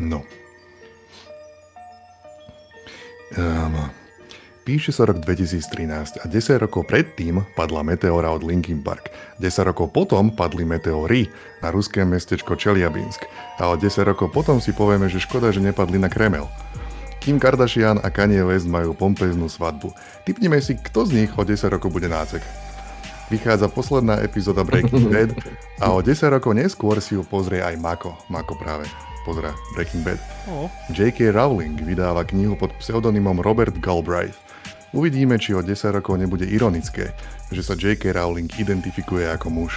No. Um, píše sa rok 2013 a 10 rokov predtým padla meteora od Linkin Park. 10 rokov potom padli meteory na ruské mestečko Čeliabinsk. A o 10 rokov potom si povieme, že škoda, že nepadli na Kremel. Kim Kardashian a Kanye West majú pompeznú svadbu. Typneme si, kto z nich o 10 rokov bude nácek. Vychádza posledná epizóda Breaking Bad a o 10 rokov neskôr si ju pozrie aj Mako. Mako práve pozera Breaking Bad. Oh. J.K. Rowling vydáva knihu pod pseudonymom Robert Galbraith. Uvidíme, či o 10 rokov nebude ironické, že sa J.K. Rowling identifikuje ako muž.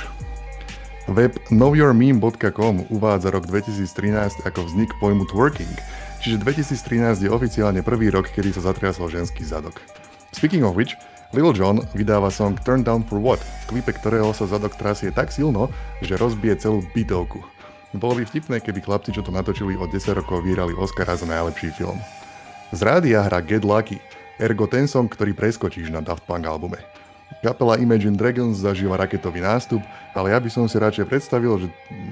Web knowyourmeme.com uvádza rok 2013 ako vznik pojmu twerking, čiže 2013 je oficiálne prvý rok, kedy sa zatriasol ženský zadok. Speaking of which, Lil Jon vydáva song Turn Down For What, v klipe ktorého sa zadok trasie tak silno, že rozbije celú bytovku. Bolo by vtipné, keby chlapci, čo to natočili od 10 rokov, vyrali Oscara za najlepší film. Z rádia hra Get Lucky, ergo ten song, ktorý preskočíš na Daft Punk albume. Kapela Imagine Dragons zažíva raketový nástup, ale ja by som si radšej predstavil, že,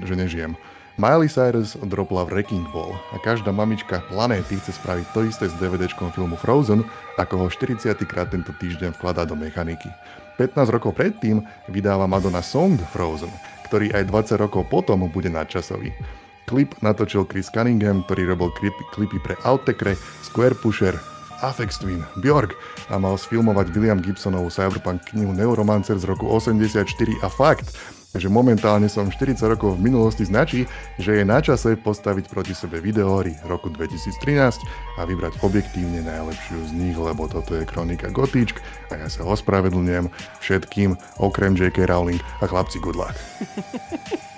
že nežijem. Miley Cyrus dropla Wrecking Ball a každá mamička planéty chce spraviť to isté s DVDčkom filmu Frozen, ako ho 40 krát tento týždeň vkladá do mechaniky. 15 rokov predtým vydáva Madonna Song Frozen, ktorý aj 20 rokov potom bude nadčasový. Klip natočil Chris Cunningham, ktorý robil klipy, pre Outekre, Square Pusher, Afex Twin, Bjork a mal sfilmovať William Gibsonovú cyberpunk knihu Neuromancer z roku 84 a fakt, že momentálne som 40 rokov v minulosti značí, že je na čase postaviť proti sebe videohry roku 2013 a vybrať objektívne najlepšiu z nich, lebo toto je kronika Gotíčk a ja sa ospravedlňujem všetkým okrem J.K. Rowling a chlapci good luck.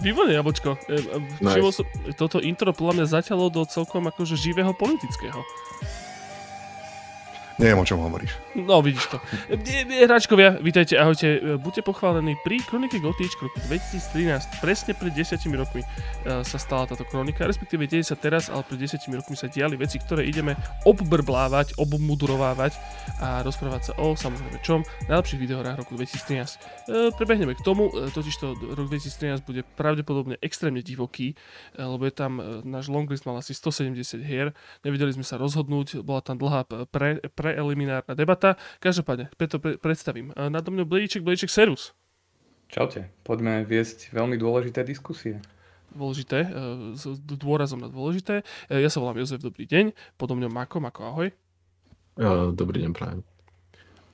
Výborné, Jabočko. E, e, nice. Som, toto intro podľa mňa zaťalo do celkom akože živého politického. Neviem, o čom hovoríš. No, vidíš to. Hráčkovia, vítajte, ahojte. Buďte pochválení pri kronike Gotíč roku 2013. Presne pred 10 rokmi e, sa stala táto kronika, respektíve deje sa teraz, ale pred 10 rokmi sa diali veci, ktoré ideme obbrblávať, obmudurovávať a rozprávať sa o samozrejme čom, najlepších videohrách roku 2013. E, prebehneme k tomu, e, totižto rok 2013 bude pravdepodobne extrémne divoký, lebo je tam náš longlist mal asi 170 hier, nevedeli sme sa rozhodnúť, bola tam dlhá pre, pre preliminárna debata. Každopádne, preto pre, predstavím. Nado mňou Blíček, Blíček Serus. Čaute, poďme viesť veľmi dôležité diskusie. Dôležité, e, s dôrazom na dôležité. E, ja sa volám Jozef, dobrý deň. Podo mňou Mako, Mako, ahoj. Uh, dobrý deň, prajem.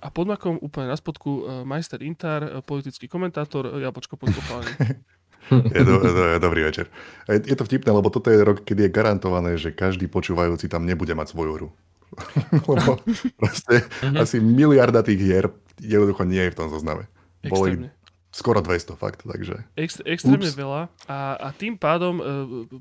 A pod Makom úplne na spodku majster Intar, politický komentátor, Jabočko pochválený. je, do, do, dobrý večer. Je, je to vtipné, lebo toto je rok, kedy je garantované, že každý počúvajúci tam nebude mať svoju hru. Lebo proste mm-hmm. asi miliarda tých hier jednoducho nie je v tom zozname. Boli skoro 200 fakt, takže... Ex, extrémne Ups. veľa a, a tým pádom uh,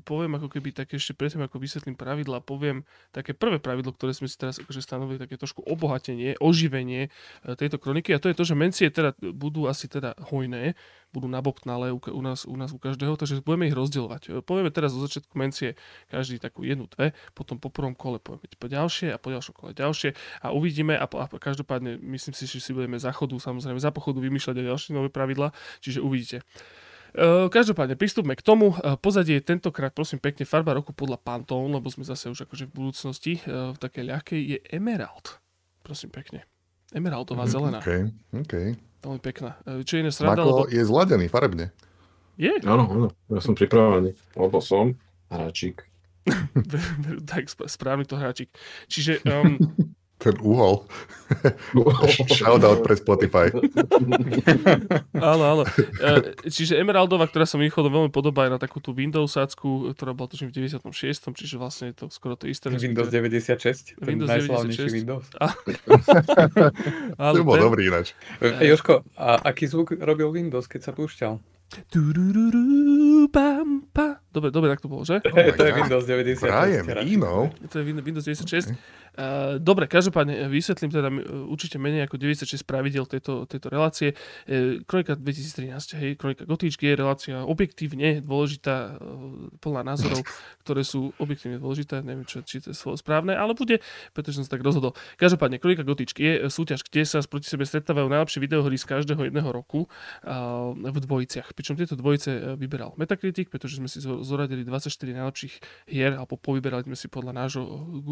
poviem ako keby také ešte predtým, ako vysvetlím pravidla, poviem také prvé pravidlo, ktoré sme si teraz akože stanovili, také trošku obohatenie, oživenie uh, tejto kroniky a to je to, že mencie teda budú asi teda hojné, budú nabobtnalé u, u, nás, u nás u každého, takže budeme ich rozdielovať. E, povieme teraz zo začiatku mencie každý takú jednu, dve, potom po prvom kole povieme po ďalšie a po ďalšom kole ďalšie a uvidíme a, a každopádne myslím si, že si budeme za chodu, samozrejme za pochodu vymýšľať aj ďalšie nové pravidla, čiže uvidíte. E, každopádne, pristúpme k tomu. E, pozadie je tentokrát, prosím pekne, farba roku podľa Pantone, lebo sme zase už akože v budúcnosti v takej ľahkej, je Emerald. Prosím pekne. Emeraldová mhm, zelená. Okay, okay. Veľmi pekná. E, čo iné sranda, lebo... je zladený farebne. Je? Áno, áno. Ja som pripravený. Lebo som hráčik. tak správny to hráčik. Čiže um, ten uhol. Shoutout pre Spotify. áno, áno. E, čiže Emeraldova, ktorá sa mi východom veľmi podobá aj na takú tú Windowsácku, ktorá bola tuším v 96. Čiže vlastne je to skoro to isté. Windows 96? Windows najslavnejší Windows. A... to bol ten... dobrý ináč. E, Joško, a aký zvuk robil Windows, keď sa púšťal? Dobre, dobre, tak to bolo, že? Oh to je Windows 96. Brian Eno. To je Windows 96. Uh, dobre, každopádne vysvetlím teda uh, určite menej ako 96 pravidel tejto, tejto relácie. Kronika 2013, hej, kronika Gotičky je relácia objektívne dôležitá, plná názorov, ktoré sú objektívne dôležité, neviem, čo, či to je slovo správne, ale bude, pretože som sa tak rozhodol. Každopádne, kronika Gotičky je súťaž, kde sa proti sebe stretávajú najlepšie videohry z každého jedného roku v dvojiciach. Pričom tieto dvojice vyberal Metacritic, pretože sme si zoradili 24 najlepších hier, alebo povyberali sme si podľa nášho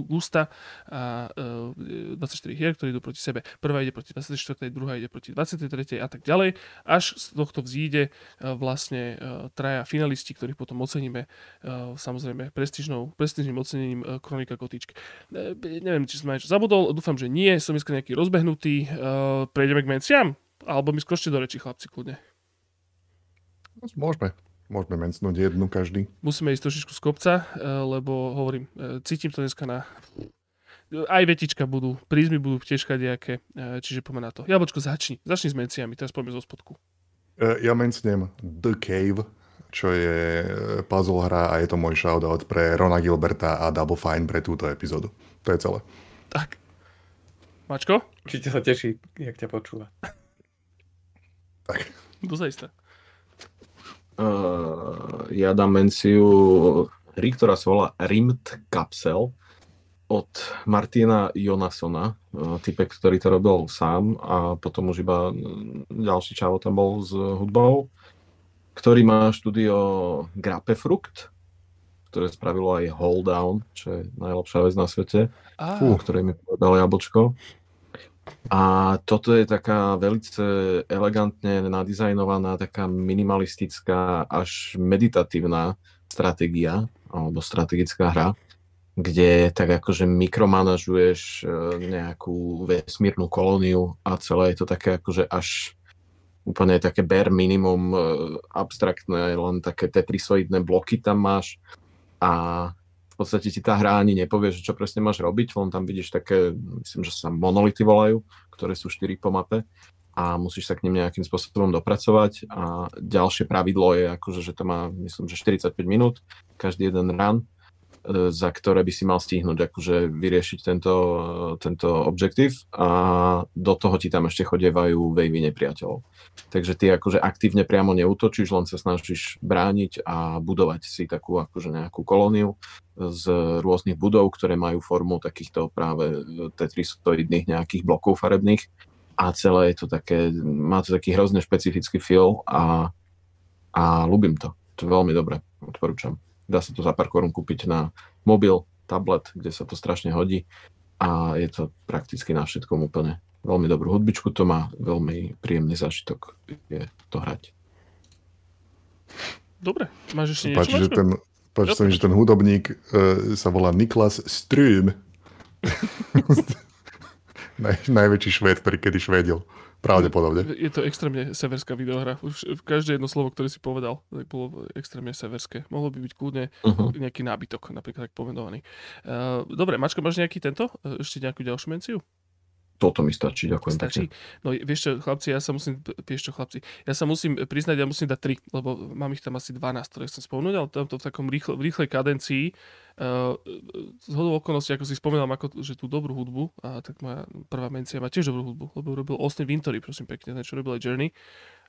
gusta a 24 e, hier, ktoré idú proti sebe. Prvá ide proti 24, druhá ide proti 23 a tak ďalej. Až z tohto vzíde e, vlastne e, traja finalisti, ktorých potom oceníme samozrejme prestížnou, prestížnym ocenením Kronika Gotičky. Neviem, či som niečo zabudol, dúfam, že nie, som dneska nejaký rozbehnutý. Prejdeme k menciam? Alebo mi skočte do reči, chlapci, kľudne. Môžeme. Môžeme mencnúť jednu každý. Musíme ísť trošičku z kopca, lebo hovorím, cítim to dneska na aj vetička budú, prízmy budú tiež kadejaké, e, čiže poďme na to. Jablčko, začni. Začni s menciami, teraz poďme zo spodku. E, ja mencnem The Cave, čo je e, puzzle hra a je to môj shoutout pre Rona Gilberta a Double Fine pre túto epizódu. To je celé. Tak. Mačko? Určite sa teší, jak ťa počúva. tak. Dozajista. Uh, ja dám menciu hry, ktorá sa volá Rimmed Capsule od Martina Jonasona, e, typek, ktorý to robil sám a potom už iba ďalší čavo tam bol s hudbou, ktorý má štúdio Grapefrukt, ktoré spravilo aj Hold Down, čo je najlepšia vec na svete, ah. o ktorej mi povedal Jablčko. A toto je taká veľmi elegantne nadizajnovaná, taká minimalistická až meditatívna stratégia, alebo strategická hra, kde tak akože mikromanažuješ e, nejakú vesmírnu kolóniu a celé je to také akože až úplne také bare minimum e, abstraktné, len také tetrisoidné bloky tam máš a v podstate ti tá hra ani nepovie, že čo presne máš robiť, len tam vidíš také, myslím, že sa monolity volajú, ktoré sú 4 po mape a musíš sa k nim nejakým spôsobom dopracovať a ďalšie pravidlo je akože, že to má, myslím, že 45 minút, každý jeden run za ktoré by si mal stihnúť akože vyriešiť tento, tento objektív a do toho ti tam ešte chodievajú vejvy nepriateľov. Takže ty akože aktívne priamo neútočíš, len sa snažíš brániť a budovať si takú akože nejakú kolóniu z rôznych budov, ktoré majú formu takýchto práve tetrisoidných nejakých blokov farebných a celé je to také, má to taký hrozne špecifický feel a, a ľúbim to. To je veľmi dobre, odporúčam. Dá sa to za pár korún kúpiť na mobil, tablet, kde sa to strašne hodí a je to prakticky na všetkom úplne. Veľmi dobrú hudbičku to má, veľmi príjemný zážitok je to hrať. Dobre, máš ešte niečo? Páči, že ten, páči sa mi, že ten hudobník uh, sa volá Niklas Strüm. Naj, najväčší švéd, ktorý kedy švédil. Pravdepodobne. Je to extrémne severská videohra. Už každé jedno slovo, ktoré si povedal, tak bolo extrémne severské. Mohlo by byť kľudne uh-huh. nejaký nábytok, napríklad tak pomenovaný. Uh, dobre, Mačko, máš nejaký tento? Ešte nejakú ďalšiu menciu? Toto mi stačí, ďakujem stačí. No vieš čo, chlapci, ja sa musím, vieš čo, chlapci, ja sa musím priznať, ja musím dať tri, lebo mám ich tam asi 12, ktoré chcem spomenúť, ale to v takom rýchle, rýchlej kadencii Uh, z hodou okolností, ako si spomínal, ako, že tú dobrú hudbu, a tak moja prvá mencia má tiež dobrú hudbu, lebo robil Austin Wintory, prosím pekne, ten, čo robil aj Journey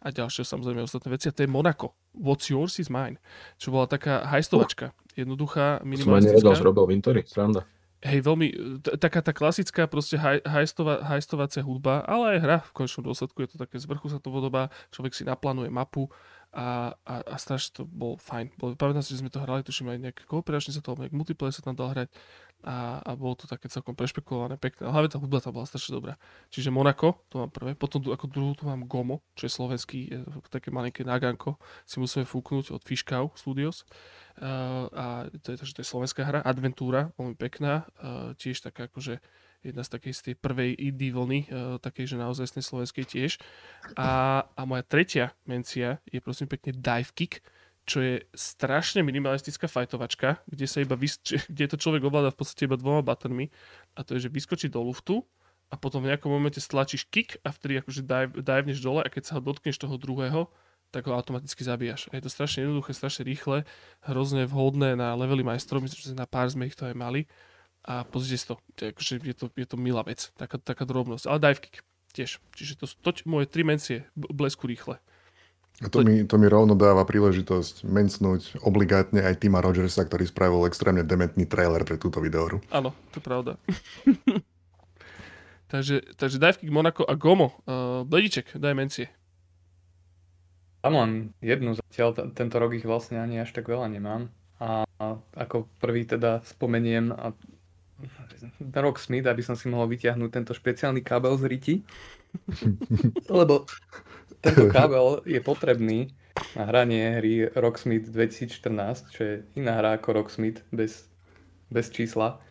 a ďalšie samozrejme ostatné veci. A to je Monaco. What's yours is mine. Čo bola taká hajstovačka. Jednoduchá, minimalistická. Som ani že robil Wintory, sranda. Hej, veľmi, t- taká tá klasická proste haj, hajstova, hajstovacia hudba, ale aj hra v končnom dôsledku je to také z vrchu sa to vodobá, človek si naplánuje mapu, a, a, a strašne to bol fajn. Bol, pamätám si, že sme to hrali, tuším aj nejaké kooperačne sa to, nejak multiplayer sa tam dal hrať a, a bolo to také celkom prešpekulované, pekné. Hlavne tá hudba tam bola strašne dobrá. Čiže Monako, to mám prvé, potom ako druhú tu mám Gomo, čo je slovenský, je také malinké naganko, si musíme fúknuť od Fishkau Studios. Uh, a to je, to, to je slovenská hra, Adventúra, veľmi pekná, uh, tiež taká akože jedna z takej z tej prvej indie vlny, uh, takej, že naozaj slovenskej tiež. A, a moja tretia mencia je prosím pekne Dive Kick, čo je strašne minimalistická fajtovačka, kde sa iba vys- kde to človek ovláda v podstate iba dvoma buttonmi a to je, že vyskočí do luftu a potom v nejakom momente stlačíš kick a vtedy akože dive, diveneš dole a keď sa ho dotkneš toho druhého, tak ho automaticky zabíjaš. A je to strašne jednoduché, strašne rýchle, hrozne vhodné na levely majstrov, myslím, že na pár sme ich to aj mali A pozrite si to, je, akože je, to, je to milá vec, taká, taká drobnosť. Ale dive kick tiež. Čiže to sú to, moje tri mencie blesku rýchle. A to, mi, to mi rovno dáva príležitosť mencnúť obligátne aj Tima Rogersa, ktorý spravil extrémne dementný trailer pre túto videohru. Áno, to je pravda. takže, takže dive kick Monaco a Gomo. Uh, Blediček, daj mencie. Tam len jednu zatiaľ, t- tento rok ich vlastne ani až tak veľa nemám. A, a ako prvý teda spomeniem a Rock Smith, aby som si mohol vyťahnuť tento špeciálny kábel z riti. Lebo tento kábel je potrebný na hranie hry Rocksmith 2014, čo je iná hra ako Rocksmith bez, bez čísla.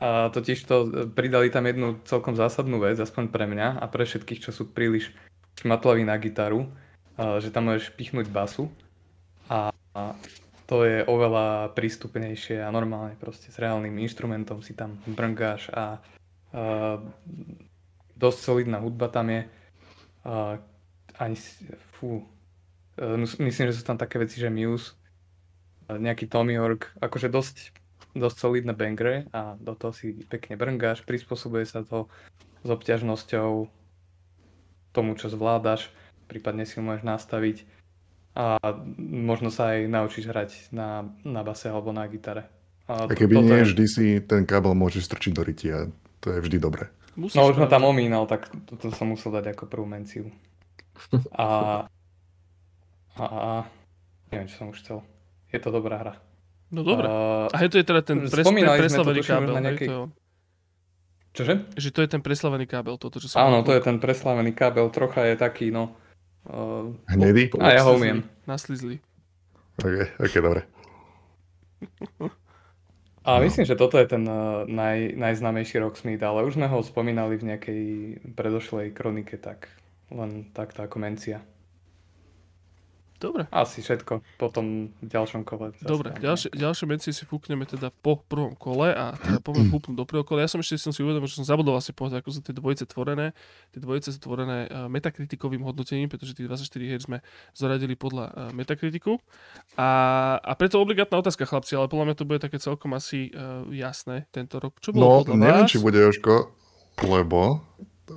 A totiž to pridali tam jednu celkom zásadnú vec, aspoň pre mňa a pre všetkých, čo sú príliš šmatlaví na gitaru, že tam môžeš pichnúť basu a to je oveľa prístupnejšie a normálne proste s reálnym inštrumentom si tam brngáš a, a dosť solidná hudba tam je. A, ani, fú, e, myslím, že sú tam také veci, že Muse, nejaký Tommy York, akože dosť, dosť solidné bangre a do toho si pekne brngáš, prispôsobuje sa to s obťažnosťou tomu, čo zvládaš, prípadne si ho môžeš nastaviť a možno sa aj naučiť hrať na, na base alebo na gitare. A, a keby nie, je... vždy si ten kábel môžeš strčiť do rytia, to je vždy dobré. Musíš no už ma tam omínal, tak toto to som musel dať ako prvú menciu. A, a, a neviem, čo som už chcel. Je to dobrá hra. No dobré. A, a to je teda ten, pres, preslavený kábel. Nejakej... To... Čože? Že to je ten preslavený kábel. Toto, čo som Áno, to je ten preslavený kábel. Trocha je taký, no... Uh, Hnedý? A ja ho umiem. Naslizli. Ok, ok, dobre. A no. myslím, že toto je ten uh, naj, najznámejší Rocksmith, ale už sme ho spomínali v nejakej predošlej kronike, tak len takto ako mencia. Dobre. Asi všetko potom v ďalšom kole. Dobre, ďalšie, ďalšie mencie si fúkneme teda po prvom kole a teda poviem fúknúť do prvého kola. Ja som ešte som si uvedomil, že som zabudol asi povedať, ako sú tie dvojice tvorené. Tie dvojice sú tvorené uh, metakritikovým hodnotením, pretože tých 24 hier sme zoradili podľa uh, metakritiku. A, a preto obligátna otázka, chlapci, ale podľa mňa to bude také celkom asi uh, jasné tento rok. Čo bolo no, neviem, vás? či bude Joško, lebo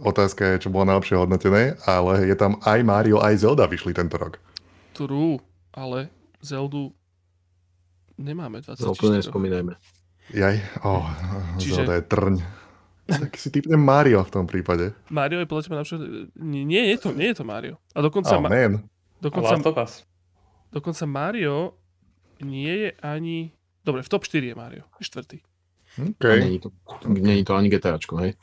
otázka je, čo bolo najlepšie hodnotené, ale je tam aj Mario, aj Zelda vyšli tento rok. True, ale Zeldu nemáme 24. Zeldu nespomínajme. Jaj, oh, Čiže... Zelda je trň. Tak si typnem Mario v tom prípade. Mario je podľa teba napríklad... Nie, je to, nie je to Mario. A dokonca... Oh, ma... man. Dokonca, dokonca Mario nie je ani... Dobre, v top 4 je Mario. Je štvrtý. Okay. Není to, není to ani GTAčko, hej?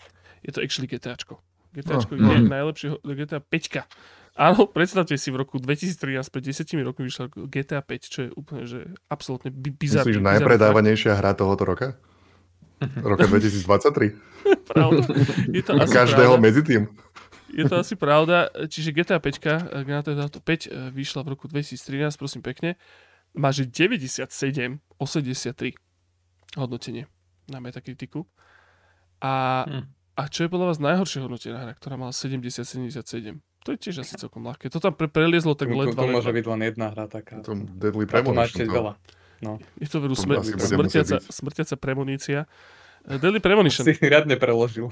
Je to actually GTAčko. GTAčko oh. je mm. najlepšie GTA 5. Áno, predstavte si, v roku 2013, pred 10 rokmi vyšla GTA 5, čo je úplne, že absolútne bizarné. Myslíš, najpredávanejšia hra tohoto roka? Roka 2023? Pravda. Je to asi Každého pravda. medzi tým. Je to asi pravda. Čiže GTA 5, Grand Theft 5 vyšla v roku 2013, prosím pekne. Má že 97, 83 hodnotenie na Metakritiku. A, hm. A čo je podľa vás najhoršie hodnotená hra, ktorá mala 70-77? To je tiež asi celkom ľahké. To tam pre, preliezlo tak let. To, to môže byť len jedna hra taká. To Deadly Premonition. To veľa. No. Je to veru smr- smrtiaca, smrtiaca premonícia. Eh, Deadly Premonition. Si riadne preložil.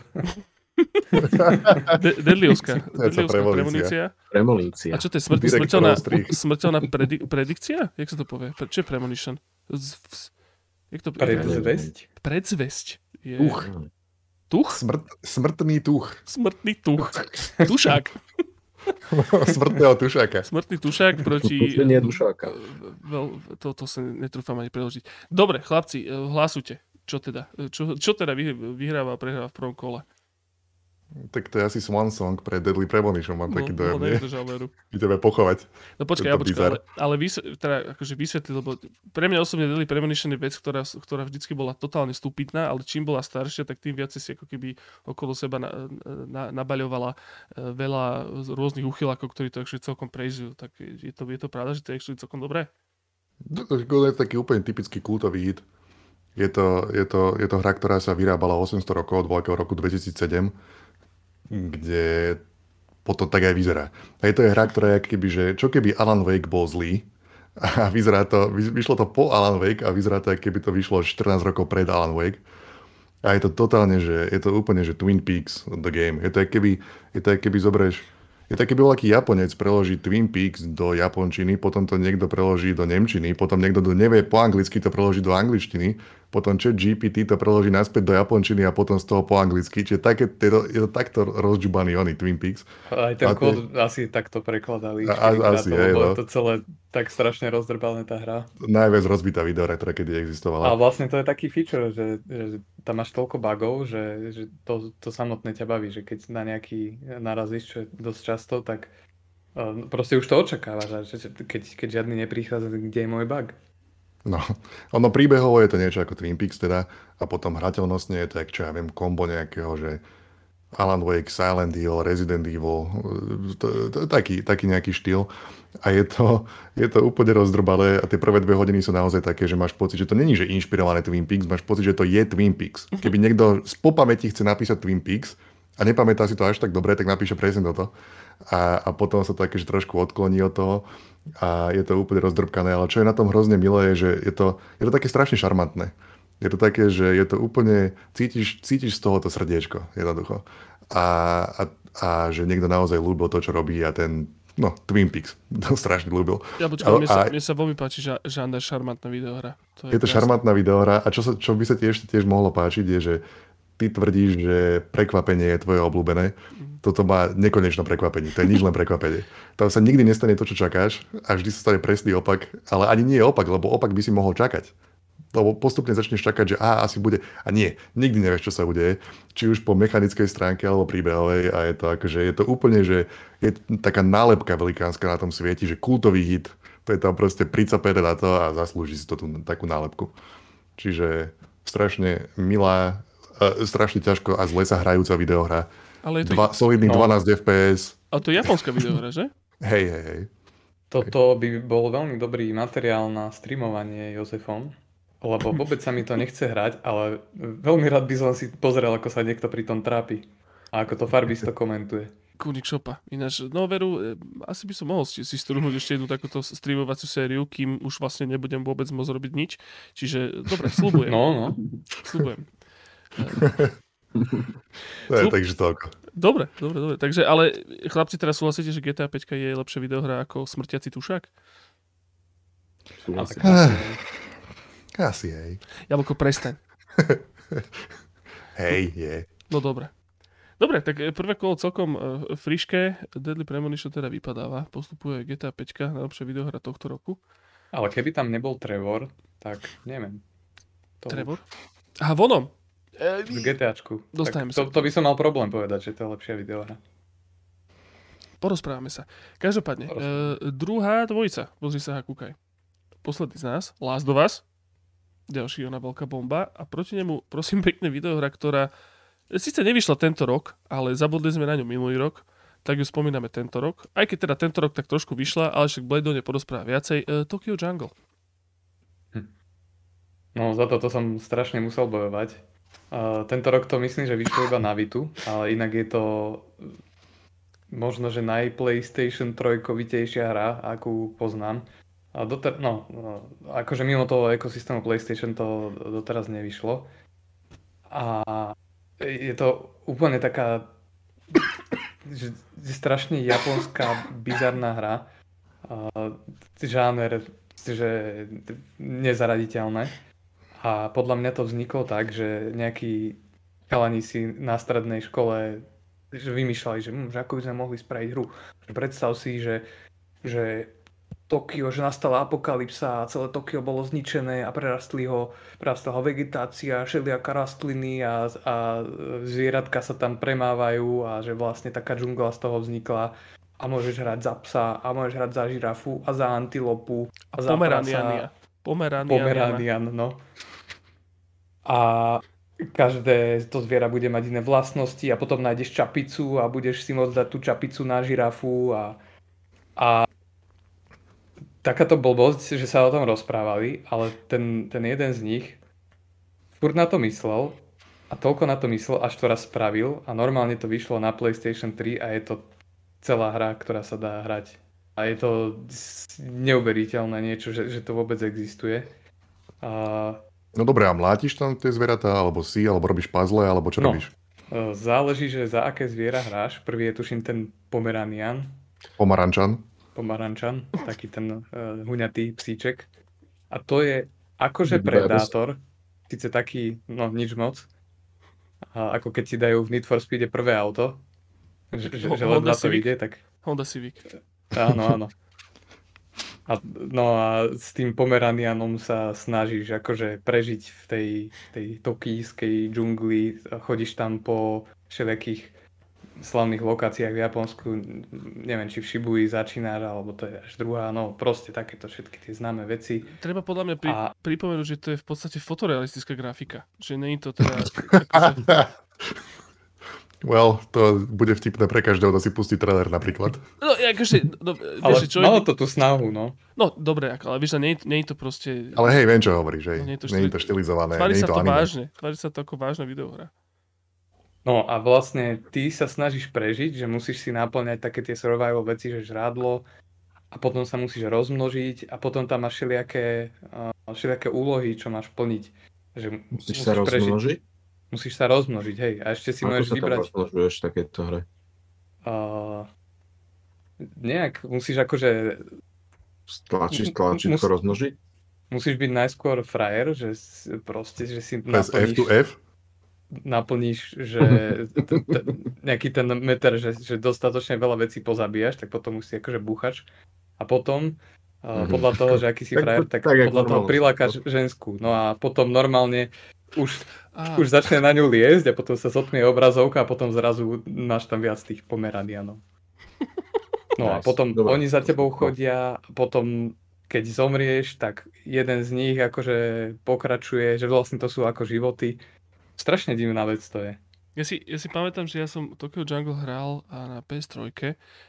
De- Deadlyovská. Deadlyovská premonícia. Premonícia. A čo to je smrt, smrteľná, smrteľná predi- predikcia? Jak sa to povie? Čo je Premonition? Z, v, jak to, Predzvesť? Predzvesť. Je... Tuch. Tuch? Smrt, smrtný tuch. Smrtný tuch. Tušák. Smrtného tušáka. Smrtný tušák proti... Nie tušáka. Veľ, to, to sa netrúfam ani preložiť. Dobre, chlapci, eh, hlasujte. Čo teda? Eh, čo, čo teda vyhráva a prehráva v prvom kole? Tak to je asi Swan Song pre Deadly Premonition, mám no, taký dojem, no, nie? Ideme pochovať. No počkaj, ja počkaj, ale, ale vysvetli, teda akože vysvetli, lebo pre mňa osobne Deadly Premonition je vec, ktorá, ktorá vždycky bola totálne stupidná, ale čím bola staršia, tak tým viac si ako keby okolo seba na, na, nabaľovala e, veľa rôznych uchylákov, ktorí to celkom prejzujú. Tak je to, je to pravda, že to je celkom dobré? No, to je taký úplne typický kultový hit. Je to, je, to, je to hra, ktorá sa vyrábala 800 rokov od veľkého roku 2007 kde potom tak aj vyzerá. Je to je hra, ktorá je keby, že čo keby Alan Wake bol zlý a vyzerá to, vyšlo to po Alan Wake a vyzerá to, keby to vyšlo 14 rokov pred Alan Wake. A je to totálne, že je to úplne, že Twin Peaks the game. Je to keby, je to keby zoberieš, je to keby bol aký Japonec preloží Twin Peaks do japončiny, potom to niekto preloží do nemčiny, potom niekto do nevie po anglicky to preloží do angličtiny, potom čo GPT to preloží naspäť do japončiny a potom z toho po anglicky. Čiže také, je, to, je to takto rozžubaný oný Twin Peaks. Aj ten a kód te... asi takto prekladali. A, asi, je, no. to celé tak strašne rozdrbané tá hra. Najviac rozbitá videohra, ktorá kedy existovala. A vlastne to je taký feature, že, že tam máš toľko bugov, že, že to, to samotné ťa baví, že keď na nejaký narazíš, čo je dosť často, tak uh, proste už to očakávaš, že keď, keď žiadny neprichádza, kde je môj bug. No, ono príbehovo je to niečo ako Twin Peaks teda a potom hrateľnostne je to, jak čo ja viem, kombo nejakého, že Alan Wake, Silent Hill, Resident Evil, to, to, taký, taký nejaký štýl. A je to, je to úplne rozdrbané a tie prvé dve hodiny sú naozaj také, že máš pocit, že to není, že inšpirované Twin Peaks, máš pocit, že to je Twin Peaks. Mhm. Keby niekto z popamäti chce napísať Twin Peaks a nepamätá si to až tak dobre, tak napíše presne toto. A, a potom sa také, že trošku odkloní od toho a je to úplne rozdrbkané. Ale čo je na tom hrozne milé, je, že je to, je to také strašne šarmantné. Je to také, že je to úplne, cítiš, cítiš z toho to srdiečko, jednoducho. A, a, a že niekto naozaj ľúbil to, čo robí a ten, no, Twin Peaks, to strašne ľúbil. Ja počkaj, mne, sa, mne sa veľmi páči, žáner šarmantná videohra. To je, je to šarmantná videohra a čo, sa, čo by sa tiež, tiež mohlo páčiť je, že ty tvrdíš, že prekvapenie je tvoje obľúbené. Toto má nekonečno prekvapenie. To je nič len prekvapenie. Tam sa nikdy nestane to, čo čakáš a vždy sa stane presný opak. Ale ani nie je opak, lebo opak by si mohol čakať lebo postupne začneš čakať, že a asi bude. A nie, nikdy nevieš, čo sa bude. Či už po mechanickej stránke alebo príbehovej. A je to akože, je to úplne, že je taká nálepka velikánska na tom svieti, že kultový hit. To je tam proste pricapené na to a zaslúži si to tú takú nálepku. Čiže strašne milá, strašne ťažko a zle sa hrajúca videohra. Ale je to... Dva, solidný no. 12 FPS. A to je japonská videohra, že? hej, hej, hej. Toto by bol veľmi dobrý materiál na streamovanie Jozefom lebo vôbec sa mi to nechce hrať, ale veľmi rád by som si pozrel, ako sa niekto pri tom trápi a ako to Farbisto komentuje. Kúnik šopa. Ináč, no veru, e, asi by som mohol si, si strúhnuť ešte jednu takúto streamovaciu sériu, kým už vlastne nebudem vôbec môcť robiť nič. Čiže, dobre, slubujem. No, no. Slubujem. no, Slub... takže toľko. Dobre, dobre, dobre. Takže, ale chlapci, teraz súhlasíte, že GTA 5 je lepšia videohra ako Smrtiaci tušák? Súhlasím. Asi hej. Jablko, prestaň. hej, je. No dobre. Dobre, tak eh, prvé kolo celkom uh, friške. Deadly Premonition teda vypadáva. Postupuje GTA 5, najlepšia videohra tohto roku. Ale keby tam nebol Trevor, tak neviem. To... Trevor? Aha, vonom. E, v GTAčku. Dostaneme sa. To, to by som mal problém povedať, že to je lepšia videohra. Porozprávame sa. Každopádne, Porozprávame. Uh, druhá dvojica. Pozri sa a kúkaj. Posledný z nás, Last of Us, ďalší ona veľká bomba a proti nemu prosím pekne videohra, ktorá síce nevyšla tento rok, ale zabudli sme na ňu minulý rok, tak ju spomíname tento rok. Aj keď teda tento rok tak trošku vyšla, ale však Blade neporozpráva viacej. Uh, Tokyo Jungle. Hm. No za toto som strašne musel bojovať. Tento rok to myslím, že vyšlo iba na Vitu, ale inak je to možno, že naj-PlayStation 3 hra, akú poznám. A doter- no, no, akože mimo toho ekosystému PlayStation to doteraz nevyšlo. A je to úplne taká že strašne japonská, bizarná hra. A, žáner, že nezaraditeľné. A podľa mňa to vzniklo tak, že nejakí chalani si na strednej škole že vymýšľali, že, hm, že ako by sme mohli spraviť hru. Predstav si, že, že Tokio, že nastala apokalypsa a celé Tokio bolo zničené a prerastli ho, prerastla ho vegetácia, všelijaká rastliny a, a zvieratka sa tam premávajú a že vlastne taká džungla z toho vznikla a môžeš hrať za psa a môžeš hrať za žirafu a za antilopu a, a za Pomeraniania. Pomeranian. Pomeranian, no. A každé to zviera bude mať iné vlastnosti a potom nájdeš čapicu a budeš si môcť dať tú čapicu na žirafu a, a takáto blbosť, že sa o tom rozprávali, ale ten, ten jeden z nich furt na to myslel a toľko na to myslel, až to raz spravil a normálne to vyšlo na PlayStation 3 a je to celá hra, ktorá sa dá hrať. A je to neuveriteľné niečo, že, že to vôbec existuje. A... No dobre, a mlátiš tam tie zvieratá, alebo si, alebo robíš puzzle, alebo čo No. robíš? E, Záleží, že za aké zviera hráš. Prvý je tuším ten Pomeranian, Pomarančan. Pomarančan, taký ten uh, huňatý psíček. A to je akože predátor, síce taký, no nič moc, a ako keď ti dajú v Need for Speede prvé auto, že, že, že len na to ide, tak Honda Civic. Áno, áno. A, no a s tým Pomeranianom sa snažíš akože prežiť v tej, tej tokijskej džungli, chodíš tam po všelijakých slavných lokáciách v Japonsku, neviem, či v Shibui začínaš, alebo to je až druhá, no proste takéto všetky tie známe veci. Treba podľa mňa pri, A- pripomenúť, že to je v podstate fotorealistická grafika. Že není to teda... akože, Well, to bude vtipné pre každého, kto si pustí trailer napríklad. no, akože, no, Ale čo, malo to tú snahu, no. no, dobre, ako, ale vieš, že nie, nie je to proste... Ale hej, viem, čo hovoríš, hej. No, nie je to Nie je to štilizované, Tvári nie sa je to to anime. vážne. Tvári sa to ako vážna videohra. No a vlastne ty sa snažíš prežiť, že musíš si naplňať také tie survival veci, že žrádlo a potom sa musíš rozmnožiť a potom tam máš všelijaké, uh, všelijaké úlohy, čo máš plniť. Že Musíš sa rozmnožiť? Musíš sa rozmnožiť, hej. A ešte si Ako môžeš sa tam vybrať... rozmnožuješ takéto hre? Uh, nejak, musíš akože... Stlačíš Mus- tlačítko rozmnožiť? Musíš byť najskôr frajer, že proste, že si Press F naplníš... to F. naplníš, že t- t- nejaký ten meter, že, že dostatočne veľa vecí pozabíjaš, tak potom už si akože búchač. A potom, uh, podľa toho, že aký si frajer, tak, tak podľa toho prilákaš ženskú. No a potom normálne už, Á, už začne na ňu liesť a potom sa zotmie obrazovka a potom zrazu máš tam viac tých pomeranianov. No a Nice. potom Dobre. oni za tebou Cool. chodia a potom keď zomrieš, tak jeden z nich akože pokračuje, že vlastne to sú ako životy. Strašne divná vec to je. Ja si, ja si pamätám, že ja som Tokyo Jungle hral a na PS3.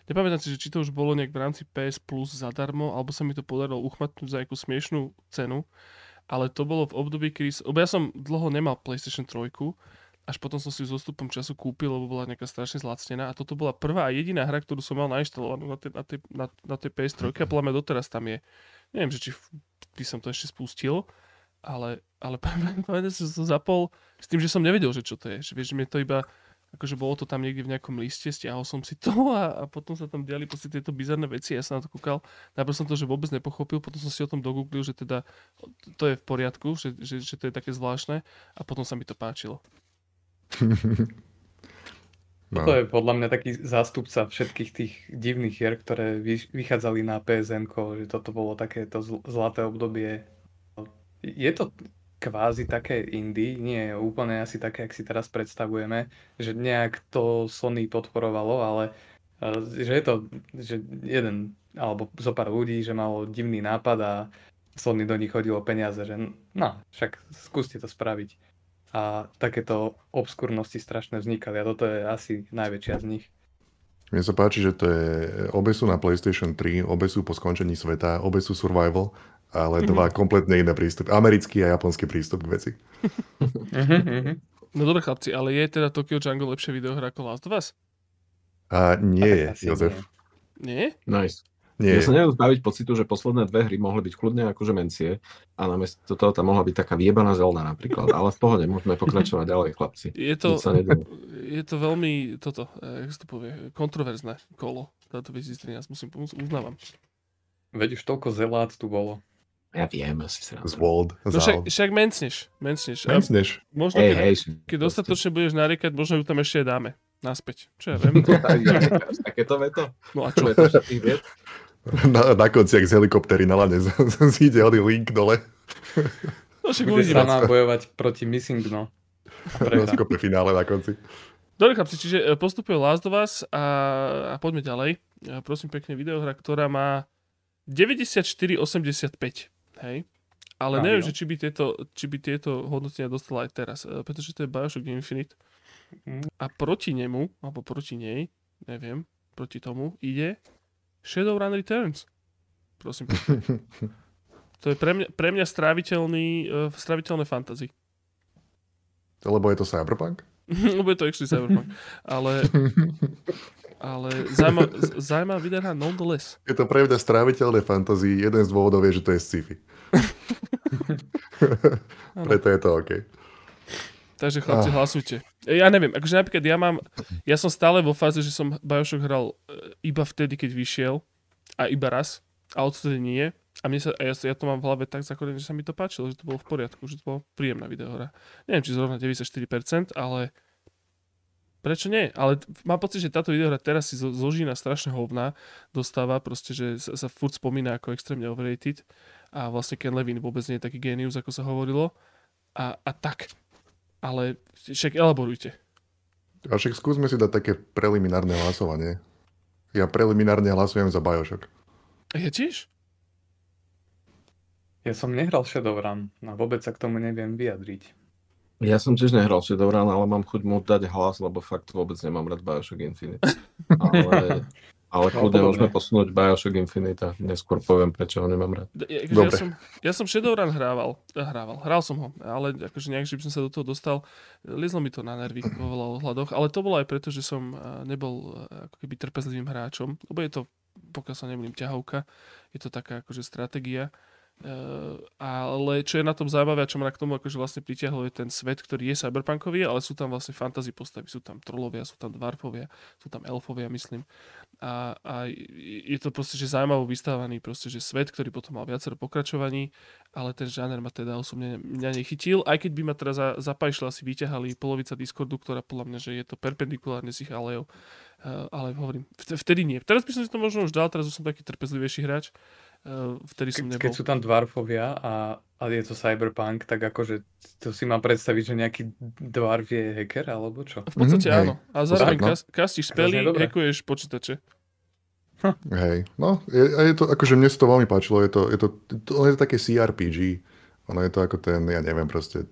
Nepamätám si, že či to už bolo nejak v rámci PS Plus zadarmo, alebo sa mi to podarilo uchmatnúť za nejakú smiešnú cenu. Ale to bolo v období, kedy... ja som dlho nemal PlayStation 3, až potom som si s postupom času kúpil, lebo bola nejaká strašne zlacnená. A toto bola prvá a jediná hra, ktorú som mal nainštalovanú na tej, na tej, na, na tej PS3 a podľa mňa doteraz tam je. Neviem, že či by som to ešte spustil, ale, ale pamätám si, že som zapol s tým, že som nevedel, že čo to je. Že vieš, mi to iba, akože bolo to tam niekde v nejakom liste, stiahol som si to a, a potom sa tam diali proste tieto bizarné veci. Ja som na to kúkal. Najprv som to, že vôbec nepochopil, potom som si o tom dogooglil, že teda to je v poriadku, že, že, že to je také zvláštne a potom sa mi to páčilo. No. To je podľa mňa taký zástupca všetkých tých divných hier, ktoré vy, vychádzali na PSN, že toto bolo takéto zl- zlaté obdobie. Je to kvázi také indie, nie úplne asi také, jak si teraz predstavujeme, že nejak to Sony podporovalo, ale eh, že je to že jeden alebo zo pár ľudí, že malo divný nápad a Sony do nich hodilo peniaze, že no, však skúste to spraviť a takéto obskurnosti strašne vznikali a toto je asi najväčšia z nich. Mne sa páči, že to je, obe sú na PlayStation 3, obe sú po skončení sveta, obe sú survival, ale Mhm. dva kompletne iné prístupy. Americký a japonský prístup k veci. No dobre chlapci, ale je teda Tokyo Jungle lepšia videohra ako Last of Us? A nie je, Asi Jozef. Nie? Nice. Nie Ja sa neviem zbaviť pocitu, že posledné dve hry mohli byť kľudne akože mencie a namiesto toho tam mohla byť taká vyjebaná zelda napríklad, ale v pohode, môžeme pokračovať ďalej, chlapci. Je to, je to veľmi, toto, eh, jak to povie, kontroverzné kolo. Táto 2013, musím mus- uznávam. Veď už toľko zelát tu bolo. Ja viem, asi sa Zwold, No však, však mencneš, mencneš. A Mencneš. možno, Hej, keď, hej. keď dostatočne budeš nariekať, možno ju tam ešte aj dáme. Naspäť. Čo ja viem. Takéto veto? No a čo? Veto všetkých vied? Na, na konci, ak z helikoptery na lane zíde oný link dole. No však Bude sama bojovať proti Missing No. A. Rozkope finále na konci. Dobre chlapci, čiže e, postupuje Last of Us a, a poďme ďalej. E, Prosím pekne, videohra, ktorá má 94,85. Hej? Ale Áno. neviem, že či by, tieto, či by tieto hodnotenia dostala aj teraz, e, pretože to je Bioshock Infinite. Mm. A proti nemu, alebo proti nej, neviem, proti tomu, ide Shadowrun Returns. Prosím. To je pre mňa, pre mňa stráviteľný, uh, stráviteľné fantasy. Lebo je to Cyberpunk? Lebo je to actually Cyberpunk. Ale, ale zaujímavá, zaujímavá videohra nonetheless. Je to pre mňa stráviteľné fantasy. Jeden z dôvodov je, že to je sci-fi. Preto je to OK. Takže chlapci, Ah. hlasujte. E, Ja neviem, akože napríklad ja mám, ja som stále vo fáze, že som Bioshock hral e, iba vtedy, keď vyšiel a iba raz a odtedy nie. A, mne sa, a ja, ja to mám v hlave tak zakorené, že sa mi to páčilo, že to bolo v poriadku, že to bolo príjemná videohra. Neviem, či zrovna 94%, ale prečo nie? Ale mám pocit, že táto videohra teraz si zo- zožína strašne hovna, dostáva proste, že sa, sa furt spomína ako extrémne overrated a vlastne Ken Levin vôbec nie je taký genius, ako sa hovorilo. A, a tak. Ale však elaborujte. A však skúsme si dať také preliminárne hlasovanie. Ja preliminárne hlasujem za Bioshock. Ja tiež? Ja som nehral Shadowrun a vôbec sa k tomu neviem vyjadriť. Ja som tiež nehral Shadowrun, ale mám chuť mu dať hlas, lebo fakt vôbec nemám rád Bioshock Infinite. Ale, ale No, kľudne podobne. môžeme posunúť Bioshock Infinite a neskôr poviem, prečo ho nemám rád. Ja, Dobre. ja, som, ja som Shadowrun hrával, eh, hrával, hral som ho, ale akože nejak, že by som sa do toho dostal, liezlo mi to na nervy vo veľa ohľadoch, ale to bolo aj preto, že som eh, nebol eh, ako keby trpezlivým hráčom, lebo je to, pokiaľ sa nemýlim, ťahovka, je to taká akože stratégia, Uh, ale čo je na tom zaujímavé a čo ma k tomu akože vlastne pritiahlo je ten svet, ktorý je cyberpunkový, ale sú tam vlastne fantasy postavy, sú tam trolovia, sú tam dvarfovia, sú tam elfovia, myslím. A, a je to proste, že zaujímavo vystávaný proste, že svet, ktorý potom mal viacero pokračovaní, ale ten žáner ma teda osobne mňa nechytil, aj keď by ma teraz za, zapajšle asi vyťahali polovica Discordu, ktorá podľa mňa, že je to perpendikulárne z ich alejov. Uh, ale hovorím, vt- vtedy nie. Teraz by som si to možno už dal, teraz už som taký trpezlivejší hráč. Uh, vtedy som Ke, nebol. keď sú tam dvarfovia a, a je to cyberpunk, tak akože to si mám predstaviť, že nejaký dvarf je hacker, alebo čo? V podstate hej. áno. A zároveň no. kas, kastíš spely, hackuješ počítače. Hej, no, je, je to, akože mne sa to veľmi páčilo, je to, je to, to, je to také CRPG, ono je to ako ten, ja neviem proste,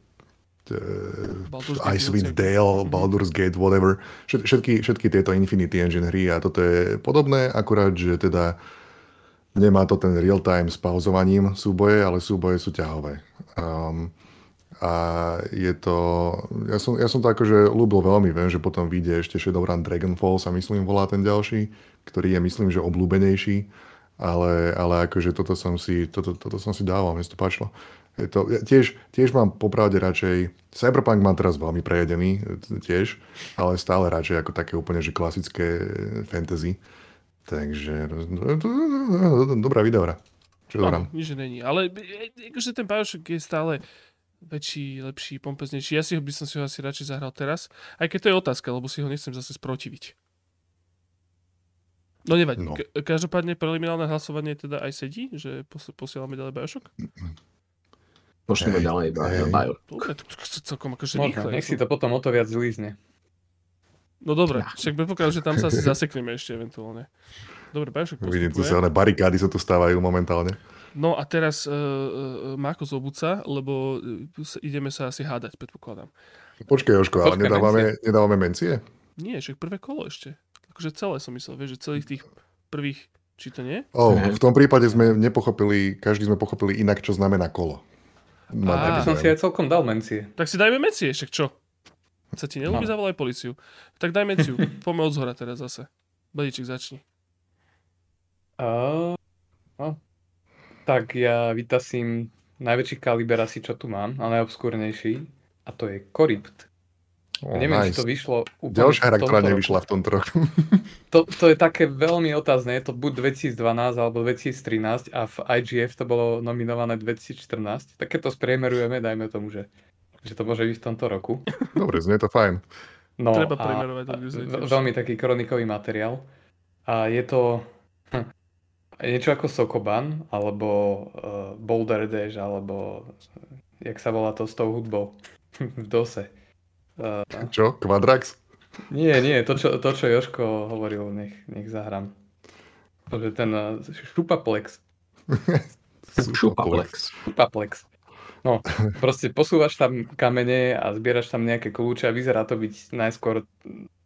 uh, Icewind. Dale, Mhm. Baldur's Gate, whatever, Všet- všetky, všetky tieto Infinity Engine hry a toto je podobné, akurát, že teda nemá to ten real-time s pauzovaním súboje, ale súboje sú ťahové. Um, a je to, ja som, ja som to akože ľúbil veľmi, viem, že potom vyjde ešte Shadowrun Dragonfall sa myslím volá ten ďalší, ktorý je myslím, že obľúbenejší, ale, ale akože toto som si, toto, toto som si dával, mne to páčilo. Je to, ja tiež, tiež mám popravde radšej, Cyberpunk mám teraz veľmi prejedený e, tiež, ale stále radšej ako také úplne, že klasické fantasy. Takže dobrá videohra. Čo dobrá. nič není. Ale e, e, akože ten Bioshock je stále väčší, lepší, pompeznejší. Ja si ho by som si ho asi radšej zahral teraz. Aj keď to je otázka, lebo si ho nechcem zase sprotiviť. No nevadí. No. No. Každopádne preliminálne hlasovanie teda aj sedí, že pos- posielame ďalej Bioshock? Pošlime ďalej. Bio. Dobre, to, celkom akože Možno, rýchle. nech si to potom o to viac zlízne. No dobre, však predpokladám, že tam sa asi zasekneme ešte eventuálne. Dobre, Bioshock Vidím, tu postupuje. sa barikády sa tu stávajú momentálne. No a teraz uh, uh, Máko z obuca, lebo s- ideme sa asi hádať, predpokladám. Počkaj, Joško, ale Počkaj, nedávame, nedávame mencie? Nie, však prvé kolo ešte. Akože celé som myslel, vieš, že celých tých prvých, či to nie? Oh, v tom prípade sme nepochopili, každý sme pochopili inak, čo znamená kolo. Mám By som si aj celkom dal mencie. Tak si dajme mencie, však čo? Sa ti nelúbi, No. zavolaj policiu. Tak daj menciu, poďme od zhora teraz zase. Badíček, začni. Uh, no. Tak ja vytasím najväčší kaliber asi, čo tu mám, a najobskúrnejší. A to je Korypt. Oh, Neviem, nice. či to vyšlo úplne Ďalšia hra, ktorá nevyšla v tomto roku. To, to je také veľmi otázne. Je to buď 2012 alebo 2013 a v IGF to bolo nominované 2014. Tak keď to spriemerujeme, dajme tomu, že, že to môže byť v tomto roku. Dobre, znie to fajn. No, Treba a- premerovať a tiež. Veľmi taký kronikový materiál. A je to hm, niečo ako Sokoban, alebo uh, Boulder Dash, alebo eh, jak sa volá to s tou hudbou v DOSe. Uh, Čo? Quadrax? nie, nie, to čo, to, čo Joško hovoril, nech, nech zahrám. To, že ten uh, Šupaplex. Šupaplex. Šupaplex. No, proste posúvaš tam kamene a zbieraš tam nejaké kľúče a vyzerá to byť najskôr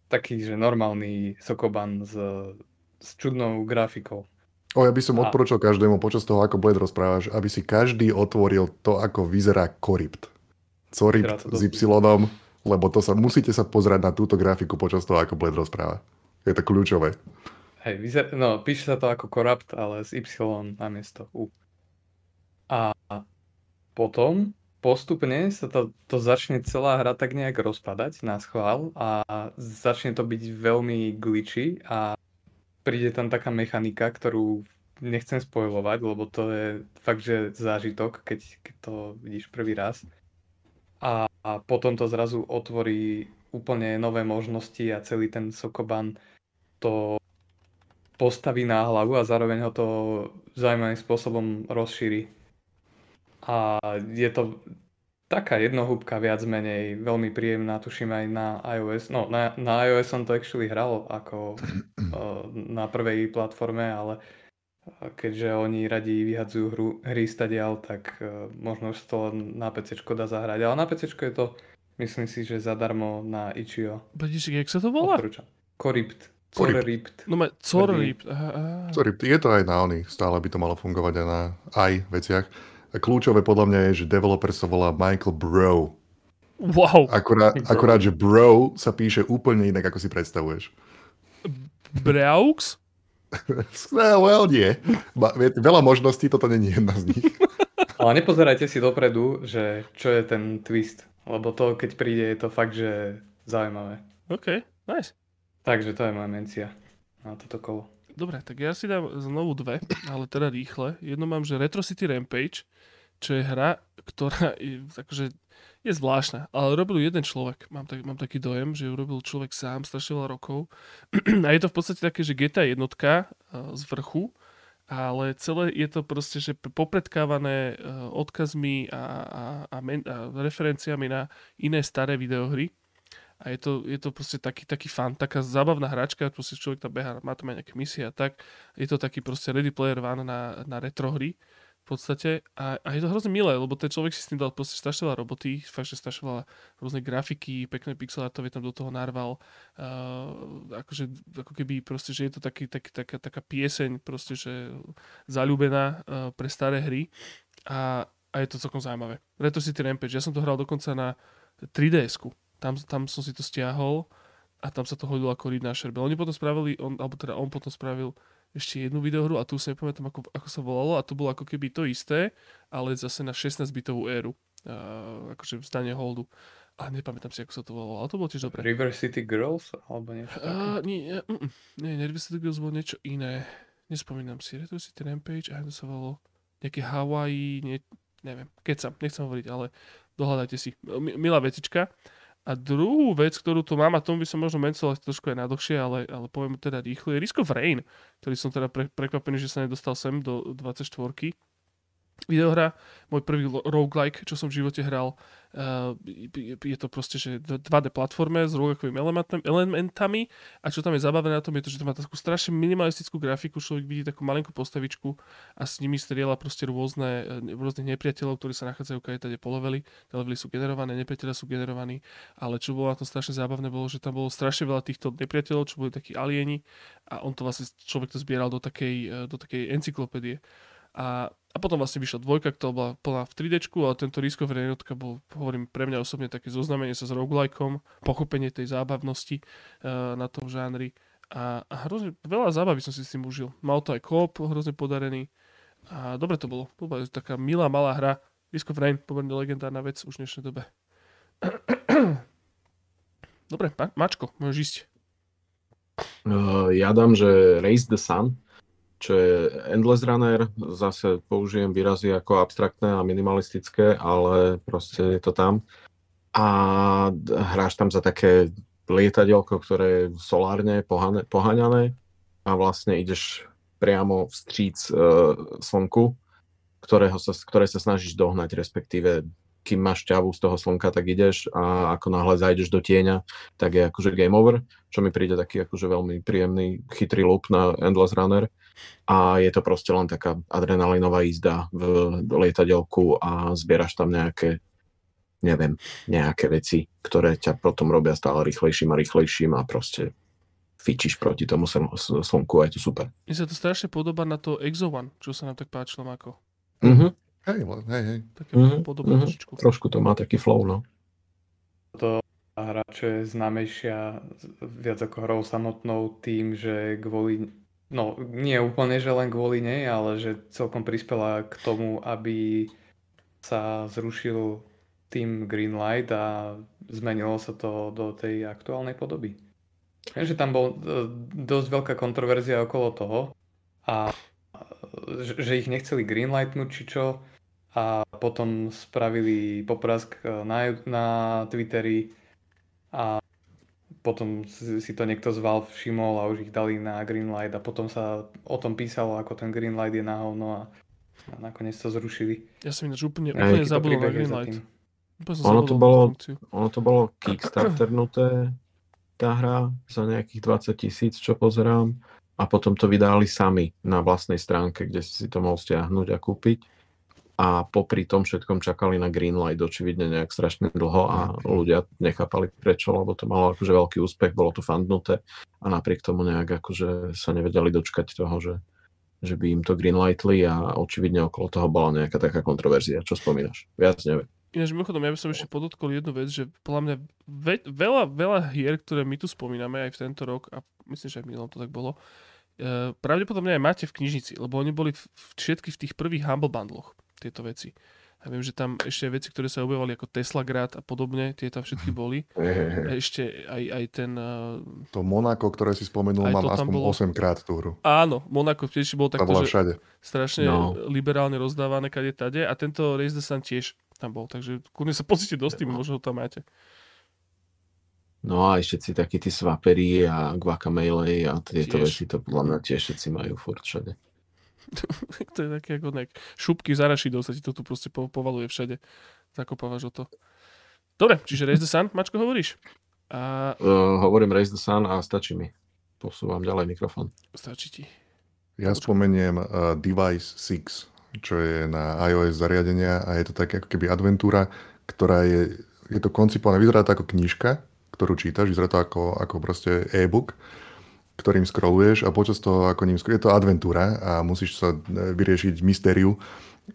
taký, že normálny Sokoban s, s čudnou grafikou. O, ja by som A- odporúčal každému počas toho, ako Blade rozprávaš, aby si každý otvoril to, ako vyzerá Korypt. Coript s. Y, lebo to sa, musíte sa pozerať na túto grafiku počas toho, ako Blade rozpráva. Je to kľúčové. Hej, vyzer... no, píše sa to ako Corrupt, ale s Y namiesto U. A potom postupne sa to, to začne celá hra tak nejak rozpadať na schvál a začne to byť veľmi glitchy a príde tam taká mechanika, ktorú nechcem spojovať, lebo to je fakt, že zážitok, keď, keď to vidíš prvý raz. A, a potom to zrazu otvorí úplne nové možnosti a celý ten Sokoban to postaví na hlavu a zároveň ho to zaujímavým spôsobom rozšíri. A je to taká jednohúbka viac menej, veľmi príjemná, tuším aj na iOS. No, na, na iOS som to actually hral ako uh, na prvej platforme, ale keďže oni radi vyhadzujú hru, hry stadial, tak uh, možno už to na PC dá zahrať. Ale na PC je to, myslím si, že zadarmo na Itch.io. Budíš, jak sa to volá? Odporúčam. Coript. Coript. No ma, Coript. Coript. Je to aj na oných, stále by to malo fungovať aj na aj veciach. A kľúčové podľa mňa je, že developer sa volá Michael Bro. Wow. Akurát, akurát, že Bro sa píše úplne inak, ako si predstavuješ. Braux? No, well, nie. Veľa možností, toto není jedna z nich. Ale nepozerajte si dopredu, že čo je ten twist. Lebo to, keď príde, je to fakt, že zaujímavé. OK, nice. Takže to je moja mencia na toto kolo. Dobre, tak ja si dám znovu dve, ale teda rýchle. Jedno mám, že Retro City Rampage, čo je hra, ktorá je, akože, je zvláštna, ale robil jeden človek. Mám, tak, mám taký dojem, že ju robil človek sám strašne veľa rokov. a je to v podstate také, že GTA jednotka uh, z vrchu, ale celé je to proste, že popredkávané uh, odkazmi a, a, a, men, a referenciami na iné staré videohry a je to, je to proste taký, taký fan, taká zábavná hračka, proste človek tam beha, má tam aj nejaké misie a tak. Je to taký proste Ready Player One na, na retro hry podstate. A, a je to hrozne milé, lebo ten človek si s tým dal proste strašne veľa roboty, fakt, že strašne veľa rôznej grafiky, pekné pixelartové tam do toho narval, uh, akože, ako keby proste, že je to taký, taký, taká, taká pieseň proste, že zalúbená uh, pre staré hry. A, a je to celkom zaujímavé. Retro City Rampage, ja som to hral dokonca na 3DS-ku, tam, tam som si to stiahol a tam sa to hodilo ako read na. Oni potom spravili, on, alebo teda on potom spravil ešte jednu videohru a tu sa nepamätám, ako, ako sa volalo a to bolo ako keby to isté, ale zase na 16-bitovú éru. Uh, akože vzdanie holdu. A nepamätám si, ako sa to volalo, ale to bolo tiež dobré. River City Girls? Alebo niečo také? Uh, nie, uh, nie, nie, River City Girls bolo niečo iné. Nespomínam si. River City Rampage, a to sa volalo nejaké Hawaii, nie, neviem, keď sa, nechcem hovoriť, ale dohľadajte si. Milá vecička. A druhú vec, ktorú tu mám, a tomu by som možno mencoval trošku aj nadlhšie, ale, ale poviem teda rýchlo, je Risk of Rain, ktorý som teda pre, prekvapený, že sa nedostal sem do 24 videohra, môj prvý roguelike, čo som v živote hral. Uh, je to proste, že 2D platforme s roguelikovými elementami a čo tam je zabavené na tom je to, že to má takú strašne minimalistickú grafiku, človek vidí takú malinkú postavičku a s nimi strieľa proste rôzne, e, rôzne nepriateľov, ktorí sa nachádzajú kaj tady po leveli. Tie levely sú generované, nepriateľe sú generovaní, ale čo bolo na tom strašne zábavné bolo, že tam bolo strašne veľa týchto nepriateľov, čo boli takí alieni a on to vlastne, človek to zbieral do takej, e, do takej encyklopédie. A, a potom vlastne vyšla dvojka, ktorá bola plná v 3D, ale tento Risk of jednotka bol, hovorím, pre mňa osobne také zoznamenie sa s roguelikeom, pochopenie tej zábavnosti uh, na tom žánri. A, a hrozne veľa zábavy som si s tým užil. Mal to aj kop, hrozne podarený. A dobre to bolo. To taká milá, malá hra. Risk of Rain, pomerne legendárna vec už v dnešnej dobe. dobre, Ma- Mačko, môžeš ísť. Uh, ja dám, že Race the Sun čo je Endless Runner, zase použijem výrazy ako abstraktné a minimalistické, ale proste je to tam. A hráš tam za také lietadielko, ktoré je solárne poháňané a vlastne ideš priamo vstříc uh, slnku, ktorého sa, ktoré sa snažíš dohnať, respektíve kým máš ťavu z toho slnka, tak ideš a ako náhle zajdeš do tieňa, tak je akože game over, čo mi príde taký akože veľmi príjemný, chytrý loop na Endless Runner a je to proste len taká adrenalinová jízda v lietadielku a zbieraš tam nejaké neviem, nejaké veci, ktoré ťa potom robia stále rýchlejším a rýchlejším a proste fičíš proti tomu slnku a je to super. Mne sa to strašne podobá na to Exo One, čo sa nám tak páčilo, ako. Mhm. Hej, hej, hej. Také mm-hmm, podobné mm-hmm. trošičku. Trošku to má taký flow, no. To hra, čo je známejšia viac ako hrou samotnou tým, že kvôli, no nie úplne, že len kvôli nej, ale že celkom prispela k tomu, aby sa zrušil tým Greenlight a zmenilo sa to do tej aktuálnej podoby. Viem, že tam bol e, dosť veľká kontroverzia okolo toho a e, že ich nechceli greenlightnúť či čo a potom spravili poprask e, na, na Twitteri a potom si to niekto z Valve všimol a už ich dali na Greenlight a potom sa o tom písalo, ako ten Greenlight je na hovno a, a nakoniec to zrušili. Ja som ináč úplne, úplne zabudol na Greenlight. Ono to, bolo, ono to bolo kickstarternuté, tá hra, za nejakých 20 tisíc, čo pozerám. A potom to vydali sami na vlastnej stránke, kde si to mohol stiahnuť a kúpiť a popri tom všetkom čakali na Greenlight očividne nejak strašne dlho a ľudia nechápali prečo, lebo to malo akože veľký úspech, bolo to fandnuté a napriek tomu nejak akože sa nevedeli dočkať toho, že, že by im to greenlightli a očividne okolo toho bola nejaká taká kontroverzia. Čo spomínaš? Viac neviem. Ináč mimochodom, ja by som ešte podotkol jednu vec, že podľa mňa ve, veľa, veľa hier, ktoré my tu spomíname aj v tento rok, a myslím, že aj v minulom to tak bolo, e, pravdepodobne aj máte v knižnici, lebo oni boli v, všetky v tých prvých Humble Bundloch tieto veci. A viem, že tam ešte veci, ktoré sa objavovali ako Tesla Grad a podobne, tie tam všetky boli. A ešte aj, aj ten... Uh, to Monako, ktoré si spomenul, mám aspoň bolo... 8 krát tú hru. Áno, Monako tiež bolo takto, bola všade. strašne no. liberálne rozdávané kade tade a tento Race the Sun tiež tam bol, takže kľudne sa pozrite do Steam, možno ho tam máte. No a ešte si takí tí swapery a guacamole a tieto tiež. veci, to podľa mňa tiež všetci majú furt všade. to je také ako nek. Šupky z arašidov sa ti to tu proste po, povaluje všade. Zakopávaš o to. Dobre, čiže Raise the Sun, Mačko, hovoríš? A... Uh, hovorím Raise the Sun a stačí mi. Posúvam ďalej mikrofón. Stačí ti. Ja spomeniem uh, Device 6, čo je na iOS zariadenia a je to také ako keby adventúra, ktorá je, je to koncipované, vyzerá to ako knižka, ktorú čítaš, vyzerá to ako, ako proste e-book ktorým scrolluješ a počas toho, ako ním scrolluješ, je to adventúra a musíš sa e, vyriešiť mystériu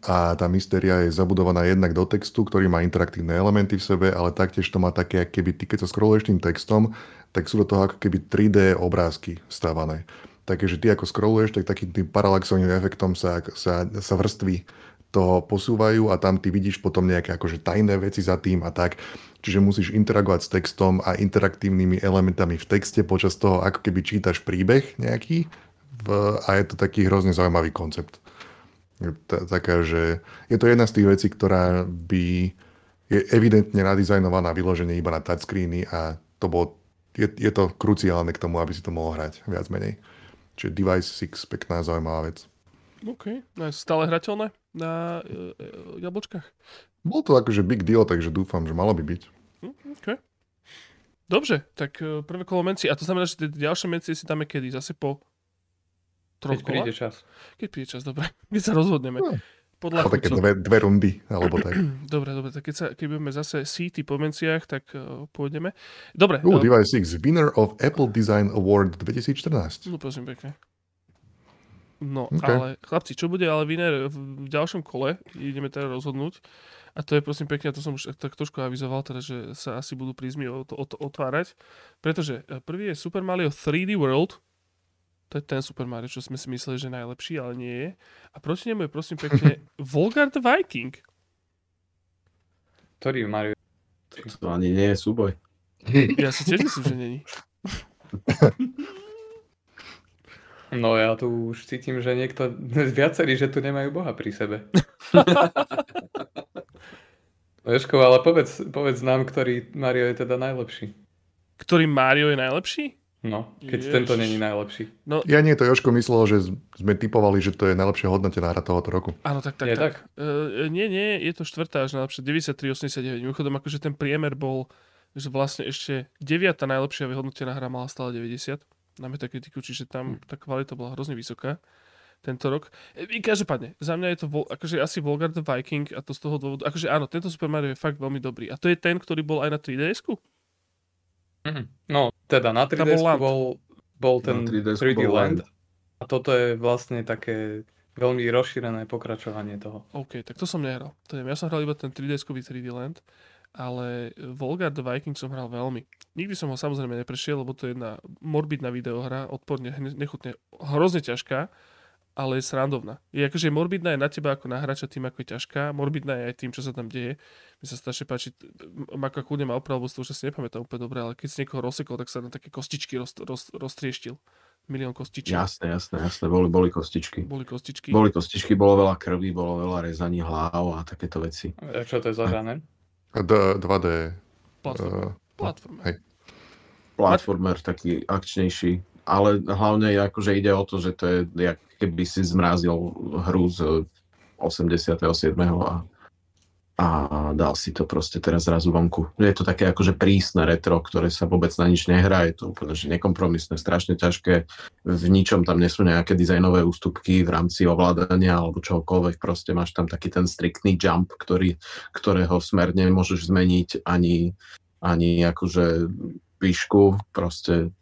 a tá mystéria je zabudovaná jednak do textu, ktorý má interaktívne elementy v sebe, ale taktiež to má také, keby ty keď sa scrolluješ tým textom, tak sú do toho ako keby 3D obrázky stávané. Takže ty ako scrolluješ, tak takým tým paralaxovým efektom sa, sa, sa vrství to posúvajú a tam ty vidíš potom nejaké akože tajné veci za tým a tak. Čiže musíš interagovať s textom a interaktívnymi elementami v texte počas toho, ako keby čítaš príbeh nejaký v, a je to taký hrozne zaujímavý koncept. Taká, že je to jedna z tých vecí, ktorá by je evidentne nadizajnovaná vyloženie iba na touchscreeny a to bolo, je, je to kruciálne k tomu, aby si to mohol hrať viac menej. Čiže Device 6, pekná zaujímavá vec. OK, stále hrateľné na e, e, jablčkách? Bol to akože big deal, takže dúfam, že malo by byť. Hm, OK. Dobre, tak e, prvé kolo menci. A to znamená, že tie ďalšie menci si dáme kedy? Zase po troch Keď príde čas. Keď príde čas, dobre. Keď sa rozhodneme. No. Podľa také dve, dve rundy, alebo tak. dobre, dobre, tak keď, sa, keď budeme zase síty po menciach, tak uh, pôjdeme. Dobre. Uh, Device 6, winner of Apple Design Award 2014. No prosím pekne. No, okay. ale chlapci, čo bude ale viner v ďalšom kole, ideme teda rozhodnúť, a to je prosím pekne, to som už tak trošku avizoval, teda, že sa asi budú prízmy otvárať, pretože e, prvý je Super Mario 3D World, to je ten Super Mario, čo sme si mysleli, že je najlepší, ale nie je. A proti nemu je prosím pekne Volgar the Viking. Ktorý Mario? To ani nie je súboj. Ja si tiež myslím, že není. No ja tu už cítim, že niekto, viacerí, že tu nemajú Boha pri sebe. Jožko, ale povedz, povedz nám, ktorý Mario je teda najlepší. Ktorý Mario je najlepší? No, keď Jež. tento není najlepší. No, ja nie, to Joško myslel, že sme typovali, že to je najlepšia hodnotená hra tohoto roku. Áno, tak, tak, je tak. tak? Uh, nie, nie, je to štvrtá až najlepšia, 93,89. Mimochodom, akože ten priemer bol, že vlastne ešte deviata najlepšia vyhodnotená hra mala stále 90 na Metacriticu, čiže tam hm. tá kvalita bola hrozne vysoká tento rok. E, každopádne, za mňa je to akože asi Volgar the Viking a to z toho dôvodu, akože áno, tento Super Mario je fakt veľmi dobrý. A to je ten, ktorý bol aj na 3DS-ku? Mm-hmm. No, teda na 3DS bol, bol, bol ten 3D, 3D Land. Land. A toto je vlastne také veľmi rozšírené pokračovanie toho. OK, tak to som nehral. To neviem, ja som hral iba ten 3DS-kový 3D Land ale Volgar the Viking som hral veľmi. Nikdy som ho samozrejme neprešiel, lebo to je jedna morbidná videohra, odporne, nechutne, hrozne ťažká, ale je srandovná. Je akože morbidná je na teba ako na hráča tým, ako je ťažká, morbidná je aj tým, čo sa tam deje. Mi sa strašne páči, Maka kľudne má opravu, z toho, že si nepamätám úplne dobre, ale keď si niekoho rozsekol, tak sa na také kostičky roz, roz, roztrieštil. Milión kostičiek. Jasné, jasné, jasné, boli, boli kostičky. Boli kostičky. Boli kostičky, bolo veľa krvi, bolo veľa rezaní hlav a takéto veci. A Čo to je za žáner? D- 2D. Platforma. Uh, hej. Platformer taký akčnejší, ale hlavne akože ide o to, že to je, jak keby si zmrazil hru z 87. a, a dal si to proste teraz zrazu vonku. Je to také akože prísne retro, ktoré sa vôbec na nič nehrá, je to úplne že nekompromisné, strašne ťažké, v ničom tam nie sú nejaké dizajnové ústupky v rámci ovládania alebo čohokoľvek, proste máš tam taký ten striktný jump, ktorý, ktorého smer nemôžeš zmeniť ani, ani akože výšku, proste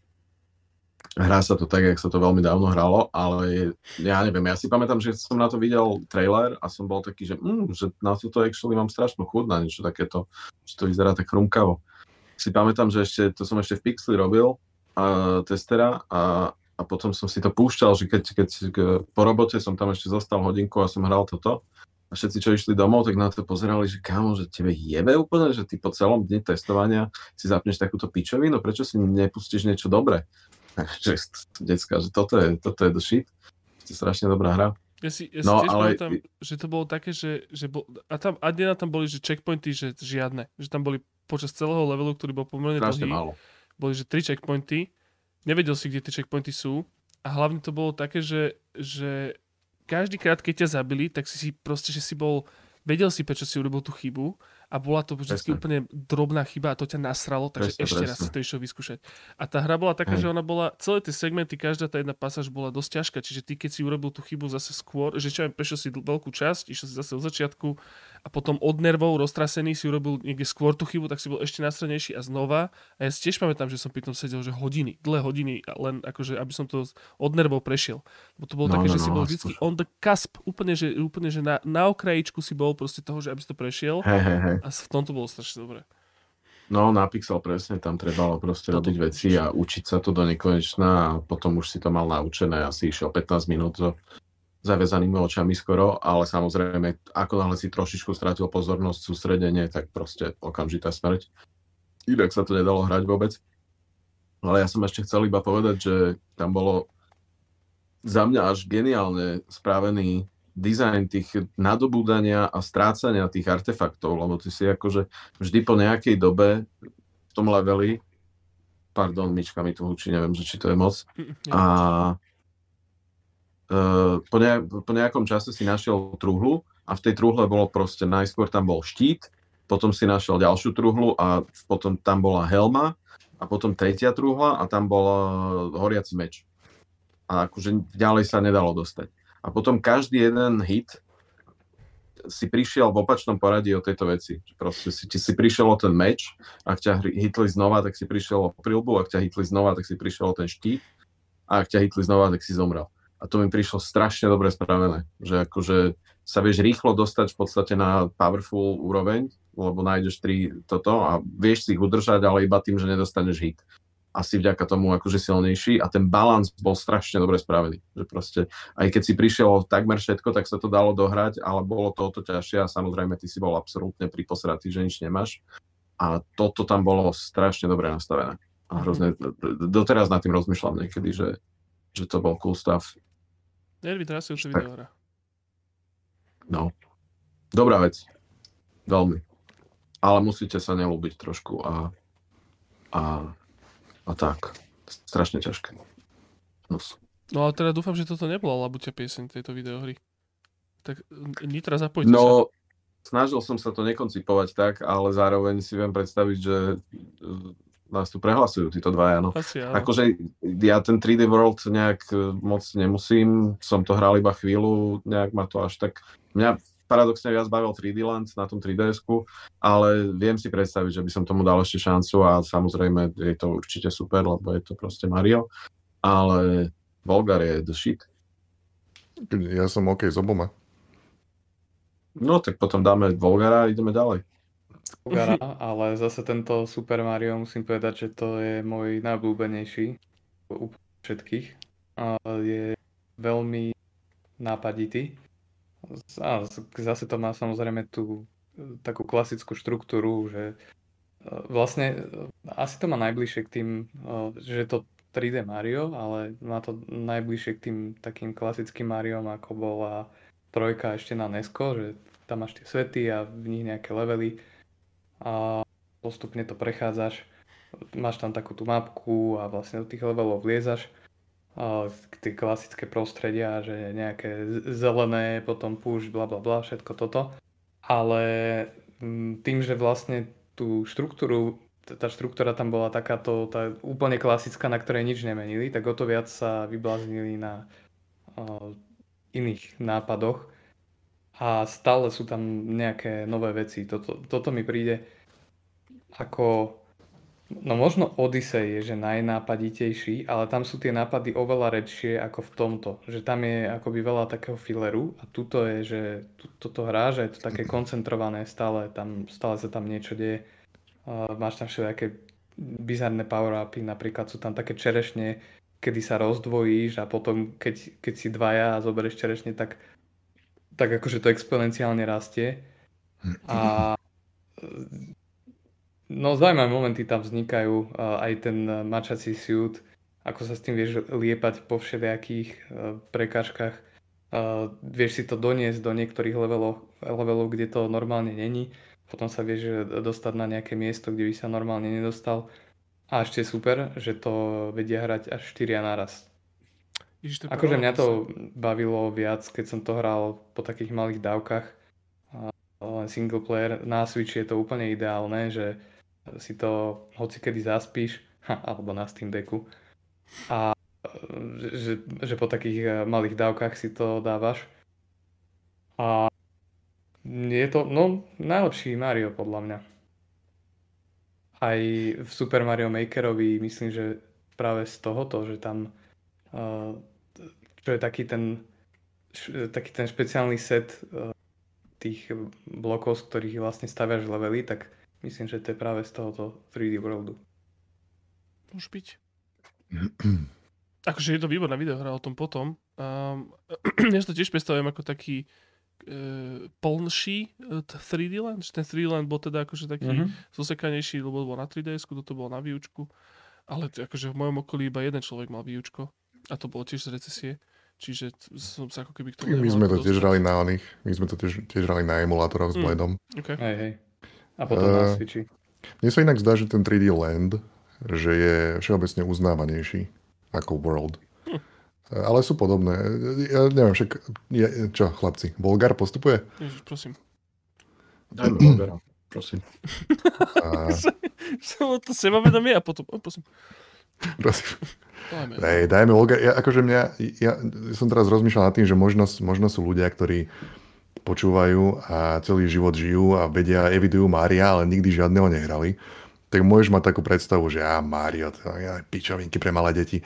hrá sa to tak, jak sa to veľmi dávno hralo, ale ja neviem, ja si pamätám, že som na to videl trailer a som bol taký, že, mm, že na toto actually mám strašnú chuť na niečo takéto, že to vyzerá tak chrumkavo. Si pamätám, že ešte, to som ešte v Pixli robil, a, testera a, a potom som si to púšťal, že keď, keď po robote som tam ešte zostal hodinku a som hral toto a všetci, čo išli domov, tak na to pozerali, že kámo, že tebe jebe úplne, že ty po celom dni testovania si zapneš takúto pičovinu, prečo si nepustíš niečo dobré? že decka, že toto je, toto je the shit. To je strašne dobrá hra. Ja si, ja si No, tiež ale- pamätám, že to bolo také, že, že bol, a tam, a nie tam boli, že checkpointy, že žiadne. Že tam boli počas celého levelu, ktorý bol pomerne dlhý, málo. boli, že tri checkpointy. Nevedel si, kde tie checkpointy sú. A hlavne to bolo také, že, že každý krát, keď ťa zabili, tak si si proste, že si bol, vedel si, prečo si urobil tú chybu a bola to vždy Presne. úplne drobná chyba a to ťa nasralo, takže Presne, ešte raz si to išiel vyskúšať. A tá hra bola taká, Hej. že ona bola, celé tie segmenty, každá tá jedna pasáž bola dosť ťažká, čiže ty keď si urobil tú chybu zase skôr, že čo aj prešiel si veľkú časť, išiel si zase od začiatku a potom od nervov roztrasený si urobil niekde skôr tú chybu, tak si bol ešte nastranejší a znova. A ja si tiež pamätám, že som pri tom sedel, že hodiny, dlhé hodiny, len akože, aby som to od nervov prešiel. Lebo to bolo No, také, no, že si no, bol to- vždy on the cusp, úplne, že, úplne, že na, na okrajičku si bol proste toho, že aby si to prešiel. Hej, hej, hej. A v tom to bolo strašne dobré. No, na Pixel presne, tam trebalo proste Toto robiť veci a učiť sa to do nekonečna a potom už si to mal naučené, asi išiel 15 minút zaviazanými očami skoro, ale samozrejme, ako náhle si trošičku stratil pozornosť, sústredenie, tak proste okamžitá smrť. Inak sa to nedalo hrať vôbec. Ale ja som ešte chcel iba povedať, že tam bolo za mňa až geniálne spravený dizajn tých nadobúdania a strácania tých artefaktov, lebo ty si akože vždy po nejakej dobe v tom leveli, pardon, myčka mi tu hučí, neviem, že či to je moc, Mm, a e, po, ne, po nejakom čase si našiel truhlu a v tej truhle bolo proste, najskôr tam bol štít, potom si našiel ďalšiu truhlu a potom tam bola helma a potom tretia truhla a tam bol e, horiaci meč. A akože ďalej sa nedalo dostať. A potom každý jeden hit si prišiel v opačnom poradí o tejto veci. Proste si, si prišiel o ten meč, ak ťa hitli znova, tak si prišiel o prilbu, ak ťa hitli znova, tak si prišiel o ten štít a ak ťa hitli znova, tak si zomrel. A to mi prišlo strašne dobre spravené, že akože sa vieš rýchlo dostať v podstate na powerful úroveň, lebo nájdeš tri toto a vieš si ich udržať, ale iba tým, že nedostaneš hit. Asi vďaka tomu akože silnejší a ten balans bol strašne dobre spravený. Že proste, aj keď si prišiel takmer všetko, tak sa to dalo dohrať, ale bolo to o to ťažšie a samozrejme ty si bol absolútne priposratý, že nič nemáš. A toto tam bolo strašne dobre nastavené. A hrozne, d- doteraz nad tým rozmýšľam niekedy, že, že to bol cool stuff. Nervy trasujúce videohra. No. Dobrá vec. Veľmi. Ale musíte sa nelúbiť trošku a, a, a tak. Strašne ťažké. No, No ale teda dúfam, že toto nebola labuťa pieseň tejto videohry. Tak Nitra, zapojte sa. no snažil som sa to nekoncipovať tak, ale zároveň si viem predstaviť, že nás tu prehlasujú títo dvaja. No. Asi áno. Akože ja ten 3D World nejak e, moc nemusím, som to hral iba chvíľu, nejak ma to až tak... Mňa paradoxne viac bavil 3D Land na tom 3DS-ku, ale viem si predstaviť, že by som tomu dal ešte šancu a samozrejme je to určite super, lebo je to proste Mario, ale Volgar je the shit. Ja som OK s oboma. No tak potom dáme Volgara a ideme ďalej. Gara, ale zase tento Super Mario musím povedať, že to je môj najobľúbenejší u všetkých. Je veľmi nápaditý. A zase to má samozrejme tú e, takú klasickú štruktúru, že e, vlastne e, asi to má najbližšie k tým, že to 3D Mario, ale má to najbližšie k tým takým klasickým Mariom, ako bola trojka ešte na Nesko, že tam máš tie svety a v nich nejaké levely a postupne to prechádzaš. Máš tam takú tú mapku a vlastne do tých levelov vliezaš tie klasické prostredia, že nejaké zelené, potom púšť, bla bla bla, všetko toto. Ale mm, tým, že vlastne tú štruktúru, tá štruktúra tam bola takáto, tá úplne klasická, na ktorej nič nemenili, tak o to viac sa vybláznili na iných nápadoch a stále sú tam nejaké nové veci. Toto, toto mi príde ako No možno Odyssey je, že najnápaditejší, ale tam sú tie nápady oveľa redšie ako v tomto. Že tam je akoby veľa takého fileru a tuto je, že tu, toto hrá, že je to také koncentrované, stále, tam, stále sa tam niečo deje. Uh, máš tam všetké bizarné power-upy, napríklad sú tam také čerešne, kedy sa rozdvojíš a potom keď, keď si dvaja a zoberieš čerešne, tak, tak akože to exponenciálne rastie. A No zaujímavé momenty tam vznikajú, aj ten e, mačací suit, ako sa s tým vieš liepať po všelijakých e, prekážkach. Vieš si to doniesť do niektorých levelov, levelov, kde to normálne není. Potom sa vieš e, dostať na nejaké miesto, kde by sa normálne nedostal. A ešte super, že to vedia hrať až 4 naraz. Ježiš, akože mňa to bavilo viac, keď som to hral po takých malých dávkach. Len single player. Na Switch je to úplne ideálne, že si to hoci kedy zaspíš, alebo na Steam Decku. A že, že po takých eh, malých dávkach si to dávaš. A je to, no, najlepší Mario podľa mňa. Aj v Super Mario Makerovi myslím, že práve z tohoto, že tam uh, čo je taký ten taký ten špeciálny set uh, tých blokov, z ktorých vlastne staviaš levely, tak Myslím, že to je práve z tohoto 3D Worldu. Môže byť. akože je to výborná videohra o tom potom. Um, ja to tiež predstavujem ako taký uh, plnší 3D Land. Ten 3D Land bol teda akože taký mm-hmm. zosekanejší, lebo bol na 3DS, toto bol na výučku. Ale akože v mojom okolí iba jeden človek mal výučko. A to bolo tiež z recesie. Čiže som sa ako keby k tomu My sme to tiež hrali na oných. My sme to tiež, tiež hrali na emulátoroch s mm. Bledom. Okay. Hej, hej. A potom uh, na eh, Switchi. Mne sa inak zdá, že ten 3D Land, že je všeobecne uznávanejší ako World. Hm. Ale sú podobné. Ja neviem, však... Ja, čo, chlapci? Volgar postupuje? Ježiš, prosím. Dajme Volgara, prosím. A... Som to sebavedomie a potom... Prosím. Prosím. Dajme. Daj, dajme Volgar. Ja, akože mňa... Ja, som teraz rozmýšľal nad tým, že možno, možno sú ľudia, ktorí počúvajú a celý život žijú a vedia, evidujú Mária, ale nikdy žiadneho nehrali, tak môžeš mať takú predstavu, že ja Mário, ja, pičovinky pre malé deti. E,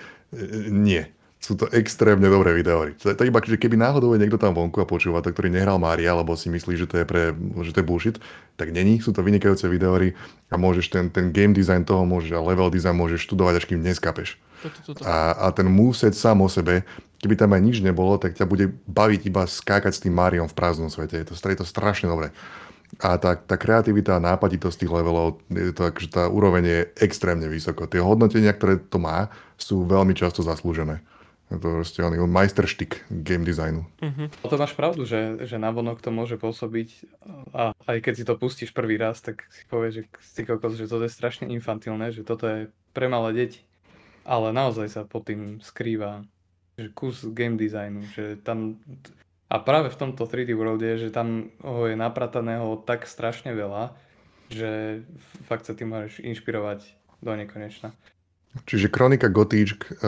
nie. Sú to extrémne dobré videóry. To to iba, že keby náhodou je niekto tam vonku a počúva to, ktorý nehral Mária, lebo si myslí, že to je, pre, že to je bullshit, tak není. Sú to vynikajúce videóry a môžeš ten, ten game design toho, môžeš, a level design môžeš študovať, až kým neskapeš. A, a ten moveset sám o sebe keby tam aj nič nebolo, tak ťa bude baviť iba skákať s tým Máriom v prázdnom svete. Je to, je to strašne dobré. A tá, tá kreativita a nápaditosť tých levelov, je to, akože tá úroveň je extrémne vysoko. Tie hodnotenia, ktoré to má, sú veľmi často zaslúžené. Je to proste on, majsterštik game designu. Uh-huh. To máš pravdu, že, že vonok to môže pôsobiť a aj keď si to pustíš prvý raz, tak si povieš, že si kokos, že toto je strašne infantilné, že toto je pre malé deti. Ale naozaj sa pod tým skrýva že kus game designu, že tam a práve v tomto 3D worlde, že tam ho je naprataného tak strašne veľa, že fakt sa tým môžeš inšpirovať do nekonečna. Čiže Kronika Gotíčk uh,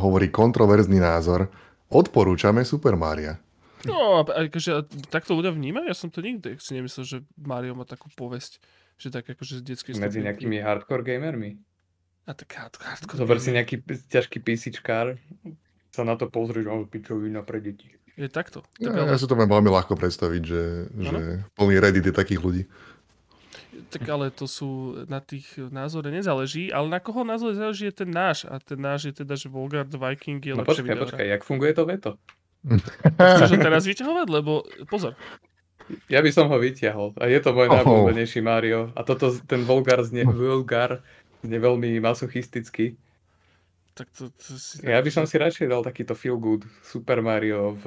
hovorí kontroverzný názor. Odporúčame Super Maria. No, akože takto ľudia vnímajú? Ja som to nikdy si nemyslel, že Mario má takú povesť, že tak akože z detskej Medzi nejakými hardcore gamermi? A tak hardcore Zober si nejaký ťažký PCčkár, sa na to pozrieť, ale pičovina pre deti. Je takto. Ja, ja si to viem veľmi ľahko predstaviť, že, že plný Reddit je takých ľudí. Tak ale to sú, na tých názore nezáleží, ale na koho názor záleží je ten náš. A ten náš je teda, že Volgard Viking je no počkaj, videora. počkaj, jak funguje to veto? Chceš ho teraz vyťahovať? Lebo pozor, Ja by som ho vyťahol. A je to môj najobľúbenejší Mario. A toto, ten Volgar znie, Vulgar znie veľmi masochisticky. tak to, to si... Ja by som si radšej dal takýto feel good Super Mario v,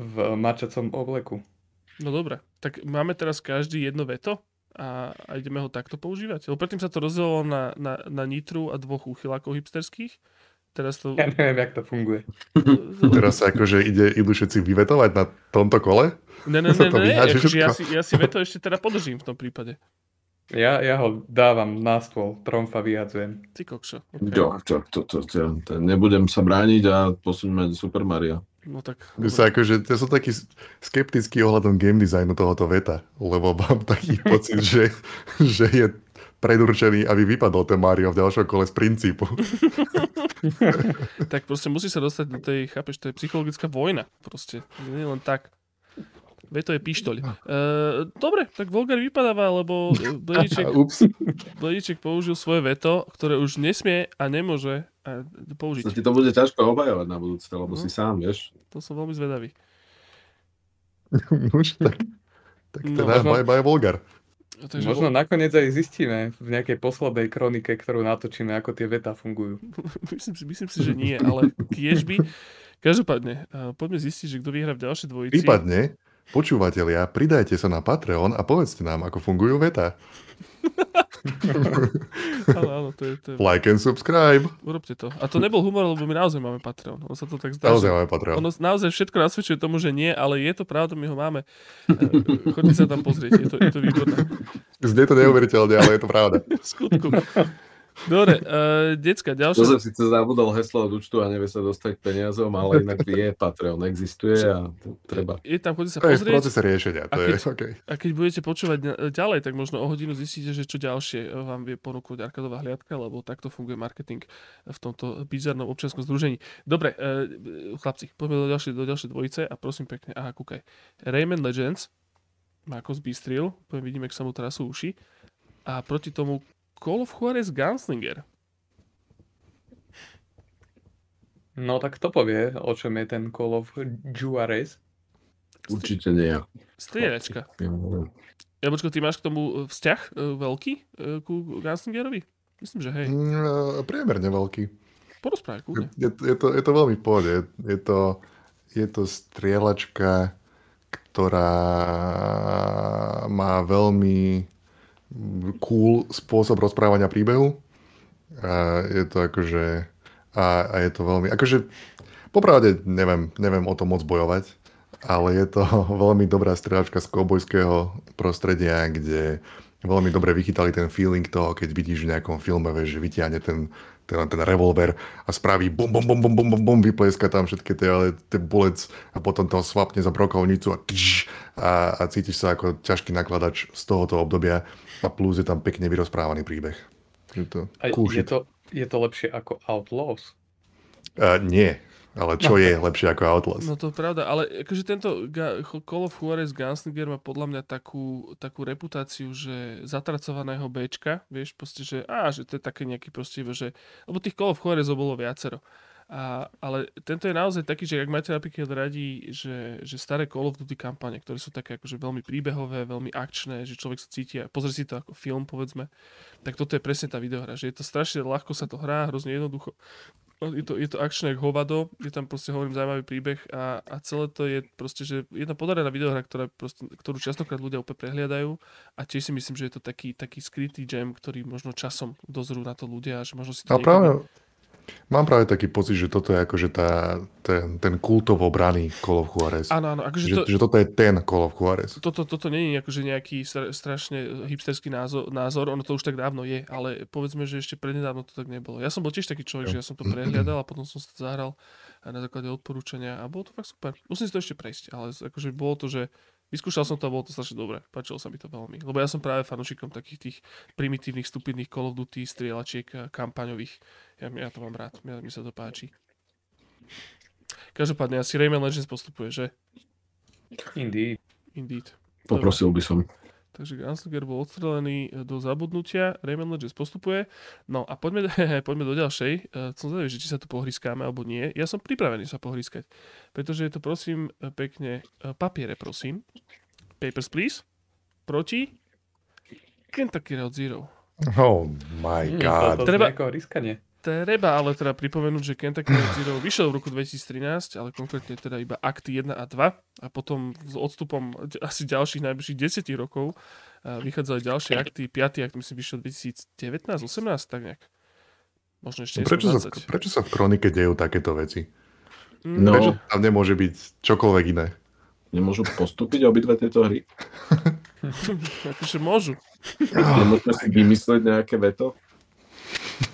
v mačacom obleku. No dobre, tak máme teraz každý jedno veto a, a ideme ho takto používať. Lebo predtým sa to rozdelilo na, na, na Nitru a dvoch uchylákov hipsterských. Teraz to... Ja neviem, jak to funguje. Teraz sa akože ide, idú všetci vyvetovať na tomto kole? Ne, ne, ne, ne, akože ja, si, ja si veto ešte teda podržím v tom prípade. Ja, ja ho dávam na stôl, tromfa vyhadzujem. Ty kokšo. Okay. Jo, to, to, to, to, to, nebudem sa brániť a posuňme Super Mario. No tak... My sa akože, ja som taký skeptický ohľadom game designu tohoto veta, lebo mám taký pocit, že, že je predurčený, aby vypadol ten Mario v ďalšom kole z princípu. tak proste musí sa dostať do tej, chápeš, to je psychologická vojna. Proste, nie len tak. Veto je pištoľ. Uh, dobre, tak Volgar vypadáva, lebo Blediček. Blediček použil svoje veto, ktoré už nesmie a nemôže Sa použiť. ti to bude ťažko obhajovať na budúce, lebo No. si sám, vieš. To som veľmi zvedavý. Už tak. Tak No, teda možno- bye bye Volgar. Takže Možno nakoniec aj zistíme v nejakej poslednej kronike, ktorú natočíme, ako tie vetá fungujú. myslím, si, myslím si, že nie, ale kiež by. Každopádne, uh, poďme zistiť, že kto vyhrá v ďalšej dvojici. Prípadne, počúvatelia, pridajte sa na Patreon a povedzte nám, ako fungujú veta. Áno, áno, to je, to je, Like and subscribe. urobte to. A to nebol humor, lebo my naozaj máme Patreon. Ono sa to tak zdá, Naozaj máme Patreon. Ono naozaj všetko nasvedčuje tomu, že nie, ale je to pravda, my ho máme. Eh, Choďte sa tam pozrieť, je to, je to výborné. Znie to neuveriteľne, ale je to pravda. Skutku. Dobre, uh, decka, ďalšia... Jozef síce zabudol heslo od účtu a nevie sa dostať peniazom, ale inak vie, Patreon existuje a treba. Je tam, choďte sa To je pozrieť procese riešenia. To A je, keď- okay. a keď budete počúvať ďalej, tak možno o hodinu zistíte, že čo ďalšie eh, vám vie ponúknuť Arkadová hliadka, lebo takto funguje marketing v tomto bizarnom občianskom združení. Dobre, uh, chlapci, poďme do ďalšej, do ďalšej dvojice a prosím pekne, aha, kúkaj. Rayman Legends, Marcos Bistril, poviem, vidíme, ak sa mu trasú uši, a proti tomu Call of Juarez Gunslinger. No tak kto povie, o čom je ten Call of Juarez? Určite nie. Strieľačka. Ja počko, ty máš k tomu eh, vzťah eh, veľký eh, ku Gunslingerovi? Myslím, že hej. Mm, priemerne veľký. Porozprávaj, kľudne. Je, je, to, je to veľmi pohode. Je, je, to, je to strieľačka, ktorá má veľmi cool spôsob rozprávania príbehu. A je to akože... A, a je to veľmi... Akože, popravde neviem, neviem o tom moc bojovať, ale je to veľmi dobrá strieľačka z kovbojského prostredia, kde veľmi dobre vychytali ten feeling toho, keď vidíš v nejakom filme, vieš, že vytiahne ten, ten, ten revolver a spraví bum, bum, bum, bum, bum, bum, bum vypleska tam všetky tie, ale tie bullets a potom to svapne za brokovnicu a, tš, a, a cítiš sa ako ťažký nakladač z tohoto obdobia a plus je tam pekne vyrozprávaný príbeh. Je to cool je, to, je to lepšie ako Outlaws? Uh, nie, ale čo je lepšie ako Outlast? No to je pravda, ale akože tento Ga- Call of Juarez Gunslinger má podľa mňa takú, takú reputáciu, že zatracovaného Bčka, vieš, proste, že, á, že to je také nejaký proste, že, lebo tých Call of Juarezov bolo viacero. A, ale tento je naozaj taký, že ak máte napríklad radi, že, že staré Call of Duty kampane, ktoré sú také akože veľmi príbehové, veľmi akčné, že človek sa cíti a pozrie si to ako film, povedzme, tak toto je presne tá videohra, že je to strašne ľahko sa to hrá, hrozne jednoducho. Je to, je to akčné hovado, je tam proste, hovorím, zaujímavý príbeh a, a celé to je proste, že jedna podarená videohra, ktorá proste, ktorú častokrát ľudia úplne prehliadajú a tiež si myslím, že je to taký, taký skrytý gem, ktorý možno časom dozrú na to ľudia, že možno si to A niekedy- práve, mám práve taký pocit, že toto je akože tá, ten, ten kultovo braný Call of Juarez. Áno, áno, akože Že, to, že toto je ten Call of Juarez. toto, toto nie je akože nejaký stra- strašne hipsterský názor, názor, ono to už tak dávno je, ale povedzme, že ešte prednedávno to tak nebolo. Ja som bol tiež taký človek, že ja som to prehliadal a potom som to zahral na základe odporúčania a bolo to fakt super. Musím si to ešte prejsť, ale akože bolo to, že vyskúšal som to a bolo to strašne dobre. Páčilo sa mi to veľmi. Lebo ja som práve fanúšikom takých tých primitívnych, stupidných Call of Duty, strieľačiek, a kampaňových. Ja, ja to mám rád, ja, mi sa to páči. Každopádne asi Rayman Legends postupuje, že? Indeed. Indeed. Poprosil by som. Takže Gunslinger bol odstrelený do zabudnutia, Rayman Legends postupuje. No a poďme, poďme do ďalšej. Uh, som zvedavý, že či sa tu pohrískáme alebo nie. Ja som pripravený sa pohrískať, pretože je to prosím e, pekne papiere, prosím. Papers, please. Proti Kentucky Road Zero. Oh my Hmm, god. Treba- riskanie. Treba ale teda pripomenúť, že Kentucky Road Zero vyšiel v roku 2013, ale konkrétne teda iba akty 1 a 2 a potom s odstupom asi ďalších najbližších 10 rokov vychádzali ďalšie akty, 5. akt myslím vyšiel 2019, 18, tak nejak. Možno ešte Prečo sa, 20. prečo sa v kronike dejú takéto veci? No. Prečo tam nemôže byť čokoľvek iné? Nemôžu postúpiť obidve tieto hry? akože môžu. Nemôžeme si vymyslieť nejaké veto?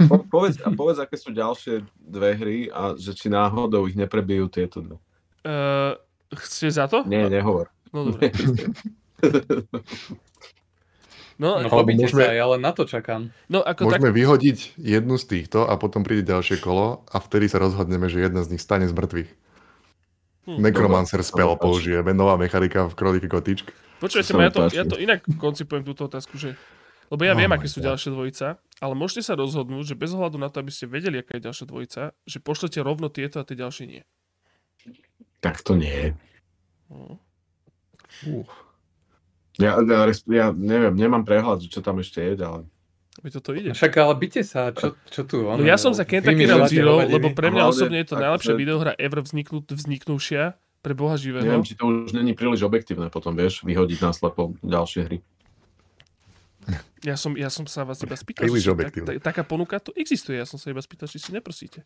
Po, povedz, a povedz, aké sú ďalšie dve hry a že či náhodou ich neprebijú tieto dve. Uh, chcete za to? Nie, nehovor. No dobre. No, No, no, robíte môžeme- sa, ja len na to čakám. no ako tak, Môžeme vyhodiť jednu z týchto a potom príde ďalšie kolo a vtedy sa rozhodneme, že jedna z nich stane z mŕtvych. Hm. Necromancer spell použijeme, nová mechanika v kronike kotičk. Počujete ma, ja to, ja to inak koncipujem túto otázku, že... Lebo ja Oh viem, aké sú ďalšie dvojica, ale môžete sa rozhodnúť, že bez ohľadu na to, aby ste vedeli, aká je ďalšia dvojica, že pošlete rovno tieto a tie ďalšie nie. Tak to nie. No. Uh. Ja, ja, ja neviem, nemám prehľad, čo tam ešte je ďalej. Veď toto ide. Však ale byte sa, čo, čo tu? No ja som za Kentucky vymýšľate Zero, lebo pre mňa Hlavne osobne je to najlepšia že- videohra ever vzniknut, vzniknúšia pre boha živého. Neviem, či to už není príliš objektívne potom, vieš, vyhodiť naslepo ďalšie hry. Ja som, ja som sa vás iba spýtal, Príliš či tak, tak, taká ponuka tu existuje. Ja som sa iba spýtal, či si neprosíte.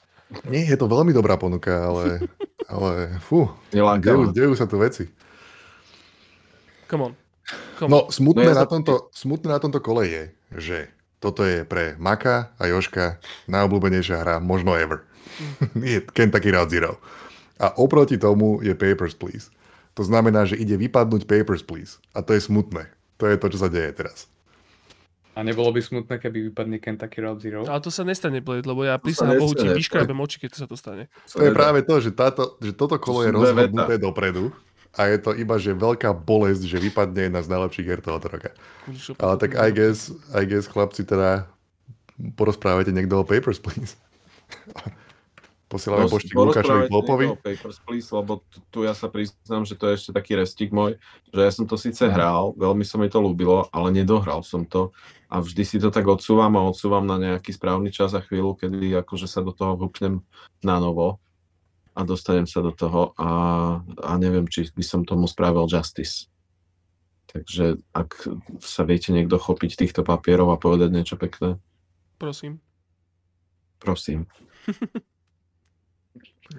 Nie, je to veľmi dobrá ponuka, ale, ale fú, dejú, dejú sa tu veci. Come on. Come on. No, smutné, No ja na tomto, smutné na tomto kole je, že toto je pre Maka a Joška najobľúbenejšia hra, možno ever. je Kentucky Route Zero. A oproti tomu je Papers, Please. To znamená, že ide vypadnúť Papers, Please. A to je smutné. To je to, čo sa deje teraz. A nebolo by smutné, keby vypadne Kentucky Road Zero? Ale to sa nestane, Blade, lebo ja prísahám Bohu ti vyškrabem oči, keď sa to stane. To je práve to, že, táto, že toto kolo To je rozhodnuté dopredu a je to iba, že veľká bolesť, že vypadne jedna z najlepších hier tohoto roka. Ale tak I guess, I guess chlapci teda porozprávajte niekto o Papers, Please. Posielame poštík Lukášovi Klopovi. Papers, Please, lebo tu, tu ja sa priznám, že to je ešte taký restik môj, že ja som to síce hral, veľmi sa mi to ľúbilo, ale nedohral som to a vždy si to tak odsúvam a odsúvam na nejaký správny čas a chvíľu, kedy akože sa do toho vúknem na novo a dostanem sa do toho a, a neviem, či by som tomu spravil justice. Takže ak sa viete niekto chopiť týchto papierov a povedať niečo pekné, Prosím. prosím.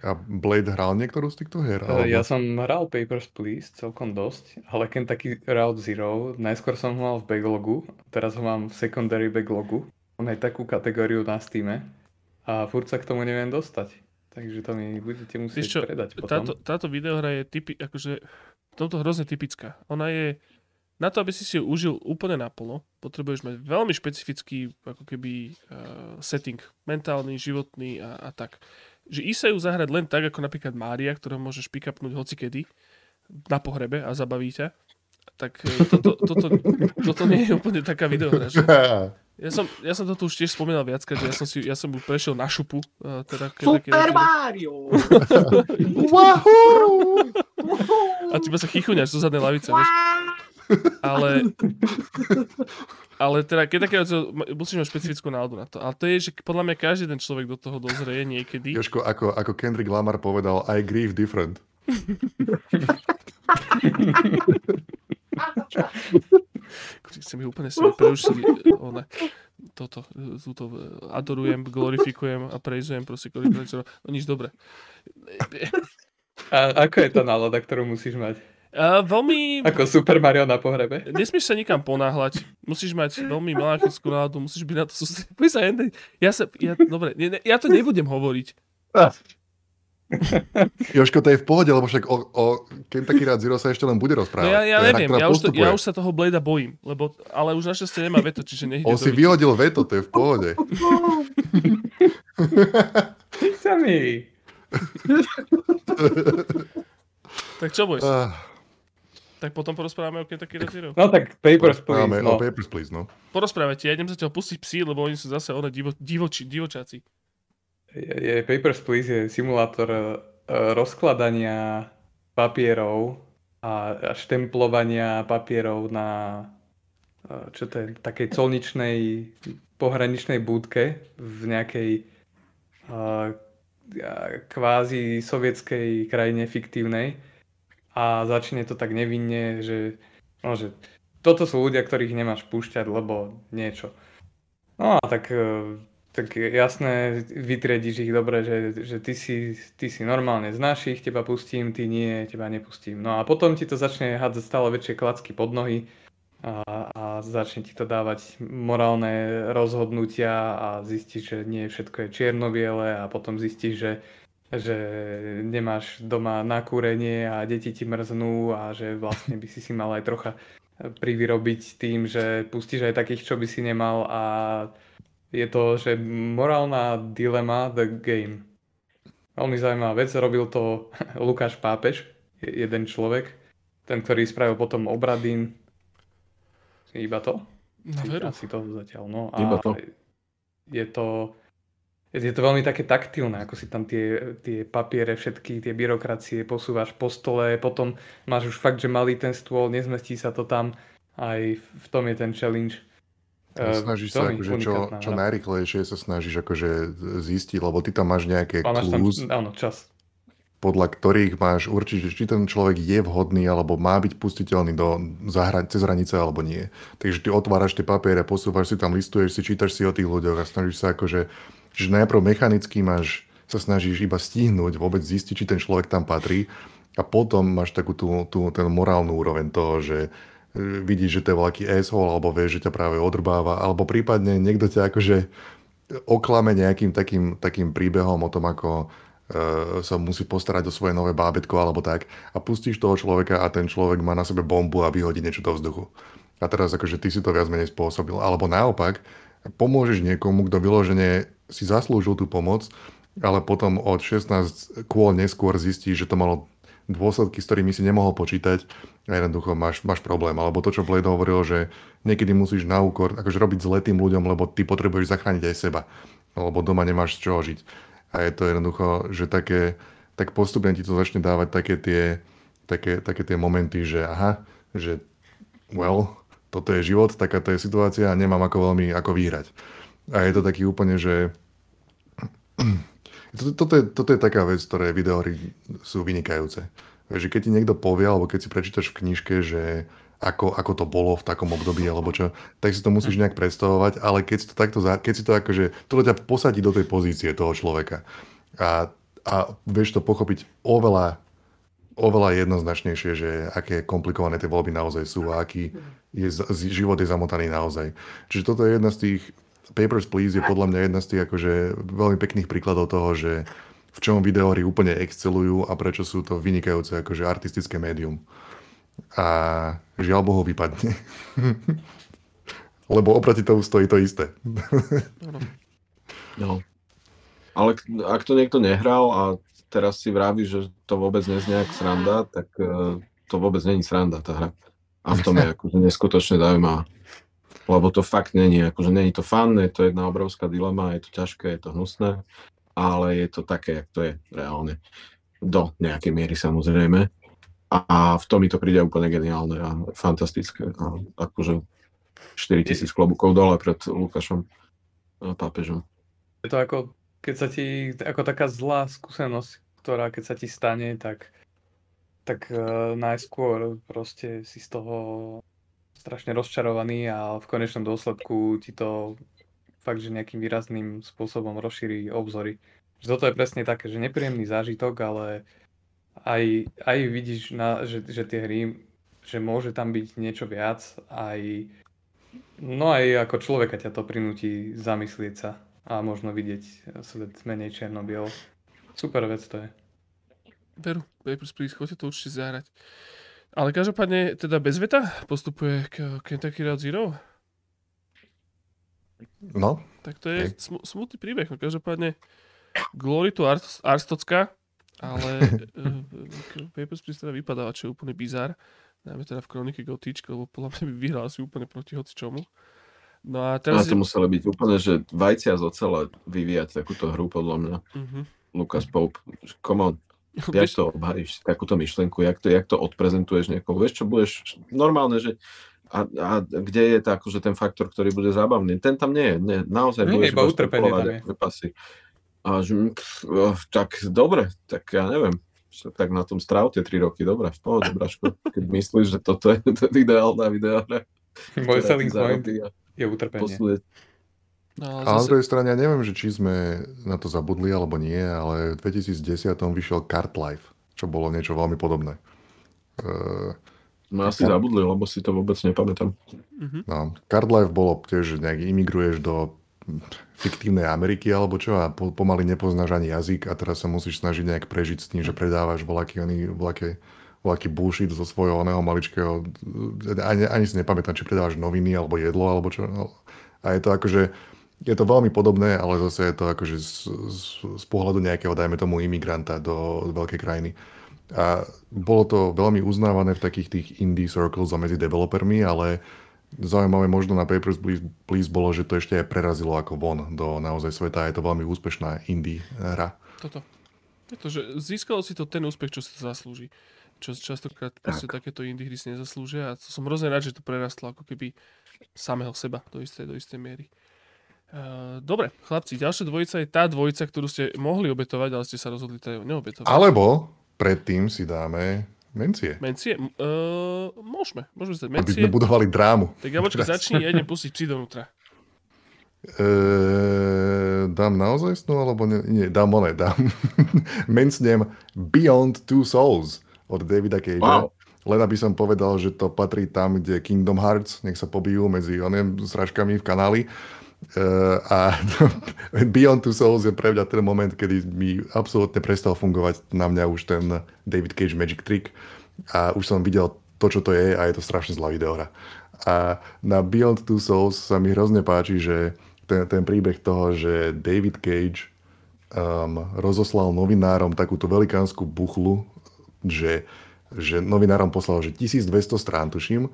A Blade hral niektorú z týchto hier? Uh, Alebo... Ja som hral Papers, Please celkom dosť, ale Kentucky Route Zero, najskôr som ho mal v backlogu, teraz ho mám v secondary backlogu. On aj takú kategóriu na Steam a furt sa k tomu neviem dostať. Takže to mi budete musieť Vieš čo, predať potom. táto, táto videohra je typi, akože v tomto hrozne typická. Ona je, na to, aby si si ju užil úplne naplno, potrebuješ mať veľmi špecifický ako keby uh, setting, mentálny, životný a, a tak. Že ísť sa ju zahrať len tak, ako napríklad Mária, ktorú môžeš pick-upnúť hocikedy na pohrebe a zabaví ťa, tak eh, toto, toto, toto nie je úplne taká videohra. Že? Ja som, ja som to tu už tiež spomínal viackrát, že ja som, si, ja som ju prešiel na šupu. Uh, teda, Super Mario! A ty sa chichuňaš zo zadnej lavice, vieš. Ale, ale teda, keď také musíš mať špecifickú náladu na to. Ale to je, že podľa mňa každý ten človek do toho dozrie niekedy. Joško, ako, ako Kendrick Lamar povedal, I grieve different. Chcem ich úplne si preušiť. Ona, toto, túto e, adorujem, glorifikujem a prejzujem proste glorifikujem. No nič dobre. A ako je tá nálada, ktorú musíš mať? A veľmi... Ako Super Mario na pohrebe? Nesmieš sa nikam ponáhľať. Musíš mať veľmi melancholickú náladu, musíš byť na to sústrediť. Poď sa jednej... Ja sa... Ja, dobre, ne, ne, ja to nebudem hovoriť. Joško, to je v pohode, lebo však o, o Kentucky Route Zero sa ešte len bude No rozprávať. ja, ja hra, neviem, ja už, to, ja už sa toho Blada bojím, lebo, ale už našťastie nemá veto, čiže nech On si vyč- vyhodil veto, to je v pohode. Sa mi. Tak čo boys? Ah, Tak potom porozprávame o Kentucky Road Zero. No tak Papers, Please, o no. Papers, Please, no. Porozprávajte, ja idem zatiaľ pustiť psi, lebo oni sú zase one divo, divoči, divočáci. Je, je, Papers, Please je simulátor e, rozkladania papierov a, a štemplovania papierov na e, čo to je, takej colničnej pohraničnej búdke v nejakej uh, kvázi sovietskej krajine fiktívnej a začne to tak nevinne, že, no, že toto sú ľudia, ktorých nemáš púšťať, lebo niečo. No a tak, e, tak jasné, vytriedíš ich dobre, že, že ty, si, ty si normálne z našich, teba pustím, ty nie, teba nepustím. No a potom ti to začne hádzať stále väčšie klacky pod nohy a, a začne ti to dávať morálne rozhodnutia a zistíš, že nie všetko je čierno-biele a potom zistíš, že, že nemáš doma nakúrenie a deti ti mrznú a že vlastne by si si mal aj trocha privyrobiť tým, že pustíš aj takých, čo by si nemal a je to, že morálna dilema The Game. Veľmi zaujímavá vec, robil to Lukáš Pápež, jeden človek, ten, ktorý spravil potom obradín iba to? No Asi- veru. Asi to zatiaľ, no. A Iba to. Je to, je to veľmi také taktilné, ako si tam tie, tie papiere, všetky tie byrokracie posúvaš po stole, potom máš už fakt, že malý ten stôl, nezmestí sa to tam, aj v tom je ten challenge. Eh, Snažíš sa akože čo, čo najrychlejšie sa snažíš akože zistiť, lebo ty tam máš nejaké máš tam, clues, áno, čas. podľa ktorých máš určiť, že či ten človek je vhodný, alebo má byť pustiteľný do, za hra, cez hranice, alebo nie. Takže ty otváraš tie papiere, posúvaš si tam, listuješ si, čítaš si o tých ľuďoch a snažíš sa akože, že najprv mechanicky máš, sa snažíš iba stihnúť, vôbec zistiť, či ten človek tam patrí a potom máš takú tú, tú ten morálnu úroveň toho, že e, vidíš, že to je veľký asshole, alebo vieš, že ťa práve odrbáva, alebo prípadne niekto ťa akože oklame nejakým takým, takým príbehom o tom, ako e, sa musí postarať o svoje nové bábetko alebo tak a pustíš toho človeka a ten človek má na sebe bombu a vyhodí niečo do vzduchu. A teraz akože ty si to viac menej spôsobil. Alebo naopak, pomôžeš niekomu, kto vyložene si zaslúžil tú pomoc, ale potom od 16 kôl neskôr zistí, že to malo dôsledky, s ktorými si nemohol počítať a jednoducho máš, máš problém. Alebo to, čo Blade hovoril, že niekedy musíš na úkor, akože robiť zle tým ľuďom, lebo ty potrebuješ zachrániť aj seba. Lebo doma nemáš z čoho žiť. A je to jednoducho, že také, tak postupne ti to začne dávať také tie, také, také tie momenty, že aha, že well, toto je život, takáto je situácia a nemám ako veľmi ako vyhrať. A je to taký úplne, že toto, toto, je, toto je taká vec, ktoré videohry sú vynikajúce. Že keď ti niekto povie, alebo keď si prečítaš v knižke, že ako, ako to bolo v takom období, alebo čo, tak si to musíš nejak predstavovať, ale keď si to takto, keď si to akože, toto ťa posadí do tej pozície toho človeka. A, a vieš to pochopiť oveľa, oveľa jednoznačnejšie, že aké komplikované tie voľby naozaj sú a aký je, život je zamotaný naozaj. Čiže toto je jedna z tých, Papers, Please je podľa mňa jedna z tých akože veľmi pekných príkladov toho, že v čom videohry úplne excelujú a prečo sú to vynikajúce akože artistické médium. A žiaľ Bohu vypadne. Lebo oproti tomu stojí to isté. No. Ale ak to niekto nehral a teraz si vraví, že to vôbec neznie jak sranda, tak eh, to vôbec není sranda tá hra. A v tom je akože neskutočne zaujímavá. Lebo to fakt není, akože není to fun, je to jedna obrovská dilema, je to ťažké, je to hnusné, ale je to také, jak to je reálne. Do nejakej miery samozrejme. A v tom mi to príde úplne geniálne a fantastické. A akože 4000 klobúkov dole pred Lukášom a pápežom. Je to ako, keď sa ti, ako taká zlá skúsenosť, ktorá keď sa ti stane, tak, tak uh, najskôr proste si z toho strašne rozčarovaný a v konečnom dôsledku ti to fakt, že nejakým výrazným spôsobom rozšíri obzory. Že toto je presne také, že nepríjemný zážitok, ale aj, aj vidíš, na, že, že tie hry, že môže tam byť niečo viac, aj no aj ako človeka ťa to prinúti zamyslieť sa a možno vidieť svet menej černo-bielo. Super vec to je. Veru, Papers, Please, chodte to určite zahrať. Ale každopádne, teda bez veta postupuje k Kentucky Road Zero? No, Tak to je sm- smutný príbeh. No každopádne Glory to Ars- Arstocka, ale uh, Papers, Please teda vypadáva, čo je úplne bizar. Najmä teda v kronike Gotička, lebo podľa mňa by vyhral asi úplne proti hoci čomu. No a A teraz... to muselo byť úplne, že vajcia z ocela vyvíjať takúto hru, podľa mňa. Mhm. Lucas Pope, come on, jak Vieš, to obhajíš, takúto myšlenku, jak to, jak to odprezentuješ niekomu. Vieš, čo budeš normálne, že a, a kde je tá, akože ten faktor, ktorý bude zábavný? Ten tam nie je. Nie, naozaj Nie, budeš iba utrpenie tam je. aké pasy. A že, oh, tak dobre, tak ja neviem. Tak na tom stráv tie 3 roky, dobre, v pohode, Braško. Keď myslíš, že toto je ten ideálna videohra. Môj selling point je utrpenie. posunie no, ale A na zase, druhej strane, ja neviem, že či sme na to zabudli alebo nie, ale v 2010 vyšiel Card Life, čo bolo niečo veľmi podobné. Uh, No asi zabudli, lebo si to vôbec nepamätám. mhm. no, Card Life bolo tiež, že nejak imigruješ do fiktívnej Ameriky alebo čo a po, pomaly nepoznáš ani jazyk a teraz sa musíš snažiť nejak prežiť s tým, že predávaš voľaký, oný, voľaký, voľaký bullshit zo svojho oného maličkého, ani, ani si nepamätám, či predávaš noviny alebo jedlo alebo čo. No. A je to akože, je to veľmi podobné, ale zase je to akože z, z, z pohľadu nejakého, dajme tomu, imigranta do, veľkej krajiny. A bolo to veľmi uznávané v takých tých indie circles a medzi developermi, ale zaujímavé možno na Papers, Please, Please bolo, že to ešte aj prerazilo ako von do naozaj sveta. Je to veľmi úspešná indie hra. toto. Pretože získalo si to ten úspech, čo si to zaslúži. Čo častokrát proste takéto indie hry si nezaslúžia a som hrozne rád, že to prerastlo ako keby samého seba do istej, do istej miery. Uh, dobre, chlapci, ďalšia dvojica je tá dvojica, ktorú ste mohli obetovať, ale ste sa rozhodli to neobetovať. Alebo predtým si dáme mencie. Mencie? Uh, môžeme, môžeme sa Aby mencie. sme budovali drámu. Tak ja počkaj, začni, ja idem pustiť psi dovnútra. Eee, dám naozaj snu, alebo nie, nie dám one, dám. Mencnem Beyond Two Souls od Davida Cage. Wow. Len aby som povedal, že to patrí tam, kde Kingdom Hearts, nech sa pobijú medzi oným sračkami v kanáli. Uh, a Beyond Two Souls je pre mňa ten moment, kedy mi absolútne prestal fungovať na mňa už ten David Cage Magic Trick a už som videl to, čo to je a je to strašne zlá videohra. A na Beyond Two Souls sa mi hrozne páči, že ten, ten príbeh toho, že David Cage um, rozoslal novinárom takúto velikánsku buchlu, že, že novinárom poslal, že 1200 strán, tuším,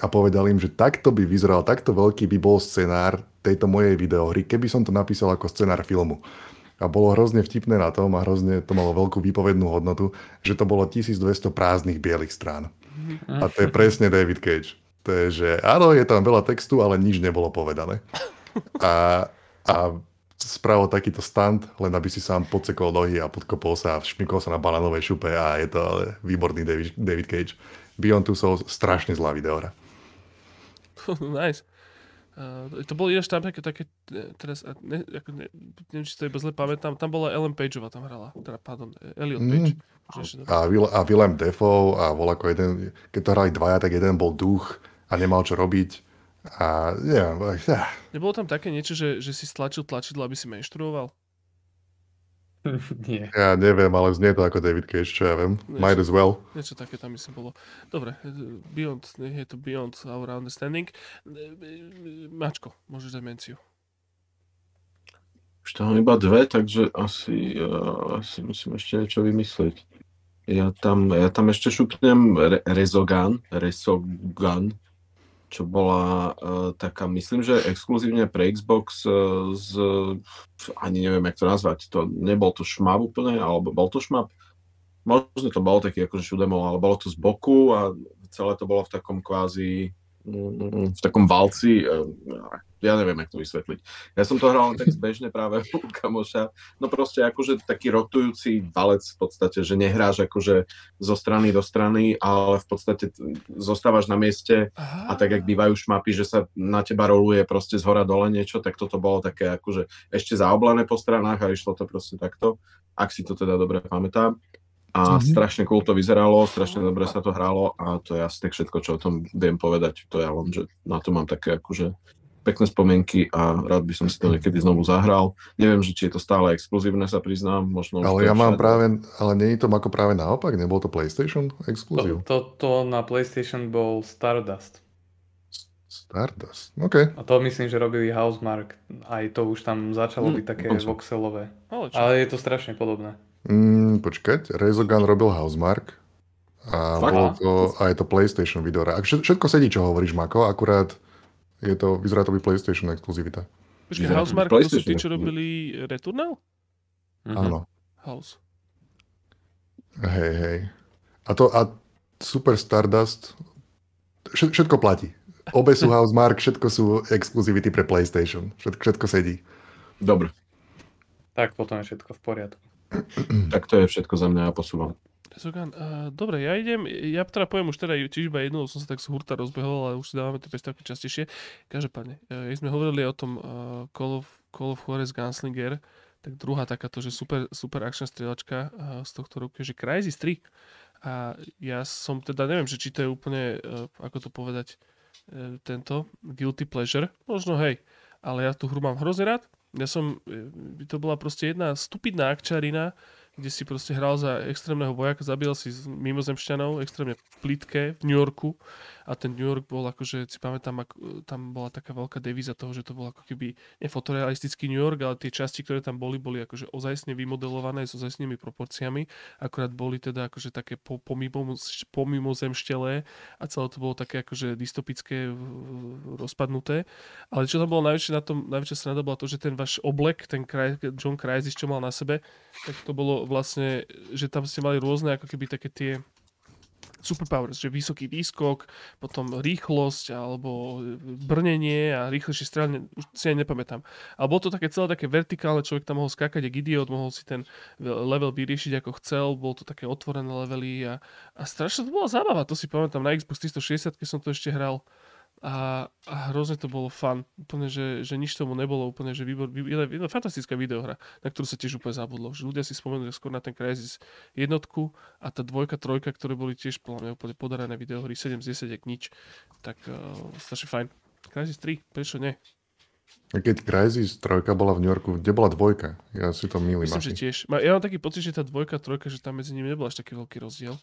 a povedal im, že takto by vyzeral, takto veľký by bol scenár tejto mojej videohry, keby som to napísal ako scenár filmu. A bolo hrozne vtipné na tom a hrozne to malo veľkú výpovednú hodnotu, že to bolo 1200 prázdnych bielých strán. A to je presne David Cage. To je, že áno, je tam veľa textu, ale nič nebolo povedané. A, a spravil takýto stand, len aby si sám podsekol nohy a podkopol sa a šmykol sa na banánovej šupe a je to výborný David, David Cage. Beyond Two Souls, strašne zlá videohra. nice. Uh, to bolo ináč tam také, také e, teraz, a ne, ako ne, neviem, či to iba zle pamätám, tam bola Ellen Pageová tam hrala, teda, pardon, Elliot Page. Už ešte dobre. A, Will, a Willem Defoe a bol ako jeden, keď to hrali dvaja, tak jeden bol duch a nemal čo robiť. A neviem, ja, Nebolo tam také niečo, že, že si stlačil tlačidlo, aby si menštruoval? Nie. ja neviem, ale znie to ako David Cage, čo ja viem. Might as well. Niečo také tam myslím bolo. Dobre, e, beyond, nech je to beyond our understanding. E, e, Mačko, môžeš dať menciu. Už tam iba dve, takže asi, uh, asi musím ešte niečo vymyslieť. Ja tam, ja tam ešte šupnem Re- Rezogan, Resogan, čo bola uh, taká, myslím, že exkluzívne pre Xbox uh, z, ani neviem, jak to nazvať, to nebol to šmab úplne, alebo bol to šmab? Možno to bolo taký akože šudemol, ale bolo to z boku a celé to bolo v takom kvázi, v takom valci, uh, ja neviem, jak to vysvetliť. Ja som to hral len tak zbežne práve u kamoša. No proste akože taký rotujúci valec v podstate, že nehráš akože zo strany do strany, ale v podstate zostávaš na mieste a tak, jak bývajú šmapy, že sa na teba roluje proste z hora dole niečo, tak toto bolo také akože ešte zaoblené po stranách a išlo to proste takto, ak si to teda dobre pamätám. A strašne cool to vyzeralo, strašne dobre sa to hralo a to je asi tak všetko, čo o tom viem povedať. To ja len, že na to mám také akože pekné spomienky a rád by som si to niekedy znovu zahral. Neviem, že či je to stále exkluzívne, sa priznám. Možno Ale to ja mám všade. práve, ale nie je to ako práve naopak, nebol to PlayStation To, exkluzív? to, to na PlayStation bol Stardust. Stardust, OK. A to myslím, že robili Housemark. Aj to už tam začalo Mm, byť také voxelové. Ale je to strašne podobné. Mm, počkať, Rezogun robil Housemark A, Fakt? bolo to, a je to PlayStation videohra. A všet- všetko sedí, čo hovoríš, Mako, akurát je to, vyzerá to byť PlayStation exkluzivita. Počkaj, to Housemark, to sú tí, čo robili Returnal? Mhm. Áno. House. Hej, hej. A to, a Super Stardust, všet- všetko platí. Obe sú Housemark, všetko sú exkluzivity pre PlayStation. Všetko, všetko sedí. Dobre, Tak potom je všetko v poriadku. Tak to je všetko za mňa, ja posúvam. Rezogan, uh, dobre, ja idem, ja teda poviem už teda tiež iba jednu, som sa tak z hurta rozbehol, ale už si dávame tie prestávky častejšie. Každopádne, uh, keď sme hovorili o tom uh, Call, of, Call of Juarez Gunslinger, tak druhá takáto, že super, super action strieľačka uh, z tohto roku že Crysis 3. A ja som teda, neviem, že či to je úplne, uh, ako to povedať, uh, tento guilty pleasure, možno hej, ale ja tú hru mám hrozne rád. Ja som, e, to bola proste jedna stupidná akčarina, kde si proste hral za extrémneho vojaka, zabíjal si mimozemšťanov, extrémne plitké v New Yorku a ten New York bol akože, si pamätám, ako, tam bola taká veľká devíza toho, že to bol ako keby nie fotorealistický New York, ale tie časti, ktoré tam boli, boli akože ozajstne vymodelované s ozajstnými proporciami, akorát boli teda akože také po, pomimo, pomimozemštelé a celé to bolo také akože dystopické, rozpadnuté. Ale čo tam bolo najväčšie na tom, najväčšia sranda bola to, že ten váš oblek, ten John Crysis, čo mal na sebe, tak to bolo vlastne, že tam ste mali rôzne ako keby také tie superpowers, že vysoký výskok, potom rýchlosť alebo brnenie a rýchlejšie strelanie, už si aj nepamätám. Ale bolo to také celé také vertikálne, človek tam mohol skákať jak idiot, mohol si ten level vyriešiť ako chcel, bolo to také otvorené levely a, a strašne to bola zábava, to si pamätám, na Xbox 360 keď som to ešte hral a, a hrozne to bolo fun. Úplne, že, že nič tomu nebolo úplne, že výbor, vý, jedna, fantastická videohra, na ktorú sa tiež úplne zabudlo. Že ľudia si spomenuli skôr na ten Crysis jednotku a tá dvojka, trojka, ktoré boli tiež podľa mňa úplne podarené videohry, 7 z 10, jak nič. Tak uh, strašne fajn. Crysis 3, prečo nie? Keď Crysis 3 bola v New Yorku, kde bola dvojka? Ja si to milím Myslím, že asi. tiež. Ma- Ja mám taký pocit, že tá dvojka, trojka, že tam medzi nimi nebol až taký veľký rozdiel.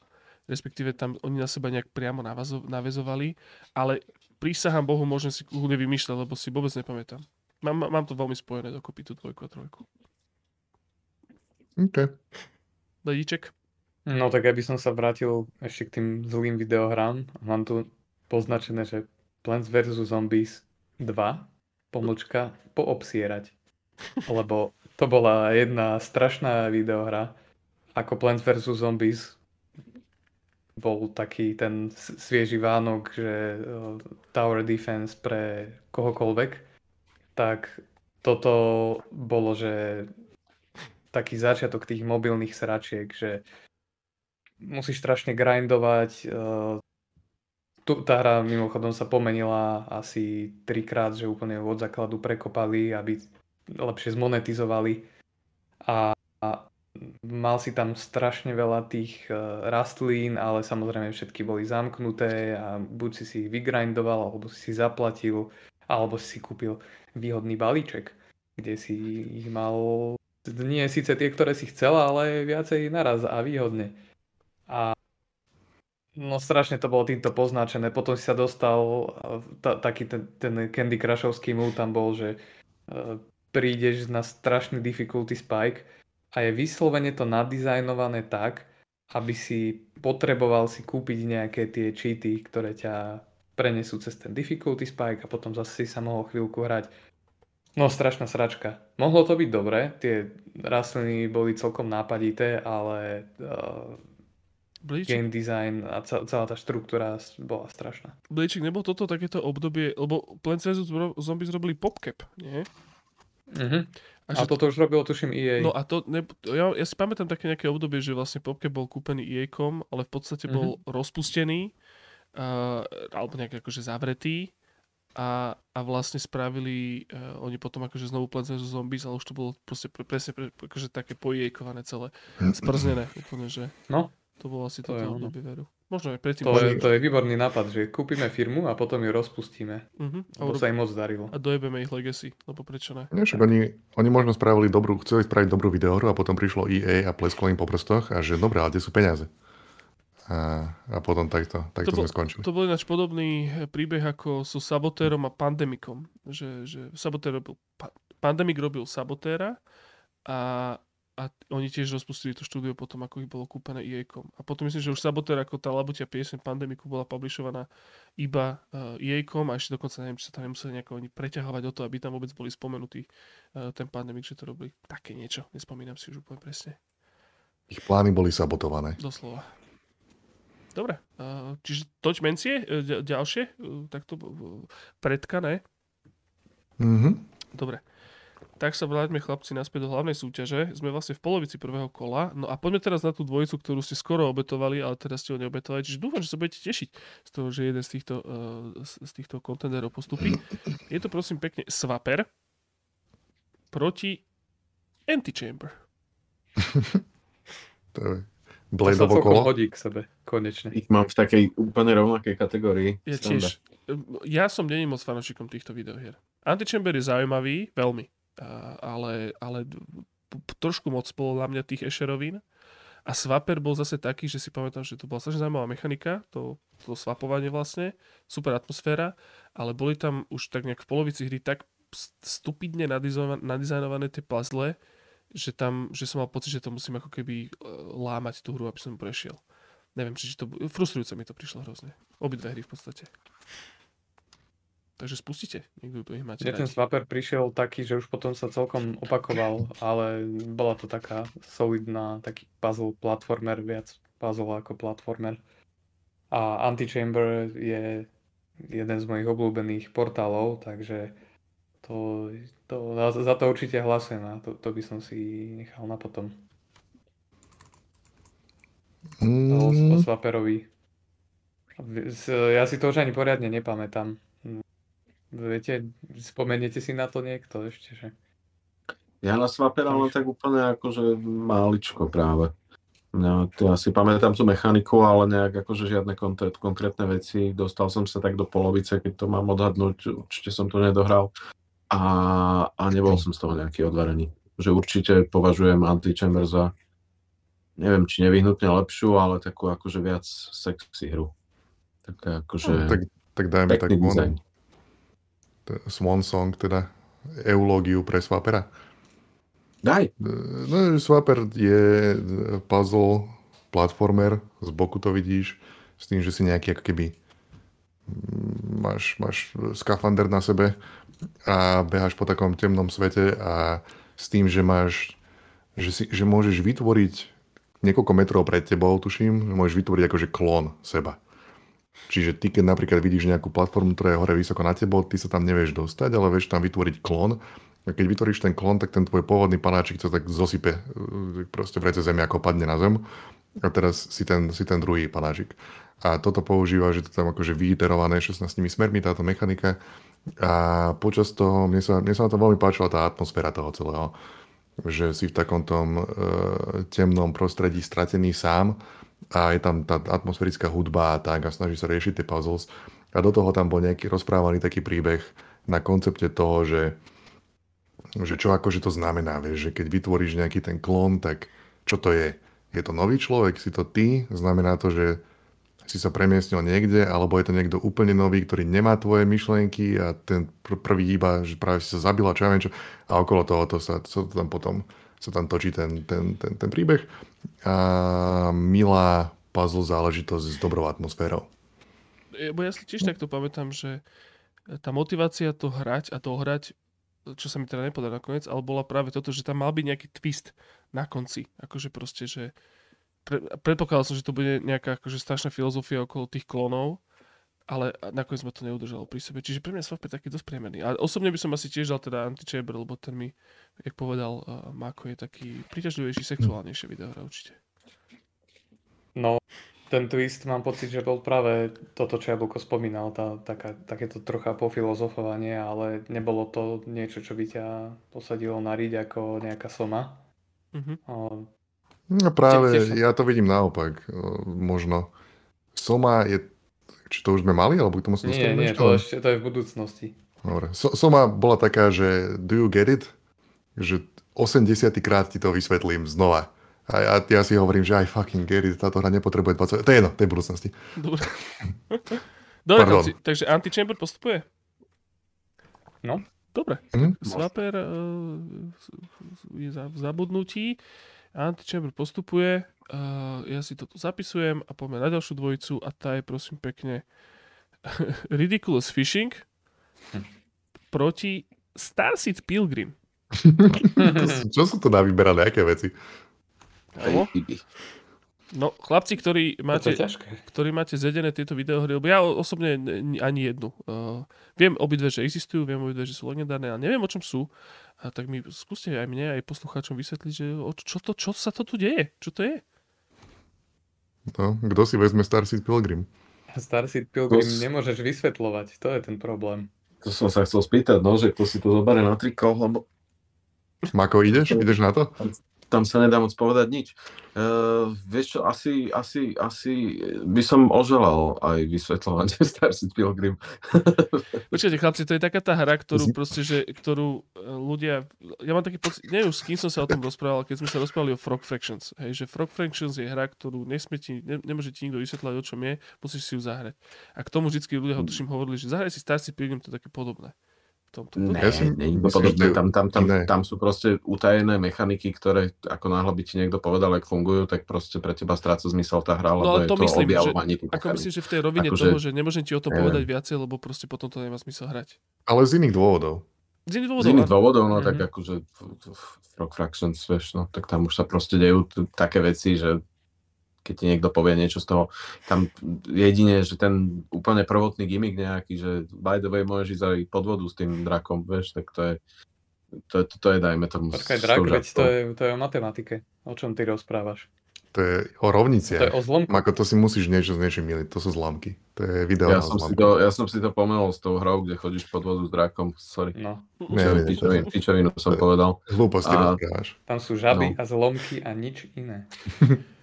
Respektíve tam oni na seba nejak priamo navezovali, ale prísahám Bohu, môžem si kľudne vymýšľať, lebo si vôbec nepamätám. Mám, mám- to veľmi spojené dokopy, tú dvojku a trojku. OK. Ledíček? No tak aby som sa vrátil ešte k tým zlým videohrám, mám tu poznačené, že Plants vs. Zombies 2, pomlčka, poobsierať. Lebo to bola jedna strašná videohra, ako Plants vs. Zombies bol taký ten svieži Vánok, že eh, Tower Defense pre kohokoľvek, tak toto bolo, že taký začiatok tých mobilných sračiek, že musíš strašne grindovať. eh, Tu, tá hra mimochodom sa pomenila asi trikrát, že úplne od základu prekopali, aby lepšie zmonetizovali. A, a mal si tam strašne veľa tých eh, rastlín, ale samozrejme všetky boli zamknuté a buď si si ich vygrindoval, alebo si si zaplatil, alebo si si kúpil výhodný balíček, kde si ich mal nie síce tie, ktoré si chcela, ale viacej naraz a výhodne. A no strašne to bolo týmto poznačené. Potom si sa dostal, ta, taký ten, ten Candy Crushovský move tam bol, že uh, prídeš na strašný difficulty spike a je vyslovene to nadizajnované tak, aby si potreboval si kúpiť nejaké tie cheaty, ktoré ťa prenesú cez ten difficulty spike a potom zase si sa mohol chvíľku hrať. No strašná sračka. Mohlo to byť dobré, tie rastliny boli celkom nápadité, ale uh, game design a cel- celá tá štruktúra bola strašná. Blíček, nebol toto takéto obdobie, lebo Plants vs. Zombies robili PopCap, nie? Uh-huh. A, A že toto už robilo, tuším, EA. No a to, ne, ja, ja si pamätám také nejaké obdobie, že vlastne PopCap bol kúpený EA-kom, ale v podstate bol rozpustený, uh, alebo nejak akože zavretý a, a vlastne spravili uh, oni potom akože znovu Plants vs. Zombies, ale už to bolo proste pre, presne pre, akože také pojejkované celé, sprznené úplne, že No. to bolo asi To toto obdobie veru. Možno aj predtým. To je, to je výborný nápad, že kúpime firmu a potom ju rozpustíme. A, Lebo sa im moc darilo. a dojebeme ich legacy, lebo prečo ne? Nie, však oni, oni možno spravili dobrú, chceli spraviť dobrú videohru a potom prišlo EA a plesklo im po prstoch a že dobre, ale kde sú peniaze? A, a potom takto, takto To bol- sme skončili. To bol ináč podobný eh, príbeh ako so Sabotérom a Pandemikom. Že, že Sabotér robil, pa, Pandemic robil Sabotéra a, a oni tiež rozpustili to štúdio potom, ako ich bolo kúpené EA-kom. A potom myslím, že už Saboteur ako tá labutia piesň Pandemiku bola publishovaná iba uh, EA-kom a ešte dokonca neviem, či sa tam nemuseli nejako oni preťahovať o to, aby tam vôbec boli spomenutí uh, ten Pandemik, že to robili také niečo. Nespomínam si už úplne presne. Ich plány boli sabotované. Doslova. Dobre, uh, čiže toč mencie, ďalšie, takto predkané. Mhm. Dobre. Tak sa vráťme chlapci naspäť do hlavnej súťaže. Sme vlastne v polovici prvého kola. No a poďme teraz na tú dvojicu, ktorú ste skoro obetovali, ale teraz ste ho neobetovali. Čiže dúfam, že sa budete tešiť z toho, že jeden z týchto, uh, z týchto kontenderov postupí. Je to prosím pekne Swapper proti Antichamber. To je Bladeovo kolo. hodí k sebe, konečne. Ich mám v takej úplne rovnakej kategórii. Ja tiež. Ja som není moc fanúšikom týchto videohier. Antichamber je zaujímavý, veľmi, ale, ale trošku moc bolo na mňa tých Esherovín. A Swapper bol zase taký, že si pamätám, že to bola strašne zaujímavá mechanika, to, to swapovanie vlastne, super atmosféra, ale boli tam už tak nejak v polovici hry tak stupidne nadizajnované tie puzzle, že tam, že som mal pocit, že to musím ako keby e, lámať tú hru, aby som prešiel. Neviem, či to... Frustrujúce mi to prišlo hrozne. Obidve hry v podstate. Takže spustite, niekto tu ich máte Mne ten swapper prišiel taký, že už potom sa celkom opakoval, ale bola to taká solidná, taký puzzle platformer, viac puzzle ako platformer. A Antichamber je jeden z mojich obľúbených portálov, takže to, to, za- to určite hlasujem a to, to by som si nechal na potom. O, o Mm, Swapperovi. S- Ja si to už ani poriadne nepamätám. Viete, spomeniete si na to niekto ešte, že? Ja na Swapera len tak úplne akože máličko práve. No, to ja si pamätám tú mechaniku, ale nejak akože žiadne konkrét, konkrétne veci. Dostal som sa tak do polovice, keď to mám odhadnúť, určite som to nedohral. A, a nebol som z toho nejaký odvarený. Že určite považujem Antichamber za, neviem, či nevyhnutne lepšiu, ale takú akože viac sexy hru. Taká akože no, tak, tak dajme tak von, Swan Song, teda eulógiu pre Swapera. Daj, No, Swapper je e, puzzle, platformer, z boku to vidíš, s tým, že si nejaký ako keby mm, máš, máš skafander na sebe a beháš po takom temnom svete a s tým, že máš, že, si, že môžeš vytvoriť niekoľko metrov pred tebou, tuším, že môžeš vytvoriť akože klon seba. Čiže ty, keď napríklad vidíš nejakú platformu, ktorá je hore vysoko na tebou, ty sa tam nevieš dostať, ale vieš tam vytvoriť klon. A keď vytvoríš ten klon, tak ten tvoj pôvodný panáčik sa tak zosype e, proste v rece zemi, ako padne na zem. A teraz si ten, si ten druhý panáčik. A toto používa, že to tam akože vyiterované 16 smermi táto mechanika. A počas toho, mne sa, mne sa na to veľmi páčila tá atmosféra toho celého. Že si v takom tom e, temnom prostredí stratený sám a je tam tá atmosférická hudba a tak a snaží sa riešiť tie puzzles. A do toho tam bol nejaký rozprávaný taký príbeh na koncepte toho, že, že čo akože to znamená, vieš, že keď vytvoríš nejaký ten klon, tak čo to je? Je to nový človek? Si to ty? Znamená to, že si sa premiestnil niekde, alebo je to niekto úplne nový, ktorý nemá tvoje myšlienky a ten pr- prvý iba, že práve si sa zabila, čo ja viem čo. A okolo toho to sa, to tam potom sa tam točí ten, ten, ten, ten príbeh. A milá puzzle záležitosť s dobrou atmosférou. E, Bo ja si tiež takto pamätám, že tá motivácia to hrať a to hrať, čo sa mi teda nepodarilo nakoniec, ale bola práve toto, že tam mal byť nejaký twist na konci. Akože proste, že pre, predpokladal som, že to bude nejaká akože strašná filozofia okolo tých klonov, ale nakoniec ma to neudržalo pri sebe. Čiže pre mňa Swap je taký dosť priemerný. A osobne by som asi tiež dal teda Antichamber, lebo ten mi, jak povedal uh, Mako, je taký príťažlivejší, sexuálnejšie videohra určite. No, ten twist mám pocit, že bol práve toto, čo Jablko spomínal, tá, taká, takéto trocha pofilozofovanie, ale nebolo to niečo, čo by ťa posadilo na riť ako nejaká soma. Mhm. O, No práve, Tiež- tiež som- ja to vidím naopak. Možno. Soma je... Či to už sme mali, alebo k tomu sa nie, dostaneme nie, to ešte to je v budúcnosti. Dobre. So, Soma bola taká, že do you get it? Že 80 krát ti to vysvetlím znova. A ja, ja si hovorím, že aj fucking get it, táto hra nepotrebuje 20... To je jedno, to je budúcnosti. Dobre. Dobre, chlapci, takže Antichamber postupuje? No, Dobre, Mhm. Swapper uh, je za, v zabudnutí. Antichamber postupuje. Uh, ja si to tu zapisujem a poďme na ďalšiu dvojicu a tá je prosím pekne Ridiculous Fishing proti Starseed Pilgrim. Sú- Čo sú to na vyberané, aké veci? No, chlapci, ktorí To máte, ktorí máte zedené tieto videohry, lebo ja osobne ani jednu. Uh, viem obidve, že existujú, viem obidve, že sú legendárne, ale neviem, o čom sú. A tak mi skúste aj mne, aj poslucháčom vysvetliť, že o, čo, to, čo sa to tu deje? Čo to je? No, kto si vezme Star Seed Pilgrim? Starseed Pilgrim To nemôžeš vysvetľovať, to je ten problém. To som sa chcel spýtať, no, že kto si to zoberie na triko, lebo Mako, ideš? Ideš na to? tam sa nedá moc povedať nič. Uh, vieš čo, asi, asi, asi by som oželal aj vysvetľovanie Star City Pilgrim. Počkajte, chlapci, to je taká tá hra, ktorú Z- proste, že, ktorú e, ľudia, ja mám taký pocit, neviem už s kým som sa o tom rozprával, keď sme sa rozprávali o Frog Fractions, hej, že Frog Fractions je hra, ktorú nesmie ti, ne, nemôže ti nikto vysvetľovať, o čom je, musíš si ju zahrať. A k tomu vždy ľudia ho tuším hovorili, že zahraj si Star City Pilgrim, to je také podobné. Ne, Ja si nie, myslím, podobné. že Tam, tam, tam, tam sú proste utajené mechaniky, ktoré ako náhle by ti niekto povedal, ak fungujú, tak proste pre teba stráca zmysel tá hra, lebo No, ale je to to myslím, že- objavovanie tých Ako myslím, že v tej rovine Akože- toho, že nemôžem ti o tom povedať viacej, lebo proste potom to nemá zmysel hrať. Ale z iných dôvodov. Z iných Z dôvodov, iných áno. dôvodov, no tak Mhm. akože Frog Fractions, vieš, no tak tam už sa proste dejú také veci, že keď ti niekto povie niečo z toho, tam jedine, že ten úplne prvotný gimmick nejaký, že by the way môžeš ísť aj pod vodu s tým drakom, vieš, tak to je, to je, to, to je dajme tomu Počkaj, drak, veď to je, to je o matematike. O čom ty rozprávaš? To je o To je o zlomku. Mako, to si musíš niečo s niečím miliť. To sú zlámky. To je video Ja som, si to, ja som si to pomenul s tou hrou, kde chodíš pod vodu s drakom, sorry. No, Nie, nie, Pičovinu, pičovinu som povedal. Hlúposti A- rozprávaš. tam sú žaby No. a zlomky a nič iné.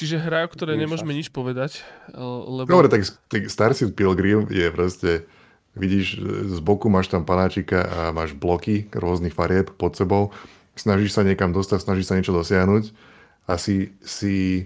Čiže hra, o ktorej nemôžeme nič povedať, e, lebo... Dobre, tak t- Star Seed Pilgrim je proste, vidíš, z boku máš tam panáčika a máš bloky rôznych farieb pod sebou, snažíš sa niekam dostať, snažíš sa niečo dosiahnuť a si, si,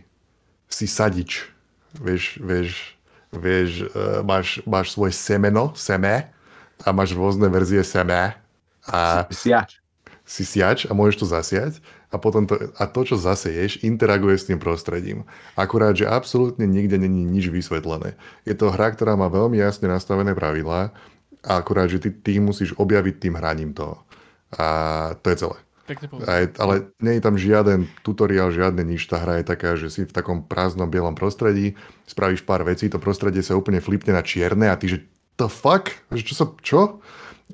si sadič. Vieš, vieš, vieš e, máš, máš svoje semeno, seme a máš rôzne verzie seme a Siač. si siač a môžeš to zasiať a potom to, a to, čo zaseješ, interaguje s tým prostredím. Akurát, že absolútne nikde není nič vysvetlené. Je to hra, ktorá má veľmi jasne nastavené pravidlá a akurát, že ty, ty musíš objaviť tým hraním toho. A to je celé. Pekne povedané. A je, ale nie je tam žiaden tutoriál, žiadne nič. Tá hra je taká, že si v takom prázdnom bielom prostredí, spravíš pár vecí, to prostredie sa úplne flipne na čierne a ty, že the fuck? Čo sa, čo?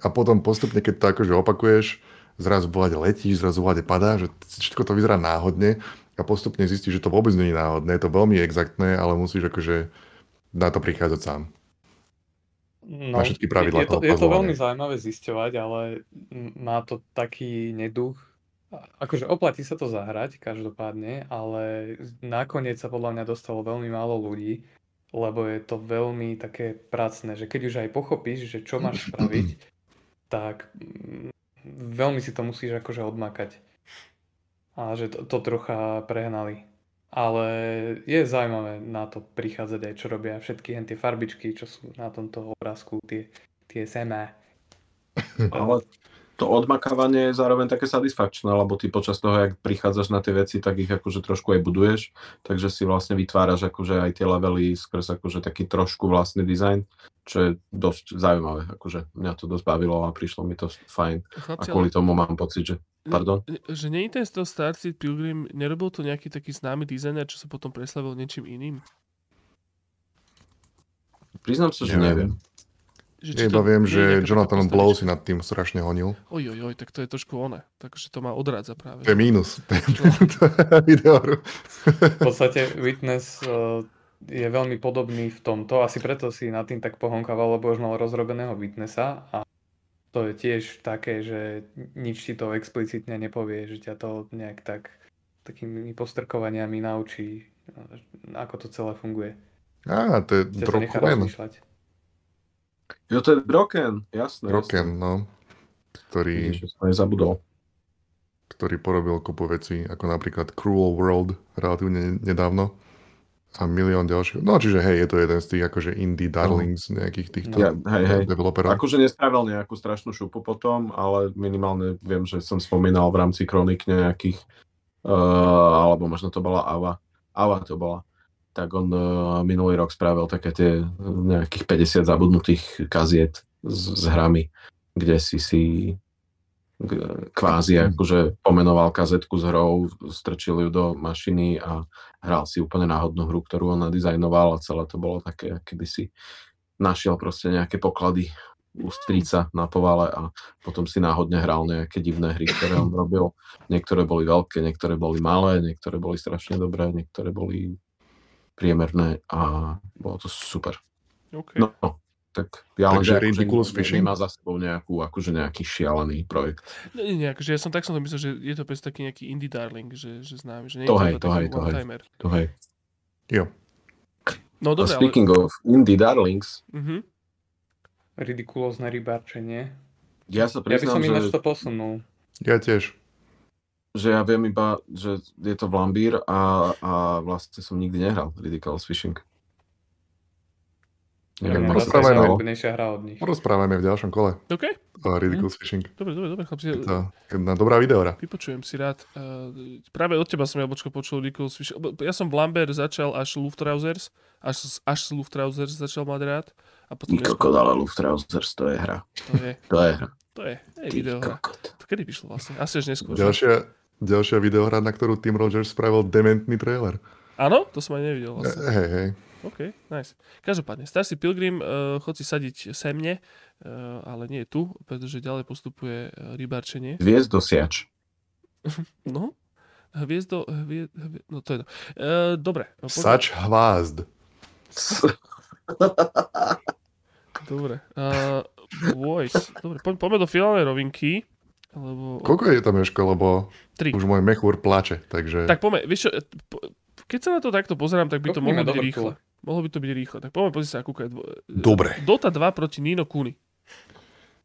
A potom postupne, keď to akože opakuješ, zrazu volade letíš, zrazu volade padá, že všetko to vyzerá náhodne a postupne zistíš, že to vôbec nie je náhodné, je to veľmi exaktné, ale musíš akože na to prichádzať sám. No, Na všetky pravidlá je, to, je to veľmi zaujímavé zisťovať, ale má to taký neduch. Akože oplatí sa to zahrať, každopádne, ale nakoniec sa podľa mňa dostalo veľmi málo ľudí, lebo je to veľmi také pracné, že keď už aj pochopíš, že čo máš spraviť, tak veľmi si to musíš akože odmakať. A že to, to trocha prehnali. Ale je zaujímavé na to prichádzať aj čo robia všetky tie farbičky, čo sú na tomto obrázku, tie, tie semá. Ale to odmakávanie je zároveň také satisfakčné, lebo ty počas toho, jak prichádzaš na tie veci, tak ich akože trošku aj buduješ, takže si vlastne vytváraš akože aj tie levely skrz akože taký trošku vlastný dizajn, čo je dosť zaujímavé, akože mňa to dosť bavilo a prišlo mi to fajn a Chlapci, ale kvôli tomu mám pocit, že pardon, že nie je ten z toho Star City Pilgrim, nerobil to nejaký taký známy dizajner, čo sa potom preslavil niečím iným? priznám sa, že Neviem. neviem. Že Ja iba viem, nie je že Jonathan Blow si nad tým strašne honil. Oj, oj, oj, tak to je trošku one. Takže to má odrádza práve. To je mínus. videohru. V podstate Witness eh, je veľmi podobný v tomto, asi preto si nad tým tak pohonkával, lebo už mal rozrobeného Witnessa a to je tiež také, že nič ti to explicitne nepovie, že ťa to nejak tak takými postrkovaniami naučí, eh, ako to celé funguje. Á, to je to nechá Broken. rozmýšľať. Jo, to je Broken, jasné. Broken, no. Ktorý, Vidíš, som aj zabudol. ktorý porobil kopu veci, ako napríklad Cruel World relatívne nedávno. a milión ďalších. No čiže hej, je to jeden z tých akože indie darlings nejakých týchto Ja, hej, hej. developerov. Akože nespravil nejakú strašnú šupu potom, ale minimálne viem, že som spomínal v rámci kronik nejakých, uh, alebo možno to bola Ava. Ava to bola. Tak on uh, minulý rok spravil také tie nejakých 50 zabudnutých kaziet s, s hrami, kde si si k- kvázi akože pomenoval kazetku s hrou, strčil ju do mašiny a hral si úplne náhodnú hru, ktorú on nadizajnoval a celé to bolo také, keby si našiel proste nejaké poklady u strica na povale a potom si náhodne hral nejaké divné hry, ktoré on robil. Niektoré boli veľké, niektoré boli malé, niektoré boli strašne dobré, niektoré boli priemerné a bolo to super. OK. No, tak ja len, Takže že akože Ridiculous ne- Fishing? nemá za sebou nejakú, akože nejaký šialený projekt. Nie, nie, akože ja som tak som to myslel, že je to proste taký nejaký indie darling, že, že znám, že nie To je hej, to to hej, to hej. To hej. Jo. No dobre, ale... speaking of Indie Darlings, Mhm. Ridikulózne rybárčenie. ja sa Ja by som priznám, ináč že, to posunul. Ja tiež. Že ja viem iba, že je to Vlambír a, a vlastne som nikdy nehral Ridiculous Fishing. Neviem, rozprávajme. nich. Porozprávajme v ďalšom kole OK, o Ridiculous Fishing. dobre, dobre, dobre, chlapci. Je to jedna dobrá videohra. Vypočujem si rád. Uh, práve od teba som ja bočko počul Ridiculous Fishing. Ja som v Lambert začal až Luftrausers, až, až Luftrausers začal mať rád. A potom Ty kokot, ale Luftrausers, to je hra. to je, To je hra. to je, to je videohra. kokot. To kedy vyšlo vlastne? Asi až neskôr. že? Ďalšia, ďalšia videohra, na ktorú Tim Rogers spravil dementný trailer. Áno? To som aj nevidel E, vlastne. Hej, hej. OK, nice. Každopádne, Star Sea Pilgrim, uh, chod si sadiť semne, uh, ale nie je tu, pretože ďalej postupuje uh, rybárčenie. Hviezdosiač. No, hviezdo, hvie, hvie, no to je to. Uh, dobre. no, poďme- Sač hvázd. Dobre. Uh, boys. Dobre, poď, poďme do finálnej rovinky. Lebo... Koľko je tam Jožko, lebo Tri. už môj mechúr plače, takže... Tak poďme, vieš čo, po- keď sa na to takto pozerám, tak by to mohlo byť vrtulu. rýchle. Mohlo by to byť rýchle. Tak poďme, pozri sa, kúkaj. Dobre. Dota 2 proti Nino Kuni.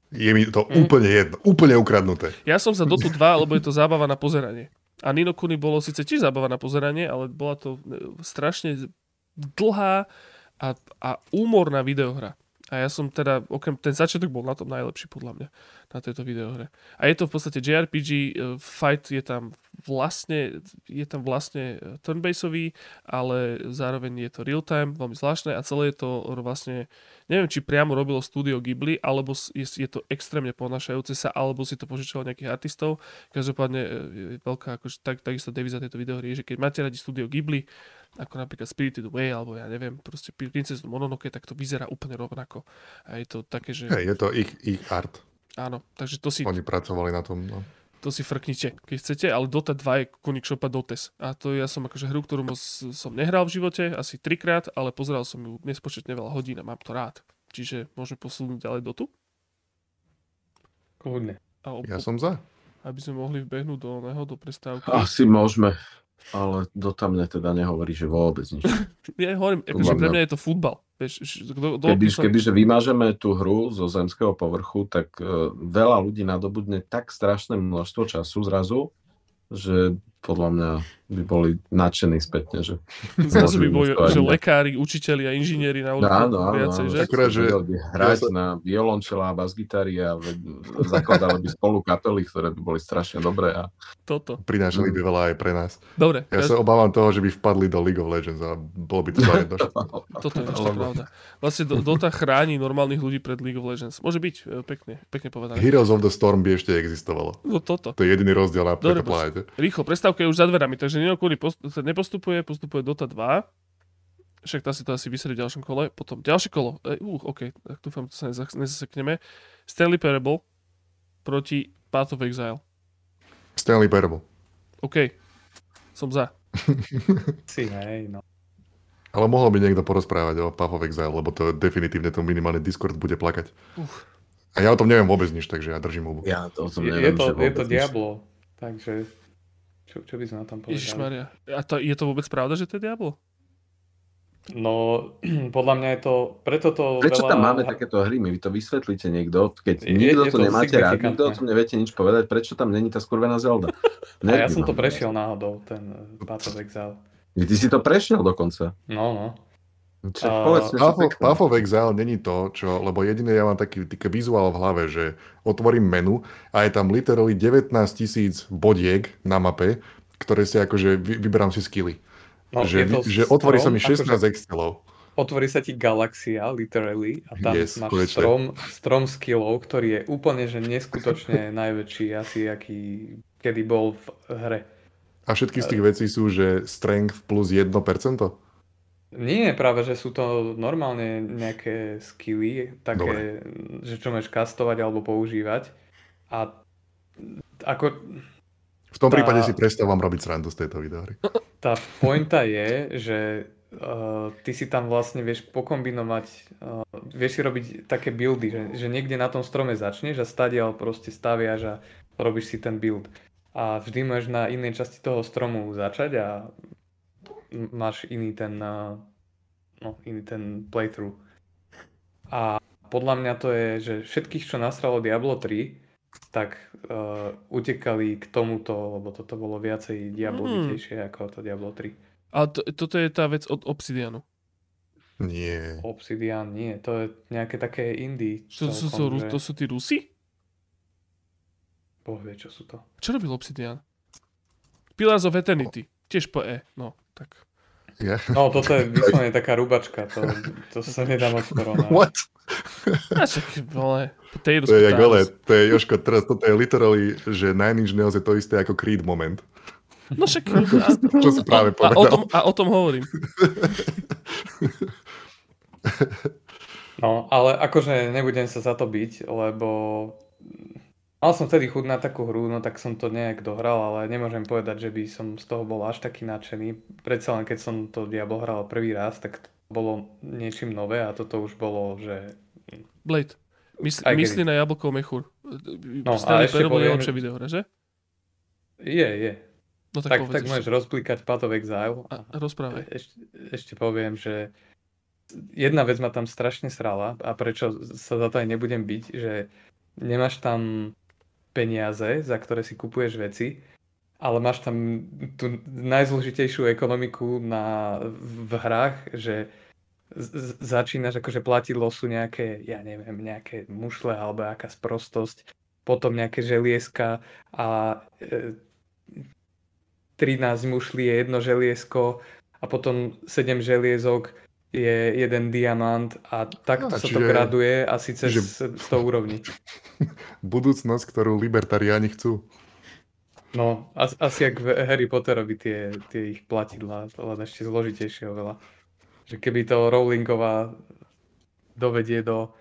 Je mi to Mm. úplne jedno, úplne ukradnuté. Ja som za Dotu 2, lebo je to zábava na pozeranie. A Nino Kuni bolo síce tiež zábava na pozeranie, ale bola to e, strašne dlhá a, a úmorná videohra. A ja som teda, okrem, ten začiatok bol na tom najlepší podľa mňa, na tejto videohre. A je to v podstate JRPG, e, fight je tam vlastne, je tam vlastne e, turn-baseový, ale zároveň je to real-time, veľmi zvláštne a celé je to vlastne, neviem, či priamo robilo studio Ghibli, alebo je, je to extrémne ponašajúce sa, alebo si to požičalo nejakých artistov. Každopádne e, je veľká, akože, tak, takisto deviza tejto videohry je, že keď máte radi studio Ghibli, ako napríklad Spirited Away, alebo ja neviem, proste Princess Mononoke, tak to vyzerá úplne rovnako. A je to také, že Hej, je to ich, ich art. áno, takže to si, Oni pracovali na tom. No. to si frknite, keď chcete, ale Dota 2 je konik šopa Dotes. A to ja som akože hru, ktorú som nehral v živote, asi trikrát, ale pozeral som ju nespočetne veľa hodín a mám to rád. Čiže môžeme posunúť ďalej Dotu? Kľudne. Ob- Ja som za. aby sme mohli vbehnúť do oného, do prestávky. Asi môžeme, ale do tam mne teda nehovorí, že vôbec nič. Ja hovorím, akože pre mňa- je to futbal. Keby, som- kebyže vymážeme tú hru zo zemského povrchu, tak uh, veľa ľudí nadobudne tak strašné množstvo času zrazu, že podľa mňa by boli nadšení spätne, že Zrazu by boli, že lekári, učiteľi a inžinieri na ulici áno, áno, viacej, že? Akurát, že- Vedeli by hrať ja na violončela a basgitary a zakladali by spolu kapely, ktoré by boli strašne dobré. A... Toto. Prinášali by veľa aj pre nás. Dobre, Ja sa obávam toho, že by vpadli do League of Legends a bolo by to zajedno. toto je ešte pravda. Vlastne Do- Dota chráni normálnych ľudí pred League of Legends. Môže byť e, pekne, pekne povedané. Heroes of the Storm by ešte existovalo. No toto. To je jediný rozdiel na Dobre, tejto planete. Je už za dverami, takže Nino Kuni post- nepostupuje, postupuje Dota 2. Však tá si to asi vysrie v ďalšom kole. Potom ďalšie kolo. E, uh, OK, tak dúfam, to sa nezas- nezasekneme. Stanley Parable proti Path of Exile. Stanley Parable. OK, som za. Si, hej, no. Ale mohol by niekto porozprávať o Path of Exile, lebo to definitívne to minimálne Discord bude plakať. Uf. A ja o tom neviem vôbec nič, takže ja držím hubu. Ja to Je, je, neviem, to, je to vôbec nič. Diablo, takže čo, čo by sme na tom povedali? Ježišmaria. A to, je to vôbec pravda, že to je Diablo? No, podľa mňa je to, preto to Prečo veľa... tam máme takéto hry? Mi vy to vysvetlíte niekto, keď Je- nikto je to to nemáte rád, nikto o tom neviete nič povedať, prečo tam není tá skurvená Zelda? A ja som to prešiel náhodou, ten eh, Path of Exile. Ty si to prešiel dokonca. No, no. Path of, pekné. Path of Exile není to, čo, lebo jediné ja mám taký, taký vizuál v hlave, že otvorím menu a je tam literally 19 tisíc bodiek na mape, ktoré si akože vy, vyberám si skilly. no že, že otvorí sa mi 16 akože Excelov. Otvorí sa ti galaxia, literally, a tam Yes, máš konečne. strom, strom skillov, ktorý je úplne, že neskutočne najväčší, asi aký kedy bol v hre. A všetky z tých vecí sú, že strength plus 1%. Nie, práve, že sú to normálne nejaké skilly, také, že čo môžeš kastovať alebo používať. A ako V tom Tá- prípade si prestávam robiť srandu z tejto videohry. tá pointa je, že uh, ty si tam vlastne vieš pokombinovať, uh, vieš si robiť také buildy, že, že niekde na tom strome začneš a stadiaľ proste staviaš a robíš si ten build. A vždy môžeš na inej časti toho stromu začať a máš iný ten, uh, no, iný ten playthrough. A podľa mňa to je, že všetkých, čo nasralo Diablo 3, tak uh, utekali k tomuto, lebo toto bolo viacej diablovitejšie ako to Diablo 3. Ale to, toto je tá vec od Obsidianu. Nie. Obsidian nie, to je nejaké také indie. To, sú, to, že- to sú tí Rusi? Boh vie, čo sú to. Čo robil Obsidian? Pillars of Eternity. Tiež po E. No, tak. Ja. No, toto je vyslovene taká rubačka, to, to sa nedá moc porovnať. What? A čak, vole, potatoes, To je jak ale, to je Joško, teraz toto je literally, že Nine Inch Nails je to isté ako Creed moment. No však, a, Čo si práve a, o povedal. tom, a o tom hovorím. No, ale akože nebudem sa za to byť, lebo mal som vtedy chuť na takú hru, no tak som to nejak dohral, ale nemôžem povedať, že by som z toho bol až taký nadšený. Predsa len keď som to Diablo hral prvý raz, tak to bolo niečím nové a toto už bolo, že Blade. Mysl, myslí na jablko mechúr. No, a Stanley ešte poviem- lepšia videohra, že? je, je. No tak, Tak, povedz tak môžeš rozklikať Path of Exile. A, a rozprávaj. Ešte, ešte poviem, že jedna vec ma tam strašne srala a prečo sa za to aj nebudem byť, že nemáš tam peniaze, za ktoré si kupuješ veci, ale máš tam tú najzložitejšiu ekonomiku na, v hrách, že z- začínaš akože platiť losu nejaké, ja neviem, nejaké mušle alebo aká sprostosť, potom nejaké želieska a e, 13 mušlí je jedno želiesko a potom 7 želiezok je jeden diamant a takto No, sa to graduje asi cez čiže- 100 úrovní. Budúcnosť, ktorú libertariáni chcú. No, as, asi jak v Harry Potterovi tie, tie ich platidlá, len ešte zložitejšie oveľa. Že keby to Rowlingová dovedie do,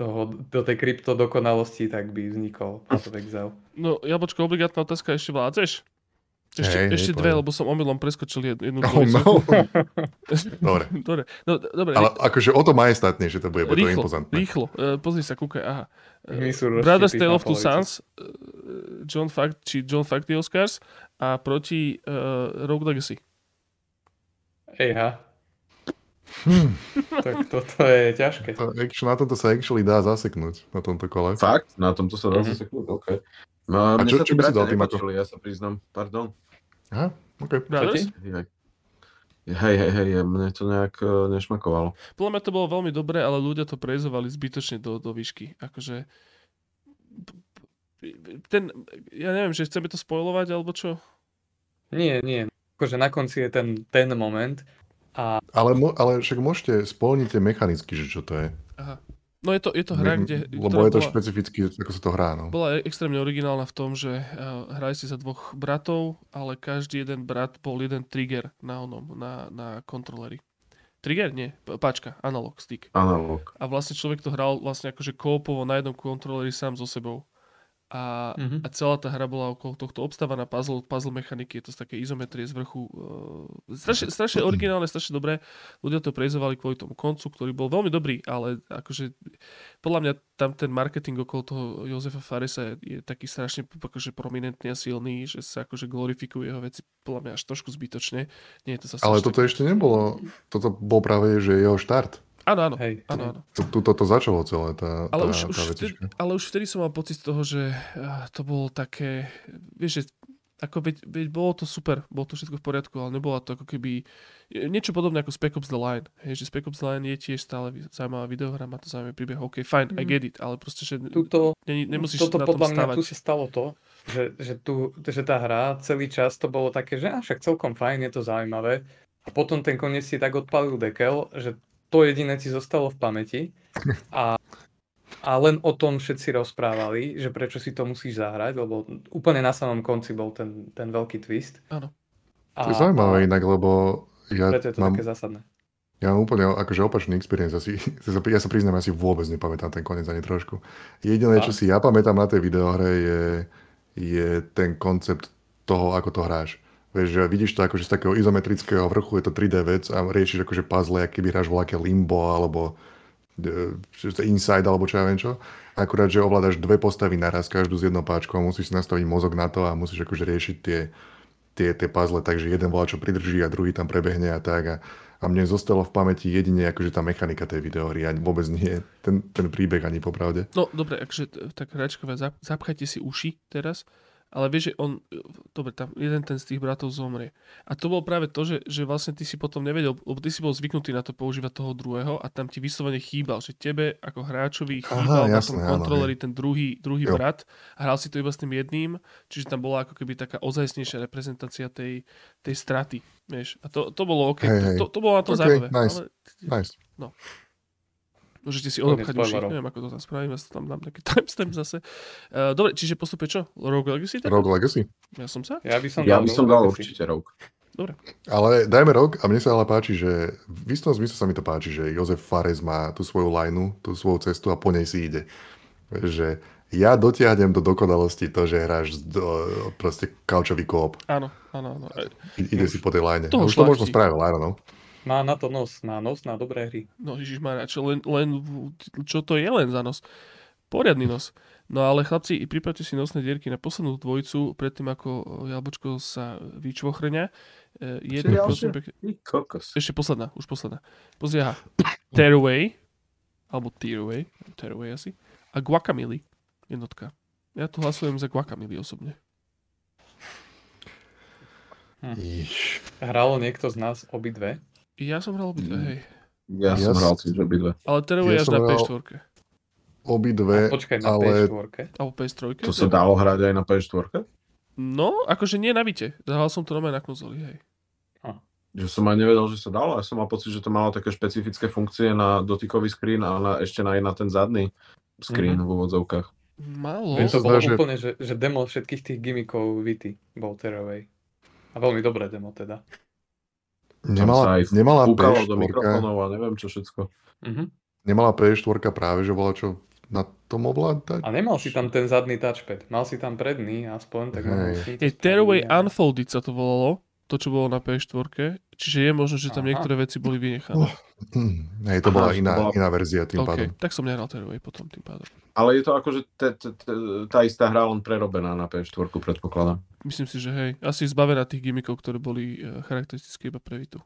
toho, do tej kryptodokonalosti, tak by vznikol Path of Exile. No, jablčko, obligátna otázka, ešte vládzeš? Ešte, Hej, hej, ešte dve, povedz. lebo som omylom preskočil jed- jednu Oh no. Dobre. dobre, no, dobre. Ale akože o to majestátnejšie to bude, bude to rýchlo, impozantné. rýchlo. Uh, pozri sa, kúkaj, aha. Sú Brothers Tale of Two. Sons, uh, John Fact, či John Fact the Oscars a proti uh, Rogue Legacy. Ejha. Hm. tak toto je ťažké. To, na tomto sa actually dá zaseknúť, na tomto kole. Fakt? Na tomto sa dá Mhm. zaseknúť? OK. No, A čo- čo by si dal tým ako- ja sa priznám. Pardon. Aha, OK. Ti? Hej, hej, hej, mne to nejak uh, nešmakovalo. Podľa mňa to bolo veľmi dobré, ale ľudia to prezovali zbytočne do, do výšky. Akože ten, ja neviem, že chceme to spojovať, alebo čo? Nie, nie. Akože na konci je ten, ten moment a Ale, mo- ale však môžete spolniť tie mechanicky, že čo to je. Aha. No je to, je to hra, kde... Lebo je to bola, špecificky, ako sa to hrá. No. bola extrémne originálna v tom, že uh, hrali si za dvoch bratov, ale každý jeden brat bol jeden trigger na onom, na, na kontroleri. Trigger? Nie, páčka, analog stick. Analog. A vlastne človek to hral vlastne akože koopovo na jednom kontroleri sám so sebou. A, Mhm. a celá tá hra bola okolo tohto obstávaná puzzle, puzzle mechaniky, je to z také izometrie z vrchu. Uh, strašne, strašne originálne, strašne dobré. Ľudia to prezovali kvôli tomu koncu, ktorý bol veľmi dobrý, ale akože podľa mňa tam ten marketing okolo toho Jozefa Faresa je, je taký strašne akože prominentný a silný, že sa akože glorifikujú jeho veci podľa mňa až trošku zbytočne. Nie je to zase Ale toto tak... ešte nebolo, toto bol práve, že jeho štart. Áno, áno, hej. áno, áno. Tu, tu toto začalo celé, tá, Ale tá, už, už tá vtedy, vecička. ale už vtedy som mal pocit z toho, že ah, to bolo také, vieš, že ako veď, veď bolo to super, bolo to všetko v poriadku, ale nebolo to ako keby niečo podobné ako Spec Ops The Line. Hej, že Spec Ops The Line je tiež stále zaujímavá videohra, má to zaujímavý príbeh, OK, fine, mm. I get it, ale proste, že Tuto, ne, nemusíš toto na tom podľa mňa stávať. tu sa stalo to, že, že, tu, že tá hra celý čas to bolo také, že a však celkom fajn, je to zaujímavé. A potom ten koniec si tak odpalil dekel, že to jediné ti zostalo v pamäti. A a len o tom všetci rozprávali, že prečo si to musíš zahrať, lebo úplne na samom konci bol ten, ten veľký twist. Áno. To je zaujímavé inak, lebo ja Preto je to mám, také zásadné. ja mám úplne akože opačný experience. Asi, ja sa priznám, asi vôbec nepamätám ten koniec ani trošku. Jediné, čo A? si ja pamätám na tej videohre je, je ten koncept toho, ako to hráš. Vieš, že vidíš to akože z takého izometrického vrchu, je to 3D vec a riešiš akože puzzle, aký by hráš voľaké limbo alebo e, inside alebo čo ja viem čo. Akurát, že ovládaš dve postavy naraz, každú s jednou páčkou, musíš si nastaviť mozog na to a musíš akože riešiť tie, tie, tie puzzle, takže jeden volá čo pridrží a druhý tam prebehne a tak. A, a mne zostalo v pamäti jedine akože tá mechanika tej videohry a vôbec nie ten, ten príbeh ani popravde. No dobre, t- tak hračkové, zap, zapchajte si uši teraz, ale vieš, že on, dobre, tam jeden ten z tých bratov zomrie. A to bolo práve to, že, že vlastne ty si potom nevedel, lebo ty si bol zvyknutý na to používať toho druhého a tam ti vyslovene chýbal, že tebe ako hráčovi chýbal na tom jasné, kontroleri ten druhý, druhý Jo. brat a hral si to iba s tým jedným, čiže tam bola ako keby taká ozajstnejšia reprezentácia tej, tej straty, vieš. A to, to bolo OK, Hej, to, hej. to, to bolo na to OK, zaujímavé. nice. Ale, Nice. Môžete si Koniec odobchať uši, spoilerov. neviem ako to tam spravím, ja sa tam dám taký timestamp zase. Uh, dobre, čiže postupe čo? Rogue Legacy? Teda? Rogue Legacy. Ja som sa? Ja by som Ja dal by som Rogue dal určite rok. Ale dajme rok a mne sa ale páči, že v istom zmysle sa mi to páči, že Jozef Fares má tú svoju lajnu, tú svoju cestu a po nej si ide. Že ja dotiahnem do dokonalosti to, že hráš do, proste kaučový kóp. Áno, áno, áno. I- Ide si po tej lajne. Toho už to možno spravil, áno. No. Má na to nos, má nos na dobré hry. No Ježišmarja, čo, len, len, čo to je len za nos? Poriadny nos. No ale chlapci, pripravte si nosné dierky na poslednú dvojicu, predtým ako Jalbočko sa vyčvochrňa. E, Je to Ďalšia? prosím pekne... Kokos. Ešte posledná, už posledná. Pozri, aha. Tearaway, alebo Tearaway, Tearaway asi. A Guacamole, jednotka. Ja tu hlasujem za Guacamole osobne. Iš. Hralo niekto z nás obidve? Ja som hral obidve, Mm. hej. Ja Ja som hral tiež obidve. Ale Tearaway Ja som na hral- PS4. Obidve, Počkaj na ale PS4. Alebo PS3. To sa dalo hrať aj na PS4? No, akože nie na Vite. Zahral som to normálne na konzoli, hej. Že som aj nevedel, že sa dalo. Ja som mal pocit, že to malo také špecifické funkcie na dotykový screen a na, ešte na, aj na ten zadný screen v úvodzovkách. Malo. Mne To sa bolo zdá, že- úplne, že, že demo všetkých tých gimmickov Vity bol Tearaway. A veľmi dobré demo teda. Nemala, aj nemala do PS4, mikrofónov a neviem čo všetko. Mhm. nemala PS4 práve, že bola čo na tom ovládať. A nemal si tam ten zadný touchpad. Mal si tam predný aspoň, tak to Je Tearaway Unfolded sa to volalo. To, čo bolo na PS4. Čiže je možno, že tam Aha. niektoré veci boli vynechané. Oh, hm, hej, to Aha, bola že to iná, bola- iná verzia tým OK, pádom. tak som nehral Tearaway potom tým pádom. Ale je to akože tá istá hra len prerobená na PS4, predpokladám. Myslím si, že hej. Asi zbavená tých gimmickov, ktoré boli eh, charakteristické iba pre Vitu.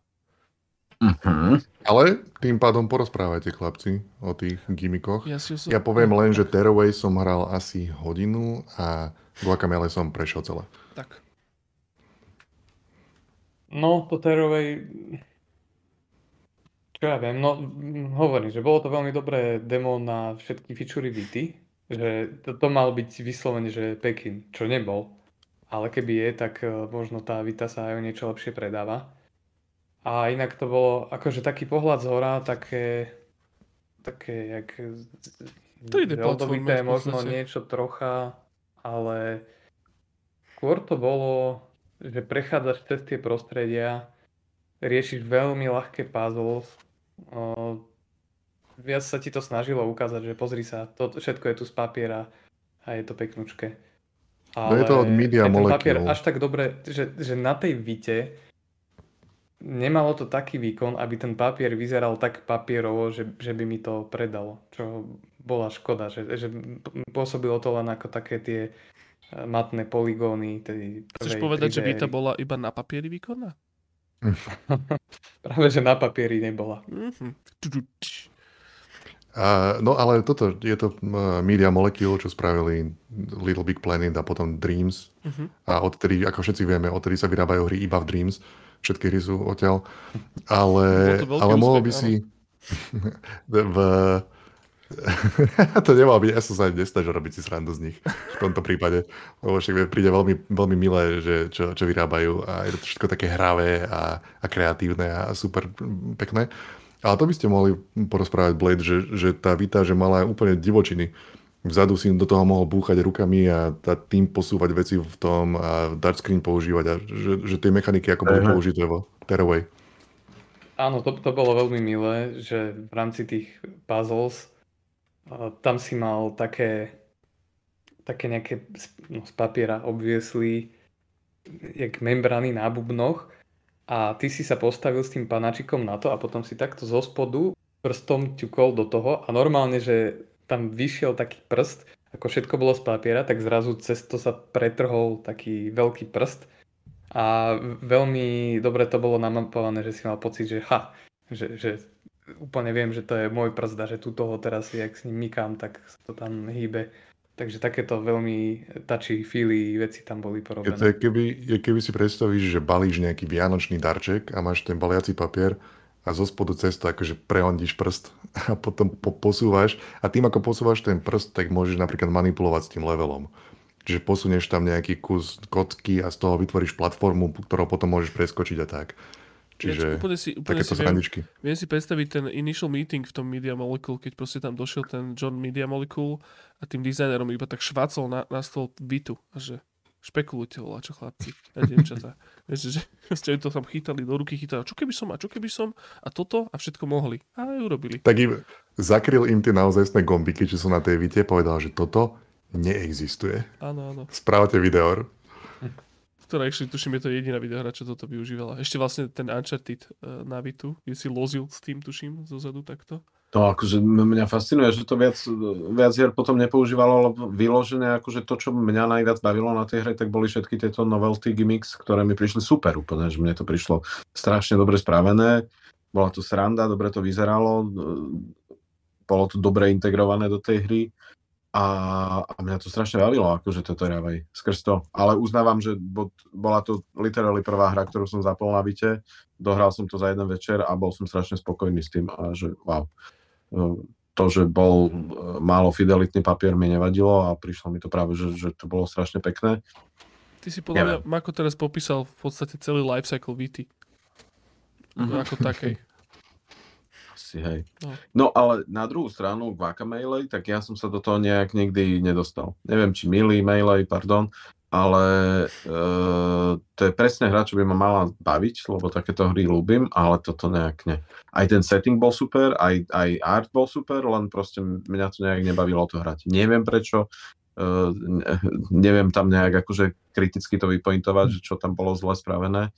Uh-huh. Ale tým pádom porozprávajte chlapci o tých gimmikoch. Ja si oso... Ja poviem len, že Tearaway som hral asi hodinu a Guacamele som prešiel celé. Tak. No, to Tearaway... Čo ja viem, no hovorím, že bolo to veľmi dobré demo na všetky featurey Vity, že to, to mal byť vyslovene, že Pekin, čo nebol. Ale keby je, tak eh, možno tá Vita sa aj o niečo lepšie predáva. A inak to bolo akože taký pohľad z hora, také, také jak 3D Zeldovité platformer v možno niečo trocha, ale skôr to bolo, že prechádzaš cez tie prostredia, riešiš veľmi ľahké puzzles, o, viac sa ti to snažilo ukázať, že pozri sa, to všetko je tu z papiera a je to peknúčke. No je to od Media ten papier až tak dobre, že, že na tej vite nemalo to taký výkon, aby ten papier vyzeral tak papierovo, že, že by mi to predalo, čo bola škoda, že, že pôsobilo to len ako také tie eh, matné poligóny. Chceš povedať, že 3D Vita éry. bola iba na papieri výkonná? Práve, že na papieri nebola. Mhm. A, no ale toto, je to Media Molecule, čo spravili Little Big Planet a potom Dreams. Mhm. A odtedy, ako všetci vieme, odtedy sa vyrábajú hry iba v Dreams. Všetky hry sú odtiaľ. Ale, veľký ale mohol by si v, to nemal byť, ja som sa nesnažil robiť si srandu z nich v tomto prípade, lebo však príde veľmi, veľmi milé, že čo, čo vyrábajú a je to všetko také hravé a, a kreatívne a super pekné. Ale to by ste mohli porozprávať Blade, že, že tá Vita, že mala úplne divočiny. Vzadu si do toho mohol búchať rukami a, a tým posúvať veci v tom a touchscreen používať a že, že tie mechaniky ako boli použité vo Tearaway. Áno, to, to bolo veľmi milé, že v rámci tých puzzles tam si mal také, také nejaké no, z papiera obviesli jak membrany na bubnoch a ty si sa postavil s tým panačikom na to a potom si takto zo spodu prstom ťukol do toho a normálne, že tam vyšiel taký prst, ako všetko bolo z papiera, tak zrazu cez to sa pretrhol taký veľký prst a veľmi dobre to bolo namapované, že si mal pocit, že ha, že, že úplne viem, že to je môj prst a že tu toho teraz, jak s ním mykám, tak sa to tam hýbe. Takže takéto veľmi touchy, feely veci tam boli to porobené. je keby, je keby si predstavíš, že balíš nejaký vianočný darček a máš ten baliaci papier a zo spodu cestu akože prehondíš prst a potom po, posúvaš a tým ako posúvaš ten prst, tak môžeš napríklad manipulovať s tým levelom. Čiže posunieš tam nejaký kus kocky a z toho vytvoríš platformu, ktorou potom môžeš preskočiť a tak. Čiže úplne si, úplne takéto si viem, viem si predstaviť ten initial meeting v tom Media Molecule, keď proste tam došiel ten John Media Molecule a tým dizajnerom iba tak švacol na, na stôl Vitu a že špekulujte, volá, čo chlapci, a dievčatá. Vieš, že ste to tam chytali, do ruky chytali, čo keby som, a čo keby som, a toto, a všetko mohli. A aj urobili. Tak im zakryl im tie naozajstné gombiky, čo sú na tej vite, povedal, že toto neexistuje. Áno, áno. Správate video. Ktorá ešte, tuším, je to jediná videohra, čo toto využívala. Ešte vlastne ten Uncharted uh, na Vitu, kde si lozil s tým, tuším, zozadu takto. To akože mňa fascinuje, že to viac, viac hier potom nepoužívalo, lebo vyložené akože to, čo mňa najviac bavilo na tej hre, tak boli všetky tieto novelty gimmicks, ktoré mi prišli super úplne, že mne to prišlo strašne dobre spravené, bola to sranda, dobre to vyzeralo, e, bolo to dobre integrované do tej hry a, a mňa to strašne bavilo, akože toto Ravaj, skrz to. Ale uznávam, že bo, bola to literally prvá hra, ktorú som zapol na byte, dohral som to za jeden večer a bol som strašne spokojný s tým a že wow. E, To, že bol e, málo fidelitný papier mi nevadilo a prišlo mi to práve, že, že to bolo strašne pekné. Ty si podľa mňa, Mako teraz popísal v podstate celý life cycle Vity. Mhm. Ako takej. Asi, hej. No. No. ale na druhú stranu Guacamele, tak ja som sa do toho nejak nikdy nedostal. Neviem, či milý Melee, pardon, ale e, to je presne hra, čo by ma mala baviť, lebo takéto hry ľúbim, ale toto nejak ne. Aj ten setting bol super, aj, aj art bol super, len proste mňa to nejak nebavilo to hrať. Neviem prečo, e, ne- neviem tam nejak akože kriticky to vypointovať, že čo tam bolo zle spravené,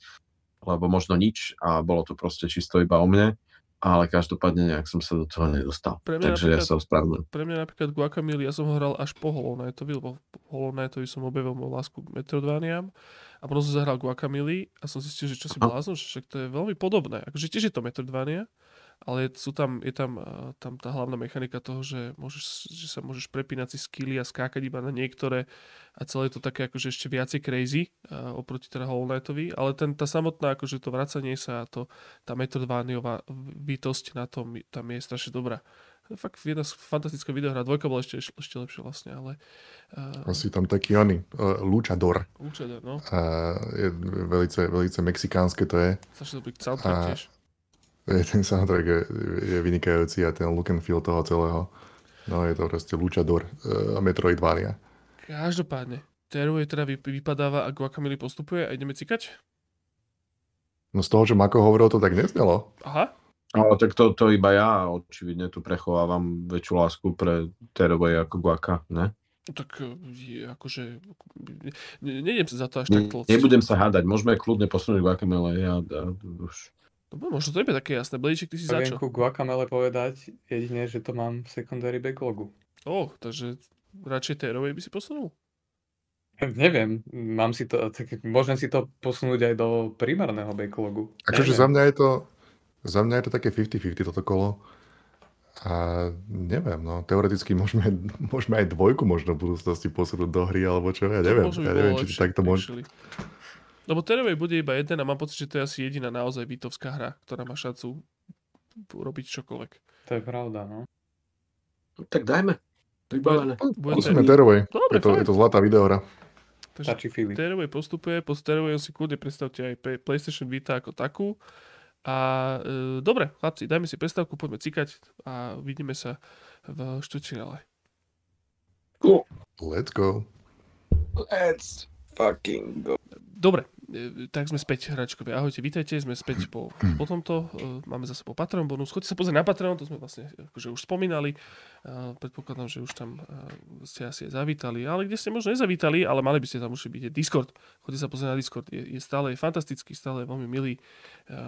lebo možno nič a bolo to proste čisto iba o mne ale každopádne nejak som sa do toho nedostal. Pre mňa Takže ja sa ospravedlňujem. Pre mňa napríklad Guacamole, ja som ho hral až po Hollow Knightovi, lebo Hollow Knightovi som objavil moju lásku k Metroidvaniam a potom som zahral Guacamole a som zistil, že čo si blázon, že však to je veľmi podobné. Akože tiež je to Metroidvania, ale je- sú tam, je tam, eh, tam tá hlavná mechanika toho, že, môžeš, že sa môžeš prepínať si skilly a skákať iba na niektoré a celé je to také akože ešte viacej crazy uh, oproti teda Hollow Knightovi, ale ten, tá samotná akože to vracanie sa a to, tá Metroidvaniová bytosť na tom tam je strašne dobrá. Fakt jedna fantastická videohra. Dvojka bola ešte, ešte lepšia vlastne, ale... Uh, Asi tam taký oný, uh, luchador. Určite, no. A je velice, velice mexikánske to je. Strašne dobrý soundtrack A- tiež. Ten soundtrack je, je vynikajúci a ten look and feel toho celého. No je to proste luchador uh, Metroidvania. Každopádne, Tearaway teda vy, vypadáva a Guacamole postupuje a ideme cikať? No z toho, čo Mako hovoril, to tak neznelo. Aha, Ale tak to, to iba ja očividne tu prechovávam väčšiu lásku pre Terovej ako Guaka, ne? tak eh, akože... Ne, nejdem sa za to až Ne, tak tlcť. nebudem sa hádať, môžeme kľudne posunúť Guacamele, ja, ja už... Dobre, možno to nebude také jasné. Blíček, ty si Viem začal. ku Guacamele povedať jedine, že to mám v secondary backlogu. Ó, takže radšej Tearaway by si posunul? Neviem, mám si to, tak môžem si to posunúť aj do primárneho backlogu. Akože za mňa je to za mňa je to také 50-50 toto kolo. A neviem, no, teoreticky môžeme, môžeme aj dvojku možno v budúcnosti posunúť do hry, alebo čo, ja neviem. Ja neviem, či takto môže... Lebo Tearaway bude iba jeden a mám pocit, že to je asi jediná naozaj vítovská hra, ktorá má šancu robiť čokoľvek. To je pravda, no. Tak dajme. Vybavené. Tearaway. Dobre, Je to, je to zlatá videohra. Takže. Tearaway postupuje, po Tearaway si kľudne predstavte aj PlayStation Vita ako takú. A e, dobre, chlapci, dajme si prestávku, poďme cikať a vidíme sa v štvrťfinále. Let's go. Let's fucking go. Dobre, e, tak sme späť, hračkovia. Ahojte, vítajte, sme späť po, po tomto. e, Máme zase po Patreon bonus. Choďte sa pozrieť na Patreon, to sme vlastne akože už spomínali. E, Predpokladám, že už tam e, ste asi zavítali, ale kde ste možno nezavítali, ale mali by ste tam už byť je Discord. Choďte sa pozrieť na Discord, je, je stále fantastický, stále je veľmi milý. E,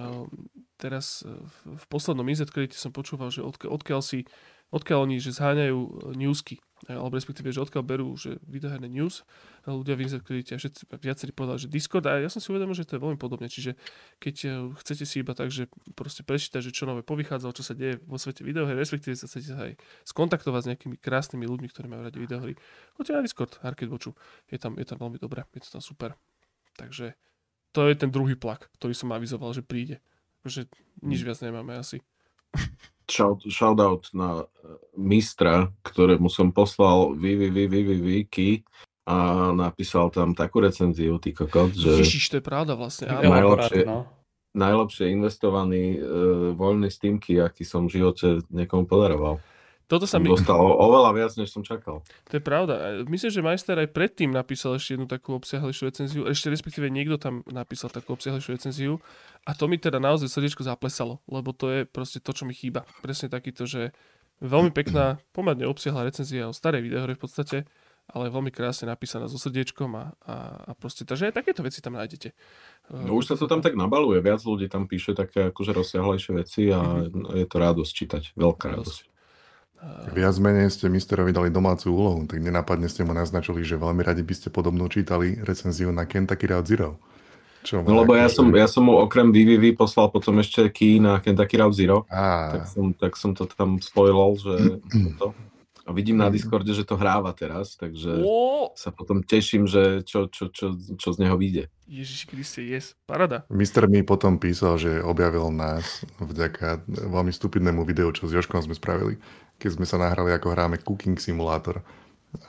Teraz e, v, poslednom kredite som počúval, že odkiaľ, odkiaľ si odkiaľ oni, že zháňajú e, newsky, e, alebo respektíve, že odkiaľ berú, že videoherné news, ľudia v a všetci viacerí povedali, že Discord, a ja som si uvedomil, že to je veľmi podobne, čiže keď e, chcete si iba tak, že proste prečítať, že čo nové povychádzalo, čo sa deje vo svete videoher, respektíve sa chcete aj skontaktovať s nejakými krásnymi ľuďmi, ktorí majú radi videohry, choďte na Discord, Arcade Watchu, je tam, je tam veľmi dobré, je to tam super. Takže to je ten druhý plak, ktorý som avizoval, že príde. Že nič viac nemáme asi. Shout, shoutout na eh, mistra, ktorému som poslal www.wiki a napísal tam takú recenziu, ty kokot, že Ježiš, to je pravda vlastne. Áno. Najlepšie. no. najlepšie investovaný uh, voľný Steamky, aký som v živote niekomu podaroval. Toto sa mi, dostal o- oveľa viac, než som čakal. to je pravda. Myslím, že Majster aj predtým napísal ešte jednu takú obsiahlejšiu recenziu, ešte respektíve niekto tam napísal takú obsiahlejšiu recenziu a to mi teda naozaj srdiečko zaplesalo, lebo to je proste to, čo mi chýba. Presne takýto, že veľmi pekná, pomerne obsiahla recenzia o starej videohre v podstate, ale veľmi krásne napísaná so srdiečkom a, a, a proste, takže aj takéto veci tam nájdete. No už sa to tam tak nabaluje, viac ľudí tam píše také akože rozsiahlejšie veci a je to radosť čítať, veľká radosť. Viac menej ste misterovi dali domácu úlohu, tak nenápadne ste mu naznačili, že veľmi radi by ste podobnú čítali recenziu na Kentucky Route Zero. Čo No lebo ja som, ja som mu okrem VVV poslal potom ešte key na Kentucky Route Zero, Á, tak som, tak som to tam spojil, že toto. A vidím na Discorde, že to hráva teraz, takže sa potom teším, že čo, čo, čo, čo z neho vyjde. Ježiši Kriste, yes, parada. Mister mi potom písal, že objavil nás vďaka veľmi stupidnému videu, čo s Joškom sme spravili, keď sme sa nahrali, ako hráme Cooking Simulator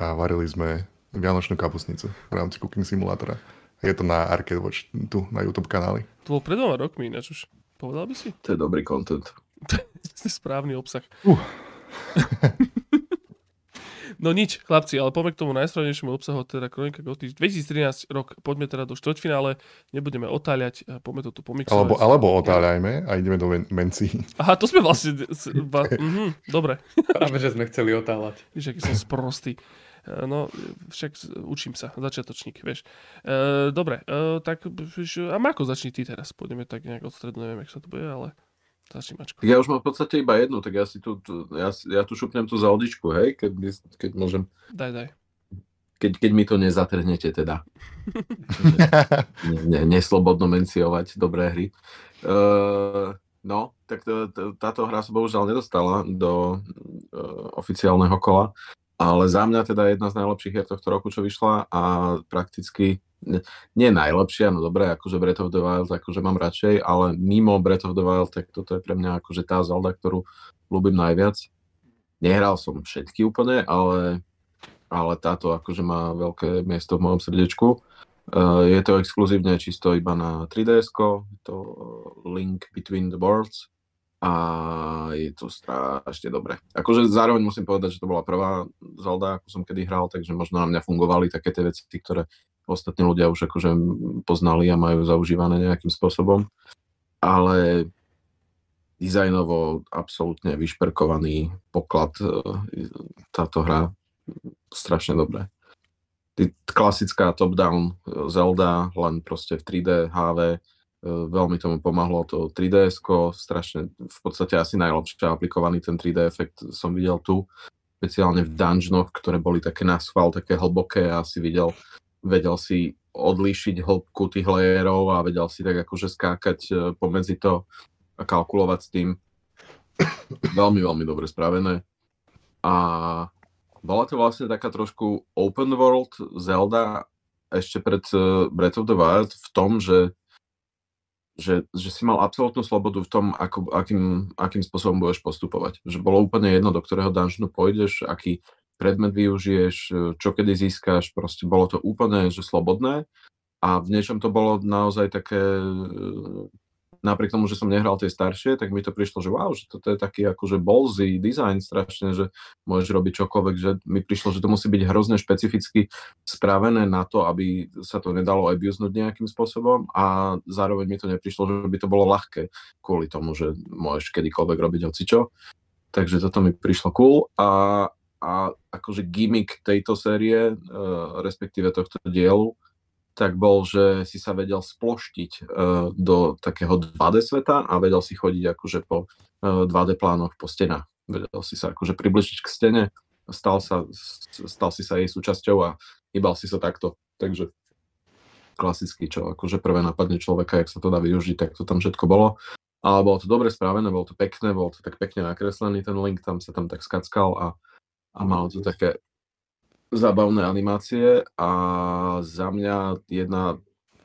a varili sme Vianočnú kapusnicu v rámci Cooking Simulatora. Je to na Arcade Watch, tu na YouTube kanáli. To bolo pred dvoma rokmi ináč už. Povedal by si? To je dobrý content. To je správny obsah. Uh. No nič, chlapci, ale poďme k tomu najsprávnejšiemu obsahu, teda Kronika Gothic 2013 rok, poďme teda do štvrťfinále, nebudeme otáľať, poďme to tu pomixovať. Alebo, alebo otáľajme a ideme do men- mencí. Aha, to sme vlastne... ba, mhm, dobre, Práve, že sme chceli otáľať. vieš, aký som sprostý. E, No, však učím sa, začiatočník, vieš. E, dobre, e, tak a Mako začni ty teraz, pôjdeme tak nejak od stredu, neviem, jak sa to bude, ale začni Mačko. Tak ja už mám v podstate iba jednu, tak ja si tu, tu ja, ja tu šupnem tú zaudičku, hej, keď, keď môžem. Daj, daj. Keď, keď mi to nezatrhnete teda. ne, ne, neslobodno menciovať dobré hry. Uh, no, tak to, to, táto hra sa bohužiaľ nedostala do uh, oficiálneho kola, ale za mňa teda jedna z najlepších hier tohto roku, čo vyšla a prakticky nie najlepšia, no dobré, akože Breath of the Wild, akože mám radšej, ale mimo Breath of the Wild, tak toto je pre mňa akože tá Zelda, ktorú ľúbim najviac. Nehral som všetky úplne, ale, ale táto akože má veľké miesto v mojom srdiečku. Uh, je to exkluzívne čisto iba na 3DS, je to uh, Link Between the Worlds a je to strašne dobré. Akože zároveň musím povedať, že to bola prvá Zelda, ako som kedy hral, takže možno na mňa fungovali také tie veci, ktoré ostatní ľudia už akože poznali a majú zaužívané nejakým spôsobom. Ale dizajnovo absolútne vyšperkovaný poklad e, táto hra strašne dobré. Klasická top-down e, Zelda, len proste v 3D, HV, e, veľmi tomu pomohlo to 3DS, strašne, v podstate asi najlepšie aplikovaný ten 3D efekt som videl tu, špeciálne v dungeonoch, ktoré boli také na schvál, také hlboké a si videl, vedel si odlíšiť hĺbku tých layerov a vedel si tak akože skákať e, pomedzi to a kalkulovať s tým. Veľmi, veľmi dobre spravené. A bola to vlastne taká trošku open world Zelda ešte pred uh, Breath of the Wild v tom, že, že, že si mal absolútnu slobodu v tom, ako, akým, akým spôsobom budeš postupovať. Že bolo úplne jedno, do ktorého dungeonu pôjdeš, aký predmet využiješ, čo kedy získaš, proste bolo to úplne že slobodné. A v niečom to bolo naozaj také napriek tomu, že som nehral tie staršie, tak mi to prišlo, že wow, že toto je taký akože ballsy design strašne, že môžeš robiť čokoľvek, že mi prišlo, že to musí byť hrozne špecificky spravené na to, aby sa to nedalo abusenúť nejakým spôsobom. A zároveň mi to neprišlo, že by to bolo ľahké kvôli tomu, že môžeš kedykoľvek robiť hocičo. Takže toto mi prišlo cool. A, a akože gimmick tejto série, uh, respektíve tohto dielu, tak bol, že si sa vedel sploštiť uh, do takého 2D sveta a vedel si chodiť akože po uh, 2D plánoch po stenách. Vedel si sa akože približiť k stene, stal, sa, stal si sa jej súčasťou a hýbal si sa takto. Takže klasicky, čo akože prvé napadne človeka, jak sa to dá využiť, tak to tam všetko bolo. Ale bolo to dobre spravené, bolo to pekné, bolo to tak pekne nakreslený ten link, tam sa tam tak skackal a, a malo to také zábavné animácie a za mňa jedna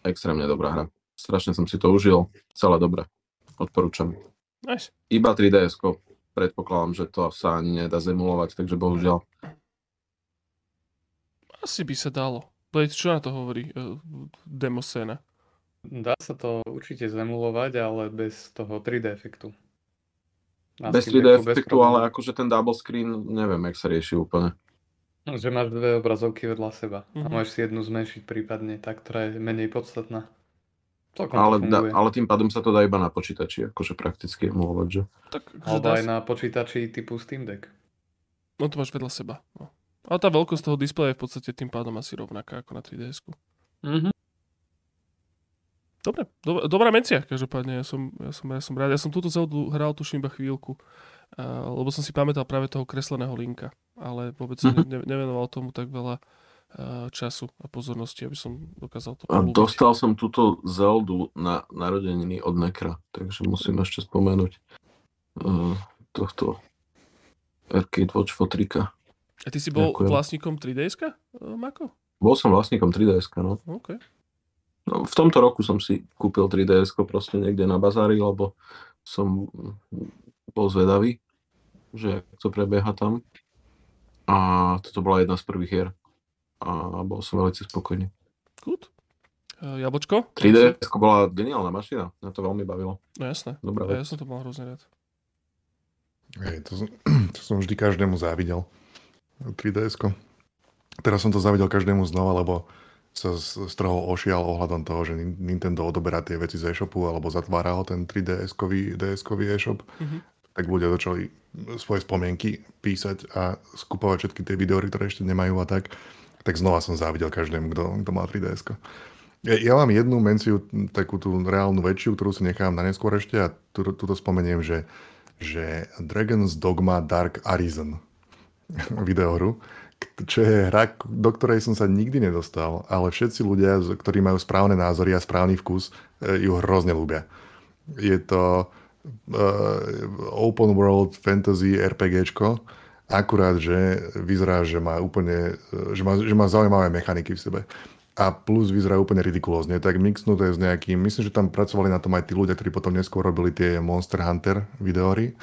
extrémne dobrá hra. Strašne som si to užil, celé dobre. Odporúčam. Nice. Iba 3DS, predpokladám, že to sa ani nedá zemulovať, takže bohužiaľ. Asi by sa dalo. Blade, čo na to hovorí uh, demo scéna? Dá sa to určite zemulovať, ale bez toho 3D efektu. Bez 3D efektu, ale akože ten double screen, neviem, jak sa rieši úplne. No, že máš dve obrazovky vedľa seba mm-hmm. a mhm. môžeš si jednu zmenšiť prípadne, tá, ktorá je menej podstatná. ale, da, ale tým pádom sa to dá iba na počítači, akože prakticky emulovať, že? Tak, Alebo aj na počítači typu Steam Deck. No to máš vedľa seba. No. Ale tá veľkosť toho displeja je v podstate tým pádom asi rovnaká ako na 3DS. Mm-hmm. Dobre, do, dobrá mencia, každopádne, ja som, ja, som, ja som rád. Ja som túto celú hral tuším iba chvíľku, uh, lebo som si pamätal práve toho kresleného linka ale vôbec mm-hmm. ne, nevenoval tomu tak veľa uh, času a pozornosti, aby som dokázal to A dostal som túto Zeldu na narodeniny od Nekra, takže musím ešte spomenúť uh, tohto Arcade Watch Fotrika. A ty si bol Ďakujem. vlastníkom 3DS, uh, Mako? Bol som vlastníkom 3DS, no. Okay. No, v tomto roku som si kúpil 3DS proste niekde na bazári, lebo som bol zvedavý, že to prebieha tam. A toto bola jedna z prvých hier. A bol som veľmi spokojný. Good. Uh, jablčko? 3D bola geniálna mašina. Mňa to veľmi bavilo. No jasné. Dobrá vec. Ja som to mal hrozne rád. Hej, to, som, to som vždy každému závidel. 3DS. Teraz som to závidel každému znova, lebo sa z, toho ošial ohľadom toho, že Nintendo odoberá tie veci z e-shopu alebo zatvára ho ten 3DS-kový DS-kový e-shop. Mm-hmm tak ľudia začali svoje spomienky písať a skupovať všetky tie videóry, ktoré ešte nemajú a tak, tak znova som závidel každému, kto, kto má 3DS. Ja, ja mám jednu menciu, takú tú reálnu väčšiu, ktorú si nechám na neskôr ešte a tu, spomeniem, že, že Dragon's Dogma Dark Arisen videohru, čo je hra, do ktorej som sa nikdy nedostal, ale všetci ľudia, ktorí majú správne názory a správny vkus, e, ju hrozne ľúbia. Je to uh, open world fantasy RPGčko, akurát, že vyzerá, že má úplne, že má, že má zaujímavé mechaniky v sebe. A plus vyzerá úplne ridikulózne. Tak mixnuté s nejakým, myslím, že tam pracovali na tom aj tí ľudia, ktorí potom neskôr robili tie Monster Hunter videóry.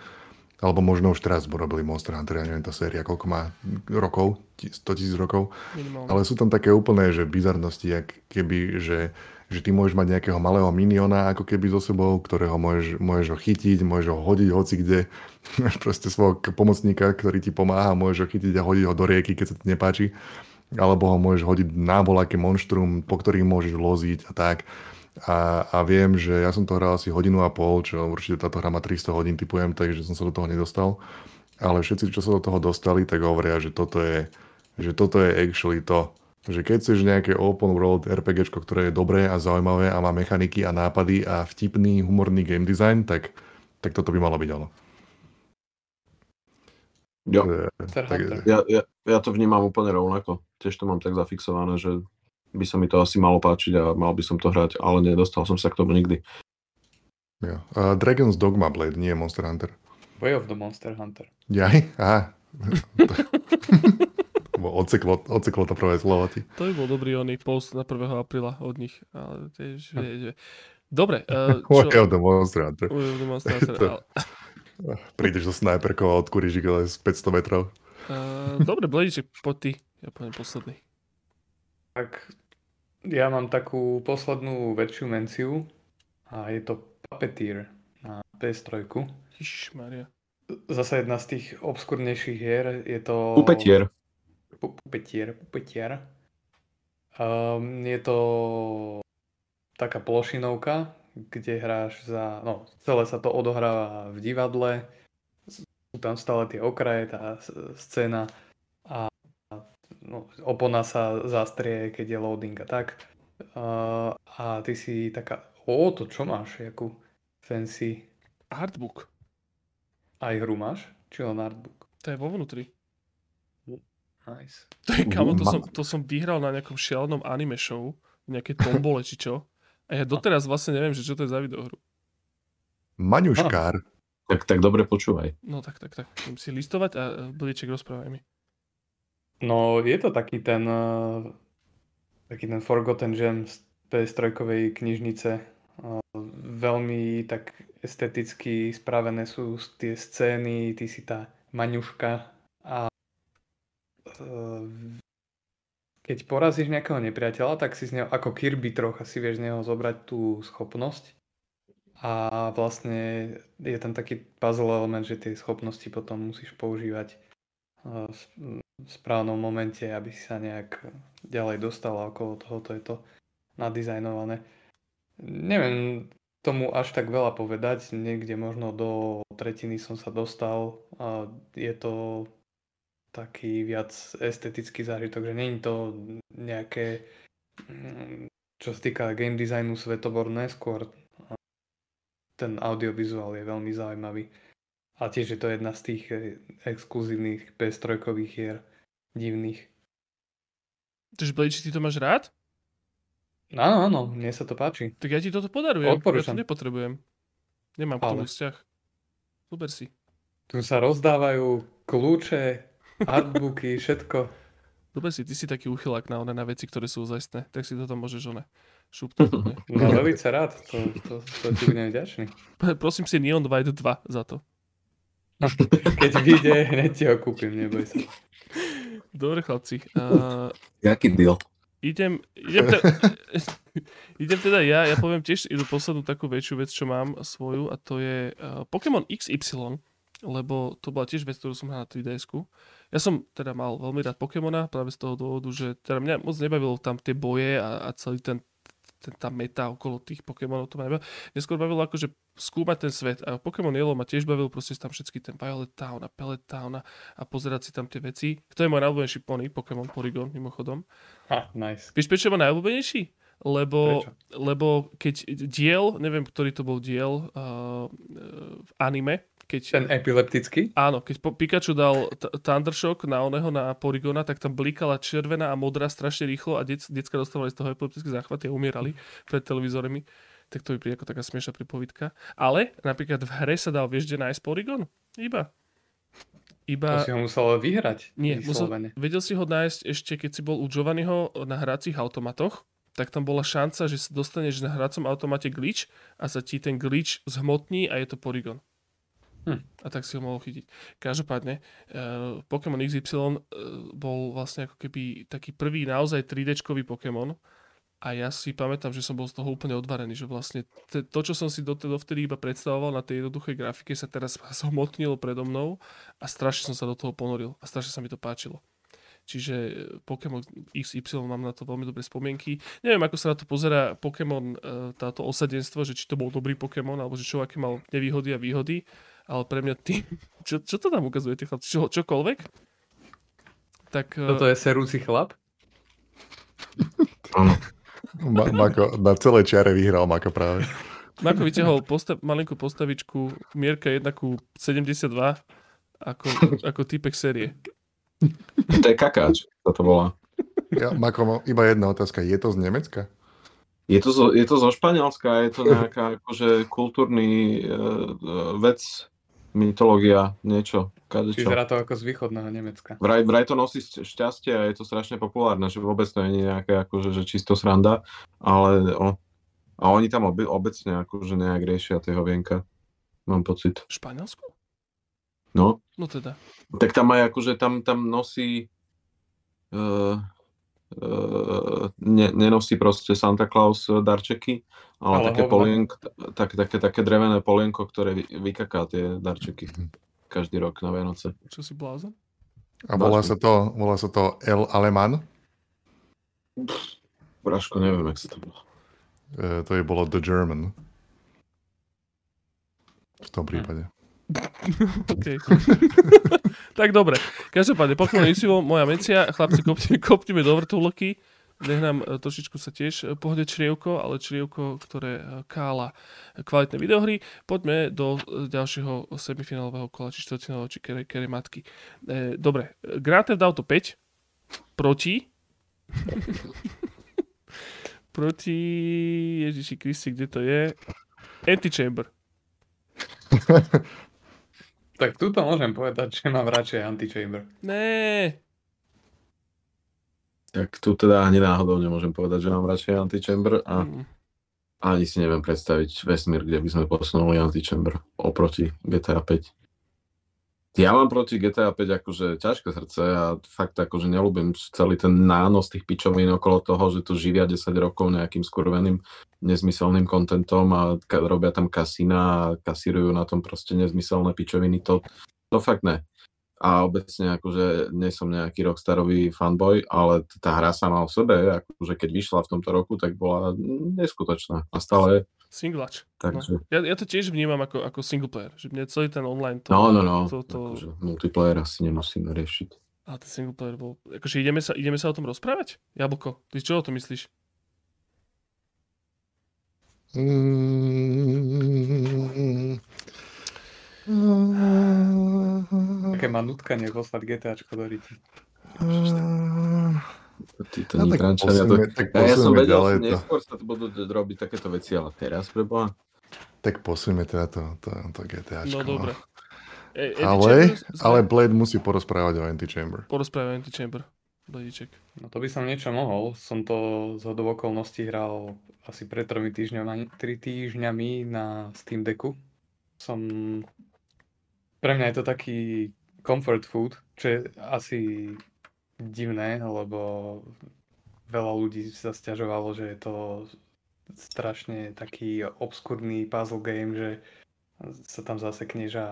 Alebo možno už teraz robili Monster Hunter, ja neviem, tá séria, koľko má rokov, 100 tisíc rokov. Minimálne. Ale sú tam také úplné, že bizarnosti, ak keby, že že ty môžeš mať nejakého malého miniona ako keby so sebou, ktorého môžeš, môžeš ho chytiť, môžeš ho hodiť hoci kde. Máš proste svojho pomocníka, ktorý ti pomáha, môžeš ho chytiť a hodiť ho do rieky, keď sa ti nepáči. Alebo ho môžeš hodiť na voľaké monštrum, po ktorým môžeš loziť a tak. A, a viem, že ja som to hral asi hodinu a pol, čo určite táto hra má 300 hodín, typujem, takže som sa do toho nedostal. Ale všetci, čo sa do toho dostali, tak hovoria, že toto je, že toto je actually to, že keď chceš nejaké open world RPG, ktoré je dobré a zaujímavé a má mechaniky a nápady a vtipný, humorný game design, tak, tak toto by malo byť ono. Jo. Tak, ja, ja, ja to vnímam úplne rovnako. Tiež to mám tak zafixované, že by sa mi to asi malo páčiť a mal by som to hrať, ale nedostal som sa k tomu nikdy. Jo. Uh, Dragon's Dogma Blade, nie Monster Hunter. Way of the Monster Hunter. Jaj? Aha. Bo odseklo, odseklo to prvé slovo ti. To by bol dobrý oný post na 1. apríla od nich. Ale tiež, vie, že... Dobre. Uh, Way of the Monster Hunter. Way of the Monster Hunter. To- ale- Prídeš so snajperkou a odkúriš ich z 500 metrov. Uh, dobre, Blediček, poď ty. Ja poviem posledný. Tak ja mám takú poslednú väčšiu menciu a je to Puppeteer na PS3. Maria. Zase jedna z tých obskurnejších hier je to... Pupetier. Pu- Pupetier, Pupetier. Um, je to taká plošinovka, kde hráš za... No, celé sa to odohráva v divadle. Sú tam stále tie okraje, tá scéna no, opona sa zastrie, keď je loading a tak. Uh, a ty si taká... O, to čo máš? Jakú fancy... Artbook. Aj hru máš? Či len artbook? To je vo vnútri. Nice. To je, kamo, to som, to som vyhral na nejakom šialenom anime show, nejaké tombole či čo. A ja doteraz vlastne neviem, že čo to je za videohru. Maňuškár. Tak, tak dobre počúvaj. No tak, tak, tak. Idem si listovať a e, Blieček rozprávaj mi. No, je to taký ten, eh, taký ten Forgotten Gem z PS3 knižnice. Eh, Veľmi tak esteticky spravené sú tie scény, ty si tá maňuška a eh, keď porazíš nejakého nepriateľa, tak si z neho, ako Kirby trocha si vieš z neho zobrať tú schopnosť. A vlastne je tam taký puzzle element, že tie schopnosti potom musíš používať v správnom momente, aby si sa nejak ďalej dostala okolo toho, to je to nadizajnované. Neviem tomu až tak veľa povedať, niekde možno do tretiny som sa dostal a je to taký viac estetický zážitok, že není to nejaké, mm, čo sa týka game designu svetoborné, skôr ten audiovizuál je veľmi zaujímavý. A tiež je to jedna z tých eh, exkluzívnych PS3 hier divných. Takže Bledič, ty to máš rád? Áno, áno, mne sa to páči. Tak ja ti toto podarujem. Odporúčam. Ja to nepotrebujem. Nemám k tomu Ale. vzťah. Super si. Tu sa rozdávajú kľúče, artbooky, všetko. Dobre si, ty si taký uchylák na, one, na veci, ktoré sú ozajstné. Tak si toto môžeš one šupnúť. No veľmi rád, to, to, to ti budem vďačný. Prosím si Neon White 2 za to. Keď vyjde, hneď ti ho kúpim, neboj sa. Dobre chlapci. Uh, Jaký deal? idem, idem, te, idem teda ja, ja poviem tiež jednu poslednú takú väčšiu vec, čo mám svoju a to je uh, Pokémon XY, lebo to bola tiež vec, ktorú som hral na 3DS. Ja som teda mal veľmi rád Pokémona práve z toho dôvodu, že teda mňa moc nebavilo tam tie boje a, a celý ten, tá meta okolo tých Pokémonov, to ma nebavilo. Neskôr bavilo akože skúmať ten svet a Pokémon Yellow ma tiež bavil proste tam všetky ten Violet Town a Pellet Town a, a pozerať si tam tie veci. To je môj najobľúbenejší pony, Pokémon Porygon mimochodom. Ha, nice. Vieš, prečo je môj najobľúbenejší? Lebo, Prečo? lebo keď diel, neviem, ktorý to bol diel uh, v anime, keď... Ten epileptický? Áno, keď po Pikachu dal t- Thundershock na oného, na Porygona, tak tam blikala červená a modrá strašne rýchlo a dec, decka dostávali z toho epileptické záchvaty a umierali pred televízormi. Tak to by príde ako taká smiešná pripovidka. Ale napríklad v hre sa dal, vieš, kde nájsť Porygon? Iba. To Iba... si ho musel vyhrať. Nie, musel, vedel si ho nájsť ešte, keď si bol u Giovanniho na hracích automatoch, tak tam bola šanca, že sa dostaneš na hracom automate glitch a sa ti ten glitch zhmotní a je to Porygon. Hm. A tak si ho mohol chytiť. Každopádne, uh, Pokémon XY uh, bol vlastne ako keby taký prvý naozaj 3D-čkový Pokémon a ja si pamätám, že som bol z toho úplne odvarený, že vlastne te, to, čo som si dovtedy iba predstavoval na tej jednoduchej grafike, sa teraz zhmotnilo predo mnou a strašne som sa do toho ponoril a strašne sa mi to páčilo. Čiže e, Pokémon XY mám na to veľmi dobré spomienky. Neviem, ako sa na to pozera Pokémon, táto osadenstvo, že či to bol dobrý Pokémon, alebo že čo, aké mal nevýhody a výhody, ale pre mňa ty... Čo, čo to tam ukazujete, chlapci? Čo, čokoľvek? Tak... e, Toto je serúci chlap? Áno. Ma- Mako, na celej čiare vyhral Mako práve. Mako vyťahol posta- malinkú postavičku Mierka 1 ku 72 ako, ako typek série. To je kakáč, to to volá. Ja, Mako, iba jedna otázka. Je to z Nemecka? Je to, zo, je to zo Španielska, je to nejaká akože kultúrny uh, vec mytológia, niečo, kadečo. Vyzerá to ako z východného Nemecka. Vraj, vraj to nosí šťastie a je to strašne populárne, že vôbec to nie je nejaké akože, že čisto sranda, ale o, a oni tam obe, obecne akože nejak riešia tie hovienka, mám pocit. V Španielsku? No, No teda. tak tam aj akože tam, tam nosí uh, uh, ne, nenosí proste Santa Claus darčeky, ale, Ale také, hovno. polienk, tak, také, také drevené polienko, ktoré vy, vykaká tie darčeky každý rok na Vianoce. Čo si blázon? A volá sa to, volá sa to El Aleman. Braško, neviem, jak sa to bolo. E, to je bolo The German. V tom prípade. OK. tak dobre. Každopádne, Pokémon Isivo, moja mencia. Chlapci, kopnime, kopnime do vrtulky. Nech nám e, trošičku sa tiež e, pohode črievko, ale črievko, ktoré e, kála kvalitné videohry. Poďme do ďalšieho semifinálového kola, či štvrtfinálového, či kere, kere matky. E, dobre, Grand Theft Auto 5 proti proti Ježiši Kristi, kde to je? Antichamber. Tak tuto môžem povedať, že mám radšej Antichamber. Né. Tak tu teda ani náhodou nemôžem povedať, že mám radšej Antichamber a Mm. ani si neviem predstaviť vesmír, kde by sme posunuli Antichamber oproti GTA 5. Ja mám proti GTA 5 akože ťažké srdce a fakt akože nelúbim celý ten nános tých pičovín okolo toho, že tu živia 10 rokov nejakým skurveným nezmyselným kontentom a robia tam kasína a kasírujú na tom proste nezmyselné pičoviny. To, to fakt ne. A obecne akože nie som nejaký rockstarový fanboy, ale tá hra sama o sebe, akože keď vyšla v tomto roku, tak bola neskutočná. A stále je. Singlač. Takže, Ja, ja to tiež vnímam ako, ako single player, že mne celý ten online to... no, no, no. To, to, Akože multiplayer asi nemusíme riešiť. a ten single player bol... Akože ideme sa, ideme sa o tom rozprávať? Jablko, ty čo o tom myslíš? Mm. Také má nutkanie poslať GTAčko do riti. Tí to No, tak Nitrančania to... tak Ja, ja som vedel, že to. neskôr sa to budú robiť takéto veci, ale teraz preboha. Tak posunieme teda to, to, to GTAčko. No dobre. E, Ale, ale Blade musí porozprávať o Antichamber. Porozprávaj Antichamber. Bladíček. No to by som niečo mohol. Som to z hodou okolností hral asi pred tromi týždňami, tri týždňami na Steam Decku. Som... Pre mňa je to taký comfort food, čo je asi divné, lebo veľa ľudí sa stiažovalo, že je to strašne taký obskurný puzzle game, že sa tam zasekneš a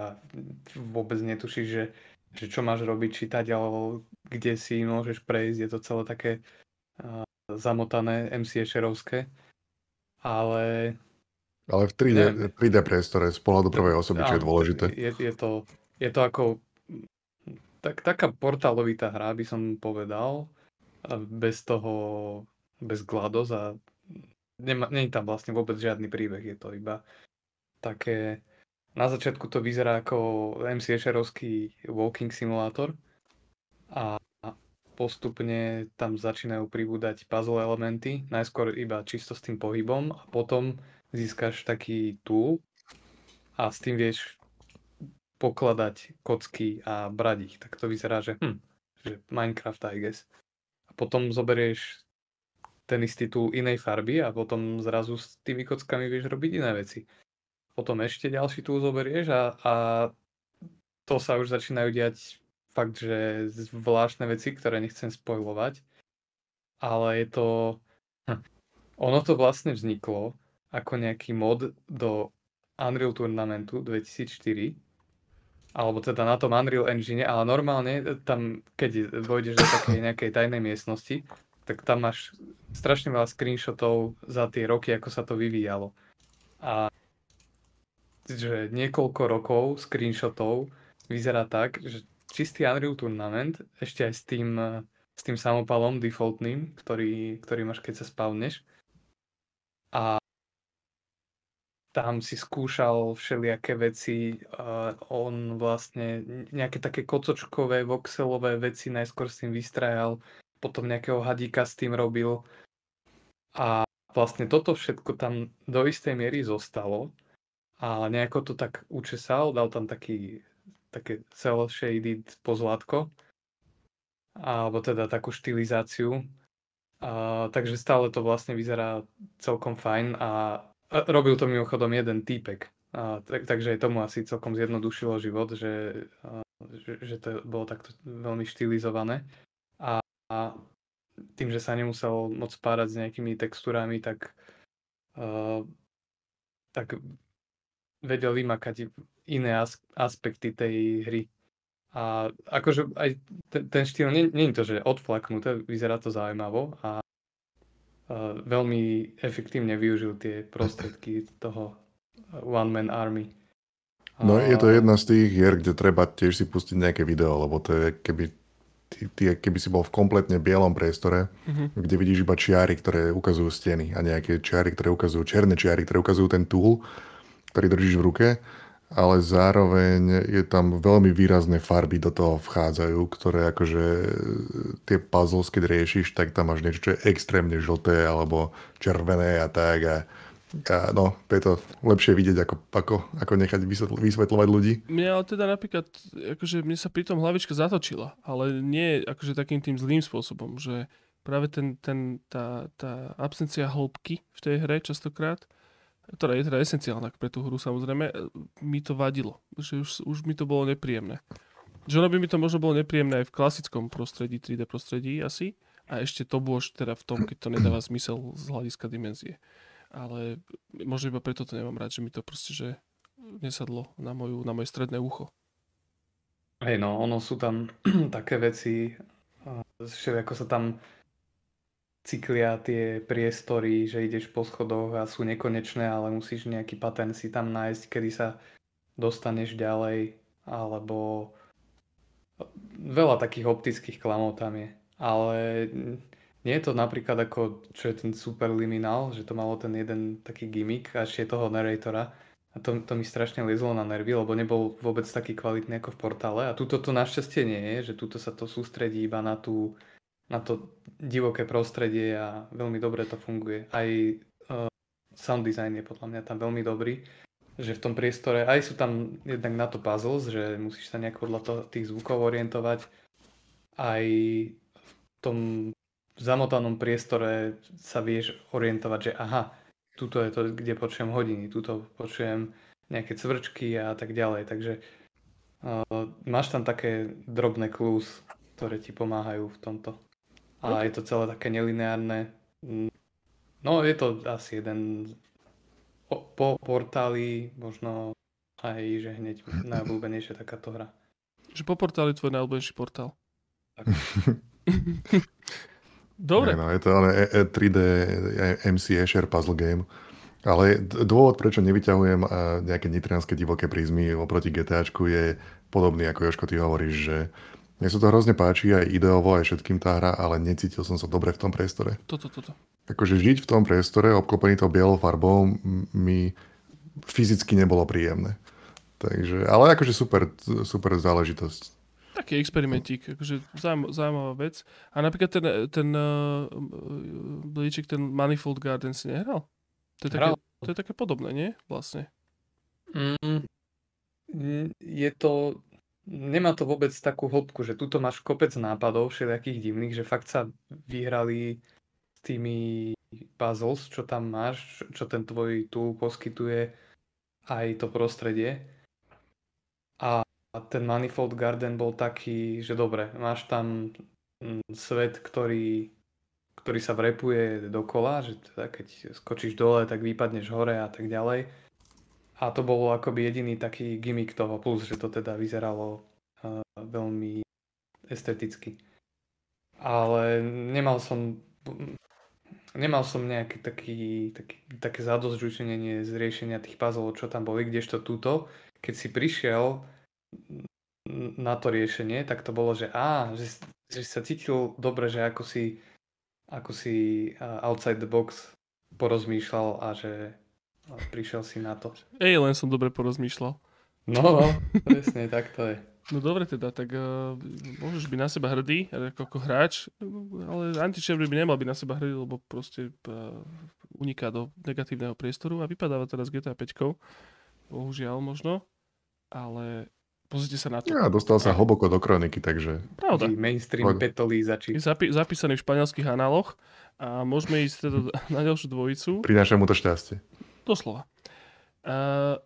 vôbec netušíš, že, že čo máš robiť, čítať, alebo kde si môžeš prejsť, je to celé také uh, zamotané MCŠerovské, ale Ale v 3D, Neviem. 3D priestore z pohľadu prvej osoby, čo je dôležité. Je, je, to, je to ako tak, taká portálovitá hra, by som povedal, bez toho, bez GLaDOS a nie je tam vlastne vôbec žiadny príbeh, je to iba také, na začiatku to vyzerá ako MCŠerovský walking simulátor a postupne tam začínajú pribúdať puzzle elementy, najskôr iba čisto s tým pohybom a potom získaš taký tool a s tým vieš pokladať kocky a brať ich. Tak to vyzerá, že, hm, že Minecraft, I guess. A potom zoberieš ten istý tool inej farby a potom zrazu s tými kockami vieš robiť iné veci. Potom ešte ďalší tool zoberieš a, a to sa už začínajú diať fakt, že zvláštne veci, ktoré nechcem spojovať. Ale je to... Hm. Ono to vlastne vzniklo ako nejaký mod do Unreal Tournamentu 2004 alebo teda na tom Unreal Engine, ale normálne tam, keď vojdeš do takej nejakej tajnej miestnosti, tak tam máš strašne veľa screenshotov za tie roky, ako sa to vyvíjalo. A že niekoľko rokov screenshotov vyzerá tak, že čistý Unreal Tournament, ešte aj s tým, eh, s tým samopalom defaultným, ktorý, ktorý máš, keď sa spavneš. A tam si skúšal všelijaké veci, uh, on vlastne nejaké také kocočkové, voxelové veci najskôr s tým vystrajal, potom nejakého hadíka s tým robil a vlastne toto všetko tam do istej miery zostalo, a nejako to tak učesal, dal tam taký také cel shaded pozlátko alebo teda takú štilizáciu. A, takže stále to vlastne vyzerá celkom fajn a, a robil to mimochodom jeden týpek. A, tak, takže tomu asi celkom zjednodušilo život, že, a, že, že to bolo takto veľmi štilizované. A, a tým, že sa nemusel moc párať s nejakými textúrami, tak, a, tak vedel vymakať iné as- aspekty tej hry. A akože aj ten, ten štýl, nie, nie je to, že odflaknuté, vyzerá to zaujímavo a veľmi efektívne využil tie prostriedky toho One Man Army. No je to jedna z tých hier, kde treba tiež si pustiť nejaké video, lebo to je keby, ty, ty, keby si bol v kompletne bielom priestore, uh-huh. kde vidíš iba čiary, ktoré ukazujú steny a nejaké čiary, ktoré ukazujú, černé čiary, ktoré ukazujú ten tool, ktorý držíš v ruke ale zároveň je tam veľmi výrazné farby do toho vchádzajú, ktoré akože tie puzzles, keď riešiš, tak tam máš niečo, čo je extrémne žlté alebo červené a tak a, a no, je to lepšie vidieť, ako, ako, ako nechať vysvetl- vysvetľovať ľudí. Mne ale teda napríklad, akože mne sa pri tom hlavička zatočila, ale nie akože takým tým zlým spôsobom, že práve ten, ten, tá, tá absencia hĺbky v tej hre častokrát ktorá je teda esenciálna pre tú hru samozrejme, e, mi to vadilo. Že už, už mi to bolo nepríjemné. Že ono by mi to možno bolo nepríjemné aj v klasickom prostredí, 3D prostredí asi. A ešte to bolo teda v tom, keď to nedáva zmysel z hľadiska dimenzie. Ale možno iba preto to nemám rád, že mi to proste, že nesadlo na, moju, na moje stredné ucho. Hej no, ono sú tam také veci, že ako sa tam cyklia tie priestory, že ideš po schodoch a sú nekonečné, ale musíš nejaký patent si tam nájsť, kedy sa dostaneš ďalej, alebo veľa takých optických klamov tam je. Ale nie je to napríklad ako, čo je ten superliminál, že to malo ten jeden taký gimmick a ešte toho narratora. A to, to mi strašne liezlo na nervy, lebo nebol vôbec taký kvalitný ako v portále. A tuto to našťastie nie je, že tuto sa to sústredí iba na tú na to divoké prostredie a veľmi dobre to funguje. Aj uh, sound design je podľa mňa tam veľmi dobrý, že v tom priestore aj sú tam jednak na to puzzles, že musíš sa nejak podľa toho, tých zvukov orientovať, aj v tom zamotanom priestore sa vieš orientovať, že aha, tuto je to, kde počujem hodiny, tuto počujem nejaké cvrčky a tak ďalej. Takže uh, máš tam také drobné clues, ktoré ti pomáhajú v tomto a je to celé také nelineárne. No je to asi jeden po portáli, možno aj, že hneď najobľúbenejšia takáto hra. Že po portáli tvoj najobľúbenejší portál. Tak. Dobre. No, je to ale 3D MC Escher puzzle game. Ale dôvod, prečo nevyťahujem nejaké nitrianské divoké prízmy oproti GTAčku je podobný, ako Joško, ty hovoríš, že mne sa to hrozne páči aj ideovo, aj všetkým tá hra, ale necítil som sa dobre v tom priestore. Toto, toto. Akože žiť v tom priestore, obklopený tou bielou farbou, mi fyzicky nebolo príjemné. Takže, ale akože super, super záležitosť. Taký experimentík, akože zaujímavá vec. A napríklad ten, ten uh, blíčik, ten Manifold Garden si nehral? To je, také, to je také podobné, nie? Vlastne. Mm, je to nemá to vôbec takú hĺbku, že tuto máš kopec nápadov všelijakých divných, že fakt sa vyhrali s tými puzzles, čo tam máš, čo ten tvoj tool poskytuje aj to prostredie. A ten Manifold Garden bol taký, že dobre, máš tam mm, svet, ktorý, ktorý sa vrepuje dokola, že teda keď skočíš dole, tak vypadneš hore a tak ďalej a to bolo akoby jediný taký gimmick toho, plus, že to teda vyzeralo veľmi esteticky. Ale nemal som nemal som nejaký taký, taký také zadosťučenie z riešenia tých puzzlov, čo tam boli, kdežto túto, keď si prišiel na to riešenie, tak to bolo, že á, že, že sa cítil dobre, že ako si, ako si outside the box porozmýšľal a že a prišiel si na to. Ej, len som dobre porozmýšľal. No, no, presne, tak to je. No dobre teda, tak uh, môžeš byť na seba hrdý ako, ako hráč, ale Antichevry by nemal byť na seba hrdý, lebo proste uh, uniká do negatívneho priestoru a vypadáva teraz GTA 5. bohužiaľ možno, ale pozrite sa na to. Ja, dostal sa hlboko do kroniky, takže Pravda. Mainstream petolízači. Je zapi- zapísaný v španielských análoch a môžeme ísť teda na ďalšiu dvojicu. prináša mu to šťastie. Doslova. Uh,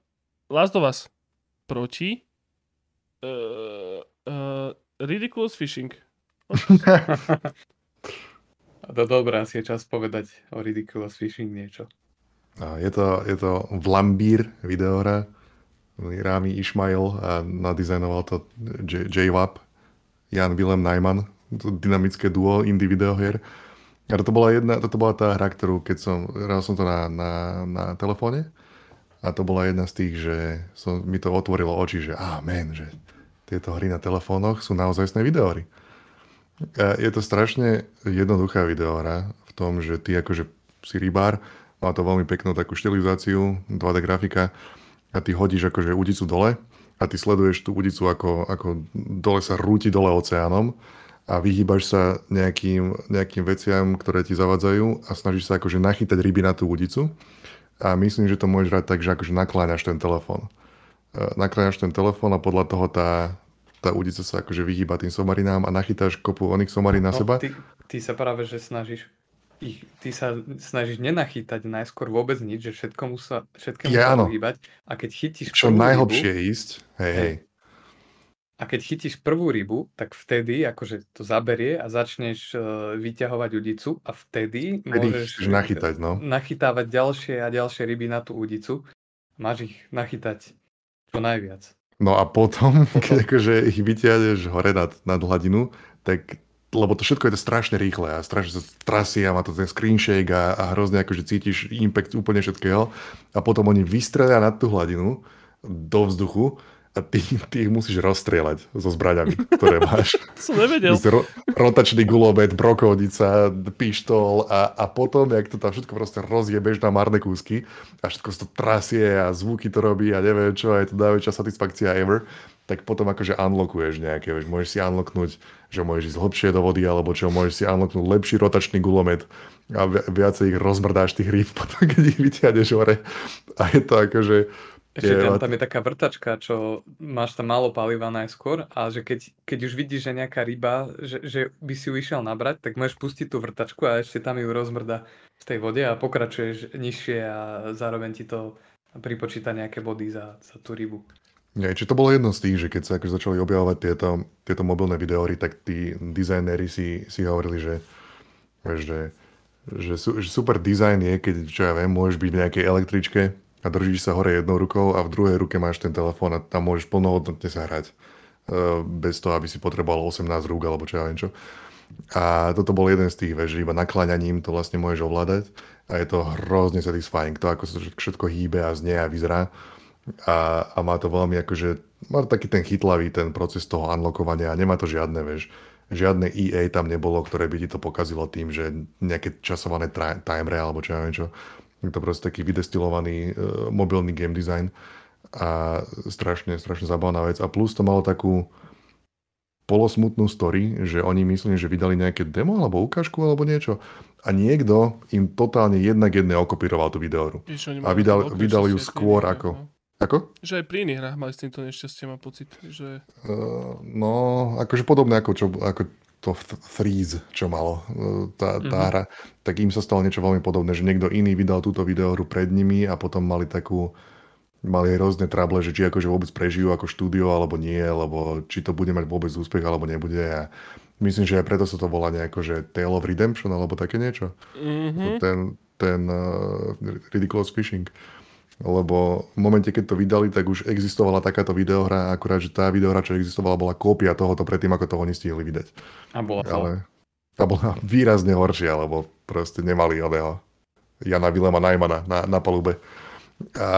Last of Us proti uh, uh, Ridiculous Fishing. To dobré, asi je čas povedať o Ridiculous Fishing niečo. A je to, je to Vlambír videohra, Rámi Išmail a nadizajnoval to J- J-Wap, Jan Willem Najman, to dynamické duo indie videohier. A toto bola, jedna, toto bola tá hra, ktorú keď som, hral som to na, na, na telefóne a to bola jedna z tých, že som, mi to otvorilo oči, že man, že tieto hry na telefónoch sú naozaj videohry. A je to strašne jednoduchá videohra v tom, že ty akože si rybár, má to veľmi peknú takú štilizáciu, 2D grafika a ty hodíš akože udicu dole a ty sleduješ tú udicu ako, ako dole sa rúti dole oceánom a vyhýbaš sa nejakým, nejakým veciam, ktoré ti zavadzajú a snažíš sa akože nachytať ryby na tú udicu a myslím, že to môžeš hrať tak, že akože nakláňaš ten telefón. E, Nakláňaš ten telefón a podľa toho tá, tá udica sa akože vyhýba tým somarinám a nachytáš kopu oných somarín na seba. No, ty, ty sa práve, že snažíš ich, ty sa snažíš nenachytať najskôr vôbec nič, že všetkomu sa, všetkému Ja, sa áno. uhýbať a keď chytíš Čo najhlbšie ísť, hej, hej. A keď chytíš prvú rybu, tak vtedy akože to zaberie a začneš uh, vyťahovať udicu a vtedy, Vtedy môžeš nachytať, no. nachytávať ďalšie a ďalšie ryby na tú udicu. Máš ich nachytať čo najviac. No a potom, Potom- keď akože ich vyťahneš hore nad, nad hladinu, tak lebo to všetko je to strašne rýchle a strašne sa trasie a má to ten screen shake a, a hrozne akože cítiš impact úplne všetkého a potom oni vystrelia nad tú hladinu do vzduchu a ty, ty ich musíš rozstrieľať so zbraňami, ktoré máš. Som nevedel. Ro, rotačný gulomet, brokovnica, pištol a, a potom, jak to tam všetko proste rozjebeš na marné kúsky a všetko to trasie a zvuky to robí a neviem čo, a je to najväčšia satisfakcia ever, tak potom akože unlockuješ nejaké, vieš, môžeš si unlocknúť, že môžeš ísť hlbšie do vody, alebo čo, môžeš si unlocknúť lepší rotačný gulomet a vi- viacej ich rozmrdáš tých rýb potom, keď ich vyťahneš hore. A je to akože, Ešte Je, tam, tam je taká vrtačka, čo máš tam málo paliva najskôr a že keď, keď už vidíš, že nejaká ryba, že, že by si ju išiel nabrať, tak môžeš pustiť tú vrtačku a ešte tam ju rozmrda v tej vode a pokračuješ nižšie a zároveň ti to pripočíta nejaké body za, za tú rybu. Nie, či to bolo jedno z tých, že keď sa akože začali objavovať tieto, tieto mobilné videóry, tak tí dizajnéri si, si hovorili, že, že, že, že super dizajn je, keď, čo ja viem, môžeš byť v nejakej električke a držíš sa hore jednou rukou a v druhej ruke máš ten telefón a tam môžeš plnohodnotne sa hrať. eh, Bez toho, aby si potreboval 18 rúk alebo čo ja viem čo. A toto bol jeden z tých, že iba nakláňaním to vlastne môžeš ovládať a je to hrozne satisfying, to ako sa všetko hýbe a znie a vyzerá a, a má to veľmi akože, má taký ten chytlavý ten proces toho unlockovania a nemá to žiadne, vieš, žiadne EA tam nebolo, ktoré by ti to pokazilo tým, že nejaké časované tra- timere alebo čo ja viem čo. Je to proste taký vydestilovaný uh, mobilný game design a strašne, strašne zábavná vec. A plus to malo takú polosmutnú story, že oni myslím, že vydali nejaké demo alebo ukážku alebo niečo a niekto im totálne jednak jedné okopíroval tú videohru. A vydal- tam vydali ju skôr svietenie, ako- no. Ako? Že aj pri iných hrách mali s týmto nešťastie, mám pocit, že... Uh, no, akože podobné ako, čo, ako to Th- Threes, čo malo uh, tá, tá Mhm. hra, tak im sa stalo niečo veľmi podobné, že niekto iný vydal túto videohru pred nimi a potom mali takú, mali rôzne trable, že či akože vôbec prežijú ako štúdio alebo nie, alebo či to bude mať vôbec úspech alebo nebude a myslím, že aj preto sa to volá nejako, že Tale of Redemption alebo také niečo. Mhm. Ten, ten uh, Ridiculous Fishing. Lebo v momente, keď to vydali, tak už existovala takáto videohra, akurát, že tá videohra, čo existovala, bola kópia tohoto predtým, ako to oni stihli vydať. A bola to. Ale tá bola výrazne horšia, lebo proste nemali oného Jana Vilema Najmana na, na palube. A,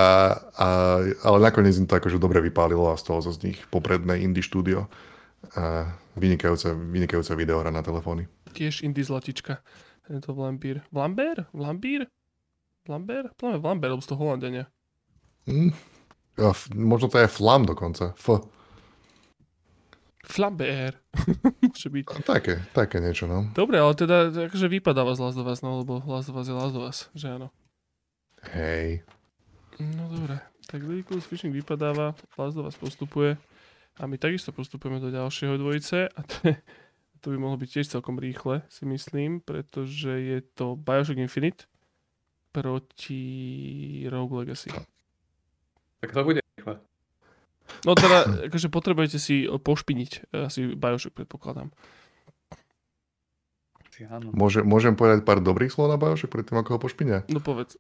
a, ale nakoniec im to akože dobre vypálilo a stalo sa z nich popredné indie štúdio. A vynikajúca, vynikajúca videohra na telefóny. Tiež indie zlatička. Tento Vlambír. Vlambér? Vlambír? Vlambér? Pláme Vlambér, lebo z toho Holandenia. Hm. A f- možno to je flam dokonca. F. Flambér. Môže byť. Také, také niečo, no. Dobre, ale teda akože vypadáva z Last of Us, no, lebo Last of Us je Last of Us, že áno. Hej. No dobre. Tak Ridiculous Fishing vypadáva, Last do vás postupuje a my takisto postupujeme do ďalšieho dvojice a to, to by mohlo byť tiež celkom rýchle, si myslím, pretože je to Bioshock Infinite proti Rogue Legacy. Tak to bude rýchle. No teda, akože potrebujete si pošpiniť eh, asi Bioshock, predpokladám. Áno. Môže, môžem povedať pár dobrých slov na Bioshock predtým, ako ho pošpinia? No povedz.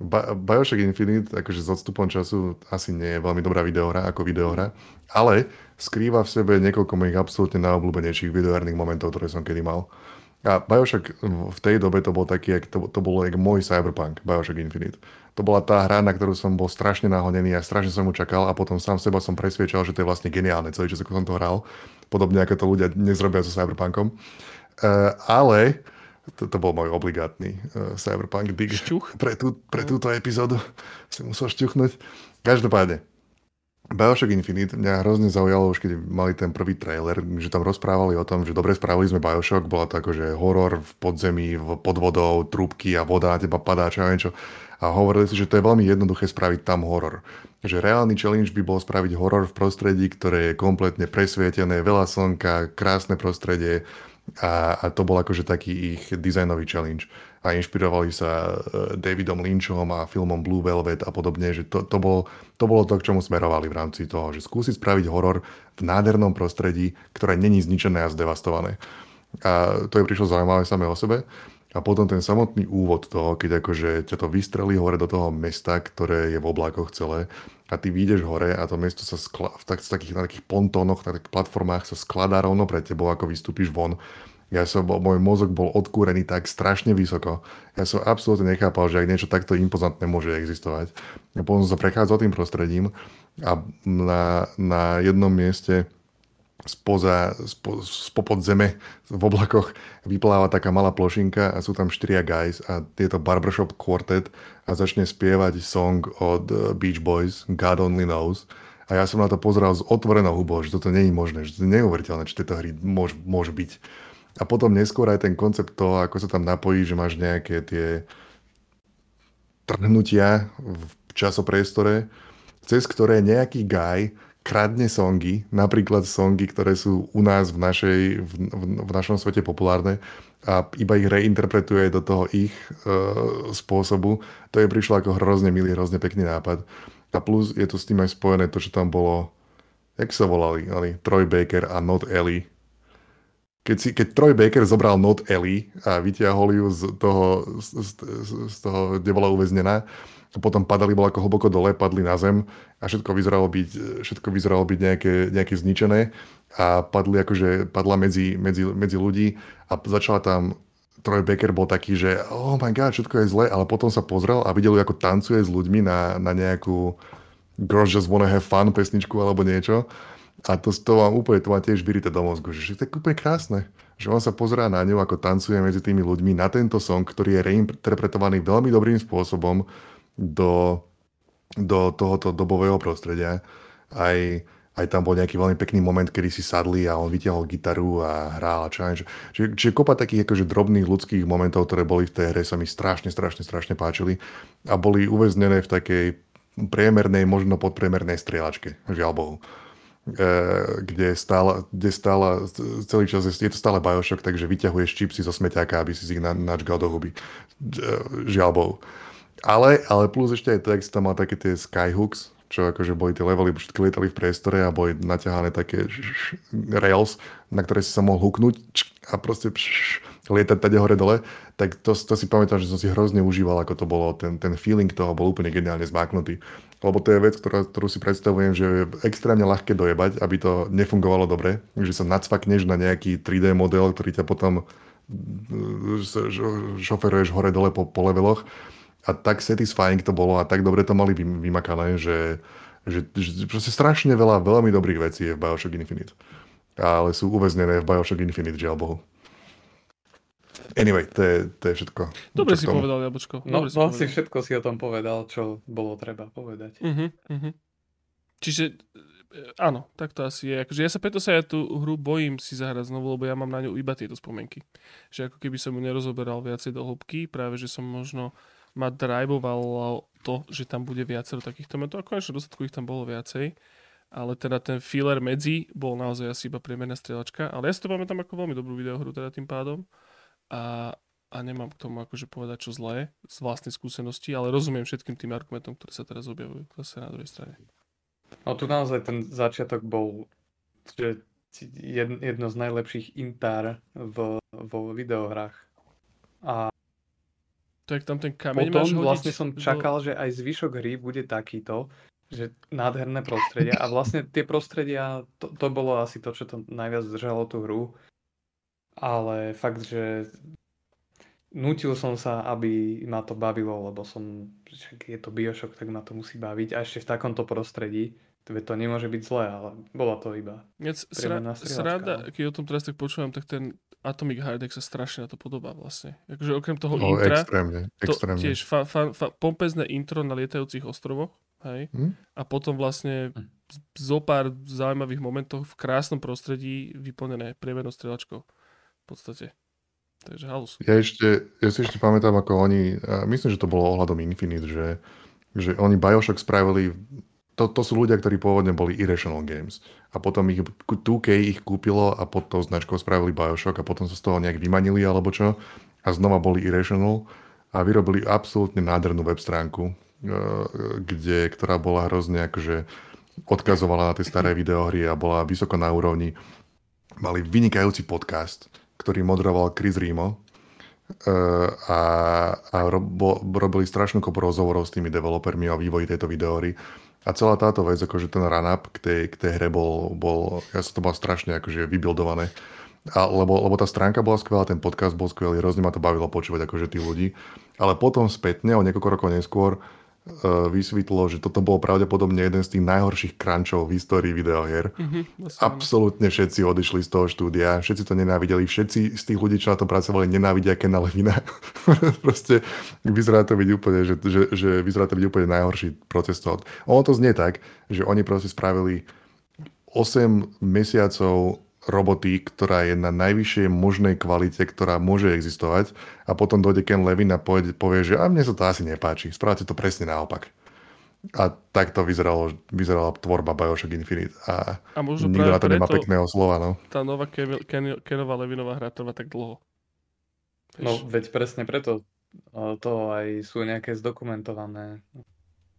Ba- Bioshock Infinite, akože s odstupom času asi nie je veľmi dobrá videohra ako videohra, ale skrýva v sebe niekoľko mojich absolútne najobľúbenejších videoherných momentov, ktoré som kedy mal. A Bioshock v tej dobe to bol taký, jak to, to bolo jak môj Cyberpunk, Bioshock Infinite. To bola tá hra, na ktorú som bol strašne nahonený a strašne som ju čakal a potom sám seba som presviečal, že to je vlastne geniálne celý čas, ako som to hral. Podobne ako to ľudia dnes robia so Cyberpunkom. Uh, ale to, to bol môj obligátny uh, Cyberpunk dig. Šťuch? Pre, tú, pre túto epizódu si musel šťuchnúť. Každopádne, Bioshock Infinite mňa hrozne zaujalo už keď mali ten prvý trailer, že tam rozprávali o tom, že dobre spravili sme Bioshock, bola to akože horor v podzemí, v pod vodou, trúbky a voda na teba padá, čo ja čo. A hovorili si, že to je veľmi jednoduché spraviť tam horor. Že reálny challenge by bol spraviť horor v prostredí, ktoré je kompletne presvietené, veľa slnka, krásne prostredie, a, a to bol akože taký ich dizajnový challenge. A inšpirovali sa e, Davidom Lynchom a filmom Blue Velvet a podobne, že to, to, bolo, to bolo to, k čomu smerovali v rámci toho, že skúsiť spraviť horor v nádhernom prostredí, ktoré není zničené a zdevastované. A to je prišlo zaujímavé samé o sebe. A potom ten samotný úvod toho, keď akože ťa to vystrelí hore do toho mesta, ktoré je v oblakoch celé a ty vyjdeš hore a to mesto sa skla- v tak, takých, na takých pontónoch, na takých platformách sa skladá rovno pred tebou, ako vystúpiš von. Ja som, bol, môj mozog bol odkúrený tak strašne vysoko. Ja som absolútne nechápal, že ak niečo takto impozantné môže existovať. A potom som sa prechádzal tým prostredím a na, na jednom mieste spoza, spo, spopod zeme v oblakoch vypláva taká malá plošinka a sú tam štyria guys a je to Barbershop Quartet a začne spievať song od eh, Beach Boys God Only Knows a ja som na to pozeral s otvorenou hubou, že toto nie je možné, že to je neuveriteľné, že tieto hry môž, môžu byť. A potom neskôr aj ten koncept toho, ako sa tam napojí, že máš nejaké tie trhnutia v časopriestore, cez ktoré nejaký guy kradne songy, napríklad songy, ktoré sú u nás v, našej, v, v, v našom svete populárne a iba ich reinterpretuje do toho ich e, spôsobu. To je prišlo ako hrozne milý, hrozne pekný nápad. A plus je to s tým aj spojené to, čo tam bolo, jak sa volali, ali, Troy Baker a Not Ellie. Keď, si, keď Troy Baker zobral Not Ellie a vytiahol ju z toho, z, z, z toho, kde bola uväznená, a potom padali bol ako hlboko dole, padli na zem a všetko vyzeralo byť, všetko vyzeralo byť nejaké, nejaké zničené a padli akože, padla medzi, medzi, medzi ľudí a začala tam Troy Baker bol taký, že oh my god, všetko je zle, ale potom sa pozrel a videl, ako tancuje s ľuďmi na, na nejakú Girls Just Wanna Have Fun pesničku alebo niečo. A to, to vám úplne, to má tiež vyrite do mozgu, že to je úplne krásne. Že on sa pozerá na ňu, ako tancuje medzi tými ľuďmi na tento song, ktorý je reinterpretovaný veľmi dobrým spôsobom do, do tohoto dobového prostredia. Aj, aj tam bol nejaký veľmi pekný moment, kedy si sadli a on vytiahol gitaru a hral a čo aj. Čiže kopa takých akože drobných ľudských momentov, ktoré boli v tej hre, sa mi strašne, strašne, strašne páčili a boli uväznené v takej priemernej, možno podpriemernej strieľačke, žiaľ Bohu. E, kde, stála, kde stála celý čas, je to stále Bioshock, takže vyťahuješ čipsy zo smeťáka, aby si ich na, načgal do huby. E, žiaľ Bohu. Ale, ale plus ešte aj text tam mal také tie skyhooks, čo akože boli tie levely, všetky lietali v priestore a boli naťahané také rails, na ktoré si sa mohol huknúť a proste lietať tady hore dole, tak to, to si pamätám, že som si hrozne užíval, ako to bolo, ten, ten feeling toho bol úplne geniálne zmáknutý. Lebo to je vec, ktorá, ktorú si predstavujem, že je extrémne ľahké dojebať, aby to nefungovalo dobre, že sa nacvakneš na nejaký 3D model, ktorý ťa potom šoferuješ hore dole po, po leveloch a tak satisfying to bolo a tak dobre to mali vymakané, že, že, že proste strašne veľa veľmi dobrých vecí je v Bioshock Infinite. Ale sú uväznené v Bioshock Infinite, žiaľ Bohu. Anyway, to je, to je všetko. Dobre si povedal, Jabočko. No, Dobre no si všetko si o tom povedal, čo bolo treba povedať. Uh-huh, uh-huh. Čiže e, áno, tak to asi je. Akože ja sa preto sa ja tú hru bojím si zahrať znovu, lebo ja mám na ňu iba tieto spomienky. Že ako keby som ju nerozoberal viacej do hĺbky, práve že som možno ma drivovalo to, že tam bude viacero takýchto metov a konečne dôsledku ich tam bolo viacej. Ale teda ten filler medzi bol naozaj asi iba priemerná strieľačka. Ale ja si to pamätám ako veľmi dobrú videohru teda tým pádom. A, a nemám k tomu akože povedať čo zlé z vlastnej skúsenosti, ale rozumiem všetkým tým argumentom, ktoré sa teraz objavujú zase na druhej strane. No tu naozaj ten začiatok bol že jedno z najlepších intár v, vo videohrách. A tak tam ten kameň potom máš hodiť vlastne som do- čakal, že aj zvyšok hry bude takýto, že nádherné prostredia a vlastne tie prostredia, to, to bolo asi to, čo to najviac zdržalo tú hru. Ale fakt, že nutil som sa, aby ma to bavilo, lebo som, však je to Bioshock, tak ma to musí baviť a ešte v takomto prostredí, to nemôže byť zlé, ale bola to iba. Priemerná sra- sranda, no. keď o tom teraz tak počúvam, tak ten Atomic Heart Attack sa strašne na to podobá vlastne. Akože okrem toho No, intra, extrémne, to extrémne. tiež fa- fa- fa- pompezné intro na lietajúcich ostrovoch, hej? Hm? A potom vlastne Hm. zo pár zaujímavých momentov v krásnom prostredí vyplnené priemernou strieľačkou. Podstate. Takže halus. Ja, ešte, ja si ešte pamätám, ako oni, myslím, že to bolo ohľadom Infinite, že, že oni Bioshock spravili, to, to sú ľudia, ktorí pôvodne boli Irrational Games a potom ich 2K ich kúpilo a pod tou značkou spravili Bioshock a potom sa z toho nejak vymanili alebo čo a znova boli Irrational a vyrobili absolútne nádhernú web stránku, e, kde, ktorá bola hrozne akože odkazovala na tie staré videohry a bola vysoko na úrovni. Mali vynikajúci podcast, ktorý moderoval Chris Rimo e, a, a robo, robili strašnú kopu rozhovorov s tými developermi o vývoji tejto videohry. A celá táto vec, akože ten run-up k tej, k tej hre bol, bol, ja sa to mal strašne akože vybildované. A, lebo, lebo tá stránka bola skvelá, ten podcast bol skvelý, hrozne ma to bavilo počúvať akože tých ľudí. Ale potom spätne, o niekoľko rokov neskôr, vysvetlo, že toto bol pravdepodobne jeden z tých najhorších crunchov v histórii videohier. Mhm, áno. Absolútne všetci odišli z toho štúdia, všetci to nenávideli, všetci z tých ľudí, čo na tom pracovali, nenávidia Kena Levina. Proste vyzerá to byť úplne, že, že, že vyzerá to byť úplne najhorší proces toho. Ono to znie tak, že oni proste spravili 8 mesiacov roboty, ktorá je na najvyššej možnej kvalite, ktorá môže existovať a potom dojde Ken Levin a povie, povie že a mne sa to asi nepáči, spravte to presne naopak. A takto vyzeralo, vyzerala tvorba Bioshock Infinite a A možno nikto na to nemá pekného slova. No. tá nová Ken- Ken- Kenová Levinová hra trvá tak dlho. No veď presne preto o, to aj sú nejaké zdokumentované.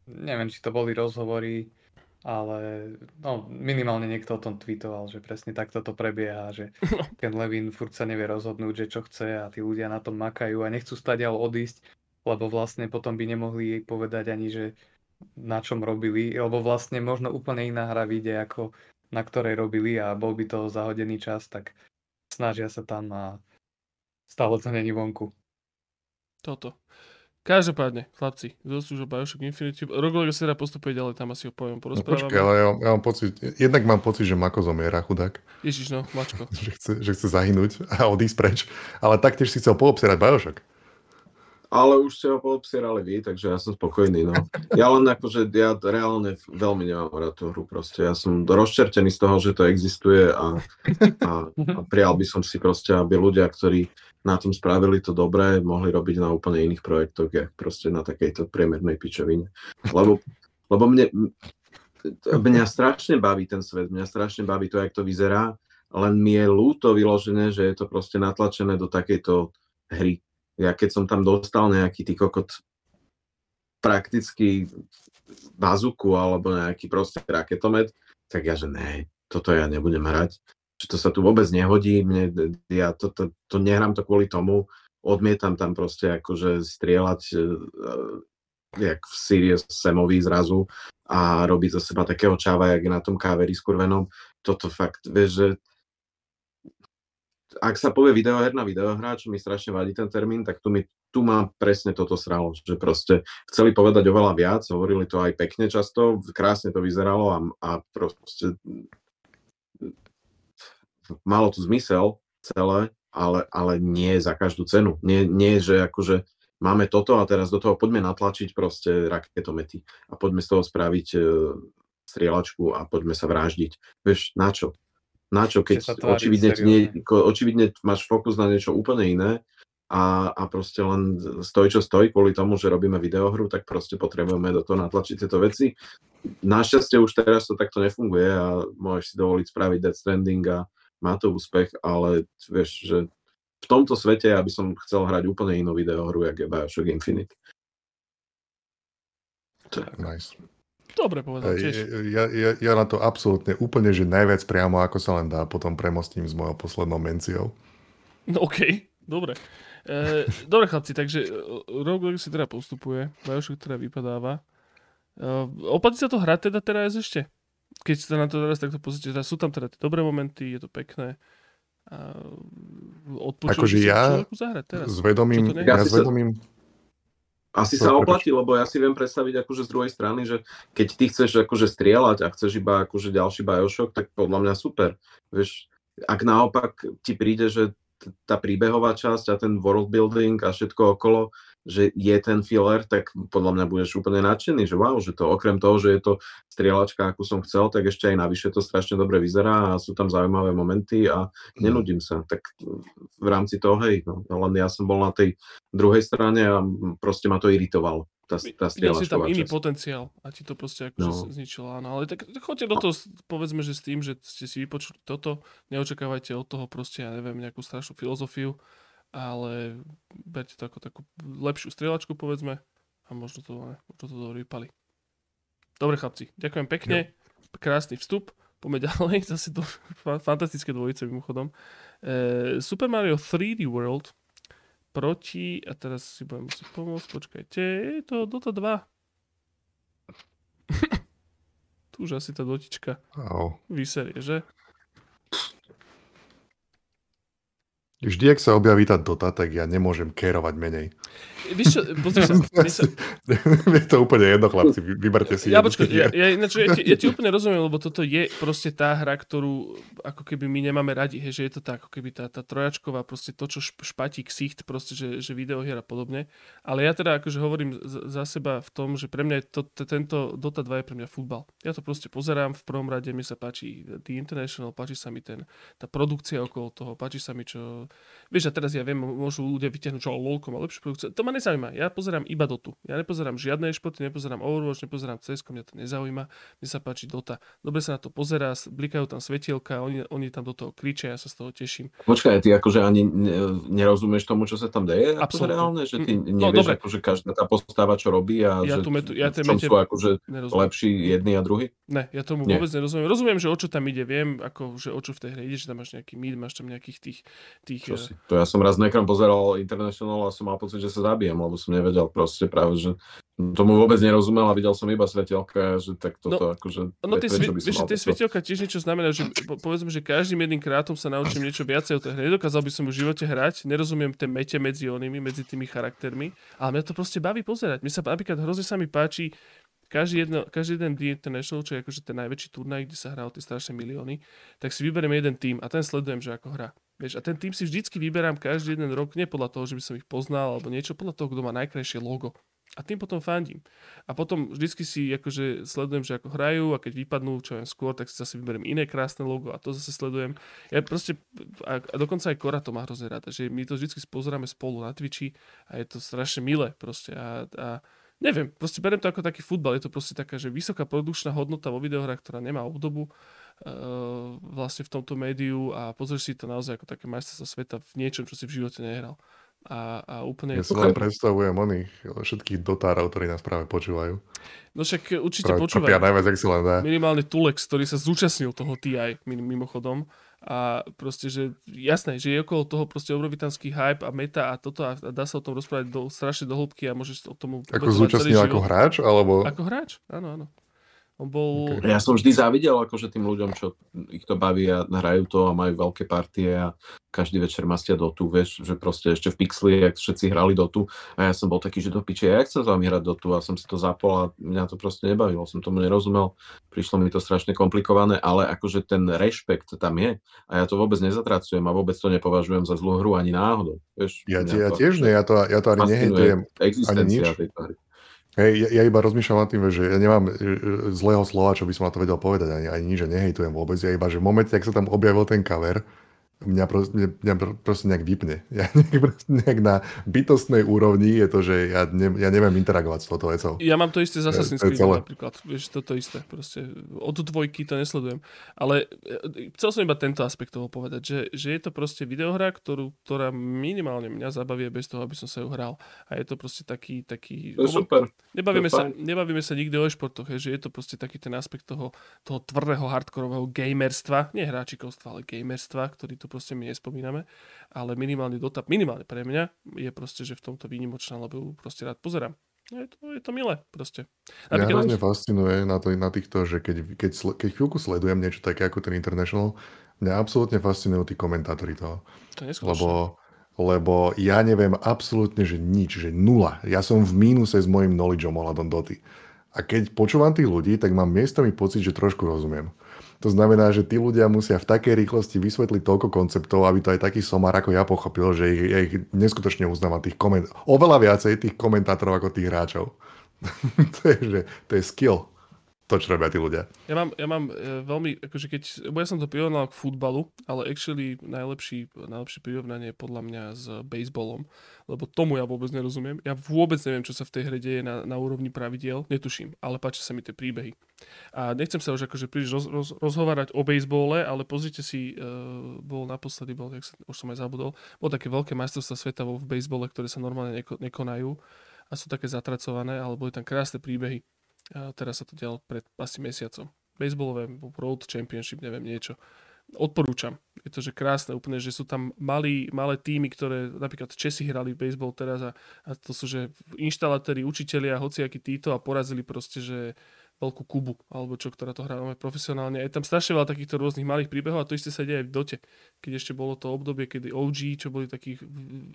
Neviem, či to boli rozhovory, ale no, minimálne niekto o tom tweetoval, že presne takto to prebieha, že Ken Levin furt sa nevie rozhodnúť, že čo chce a tí ľudia na tom makajú a nechcú stadiaľ odísť, lebo vlastne potom by nemohli povedať ani, že na čom robili, lebo vlastne možno úplne iná hra vyjde, ako na ktorej robili a bol by to zahodený čas, tak snažia sa tam a stále to není vonku. Toto. Každopádne, chlapci, dosť už o Bioshock Infinite. Roguelike sa dá postupuje ďalej, tam asi ho poviem, No porozprávame. počkaj, ale ja, ja mám pocit, jednak mám pocit, že Mako zomiera, chudák, Ježiš, no, mačko. že chce, že chce zahynúť a odísť preč, ale taktiež si chcel poobsierať Bioshock. Ale už ste ho poobsierali vy, takže ja som spokojný. No. Ja len akože, ja reálne veľmi nemám rád tú hru proste. Ja som rozčertený z toho, že to existuje a, a, a prijal by som si proste, aby ľudia, ktorí na tom spravili to dobré, mohli robiť na úplne iných projektoch, jak proste na takejto priemernej pičovine. Lebo, lebo mne, mňa strašne baví ten svet, mňa strašne baví to, jak to vyzerá, len mi je ľúto vyložené, že je to proste natlačené do takejto hry ja keď som tam dostal nejaký ty kokot prakticky bazuku alebo nejaký proste raketomet, tak ja že ne, toto ja nebudem hrať. Že to sa tu vôbec nehodí, mne, ja to, to, to nehrám to kvôli tomu, odmietam tam proste akože strieľať uh, jak v Sirius Samovi zrazu a robiť zo seba takého čáva, jak je na tom káveri skurvenom. Toto fakt, vieš, že ak sa povie videoher na videohra, čo mi strašne vadí ten termín, tak tu mi tu má presne toto sralo, že proste chceli povedať oveľa viac, hovorili to aj pekne často, krásne to vyzeralo a, a proste malo to zmysel celé, ale, ale nie za každú cenu. Nie, nie že akože máme toto a teraz do toho poďme natlačiť proste raketomety a poďme z toho spraviť e, strieľačku a poďme sa vraždiť. Vieš, na čo? Na čo, keď očividne, nie, očividne máš fokus na niečo úplne iné a, a proste len stoj, čo stojí kvôli tomu, že robíme videohru, tak proste potrebujeme do toho natlačiť tieto veci. Našťastie už teraz to takto nefunguje a môžeš si dovoliť spraviť Death Stranding a má to úspech, ale vieš, že v tomto svete ja by som chcel hrať úplne inú videohru, jak je Bioshock Infinite. Nice. Dobre povedal tiež. Ja, ja, ja na to absolútne úplne, že najviac priamo ako sa len dá, potom premostím s mojou poslednou menciou. No okej, okay. dobre. E, dobre chlapci, takže e, Rogue si teda postupuje, Bioshock teda vypadáva. E, oplatí sa to hrať teda teraz ešte? Keď sa na to teraz takto pozrite, teda sú tam teda tie dobré momenty, je to pekné. A akože ja zahrať teraz. s vedomím, ja, ja s vedomím, asi sa oplatí, lebo ja si viem predstaviť akože z druhej strany, že keď ty chceš akože strieľať a chceš iba akože ďalší Bioshock, tak podľa mňa super. Vieš, ak naopak ti príde, že tá príbehová časť a ten world building a všetko okolo že je ten filler, tak podľa mňa budeš úplne nadšený, že wow, že to okrem toho, že je to strieľačka, akú som chcel, tak ešte aj navyše to strašne dobre vyzerá a sú tam zaujímavé momenty a mhm. nenudím sa. Tak v rámci toho, hej, no, len ja som bol na tej druhej strane a proste ma to iritovalo. Tá, tá Videl si tam iný časť. potenciál a ti to proste akože no. zničilo, áno. Ale tak, tak choďte do toho, povedzme, že s tým, že ste si vypočuli toto, neočakávajte od toho proste, ja neviem, nejakú strašnú filozofiu, ale berte to ako takú lepšiu strieľačku, povedzme, a možno to, možno to dobre vypali. Dobre chlapci, ďakujem pekne, no. krásny vstup, poďme ďalej, zase to fantastické dvojice mimochodom. E, Super Mario 3D World proti, a teraz si budem musieť pomôcť, počkajte, je to Dota 2. tu už asi tá dotička oh. vyserie, že? Vždy, ak sa objaví tá Dota, tak ja nemôžem kérovať menej. Víš čo, pozri sa. sa... je to úplne jedno, chlapci, vyberte si. Ja, počkaj, ja, ja, ináč, ja, ti, ja ti úplne rozumiem, lebo toto je proste tá hra, ktorú ako keby my nemáme radi, hej, že je to tak, ako keby tá, tá trojačková, proste to, čo špatí ksicht, proste, že, že videohier a podobne. Ale ja teda akože hovorím za seba v tom, že pre mňa je to, tento Dota 2 je pre mňa futbal. Ja to proste pozerám v prvom rade, mi sa páči The International, páči sa mi ten, tá produkcia okolo toho, páči sa mi, čo Vieš, a teraz ja viem, môžu ľudia vyťahnuť, čo LOLko má lepšiu produkciu. To ma nezaujíma. Ja pozerám iba Dotu. Ja nepozerám žiadne športy, nepozerám Overwatch, nepozerám CS, mňa to nezaujíma. Mne sa páči Dota. Dobre sa na to pozerá, blikajú tam svetielka, oni, oni tam do toho kričia, ja sa z toho teším. Počkaj, ty akože ani nerozumieš tomu, čo sa tam deje? Absolutne. reálne, že ty no, nevieš, no, akože každá tá postava, čo robí a ja že metu, ja v čom sú akože lepší jedni a druhý? Ne, ja tomu Nie. vôbec nerozumiem. Rozumiem, že o čo tam ide, viem, ako, že o čo v tej hre ide, že tam máš nejaký mid, máš tam nejakých tých, tých čo si? To ja som raz nekrom pozeral International a som mal pocit, že sa zabijem, lebo som nevedel proste práve, že tomu vôbec nerozumel a videl som iba svetelka, že tak toto no, akože... No tie, svi- vieš, tie svetelka tiež niečo znamená, že po, povedzme, že každým jedným krátom sa naučím niečo viacej o tej hre. Nedokázal by som v živote hrať, nerozumiem tie mete medzi onými, medzi tými charaktermi, ale mňa to proste baví pozerať. Mne sa napríklad hrozne sa mi páči každý, jedno, každý jeden The International, čo je akože ten najväčší turnaj, kde sa hrá o tie strašné milióny, tak si vyberiem jeden tým a ten sledujem, že ako hra. Vieš, a ten tým si vždycky vyberám každý jeden rok, nie podľa toho, že by som ich poznal alebo niečo, podľa toho, kto má najkrajšie logo. A tým potom fandím. A potom vždycky si akože sledujem, že ako hrajú a keď vypadnú čo viem skôr, tak si zase vyberiem iné krásne logo a to zase sledujem. Ja proste, a, a dokonca aj Kora to má hrozne rada, že my to vždycky pozeráme spolu na Twitchi a je to strašne milé proste. A, a neviem, proste beriem to ako taký futbal, je to proste taká, že vysoká produkčná hodnota vo videohrách, ktorá nemá obdobu uh, vlastne v tomto médiu a pozrieš si to naozaj ako také majstrovstvo sveta v niečom, čo si v živote nehral. A, a úplne... Ja si len predstavujem oných všetkých dotárov, ktorí nás práve počúvajú. No však určite Práve počúvajú. najviac, ak si len dá. Minimálne Tulex, ktorý sa zúčastnil toho TI mimochodom. A proste, že jasné, že je okolo toho proste obrovitanský hype a meta a toto a dá sa o tom rozprávať do, strašne do hĺbky a môžeš o tom... Ako zúčastnil ako hráč? Alebo... Ako hráč, áno, áno. On bol... Okay. Ja som vždy závidel akože tým ľuďom, čo ich to baví a hrajú to a majú veľké partie a každý večer mastia Dotu, vieš, že proste ešte v Pixli, jak všetci hrali Dotu a ja som bol taký, že do piče, ja chcem s vami hrať Dotu a som si to zapol a mňa to proste nebavilo, som tomu nerozumel, prišlo mi to strašne komplikované, ale akože ten rešpekt tam je a ja to vôbec nezatracujem a vôbec to nepovažujem za zlú hru ani náhodou, vieš. Ja, ja tiež nie, ja to, ja to ani nehejtujem, ani nič. Tejto hry. Hej, ja, ja iba rozmýšľam nad tým, že ja nemám e, e, zlého slova, čo by som na to vedel povedať, ani, ani nič, že nehejtujem vôbec. Ja iba, že v momente, ak sa tam objavil ten cover, mňa, proste, mňa, proste nejak vypne. Ja nejak, nejak na bytostnej úrovni je to, že ja, ne, ja neviem interagovať s touto vecou. Ja mám to isté z Assassin's je Creed napríklad. Vieš, toto isté. Proste od dvojky to nesledujem. Ale e, chcel som iba tento aspekt toho povedať, že, že je to proste videohra, ktorú, ktorá minimálne mňa zabaví bez toho, aby som sa ju hral. A je to proste taký... taký To je super. Nebavíme To je sa, fajn. nebavíme sa nikdy o e-športoch, hej, že je to proste taký ten aspekt toho, toho tvrdého hardkorového gamerstva, nie hráčikovstva, ale gamerstva, ktorý tu proste my nespomíname, ale minimálny dotap, minimálne pre mňa, je proste, že v tomto výnimočná, lebo ju proste rád pozerám. No Je to, je to milé proste. Napríklad, hrozne fascinuje na, to, na týchto, že keď, keď, keď chvíľku sledujem niečo také ako ten International, mňa absolútne fascinujú tí komentátori toho. to je. Lebo, lebo ja neviem absolútne, že nič, že nula. Ja som v mínuse s mojim knowledgeom ohľadom Doty. A keď počúvam tých ľudí, tak mám miestami pocit, že trošku rozumiem. To znamená, že tí ľudia musia v takej rýchlosti vysvetliť toľko konceptov, aby to aj taký somar ako ja pochopil, že ich, ja ich neskutočne uznávam tých koment- oveľa viacej tých komentátorov ako tých hráčov. to, je, že, to je skill, to, čo robia tí ľudia. Ja mám, ja mám e, veľmi, akože keď, bo ja som to prirovnal k futbalu, ale actually najlepší, najlepšie prirovnanie je podľa mňa s baseballom, lebo tomu ja vôbec nerozumiem. Ja vôbec neviem, čo sa v tej hre deje na, na úrovni pravidiel, netuším, ale páčia sa mi tie príbehy. A nechcem sa už akože príliš roz, roz, rozhovárať o baseballe, ale pozrite si, uh, bol naposledy, bol, jak sa, už som aj zabudol, bol také veľké majstrovstvá sveta vo v baseballe, ktoré sa normálne neko, nekonajú a sú také zatracované, ale boli tam krásne príbehy. A teraz sa to dialo pred asi mesiacom. Baseballové Road Championship, neviem, niečo. Odporúčam. Je to, že krásne úplne, že sú tam malí, malé týmy, ktoré, napríklad Česi hrali baseball teraz a, a to sú, že inštalatéri, učitelia, hociakí títo a porazili proste, že veľkú Kubu, alebo čo, ktorá to hrá profesionálne. Je tam strašne veľa takýchto rôznych malých príbehov a to isté sa deje aj v Dote. Keď ešte bolo to obdobie, kedy OG, čo boli takí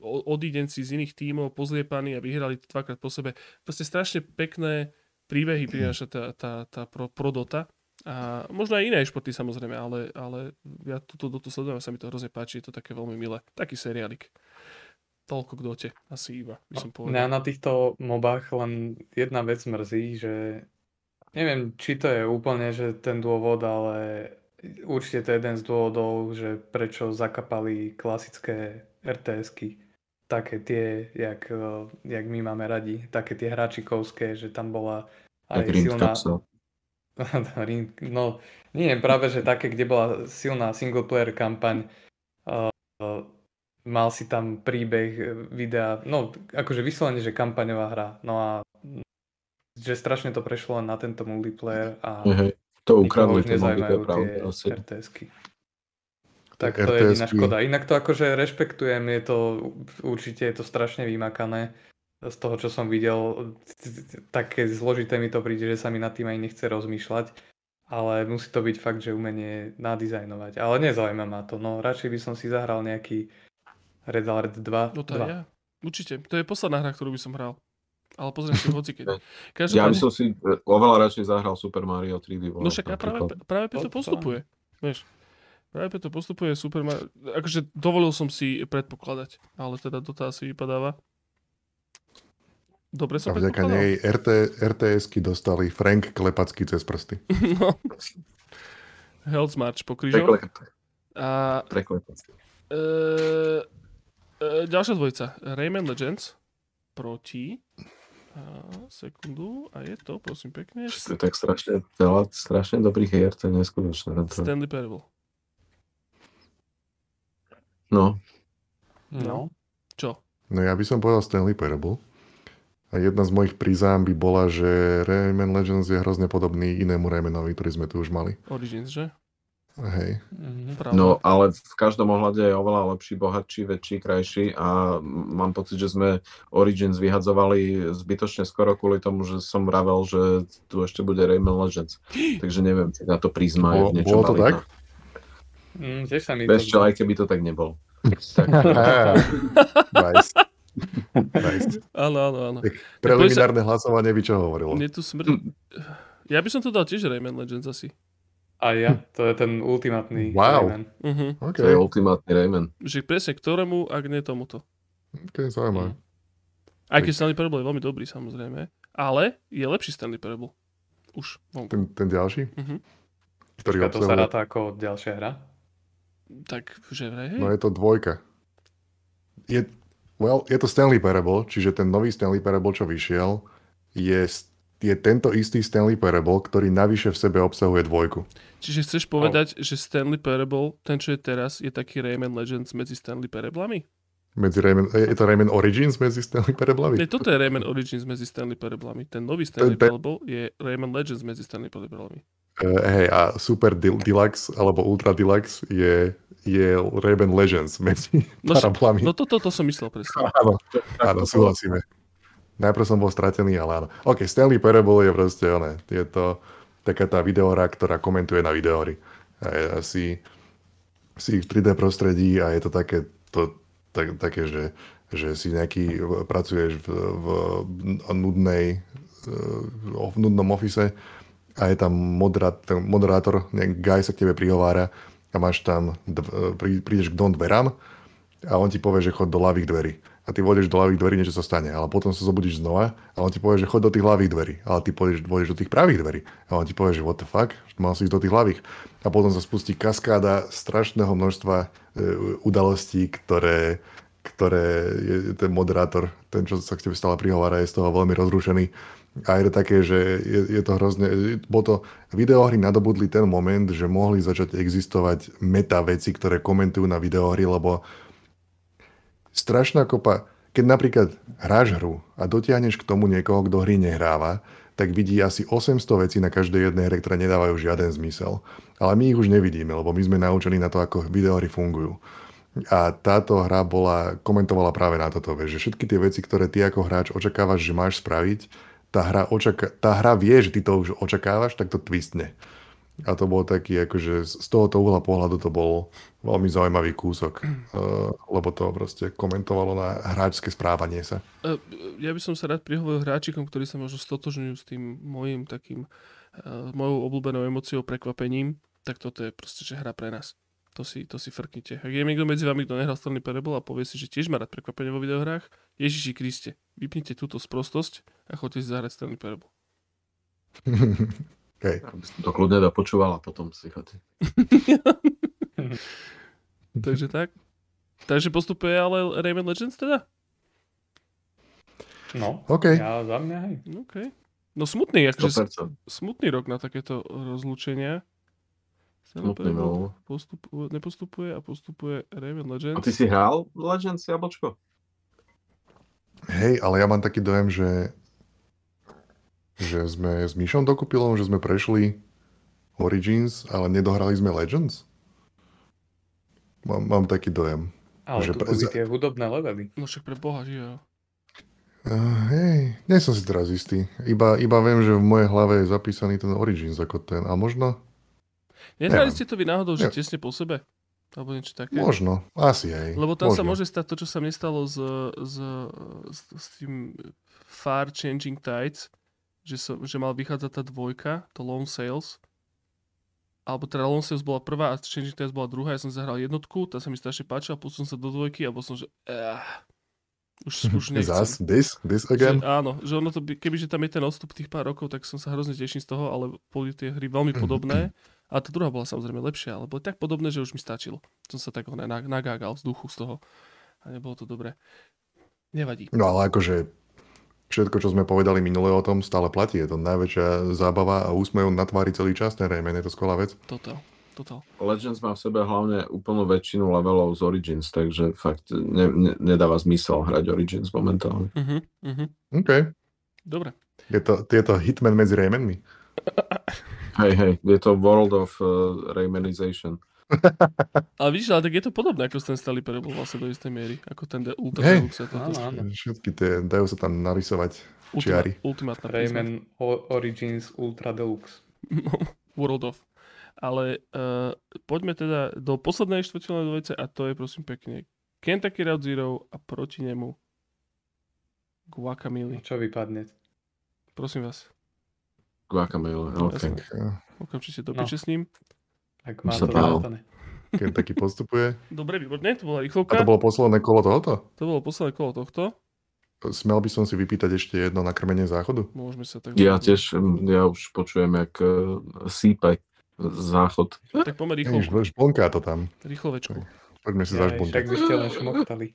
odídenci z iných tímov, pozliepaní a vyhrali dvakrát po sebe. Proste strašne pekné príbehy prináša tá, tá, tá pro, pro Dota. A možno aj iné športy samozrejme, ale, ale ja túto Dotu sledujem a sa mi to hrozne páči, je to také veľmi milé. Taký seriálik. Toľko k Dote, asi iba, by som povedal. Mňa na týchto mobách len jedna vec mrzí, že neviem, či to je úplne že ten dôvod, ale určite to je jeden z dôvodov, že prečo zakapali klasické RTS-ky. Také tie, jak, eh, jak my máme radi, také tie hračikovské, že tam bola aj Tak silná... No, nie, práve že také, kde bola silná single player kampaň, uh, mal si tam príbeh eh, videa, no akože vyslovene, že kampaňová hra, no a mm, že strašne to prešlo na tento multiplayer a hej. To ukradli, je pravda. tie. RTS-ky. Tak to je jediná škoda. Inak to akože rešpektujem, je to určite je to strašne vymakané z toho, čo som videl. Také zložité mi to príde, že sa mi nad tým aj nechce rozmýšľať. Ale musí to byť fakt, že umenie nadizajnovať. Ale nezaujíma ma to. No radšej by som si zahral nejaký Red Alert 2. No to ja. Určite. To je posledná hra, ktorú by som hral. Ale pozriem si hoci keď. Ja by Každopádne, som si oveľa radšej zahral Super Mario 3D World. no však a práve, práve to- postupuje. Vieš. Práve preto postupuje super. Akože dovolil som si predpokladať, ale teda to asi vypadáva. Dobre A som vďaka predpokladal. nej RT, RTS-ky dostali Frank Klepacký cez prsty. no. Health March po krížoch. A e, e, ďalšia dvojica. Rayman Legends proti a, sekundu a je to, prosím pekne, To je tak strašne veľa, strašne dobrých hier, to je neskutočné. To- Stanley Parable. No, No. Čo? No ja by som povedal Stanley Parable. A jedna z mojich prízám by bola, že Rayman Legends je hrozne podobný inému Raymanovi, ktorý sme tu už mali. Origins, že? Hej. Pravda. no, ale v každom ohľade je oveľa lepší, bohatší, väčší, krajší a mám pocit, že sme Origins vyhadzovali zbytočne skoro kvôli tomu, že som vravel, že tu ešte bude Rayman Legends. Takže neviem, či na to prízma je niečo bolo to validné. tak? Mm, tiež sa mi Vieš čo, to... aj keby to tak nebolo. Tak, nice. nice. Áno, áno, áno. Preliminárne hlasovanie by čo hovorilo? Mne tu smrdí. Ja by som to dal tiež Rayman Legends asi. A ja, to je ten ultimátny Wow. Rayman. Uh-huh. OK, to je ultimátny Rayman. Že presne ktorému, ak nie tomuto. okay zaujímavé. Aj keď Stanley Parable je veľmi dobrý, samozrejme. Ale je lepší Stanley Parable. Už. Ten, ten ďalší? Mhm. Ktorý Počkaj, to sa ráta ako ďalšia hra? Tak, že hej. No je to dvojka. Je, well, je to Stanley Parable, čiže ten nový Stanley Parable, čo vyšiel, je, je tento istý Stanley Parable, ktorý navyše v sebe obsahuje dvojku. Čiže chceš povedať, že Stanley Parable, ten čo je teraz, je taký Rayman Legends medzi Stanley Parablami? Medzi Rayman, je to Rayman Origins medzi Stanley Parablami? Nie, toto je Rayman Origins medzi Stanley Parablami. Ten nový Stanley ten- Parable je Rayman Legends medzi Stanley Parablami. Uh, hej, a Super Deluxe alebo Ultra Deluxe je, je Rayman Legends medzi No, Parablami. No toto to, to som myslel presne. Áno, áno, súhlasíme. Najprv som bol stratený, ale áno. OK, Stanley Parable je proste, one, je to taká tá videohra, ktorá komentuje na videohry. A je asi si v 3D prostredí a je to také, to, tak, také že, že si nejaký, pracuješ v, v nudnej, eh, v nudnom ofise a je tam moderátor, nejaký guy sa k tebe prihovára a máš tam, dv, prí, prídeš k dom dverám a on ti povie, že chod do ľavých dverí. A ty vôjdeš do ľavých dverí, niečo sa stane. Ale potom sa zobudíš znova a on ti povie, že chod do tých ľavých dverí. Ale ty pôjdeš do tých pravých dverí. A on ti povie, že what the fuck, mal si ísť do tých ľavých. A potom sa spustí kaskáda strašného množstva e, udalostí, ktoré, ktoré je ten moderátor, ten, čo sa k tebe stále prihovára, je z toho veľmi rozrušený. A je to také, že je, je to hrozne... Bolo to, videohry nadobudli ten moment, že mohli začať existovať meta veci, ktoré komentujú na videohry, lebo strašná kopa... Keď napríklad hráš hru a dotiahneš k tomu niekoho, kto hry nehráva, tak vidí asi 800 vecí na každej jednej hre, ktoré nedávajú žiaden zmysel. Ale my ich už nevidíme, lebo my sme naučení na to, ako videohry fungujú. A táto hra bola, komentovala práve na toto, že všetky tie veci, ktoré ty ako hráč očakávaš, že máš spraviť, tá hra, očaká, tá hra vie, že ty to už očakávaš, tak to twistne. A to bol taký, akože z tohoto uhla pohľadu to bol veľmi zaujímavý kúsok, uh, lebo to proste komentovalo na hráčske správanie sa. E, Ja by som sa rád prihovoril hráčikom, ktorí sa možno stotožňujú s tým môjim takým, uh, mojou obľúbenou emóciou, prekvapením, tak toto je proste, že hra pre nás. To si, to si frknite. Ak je niekto medzi vami, kto nehral Stanley Parable a povie si, že tiež má rád prekvapenie vo videohrách, Ježiši Kriste, vypnite túto sprostosť a choďte si zahrať Stanley Parable. Hej. Aby som to kľudne dopočúval a potom si chodí. Takže tak. Takže postupuje ale Rayman Legends teda? No, OK. ja za mňa hej. OK. No smutný, akože 100%. smutný rok na takéto rozlúčenia. No. postupuje, nepostupuje a postupuje A Legends. ty si hral Legends Jablčko? Hej, ale ja mám taký dojem, že, že sme s Myšom Dokupilom, že sme prešli Origins, ale nedohrali sme Legends. Mám, mám taký dojem. Ale Že tu pre- boli tie hudobné levely. No však pre Boha, že jo. Uh, hej, nie som si teraz istý. Iba, iba viem, že v mojej hlave je zapísaný ten Origins ako ten. A možno? Nehrali ste to vy náhodou, že tesne po sebe? Alebo niečo také? Možno. Asi hej. Lebo tam možno. sa môže stať to, čo sa mne stalo s, s, s, s tým Far Changing Tides, že, som, že mal vychádzať tá dvojka, to Lone Sales. Alebo teda Lone Sales bola prvá a Changing Tides bola druhá. Ja som zahral jednotku, tá sa mi strašne páčila, pustil som sa do dvojky a bol som, že... Uh, už, už nechcem. Zas, this, this Že, again. áno, že ono to, by, kebyže tam je ten odstup tých pár rokov, tak som sa hrozne teším z toho, ale boli tie hry veľmi podobné. A tá druhá bola samozrejme lepšia, ale boli tak podobné, že už mi stačilo. Som sa tak nagágal z duchu z toho. A nebolo to dobré. Nevadí. No ale akože všetko, čo sme povedali minule o tom, stále platí. Je to najväčšia zábava a úsmev na tvári celý čas. Ten Rayman je to skvelá vec. Total. Total. Legends má v sebe hlavne úplnú väčšinu levelov z Origins, takže fakt ne, ne, nedáva zmysel hrať Origins momentálne. Uh-huh, uh-huh. OK. Dobre. Je to, je to hitman medzi Raymanmi. Hej, hej, je to World of uh, Raymanization. Ale vidíš, ale tak je to podobné ako ten Stanley Parable vlastne do istej miery. Ako ten de- Ultra. Áno, áno. Všetky tie, dajú sa tam narysovať čiary. Ultimát, ultimátna. Rayman O- Origins Ultra Deluxe. World of. Ale uh, poďme teda do poslednej štvrteľnej dvojice a to je prosím pekne Kentucky Route Zero a proti nemu Guacamole. Čo vypadne? Prosím vás, Guacamole, OK. Jasné. Tak, eh, okamžite do No. s ním. Ak má Sa to bál. keď taký postupuje. Dobre, výborne, to bola A rýchlovka. to bolo posledné kolo tohoto? to bolo posledné kolo tohto. Smel by som si vypýtať ešte jedno na krmenie záchodu? Môžeme sa tak... Ja tiež, mm, ja už počujem, jak uh, sípe záchod. Tak poďme rýchlo, žblnká to tam. rýchlovečku. Poďme si Ja, zažblnkať. však by ste len šmoktali.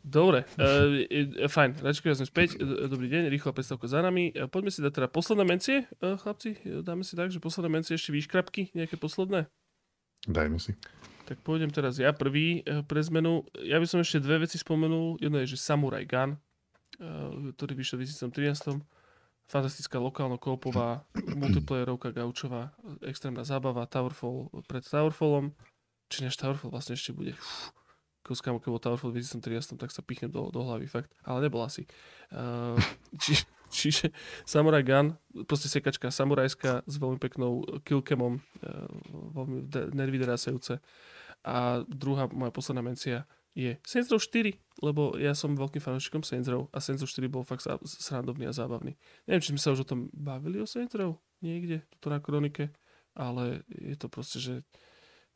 Dobre, uh, e, fajn, Račko, ja sme späť, E, dobrý deň, rýchla predstavka za nami. E, Poďme si dať teda posledné mencie, e, chlapci, E, dáme si tak, že posledné mencie ešte výškrapky, nejaké posledné. Dajme si. Tak pôjdem teraz ja prvý e, pre zmenu. Ja by som ešte dve veci spomenul. Jedno je, že Samurai Gun, e, ktorý vyšiel v 2013. Fantastická lokálno-koopová multiplayerovka gaučová, extrémna zábava, Towerfall pred Towerfallom. Či než Towerfall vlastne ešte bude. Uf, Koskám, keď bol Towerfall v 2013, tak sa pichnem do, do hlavy, fakt. Ale nebol asi. Uh, či, čiže Samurai Gun, proste sekačka samurajská s veľmi peknou killcamom, uh, veľmi de-. A druhá moja posledná mencia je Saints Row 4, lebo ja som veľkým fanúšikom Saints Row a Saints Row 4 bol fakt srandovný a zábavný. Neviem, či sme sa už o tom bavili o Saints Row niekde, to na kronike, ale je to proste, že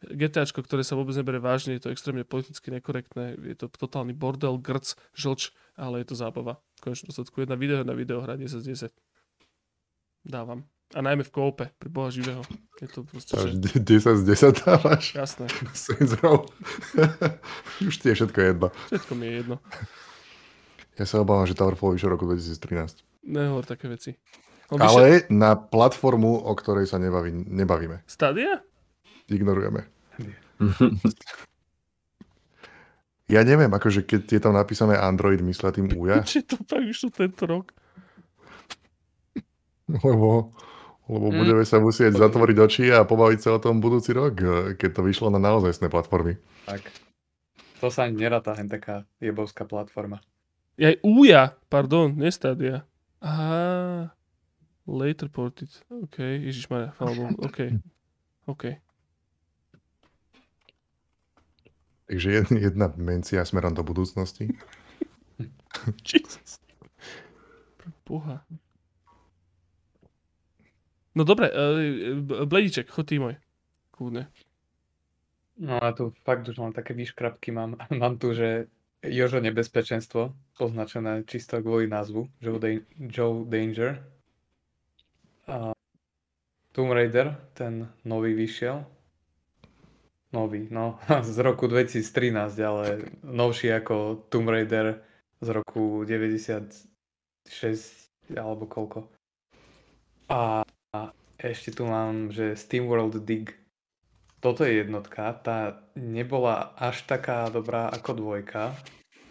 GTAčko, ktoré sa vôbec nebere vážne, je to extrémne politicky nekorektné, je to totálny bordel, grc, žlč, ale je to zábava. V konečnom dôsledku jedna video na video hra 10 z 10. Dávam. A najmä v kópe, pri boha živého. Je to proste, že... 10 z 10 dávaš. Jasné. Už ti je všetko jedno. všetko mi je jedno. Ja sa obávam, že Towerfall vyšiel roku 2013. Nehovor také veci. On vyšiel- Ale na platformu, o ktorej sa nebaví, nebavíme. Stadia? Ignorujeme. Ja neviem, akože keď je tam napísané Android, myslia tým Uja, Či to tak vyšlo tento rok? lebo, lebo Mm. budeme sa musieť zatvoriť oči a pobaviť sa o tom budúci rok, eh, keď to vyšlo na naozajstné platformy. Tak. To sa ani neráta, hen taká jebovská platforma. Je aj Uja, pardon, nie Stadia. Aha. Later ported. OK, ježišmarja. OK. OK. Takže jed- jedna mencia smerom do budúcnosti. Jesus. Boha. No dobre, uh, Blediček, chod ty môj. Kúdne. No a tu fakt už len také výškrapky mám. Mám tu, že Jožo nebezpečenstvo, označené čisto kvôli názvu, Joe, Dan- Joe Danger. A Tomb Raider, ten nový vyšiel. Nový, no, z roku 2013, ale novší ako Tomb Raider z roku 96 alebo koľko. A, a ešte tu mám, že Steam World Dig. Toto je jednotka, tá nebola až taká dobrá ako dvojka,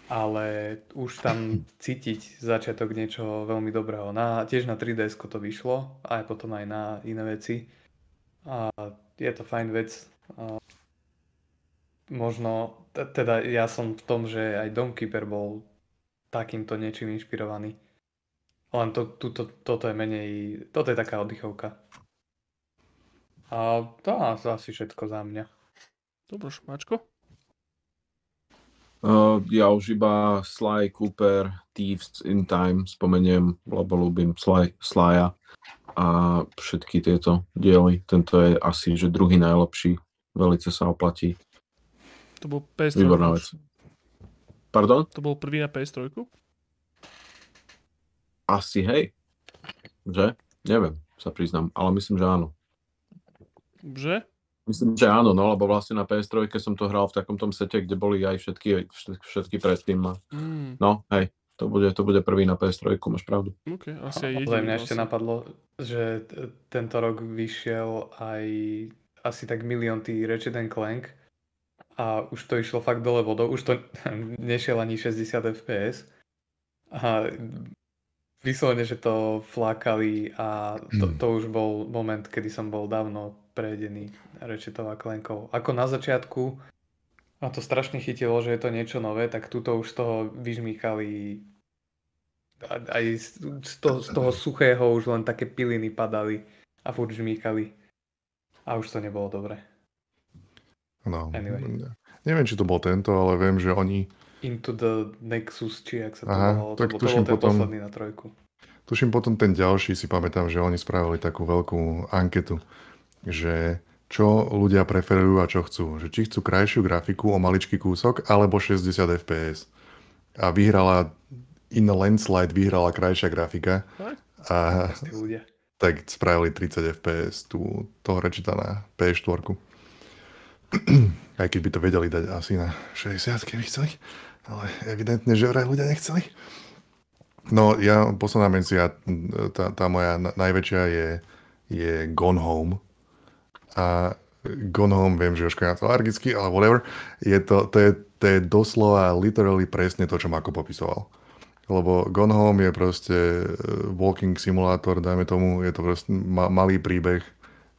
ale už tam cítiť začiatok niečoho veľmi dobrého. Na, tiež na 3DS to vyšlo, aj potom aj na iné veci. A je to fajn vec. A možno, teda ja som v tom, že aj Domkeeper bol takýmto niečím inšpirovaný. Len to, tuto, toto je menej, toto je taká oddychovka. A to asi všetko za mňa. Dobro, šmáčko. Uh, ja už iba Sly Cooper, Thieves in Time spomeniem, lebo ľúbim Sly, Slya a všetky tieto diely. Tento je asi, že druhý najlepší. Velice sa oplatí. To bol PS3. Výborná vec. Pardon? To bol prvý na PS3? Asi hej. Že? Neviem, sa priznám, ale myslím, že áno. Že? Myslím, že áno, no, lebo vlastne na PS3 som to hral v takom tom sete, kde boli aj všetky, všetky, predtým. Mm, No, hej, to bude, to bude prvý na PS3, máš pravdu. OK, asi aj jediný. mňa ešte vlastne. napadlo, že tento rok vyšiel aj asi tak milión tý Ratchet Clank a už to išlo fakt dole vodou, už to nešiel ani 60 fps a vyslovene, že to flákali a to, Hmm. to už bol moment, kedy som bol dávno prejedený Ratchetov a Clankov. Ako na začiatku a to strašne chytilo, že je to niečo nové, tak tuto už z toho vyžmýkali a- aj z, toho, z toho suchého už len také piliny padali a furt žmýkali. A už to nebolo dobre. No. Anyway. Neviem, či to bol tento, ale viem, že oni, Into the Nexus, či jak sa to Aha, volalo. tak to, bol- to bol ten potom- posledný na trojku. tuším potom ten ďalší, si pamätám, že oni spravili takú veľkú anketu, že čo ľudia preferujú a čo chcú. Že či chcú krajšiu grafiku o maličký kúsok, alebo 60 fps. A vyhrala in a landslide vyhrala krajšia grafika. A tak spravili 30 fps tú, toho rečita na PS4. Aj keď by to vedeli dať asi na 60, keby chceli. Ale evidentne, že vraj ľudia nechceli. No ja, posledná mencia, tá, tá moja najväčšia je, je Gone Home. A Gone Home, viem, že Jožko je to alergický, ale whatever. Je to, to, je, to je doslova literally presne to, čo Mako popisoval. Lebo Gone Home je proste e, walking simulátor, dajme tomu, je to proste ma, malý príbeh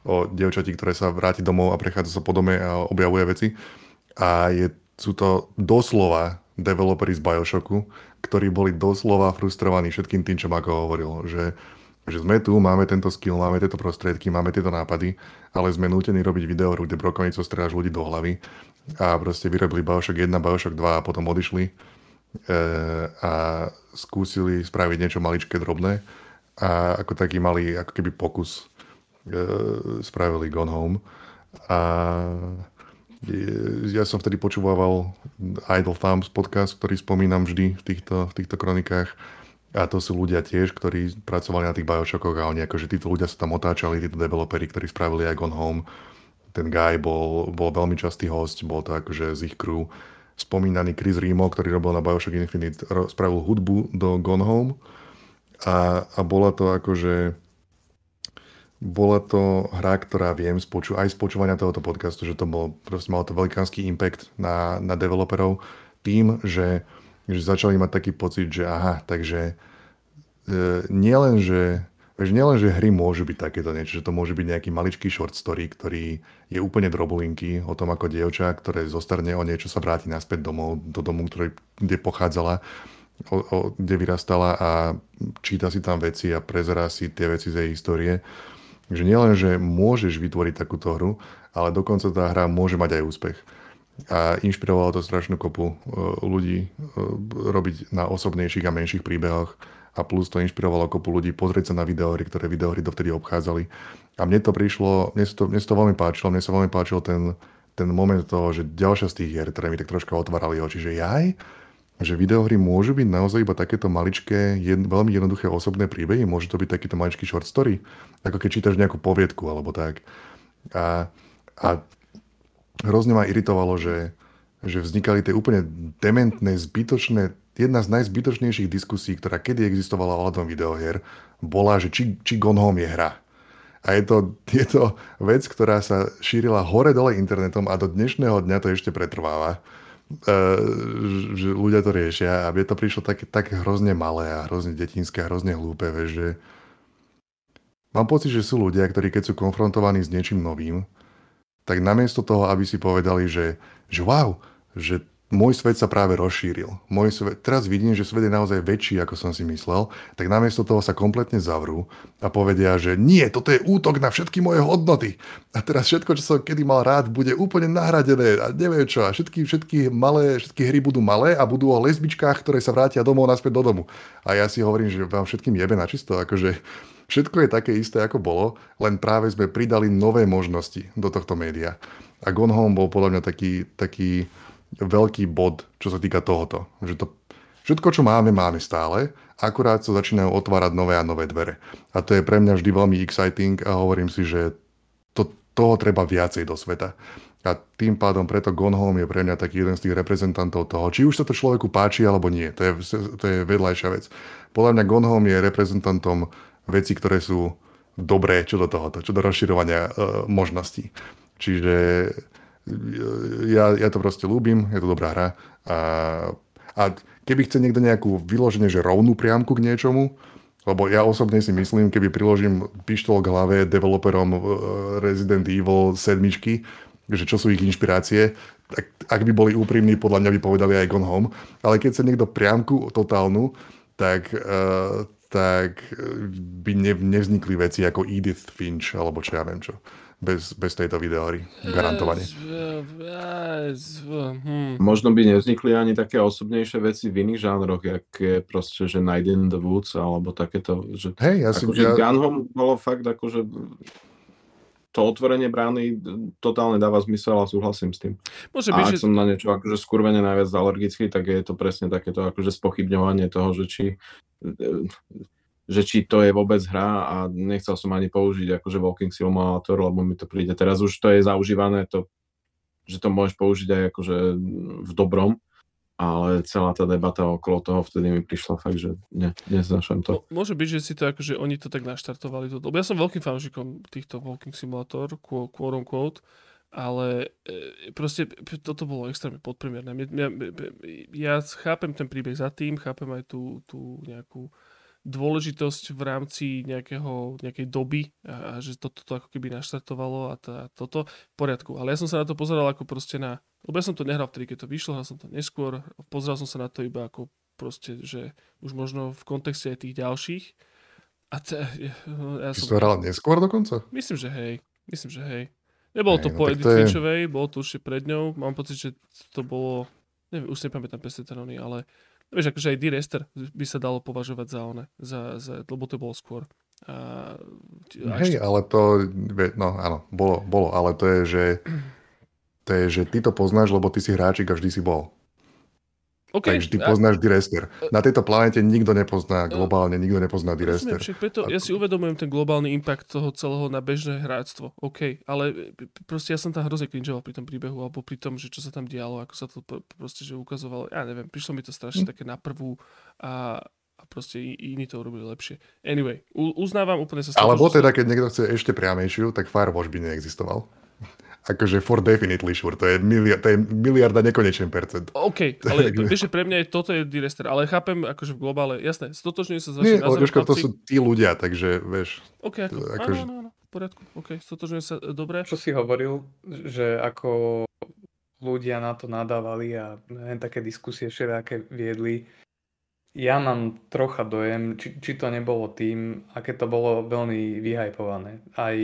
o dievčati, ktoré sa vráti domov a prechádza sa po dome a objavuje veci. A je, sú to doslova developeri z Bioshocku, ktorí boli doslova frustrovaní všetkým tým, čo Mako hovoril, že, že sme tu, máme tento skill, máme tieto prostriedky, máme tieto nápady, ale sme nútení robiť videohru, kde brokonico stráž ľudí do hlavy a proste vyrobili Bioshock 1, Bioshock 2 a potom odišli e, a skúsili spraviť niečo maličké, drobné a ako taký malý, ako keby pokus spravili Gone Home a ja som vtedy počúval Idle Thumbs podcast, ktorý spomínam vždy v týchto, v týchto kronikách. A to sú ľudia tiež, ktorí pracovali na tých Bioshockoch a oni akože títo ľudia sa tam otáčali, títo developeri, ktorí spravili aj Gone Home. Ten guy bol, bol veľmi častý host, bol to akože z ich crew. Spomínaný Chris Remo, ktorý robil na Bioshock Infinite, spravil hudbu do Gone Home. A, a bola to akože bola to hra, ktorá viem spoču- aj z počúvania tohoto podcastu, že to bol, proste malo to velikánsky impact na, na developerov. Tým, že, že začali mať taký pocit, že aha, takže e, nielen, že Veď nielen, že hry môžu byť takéto niečo, že to môže byť nejaký maličký short story, ktorý je úplne drobulinky o tom, ako dievča, ktoré zostarne o niečo sa vráti naspäť domov, do domu, ktorý, kde pochádzala, o, o, kde vyrastala a číta si tam veci a prezerá si tie veci z jej histórie že nielen, že môžeš vytvoriť takúto hru, ale dokonca tá hra môže mať aj úspech. A inšpirovalo to strašnú kopu e, ľudí e, robiť na osobnejších a menších príbehoch a plus to inšpirovalo kopu ľudí pozrieť sa na videohry, ktoré videohry dovtedy obchádzali. A mne to prišlo, mne sa to, mne sa to veľmi páčilo, mne sa veľmi páčil ten, ten moment toho, že ďalšia z tých hier, ktoré mi tak troška otvárali oči, že jaj, že videohry môžu byť naozaj iba takéto maličké, jed, veľmi jednoduché osobné príbehy, môže to byť takýto maličký short story, ako keď čítaš nejakú poviedku alebo tak. A, a hrozne ma iritovalo, že, že vznikali tie úplne dementné, zbytočné, jedna z najzbytočnejších diskusí, ktorá kedy existovala ohľadom videohier, bola, že či, či Gone Home je hra. A je to, je to vec, ktorá sa šírila hore-dole internetom a do dnešného dňa to ešte pretrváva že ľudia to riešia a mne to prišlo tak, tak hrozne malé a hrozne detinské a hrozne hlúpe, vieš, že mám pocit, že sú ľudia, ktorí keď sú konfrontovaní s niečím novým, tak namiesto toho, aby si povedali, že, že wow, že môj svet sa práve rozšíril. Môj svet, teraz vidím, že svet je naozaj väčší, ako som si myslel, tak namiesto toho sa kompletne zavrú a povedia, že nie, toto je útok na všetky moje hodnoty. A teraz všetko, čo som kedy mal rád, bude úplne nahradené a neviem čo. A všetky, všetky, malé, všetky hry budú malé a budú o lesbičkách, ktoré sa vrátia domov naspäť do domu. A ja si hovorím, že vám všetkým jebe na čisto, akože všetko je také isté, ako bolo, len práve sme pridali nové možnosti do tohto média. A Gone Home bol podľa mňa taký, taký veľký bod, čo sa týka tohoto. Že to, všetko, čo máme, máme stále, akurát sa začínajú otvárať nové a nové dvere. A to je pre mňa vždy veľmi exciting a hovorím si, že to, toho treba viacej do sveta. A tým pádom preto Gone Home je pre mňa taký jeden z tých reprezentantov toho, či už sa to človeku páči alebo nie. To je, to je vedľajšia vec. Podľa mňa Gone Home je reprezentantom veci, ktoré sú dobré čo do tohoto, čo do rozširovania e, možností. Čiže ja, ja to proste ľúbim, je to dobrá hra. A, a keby chce niekto nejakú vyloženie, že rovnú priamku k niečomu, lebo ja osobne si myslím, keby priložím pištol k hlave developerom e, Resident Evil 7, že čo sú ich inšpirácie, tak ak by boli úprimní, podľa mňa by povedali aj Gone Home. Ale keď sa niekto priamku totálnu, tak, uh, tak by ne, nevznikli veci ako Edith Finch, alebo čo ja viem čo bez, bez tejto videohry. Garantovane. Hmm. Možno by nevznikli ani také osobnejšie veci v iných žánroch, jak je proste, že Night in the Woods, alebo takéto, že hey, ja si, akože ja... Gunhome bolo fakt akože to otvorenie brány totálne dáva zmysel a súhlasím s tým. Môže byť, a ak že... som na niečo akože skurvene najviac alergický, tak je to presne takéto akože spochybňovanie toho, že či že či to je vôbec hra a nechcel som ani použiť akože Walking Simulator, lebo mi to príde. Teraz už to je zaužívané, to, že to môžeš použiť aj akože v dobrom, ale celá tá debata okolo toho vtedy mi prišla fakt, že ne, neznašam to. Môže byť, že si to akože oni to tak naštartovali. To, lebo ja som veľkým fanúšikom týchto Walking Simulator, quote unquote, ale e, proste toto bolo extrémne podpremierné. Ja, ja chápem ten príbeh za tým, chápem aj tú, tú nejakú dôležitosť v rámci nejakého, nejakej doby a, a že toto to ako keby naštartovalo a, tá, toto v poriadku. Ale ja som sa na to pozeral ako proste na lebo ja som to nehral vtedy, keď to vyšlo, hral som to neskôr. Pozeral som sa na to iba ako proste, že už možno v kontexte aj tých ďalších. A te, ja som... to hral neskôr dokonca? Myslím, že hej. Myslím, že hej. Nebolo to no, po Edith je... Finčovej, bolo to určite pred ňou. Mám pocit, že to bolo... Neviem, už si nepamätám presne ale vieš, akože aj D-Rester by sa dalo považovať za one, za, za, lebo to bolo skôr. A, a Hej, ešte... ale to, no áno, bolo, bolo, ale to je, že to je, že ty to poznáš, lebo ty si hráčik a vždy si bol. Okay. Takže ty poznáš D-Rester. Na tejto planete nikto nepozná globálne, nikto nepozná D-Rester. preto ja si uvedomujem ten globálny impact toho celého na bežné hráctvo. OK, ale proste ja som tam hrozne cringeoval pri tom príbehu, alebo pri tom, že čo sa tam dialo, ako sa to proste že ukazovalo. Ja neviem, prišlo mi to strašne hm. také na prvú a, a proste iní to urobili lepšie. Anyway, uznávam úplne sa Alebo teda, keď niekto chce ešte priamejšiu, tak Firewatch by neexistoval akože for definitely sure, to je, miliard, to je miliarda nekonečný percent. OK, ale vieš, že pre mňa je, toto je direster, ale chápem akože v globále, jasné, stotožňujem sa s vašim názorom. Jožko, to sú tí ľudia, takže vieš. OK, ako, akože... áno, áno, áno, v poriadku, OK, stotožňujem sa, e, dobre. Čo si hovoril, že ako ľudia na to nadávali a len také diskusie všelijaké viedli, ja mám trocha dojem, či, či to nebolo tým, aké to bolo veľmi vyhajpované. Aj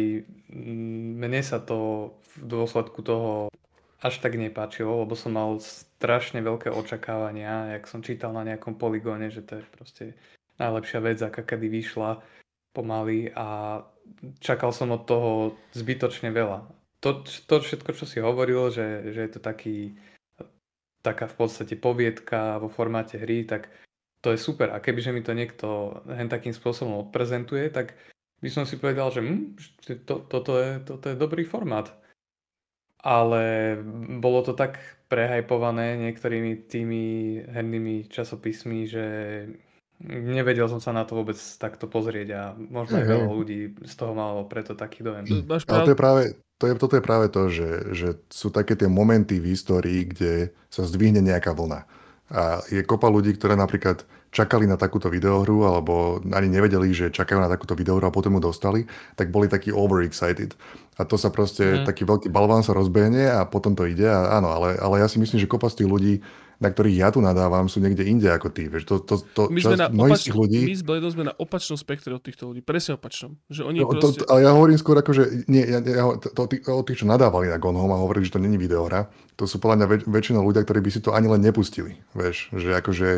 mne sa to v dôsledku toho až tak nepáčilo, lebo som mal strašne veľké očakávania, jak som čítal na nejakom poligóne, že to je proste najlepšia vec, aká kedy vyšla pomaly a čakal som od toho zbytočne veľa. To, to všetko, čo si hovoril, že, že je to taký, taká v podstate poviedka vo formáte hry, tak to je super. A kebyže mi to niekto hen takým spôsobom odprezentuje, tak by som si povedal, že hm, to, toto, je, toto je dobrý formát. Ale bolo to tak prehajpované niektorými tými hernými časopismi, že nevedel som sa na to vôbec takto pozrieť a možno aj veľa ľudí z toho malo preto taký dojem. Ale to je práve, to je, toto je práve to, že, že sú také tie momenty v histórii, kde sa zdvihne nejaká vlna. A je kopa ľudí, ktoré napríklad čakali na takúto videohru alebo ani nevedeli, že čakajú na takúto videohru a potom ju dostali, tak boli takí overexcited. A to sa proste, mm. taký veľký balván sa rozbehne a potom to ide. A áno, ale, ale ja si myslím, že kopa z tých ľudí na ktorých ja tu nadávam, sú niekde inde ako ty. Vieš, to, to, to, my sme na opač- ľudí... My Bledom sme na opačnom spektre od týchto ľudí, presne opačnom. Že oni no, proste... to, ale ja hovorím skôr ako, že nie, ja, ja, to, to, o tých, čo nadávali na Gone Home a hovorili, že to není videohra, to sú podľa mňa väč- väčšina ľudia, ktorí by si to ani len nepustili. Vieš, že akože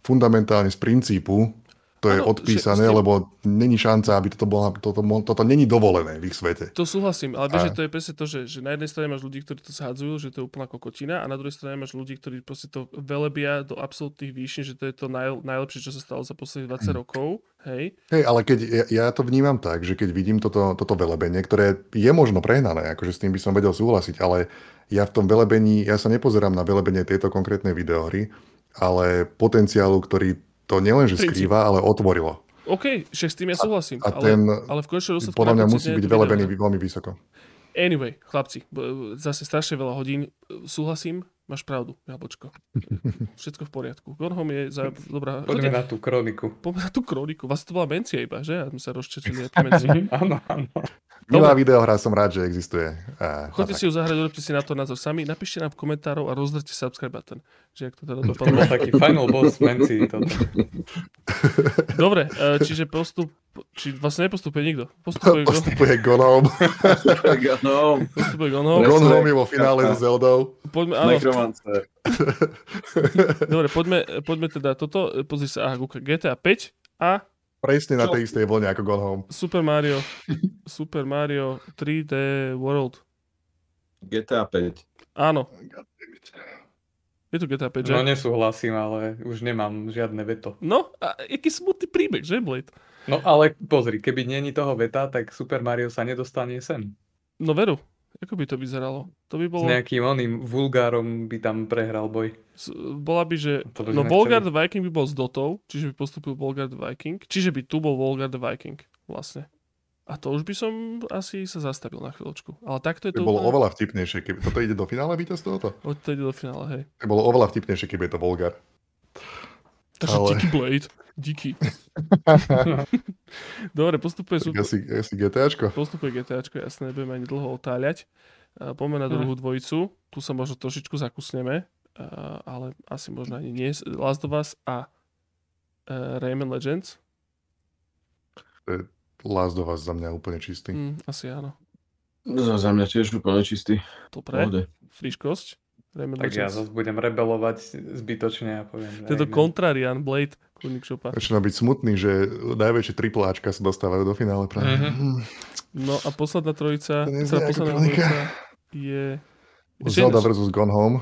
fundamentálne z princípu to je ano, odpísané, ste... lebo není šanca, aby toto, bola, toto, toto není dovolené v ich svete. To súhlasím, ale vieš, a... že to je presne to, že, že na jednej strane máš ľudí, ktorí to zhadzujú, že to je úplná kokotina a na druhej strane máš ľudí, ktorí proste to velebia do absolútnych výšin, že to je to naj, najlepšie, čo sa stalo za posledných 20 hm. rokov. Hej. Hej, ale keď ja, ja to vnímam tak, že keď vidím toto, toto velebenie, ktoré je možno prehnané, akože s tým by som vedel súhlasiť, ale ja v tom velebení, ja sa nepozerám na velebenie tejto konkrétnej videohry, ale potenciálu, ktorý to nielen, že skrýva, ale otvorilo. OK, však s tým ja súhlasím. A, a ten, ale, ale v konečnom podľa mňa musí byť velebený veľmi vysoko. Anyway, chlapci, zase strašne veľa hodín. Súhlasím, máš pravdu, jablčko. Všetko v poriadku. Gone Home je za... dobrá... Poďme na tú kroniku. Poďme na tú kroniku. Vás to bola mencia iba, že? A sme sa rozčetili. Áno, áno. Milá videohra, som rád, že existuje. A, Choďte si ju zahrať, urobte si na to názor sami, napíšte nám komentárov a rozdrte subscribe button. Že ak to teda dopadlo. To taký final boss menci. Dobre, e, čiže postup, či vlastne nepostupuje nikto. Postupuje, postupuje Gonom. Gonom. Postupuje Gonom. Gonom je vo finále s Zeldou. Poďme, áno. Dobre, poďme, poďme teda toto. Pozri sa, aha, GTA 5 a Presne na tej istej vlne ako Gone Home. Super Mario. Super Mario 3D World. GTA 5. Áno. Je tu GTA 5, že? No nesúhlasím, ale už nemám žiadne veto. No, a aký smutný príbeh, že Blade? No ale pozri, keby není toho veta, tak Super Mario sa nedostane sem. No veru, ako by to vyzeralo? To by S bolo... nejakým oným vulgárom by tam prehral boj. s- Bola by, že... To by No Volgard the Viking by bol s Dotou, čiže by postupil Volgard the Viking. Čiže by tu bol Volgard the Viking, vlastne. A to už by som asi sa zastavil na chvíľočku. Ale takto je To to bolo úplne... oveľa vtipnejšie, keby... Toto ide do finále víťaz tohoto? Od to ide do finále, hej. To bolo oveľa vtipnejšie, keby je to Volgar. Takže Ale- Blade. Díky. Dobre, postupuje, sú, asi, asi GTAčko. postupuje GTAčko, jasne, nebudeme ani dlho otáľať. Poďme na druhú dvojicu. Tu sa možno trošičku zakusneme, ale asi možno ani nie. Last of Us a uh, Rayman Legends. Last of Us za mňa úplne čistý. Mm, asi áno. Za, za mňa tiež úplne čistý. Dobre, Pohode. friškosť. Rayman Tak ja Legends. zase budem rebelovať zbytočne a poviem. Tento Rayman. kontrarian Blade, šopa. Začína byť smutný, že najväčšie tripláčka sa dostávajú do finále práve. Mhm. Mm. No a posledná trojica, teda posledná kronika. trojica je... Zelda vs. Gone Home.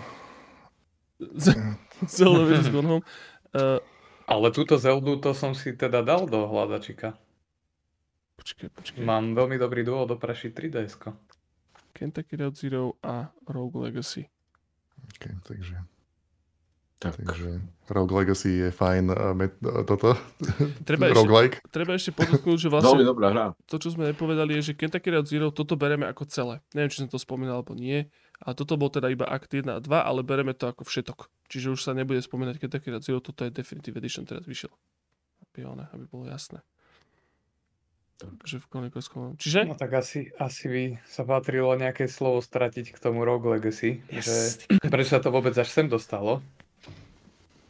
Z- Zelda vs. Gone Home. Uh, Ale túto Zeldu to som si teda dal do hľadačika. počkaj, počkaj. Mám veľmi dobrý dôvod oprašiť 3DS. Kentucky Road Zero a Rogue Legacy. Okay, takže, Tak. takže Rogue Legacy je fajn. toto. Treba ešte, treba ešte podotknúť, že Veľmi vlastne dobrá hra. to, čo sme nepovedali, je, že Kentucky Road Zero toto bereme ako celé. Neviem, či som to spomínal alebo nie. A toto bol teda iba akt 1 a 2, ale bereme to ako všetok. Čiže už sa nebude spomínať Kentucky Road Zero, toto je Definitive Edition, teraz vyšiel. Aby, one, aby bolo jasné. Takže v Konikovskom. Čiže? No tak asi, asi by sa patrilo nejaké slovo stratiť k tomu Rogue Legacy. Yes. Že, prečo sa to vôbec až sem dostalo?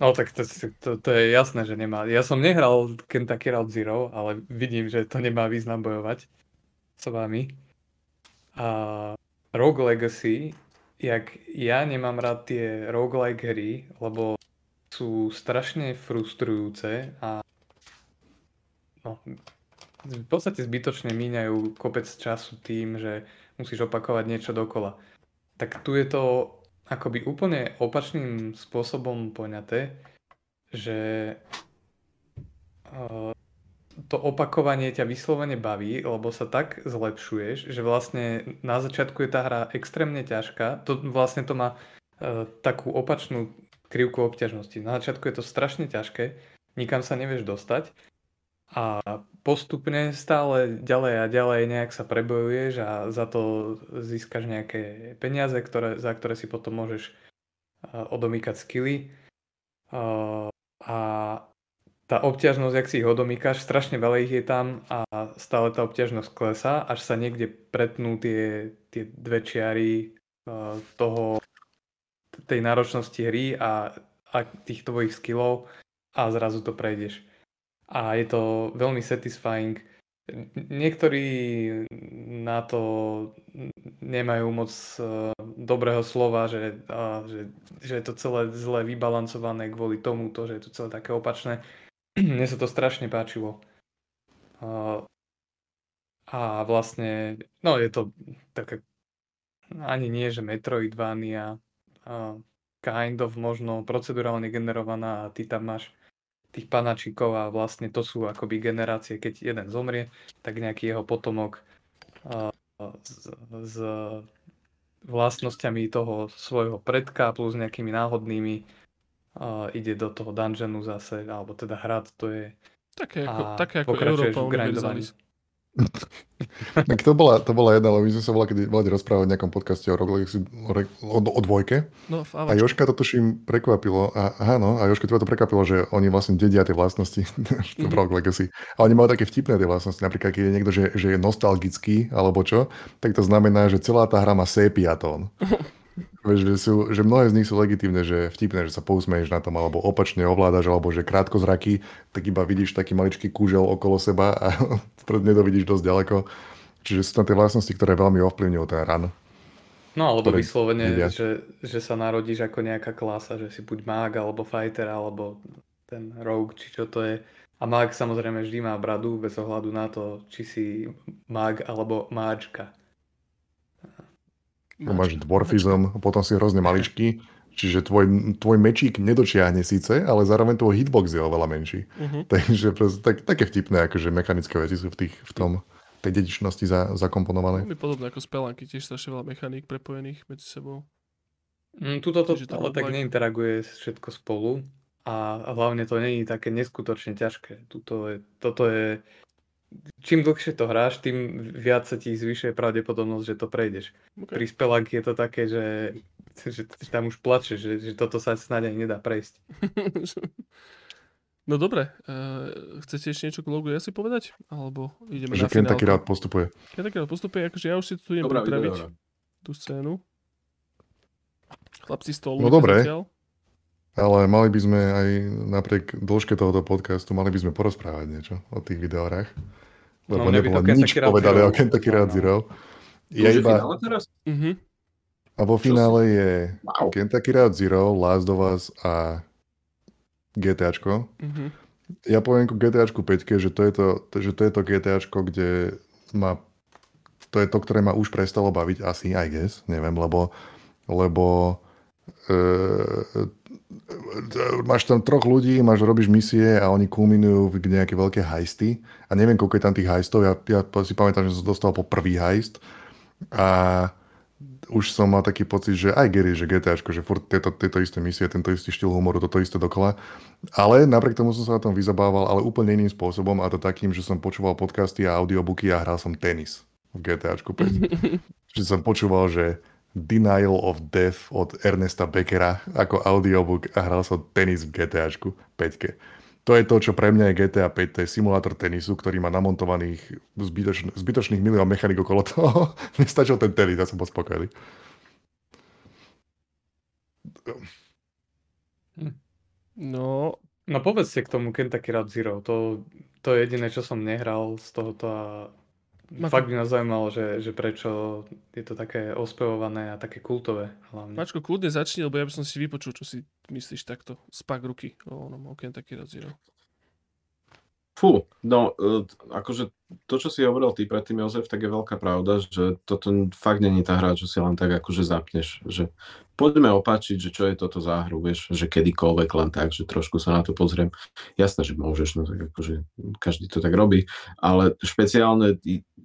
No tak to, to, to je jasné, že nemá. Ja som nehral Kentucky Route Zero, ale vidím, že to nemá význam bojovať s vami. A Rogue Legacy, jak ja nemám rád tie roguelike hry, lebo sú strašne frustrujúce a no, v podstate zbytočne míňajú kopec času tým, že musíš opakovať niečo dokola. Tak tu je to akoby úplne opačným spôsobom poňaté, že eh, to opakovanie ťa vyslovene baví, lebo sa tak zlepšuješ, že vlastne na začiatku je tá hra extrémne ťažká. To vlastne to má eh, takú opačnú krivku obťažnosti. Na začiatku je to strašne ťažké, nikam sa nevieš dostať a postupne stále ďalej a ďalej nejak sa prebojuješ a za to získaš nejaké peniaze, ktoré, za ktoré si potom môžeš uh, odomýkať skily. Uh, a tá obťažnosť, ak si ich odomýkaš, strašne veľa ich je tam a stále tá obťažnosť klesá, až sa niekde pretnú tie, tie dve čiary uh, toho, tej náročnosti hry a, a tých tvojich skillov a zrazu to prejdeš a je to veľmi satisfying. Niektorí na to nemajú moc uh, dobrého slova, že, že, že je to celé zle vybalancované kvôli tomu, to, že je to celé také opačné. Mne sa to strašne páčilo. A vlastne, no je to také, ani nie, že Metroidvania, kind of možno procedurálne generovaná a ty tam máš tých panačikov a vlastne to sú akoby generácie, keď jeden zomrie, tak nejaký jeho potomok uh, s, s vlastnosťami toho svojho predka plus nejakými náhodnými uh, ide do toho dungeonu zase, alebo teda hrad, to je Také ako, a také ako pokračuješ Tak to bola, to bola jedna, lebo my sme sa bola, kedy bola rozprávať v nejakom podcaste o Legacy, o, o, o dvojke. No, A. Joška to tuším prekvapilo. A, áno, a Joška teba to prekvapilo, že oni vlastne dedia tie vlastnosti v Mhm. Rogue Legacy. A oni majú také vtipné tie vlastnosti. Napríklad, keď je niekto, že, že je nostalgický, alebo čo, tak to znamená, že celá tá hra má sepia tón. Vieš, že, sú, že mnohé z nich sú legitívne, že vtipné, že sa pousmeješ na tom, alebo opačne ovládaš, alebo že krátko zraky, tak iba vidíš taký maličký kúžel okolo seba a vpred nedovidíš dosť ďaleko. Čiže sú tam tie vlastnosti, ktoré veľmi ovplyvňujú ten run. No alebo vyslovene, že, že sa narodíš ako nejaká klasa, že si buď mág, alebo fighter, alebo ten rogue, či čo to je. A mág samozrejme vždy má bradu, bez ohľadu na to, či si mág alebo máčka. No, máš dwarfizm, a potom si hrozne maličký, Čiže tvoj, tvoj mečík nedočiahne síce, ale zároveň tvoj hitbox je oveľa menší. Uh-huh. Takže proste, tak, také vtipné, akože mechanické veci sú v, tých, v tom tej dedičnosti za, zakomponované. Veľmi podobné ako spelánky, tiež strašne veľa mechaník prepojených medzi sebou. Mm, tuto to Čiže ale tak neinteraguje všetko spolu a hlavne to je také neskutočne ťažké. Tuto je, toto je, čím dlhšie to hráš, tým viac sa ti zvyšuje pravdepodobnosť, že to prejdeš. Okay. Pri spelánky je to také, že, že tam už plače, že, že toto sa snáď ani nedá prejsť. No dobre, uh, chcete ešte niečo k logu asi povedať? Alebo ideme Že na Ken taký rád postupuje. Kentucky rád postupuje, akože ja už si tu idem pripraviť tú scénu. Chlapci stolu. No dobre. Ale mali by sme aj napriek dĺžke tohoto podcastu, mali by sme porozprávať niečo o tých videórach. Lebo No, mne by nebolo Kentucky nič Route povedané o Kentucky No, no. Zero. Je Ja iba, teraz? Uh-huh. a vo finále je Wow. Kentucky Route Zero, Last of Us a GTAčko. Uh-huh. Ja poviem ku GTAčku 5, že to je to, že to, je to GTAčko, kde ma to je to, ktoré ma už prestalo baviť, asi, I guess, neviem, lebo, lebo e, máš tam troch ľudí, máš, robíš misie a oni kulminujú v nejaké veľké hajsty a neviem, koľko je tam tých hajstov, ja, ja si pamätám, že som dostal po prvý hajst a už som mal taký pocit, že aj Gary, že GTAčko, že furt tieto, tieto isté misie, tento istý štýl humoru, toto isté dokola. Ale napriek tomu som sa na tom vyzabával, ale úplne iným spôsobom a to takým, že som počúval podcasty a audiobooky a hral som tenis v GTAčku 5. že som počúval, že Denial of Death od Ernesta Beckera ako audiobook a hral som tenis v GTAčku 5. To je to, čo pre mňa je GTA 5, to je simulátor tenisu, ktorý má namontovaných zbytočn- zbytočných milión mechanik okolo toho. Mne ten tenis, ja som bol spokojný. No, No povedzte k tomu Kentucky Route Zero, to, to je jediné, čo som nehral z tohoto a Mako- fakt by ma zaujímalo, že, že prečo je to také ospevované a také kultové hlavne. Mačko, kľudne začni, lebo ja by som si vypočul, čo si myslíš takto. Spak ruky o onom o Kentucky Zero. Fú, no, e, akože to, čo si hovoril ty predtým, Jozef, tak je veľká pravda, že toto fakt není tá hra, čo si len tak akože zapneš, že poďme opáčiť, že čo je toto za hru, vieš, že kedykoľvek len tak, že trošku sa na to pozriem. Jasné, že môžeš, no tak akože každý to tak robí, ale špeciálne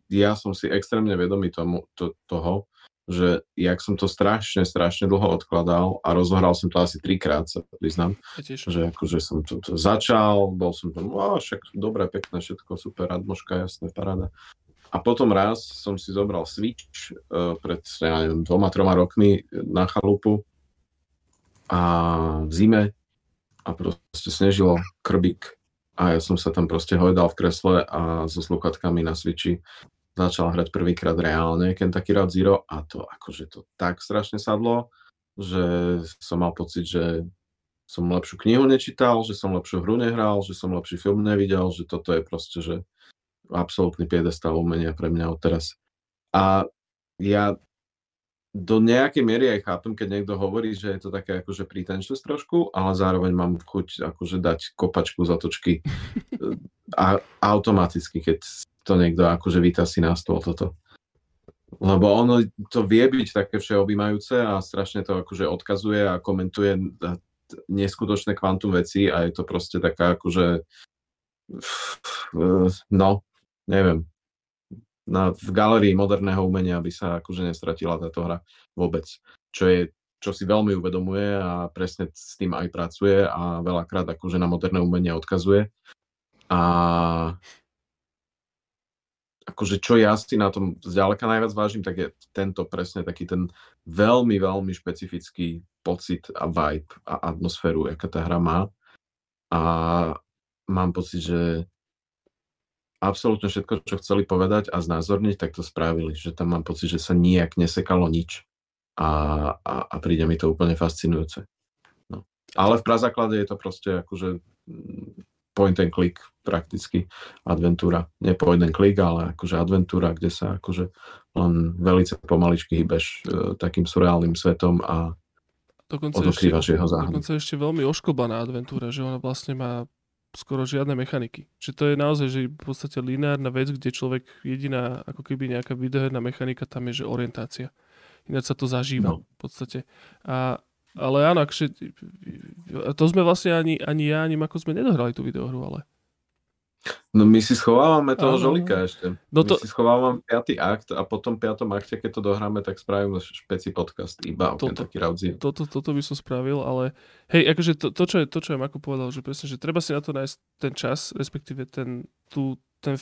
ja som si extrémne vedomý tomu, to, toho, že jak som to strašne, strašne dlho odkladal a rozohral som to asi trikrát, sa priznám, tiež. že akože som to, to začal, bol som tam, o, však dobre, pekné, všetko super, Radmoška, jasné, paráda. A potom raz som si zobral Switch uh, pred, ja neviem, dvoma, troma rokmi na chalupu a v zime a proste snežilo krbík a ja som sa tam proste hojdal v kresle a so sluchatkami na Switchi začal hrať prvýkrát reálne Kentucky Route Zero a to akože to tak strašne sadlo, že som mal pocit, že som lepšiu knihu nečítal, že som lepšiu hru nehral, že som lepší film nevidel, že toto je proste, že absolútny piedestal umenia pre mňa odteraz. A ja do nejakej miery aj chápem, keď niekto hovorí, že je to také akože pretentious trošku, ale zároveň mám chuť akože dať kopačku za točky a automaticky, keď to niekto akože vytasí na stôl toto. Lebo ono to vie byť také všeobjímajúce a strašne to akože odkazuje a komentuje neskutočné kvantum veci a je to proste taká akože no, neviem. Na, v galerii moderného umenia by sa akože nestratila táto hra vôbec. Čo je čo si veľmi uvedomuje a presne s tým aj pracuje a veľakrát akože na moderné umenie odkazuje. A akože čo ja si na tom zďaleka najviac vážim, tak je tento presne taký ten veľmi, veľmi špecifický pocit a vibe a atmosféru, aká tá hra má. A mám pocit, že absolútne všetko, čo chceli povedať a znázorniť, tak to spravili. Že tam mám pocit, že sa nijak nesekalo nič. A, a, a príde mi to úplne fascinujúce. No. Ale v prazáklade je to proste akože mm, point and click prakticky adventúra. Nie point and click, ale akože adventúra, kde sa akože len velice pomaličky hýbeš e, takým surreálnym svetom a Dokonca ešte, odokrývaš jeho záhady. dokonca ešte veľmi ošklbaná adventúra, že ona vlastne má skoro žiadne mechaniky. Čiže to je naozaj, že v podstate lineárna vec, kde človek jediná, ako keby nejaká videoherná mechanika tam je, že orientácia. Ináč sa to zažíva No. v podstate. A ale áno, akže, to sme vlastne ani, ani ja, ani ako sme nedohrali tú videohru, ale... No my si schovávame toho Áno. žolika ešte. No My to- si schovávame piatý akt a potom v piatom akte, keď to dohráme, tak spravíme špeci podcast iba o Toto- Kentucky Route toto, toto by som spravil, ale hej, akože to, to, čo je, to, čo je Mako povedal, že presne, že treba si na to nájsť ten čas, respektíve ten, tú, ten,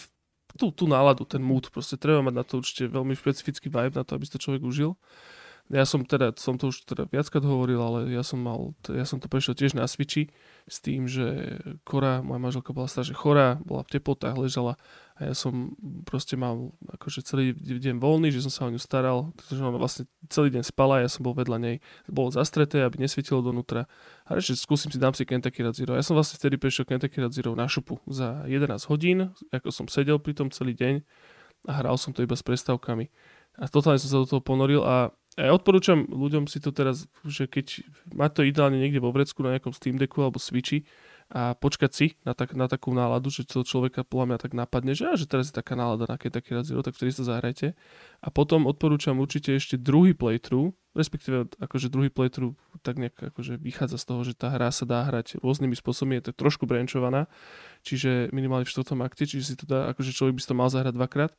tú, tú náladu, ten mood, proste treba mať na to určite veľmi špecifický vibe na to, aby si to človek užil. Ja som teda, som to už teda viackrát hovoril, ale ja som mal, ja som to prešiel tiež na Switchi s tým, že Kora, moja manželka bola strašne chorá, bola v teplotách, ležala a ja som proste mal akože celý deň voľný, že som sa o ňu staral, pretože ona vlastne celý deň spala, ja som bol vedľa nej, bolo zastreté, aby nesvietilo donútra. A reči, skúsim si, dám si Kentucky Route Zero. Ja som vlastne vtedy prešiel Kentucky Route Zero na šupu za 11 hodín, ako som sedel pri tom celý deň a hral som to iba s prestávkami. A totálne som sa do toho ponoril a ja odporúčam ľuďom si to teraz, že keď má to ideálne niekde vo vrecku na nejakom Steam Decku alebo Switchi a počkať si na, tak, na takú náladu, že to človeka podľa mňa tak napadne, že, á, že teraz je taká nálada na Kentucky Route Zero, tak vtedy sa zahrajte. A potom odporúčam určite ešte druhý playthrough, respektíve akože druhý playthrough tak nejak akože vychádza z toho, že tá hra sa dá hrať rôznymi spôsobmi, je to trošku branchovaná, čiže minimálne v štvrtom akte, čiže si to dá, akože človek by si to mal zahrať dvakrát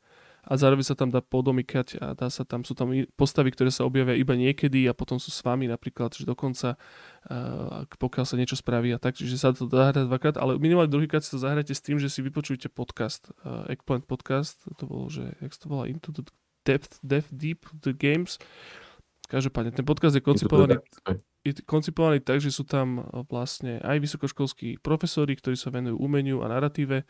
a zároveň sa tam dá podomykať a dá sa tam, sú tam postavy, ktoré sa objavia iba niekedy a potom sú s vami napríklad, že dokonca uh, pokiaľ sa niečo spraví a tak, čiže sa to dá hrať dvakrát, ale minimálne druhýkrát si to zahrajte s tým, že si vypočujete podcast, uh, Eggplant podcast, to bolo, že, jak sa to volá, Into the Depth, Depth Deep the Games. Každopádne, ten podcast je koncipovaný je koncipovaný tak, že sú tam e, vlastne aj vysokoškolskí profesori, ktorí sa venujú umeniu a narratíve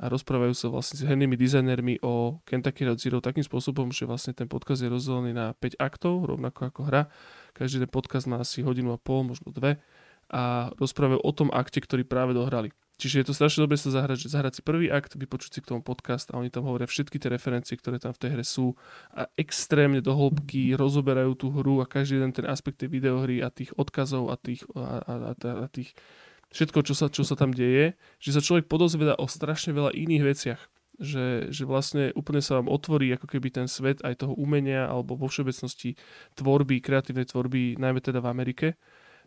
a rozprávajú sa vlastne s hernými dizajnermi o Kentucky Route Zero takým spôsobom, že vlastne ten podcast je rozdelený na 5 aktov, rovnako ako hra. Každý ten podcast má asi hodinu a pol, možno dve a rozprávajú o tom akte, ktorý práve dohrali. Čiže je to strašne dobre sa zahrať, zahrať si prvý akt, vypočuť si k tomu podcast a oni tam hovoria všetky tie referencie, ktoré tam v tej hre sú a extrémne do hĺbky rozoberajú tú hru a každý jeden ten aspekt tej videohry a tých odkazov a tých, a, a, a, a tých všetko, čo sa, čo sa tam deje, že sa človek podozvedá o strašne veľa iných veciach. Že, že vlastne úplne sa vám otvorí ako keby ten svet aj toho umenia alebo vo všeobecnosti tvorby, kreatívnej tvorby, najmä teda v Amerike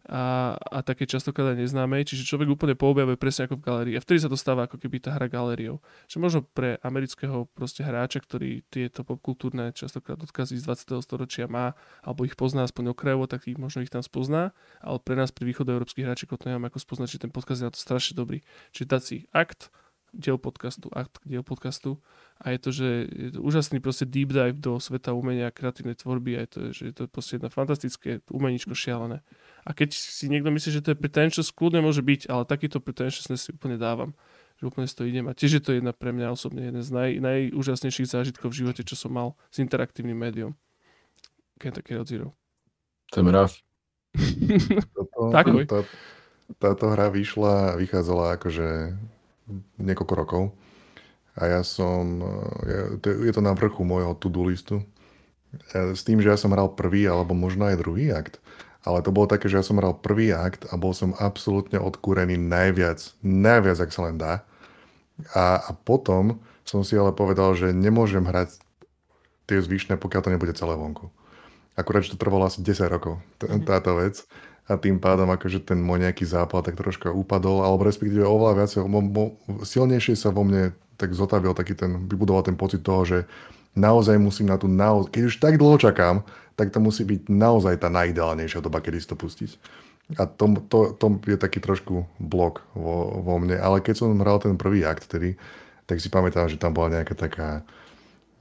a, a také častokrát aj neznámej, čiže človek úplne poobjavuje presne ako v galérii. A vtedy sa to stáva ako keby tá hra galériou. Že možno pre amerického proste hráča, ktorý tieto popkultúrne častokrát odkazy z 20. storočia má, alebo ich pozná aspoň okrajovo, tak ich možno ich tam spozná, ale pre nás, pri východoeurópskych hráčikoch to neviem ako spoznať, že ten podcast je na to strašne dobrý. Čiže si akt, diel podcastu, akt diel podcastu a je to, že je to úžasný proste deep dive do sveta umenia a kreatívnej tvorby a je to, že je to proste jedno fantastické umeničko šialené. A keď si niekto myslí, že to je pretentious, kľudne môže byť, ale takýto pretentiousness si úplne dávam. Že úplne si to idem. A tiež je to jedna pre mňa osobne jeden z naj, najúžasnejších zážitkov v živote, čo som mal s interaktívnym médium. Kentucky Route Zero. To je mrav. Toto, Takoj. tá, táto hra vyšla, vychádzala akože niekoľko rokov. A ja som, ja, to, je- to na vrchu môjho to-do listu. Ja, s tým, že ja som hral prvý, alebo možno aj druhý akt. Ale to bolo také, že ja som hral prvý akt a bol som absolútne odkúrený najviac, najviac, ak sa len dá. A, a potom som si ale povedal, že nemôžem hrať tie zvyšné, pokiaľ to nebude celé vonku. Akurát, že to trvalo asi 10 rokov, t- Mhm. táto vec. A tým pádom akože ten môj nejaký zápal tak troška upadol, alebo respektíve oveľa viac, mo, mo, silnejšie sa vo mne tak zotavil taký ten, vybudoval ten pocit toho, že naozaj musím na tú naozaj, keď už tak dlho čakám, tak to musí byť naozaj tá najideálnejšia doba, kedy si to pustiť. A to, to, to je taký trošku blok vo, vo mne, ale keď som hral ten prvý akt tedy, tak si pamätám, že tam bola nejaká taká,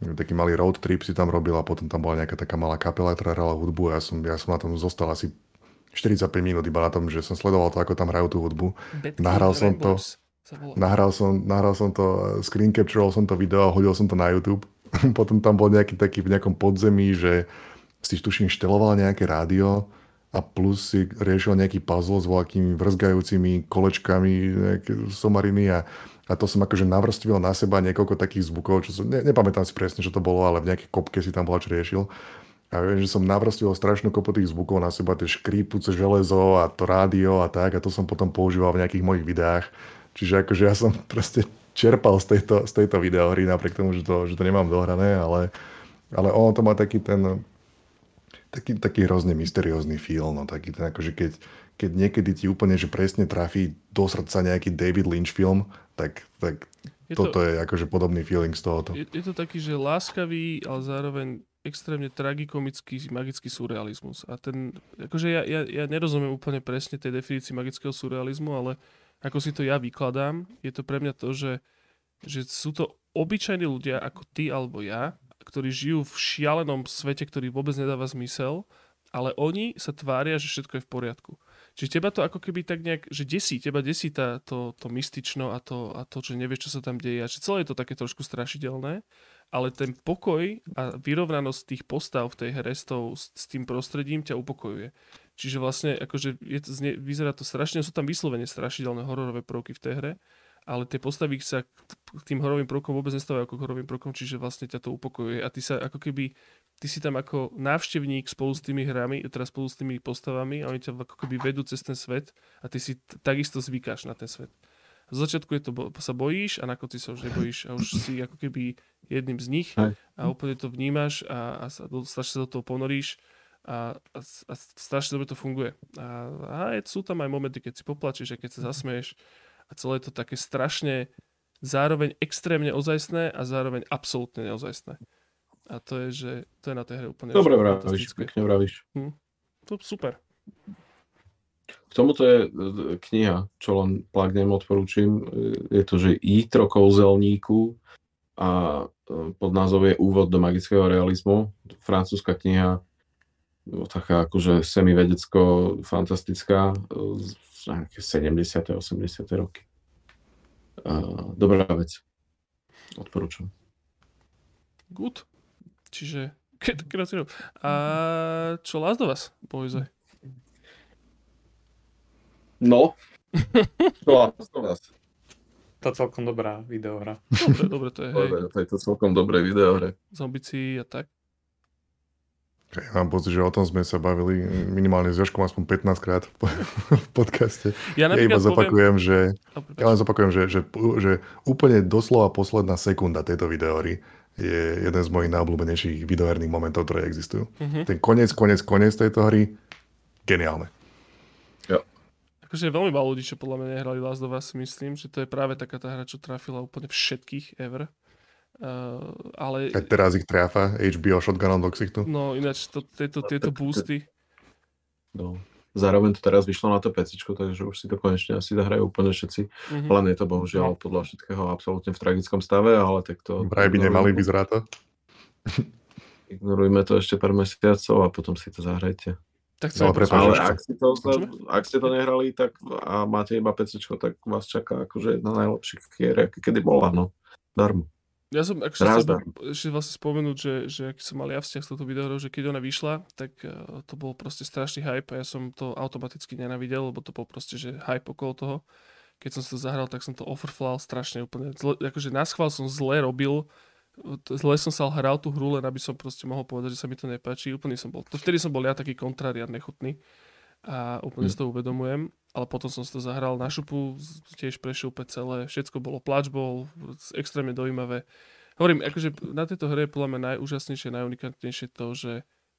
taký malý road trip si tam robil a potom tam bola nejaká taká malá kapela, ktorá hrala hudbu a ja som, ja som na tom zostal asi 45 minút iba na tom, že som sledoval to, ako tam hrajú tú hudbu. Nahral som to. Nahral som, nahral som to, screen captural som to video a hodil som to na YouTube. Potom tam bol nejaký taký v nejakom podzemí, že si tuším šteloval nejaké rádio a plus si riešil nejaký puzzle s voľakými vrzgajúcimi kolečkami, nejaké somariny a, a to som akože navrstvil na seba niekoľko takých zvukov, čo som, ne, nepamätám si presne, čo to bolo, ale v nejakej kopke si tam bola, riešil. A viem, že som navrstvil strašnú kopu tých zvukov na seba, tie škrípuce železo a to rádio a tak a to som potom používal v nejakých mojich videách. Čiže akože ja som proste čerpal z tejto, z tejto videohry, napriek tomu, že to, že to nemám dohrané, ale, ale ono to má taký ten, Taký, taký hrozne mysteriózny feel, no taký ten akože keď, keď niekedy ti úplne, že presne trafí do srdca nejaký David Lynch film, tak, tak Je toto to, je akože podobný feeling z tohoto. je, je to taký, že láskavý, ale zároveň extrémne tragikomický magický surrealizmus. A ten, akože ja, ja, ja nerozumiem úplne presne tej definícii magického surrealizmu, ale ako si to ja vykladám, je to pre mňa to, že, že sú to obyčajní ľudia ako ty alebo ja, ktorí žijú v šialenom svete, ktorý vôbec nedáva zmysel, ale oni sa tvária, že všetko je v poriadku. Čiže teba to ako keby tak nejak, že desí, teba desí tá, to, to mystično a to, a to, že nevieš, čo sa tam deje. A že celé je to také trošku strašidelné, ale ten pokoj a vyrovnanosť tých postav v tej hre s, tou, s, tým prostredím ťa upokojuje. Čiže vlastne akože je znie, vyzerá to strašne, sú tam vyslovene strašidelné hororové prvky v tej hre, ale tie postavy sa k tým horovým prvkom vôbec nestávajú ako k horovým prvkom, čiže vlastne ťa to upokojuje a ty sa ako keby, ty si tam ako návštevník spolu s tými hrami, teda spolu s tými postavami a oni ťa ako keby vedú cez ten svet a ty si t- takisto zvykáš na ten svet. Z začiatku je to, sa bojíš a na konci sa už nebojíš a už si ako keby jedným z nich Hej. a úplne to vnímaš a, a sa, do, strašne sa do toho ponoríš a, a, a strašne dobre to funguje. A, a sú tam aj momenty, keď si poplačeš a keď sa zasmeješ a celé je to také strašne zároveň extrémne ozajstné a zároveň absolútne neozajstné. A to je, že to je na tej hre úplne Dobre vravíš, pekne vravíš. To super. Tomuto je e, kniha, čo len plagnem, odporúčim. E, Je to, že Jítro kouzelníku a e, pod názov je Úvod do magického realizmu. Francúzska kniha, no, taká akože semivedecko-fantastická, z nejaké 70. 80. roky. Dobrá vec. Odporúčam. Good. Čiže keď- A čo Last of Us, boyze? No. To vás? To celkom dobrá videohra. Dobre, dobre, to je hej, To je to celkom dobré video hre. zombici a tak. Ja mám pocit, že o tom sme sa bavili minimálne s Joškom aspoň 15 krát v podcaste. Ja Ja iba napríklad poviem... zopakujem, že, Oh, prepáč. ja len zopakujem, že, že, že úplne doslova posledná sekunda tejto videohry je jeden z mojich najobľúbenejších videoherných momentov, ktoré existujú. Mhm. Ten koniec, koniec, koniec tejto hry, geniálne. Akože je veľmi málo ľudí, čo podľa mňa nehrali Last of Us, myslím, že to je práve taká tá hra, čo trafila úplne všetkých ever. Uh, ale Aj teraz ich tráfa HBO Shotgunom do ksichtu. no ináč to, tieto, tieto boosty, No. Zároveň to teraz vyšlo na to PC, takže už si to konečne asi zahrajú úplne všetci. mhm. Len je to bohužiaľ podľa všetkého absolútne v tragickom stave, ale tak to... Vraj by nemali, vyzerá to. Ignorujme to ešte pár mesiacov a potom si to zahrajte. Tak No, chcem prepáč, Ale ak, si to, ak ste to nehrali tak a máte iba PC, tak vás čaká akože jedna najlepších hier, aké kedy bola, no. Darmo. Ja som akože chcel ešte vlastne spomenúť, že, že aký som mal ja vzťah s touto videohrou, že keď ona vyšla, tak uh, to bol proste strašný hype a ja som to automaticky nenavidel, lebo to bol proste, že hype okolo toho. Keď som si to zahral, tak som to offerflal strašne úplne. Zle, akože na schvál som zle robil, zle som sa hral tú hru, len aby som proste mohol povedať, že sa mi to nepáči. Úplne som bol, to vtedy som bol ja taký kontrarian nechutný a úplne si to uvedomujem, ale potom som si to zahral na šupu, tiež prešiel úplne celé, všetko bolo, plač bol, extrémne dojímavé. Hovorím, akože na tejto hre je podľa mňa najúžasnejšie, najunikantnejšie to, že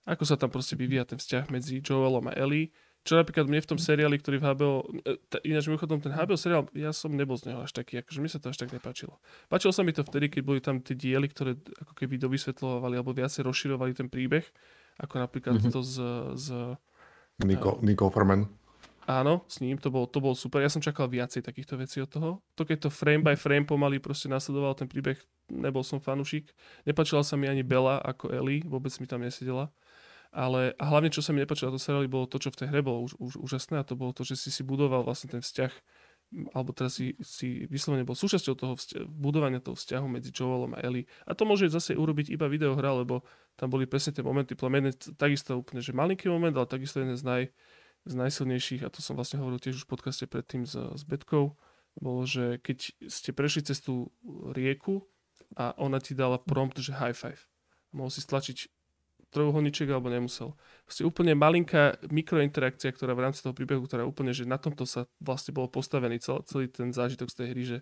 ako sa tam proste vyvíja ten vzťah medzi Joelom a Ellie, čo napríklad mne v tom seriáli, ktorý v HBO, e, t- ináč mimochodom ten HBO seriál, ja som nebol z neho až taký, akože mi sa to až tak nepáčilo. Páčilo sa mi to vtedy, keď boli tam tie diely, ktoré ako keby dovysvetľovali alebo viacej rozširovali ten príbeh, ako napríklad Mhm. to z, z Nico, Nico Forman. Áno, s ním, to bol, to bol super. Ja som čakal viacej takýchto vecí od toho. To keď to frame by frame pomaly proste nasledoval ten príbeh, nebol som fanúšik. Nepačila sa mi ani Bella ako Ellie, vôbec mi tam nesedela. Ale a hlavne, čo sa mi nepačilo na to seriáli, bolo to, čo v tej hre bolo už, už, úžasné a to bolo to, že si si budoval vlastne ten vzťah alebo teraz si, si vyslovene bol súčasťou toho vzťa- budovania toho vzťahu medzi Joelom a Ellie. A to môže zase urobiť iba videohra, lebo tam boli presne tie momenty, jeden takisto úplne, že malinký moment, ale takisto jeden z, naj, z najsilnejších, a to som vlastne hovoril tiež už v podcaste predtým s, s Betkou, bolo, že keď ste prešli cez tú rieku a ona ti dala prompt, že high five. Mohol si stlačiť trojuholníček alebo nemusel. Proste úplne malinká mikrointerakcia, ktorá v rámci toho príbehu, ktorá úplne, že na tomto sa vlastne bol postavený cel, celý ten zážitok z tej hry, že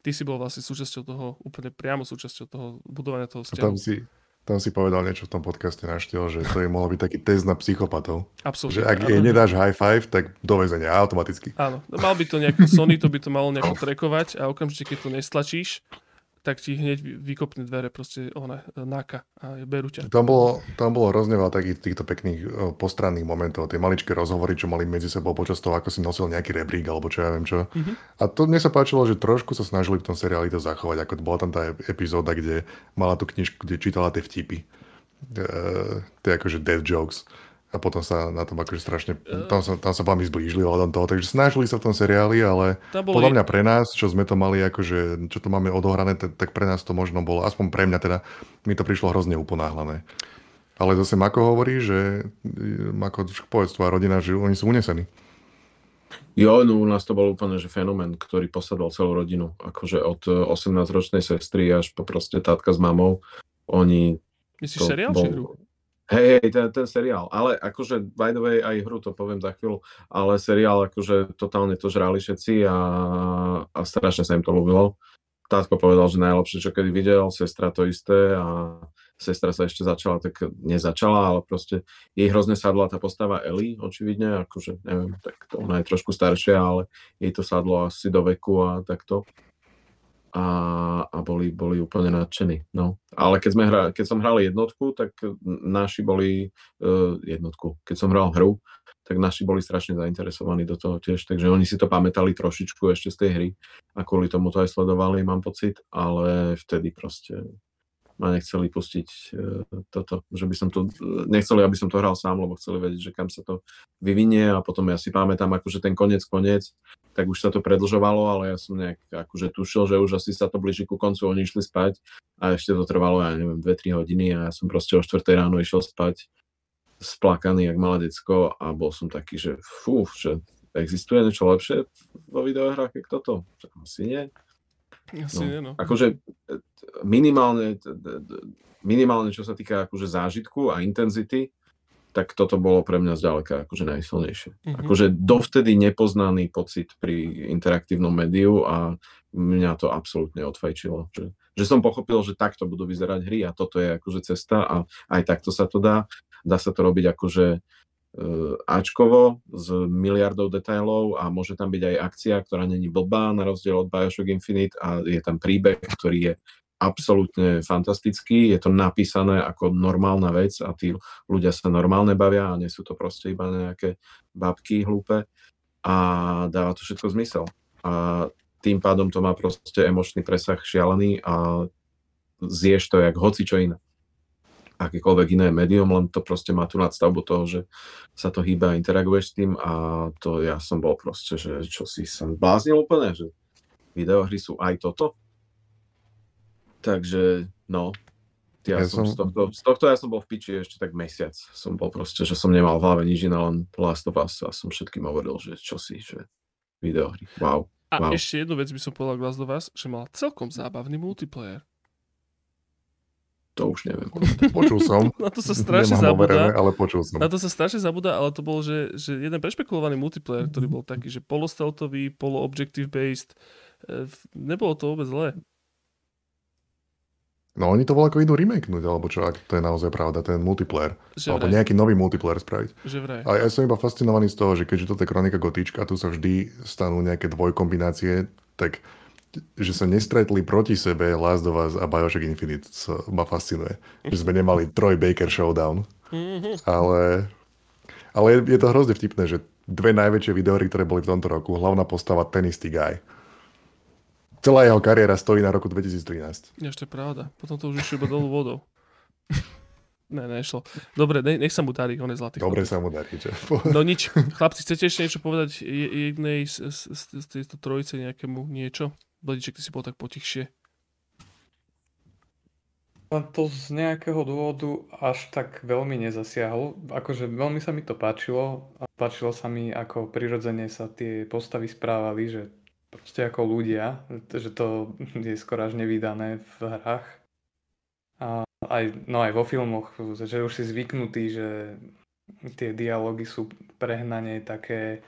ty si bol vlastne súčasťou toho, úplne priamo súčasťou toho budovania toho vzťahu. tam si, Tam si povedal niečo v tom podcaste na štýl, že to je mohol byť taký test na psychopatov. Absolútne. Že ak jej nedáš high five, tak do väzenia automaticky. Áno, mal by to nejako Sony, to by to malo nejako trekovať a okamžite, keď to nestlačíš, tak ti hneď vykopne dvere proste ona, náka a berú ťa. Tam bolo, tam bolo hrozne veľa takých týchto pekných o, postranných momentov, tie maličké rozhovory, čo mali medzi sebou počas toho, ako si nosil nejaký rebrík alebo čo ja viem čo. Mm-hmm. A to mne sa páčilo, že trošku sa snažili v tom seriáli to zachovať, ako bola tam tá epizóda, kde mala tú knižku, kde čítala tie vtipy. E, tie akože dead jokes a potom sa na tom akože strašne, tam sa, tam sa veľmi zblížili ohľadom toho, takže snažili sa v tom seriáli, ale boli... podľa mňa pre nás, čo sme to mali akože, čo to máme odohrané, tak pre nás to možno bolo, aspoň pre mňa teda, mi to prišlo hrozne uponáhlané. Ale zase Mako hovorí, že Mako, povedz, tvoja rodina, že oni sú unesení. Jo, no u nás to bol úplne že fenomén, ktorý posadol celú rodinu. Akože od 18-ročnej sestry až po proste tátka s mamou. Oni... Myslíš seriál bol... či hru? Hej, hej, ten, ten seriál, ale akože by the way aj hru to poviem za chvíľu, ale seriál akože totálne to žrali všetci a, a strašne sa im to ľúbilo. Tátko povedal, že najlepšie, čo kedy videl, sestra to isté a sestra sa ešte začala, tak nezačala, ale proste jej hrozne sadla tá postava Ellie, očividne, akože neviem, tak to ona je trošku staršia, ale jej to sadlo asi do veku a takto a, a boli, boli úplne nadšení. No. Ale keď, sme hra, keď som hral jednotku, tak naši boli uh, jednotku. Keď som hral hru, tak naši boli strašne zainteresovaní do toho tiež, takže oni si to pamätali trošičku ešte z tej hry a kvôli tomu to aj sledovali, mám pocit, ale vtedy proste ma nechceli pustiť uh, toto, že by som to, nechceli, aby som to hral sám, lebo chceli vedieť, že kam sa to vyvinie a potom ja si pamätám akože ten koniec, koniec, tak už sa to predlžovalo, ale ja som nejak akože tušil, že už asi sa to blíži ku koncu, oni išli spať a ešte to trvalo, ja neviem, 2-3 hodiny a ja som proste o 4 ráno išiel spať splakaný, jak malé decko a bol som taký, že fú, že existuje niečo lepšie vo videohrách, ako toto? Asi nie. Asi no. nie, no. Akože e, minimálne, minimálne, čo sa týka akože zážitku a intenzity, tak toto bolo pre mňa zďaleka akože najsilnejšie. Mm-hmm. Akože dovtedy nepoznaný pocit pri interaktívnom médiu a mňa to absolútne odfajčilo. Že, že som pochopil, že takto budú vyzerať hry a toto je akože cesta a aj takto sa to dá. Dá sa to robiť akože uh, Ačkovo s miliardou detailov a môže tam byť aj akcia, ktorá není blbá na rozdiel od Bioshock Infinite a je tam príbeh, ktorý je absolútne fantastický, je to napísané ako normálna vec a tí ľudia sa normálne bavia a nie sú to proste iba nejaké babky hlúpe a dáva to všetko zmysel. A tým pádom to má proste emočný presah šialený a zješ to jak hoci čo iné akékoľvek iné médium, len to proste má tú nadstavbu toho, že sa to hýba a interaguješ s tým a to ja som bol proste, že čo si som bláznil úplne, že videohry sú aj toto. Takže no, ja, ja som, som... Z, tohto, z tohto ja som bol v piči ešte tak mesiac. Som bol proste, že som nemal v hlave nič iné, len Last of Us a som všetkým hovoril, že čo si, že videohry. Wow. A wow. ešte jednu vec by som povedal k Last of Us, že mal celkom zábavný multiplayer. To už neviem. Počul som. Na to sa strašne zabúda. ale počul som. Na to sa strašne zabúda, ale to bol, že, že jeden prešpekulovaný multiplayer, ktorý bol taký, že polosteltový, polo-objective based. E, nebolo to vôbec zlé. No oni to volajú idú remakenúť, alebo čo, ak to je naozaj pravda, ten multiplayer. Že alebo vraj. nejaký nový multiplayer spraviť. Že vraj. A ja som iba fascinovaný z toho, že keďže toto je kronika gotička, tu sa vždy stanú nejaké dvojkombinácie, tak že sa nestretli proti sebe Last of Us a Bioshock Infinite sa ma fascinuje. Že sme nemali Troy Baker Showdown. Mm-hmm. Ale, ale je, je to hrozne vtipné, že dve najväčšie videory, ktoré boli v tomto roku, hlavná postava ten istý guy celá jeho kariéra stojí na roku 2013. Ešte pravda. Potom to už išlo iba dolu vodou. ne, nešlo. Dobre, ne, nech sa mu darí, on je zlatý. Dobre sa mu darí, čo? no nič. Chlapci, chcete ešte niečo povedať jednej z, z, z, z tejto trojice nejakému niečo? Bladiček, ty si bol tak potichšie. Len to z nejakého dôvodu až tak veľmi nezasiahlo. Akože veľmi sa mi to páčilo. Páčilo sa mi, ako prirodzene sa tie postavy správali, že proste ako ľudia, že to je skoro až nevydané v hrách. A aj, no aj vo filmoch, že už si zvyknutý, že tie dialógy sú prehnane také,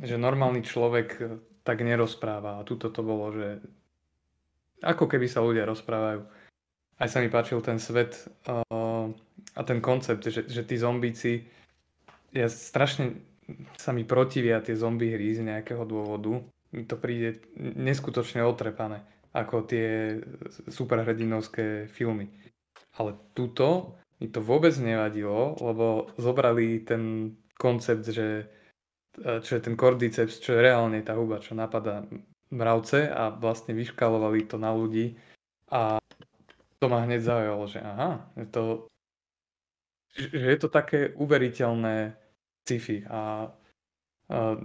že normálny človek tak nerozpráva. A tuto to bolo, že ako keby sa ľudia rozprávajú. aj sa mi páčil ten svet uh, a ten koncept, že, že tí zombíci, ja strašne sa mi protivia tie zombie hry z nejakého dôvodu. Mi to príde neskutočne otrepané, ako tie superhrdinovské filmy. Ale tuto mi to vôbec nevadilo, lebo zobrali ten koncept, že e, čo je ten cordyceps, čo je reálne tá huba, čo napadá mravce a vlastne vyškalovali to na ľudí a to ma hneď zaujalo, že aha, je to, že je to také uveriteľné sci-fi a,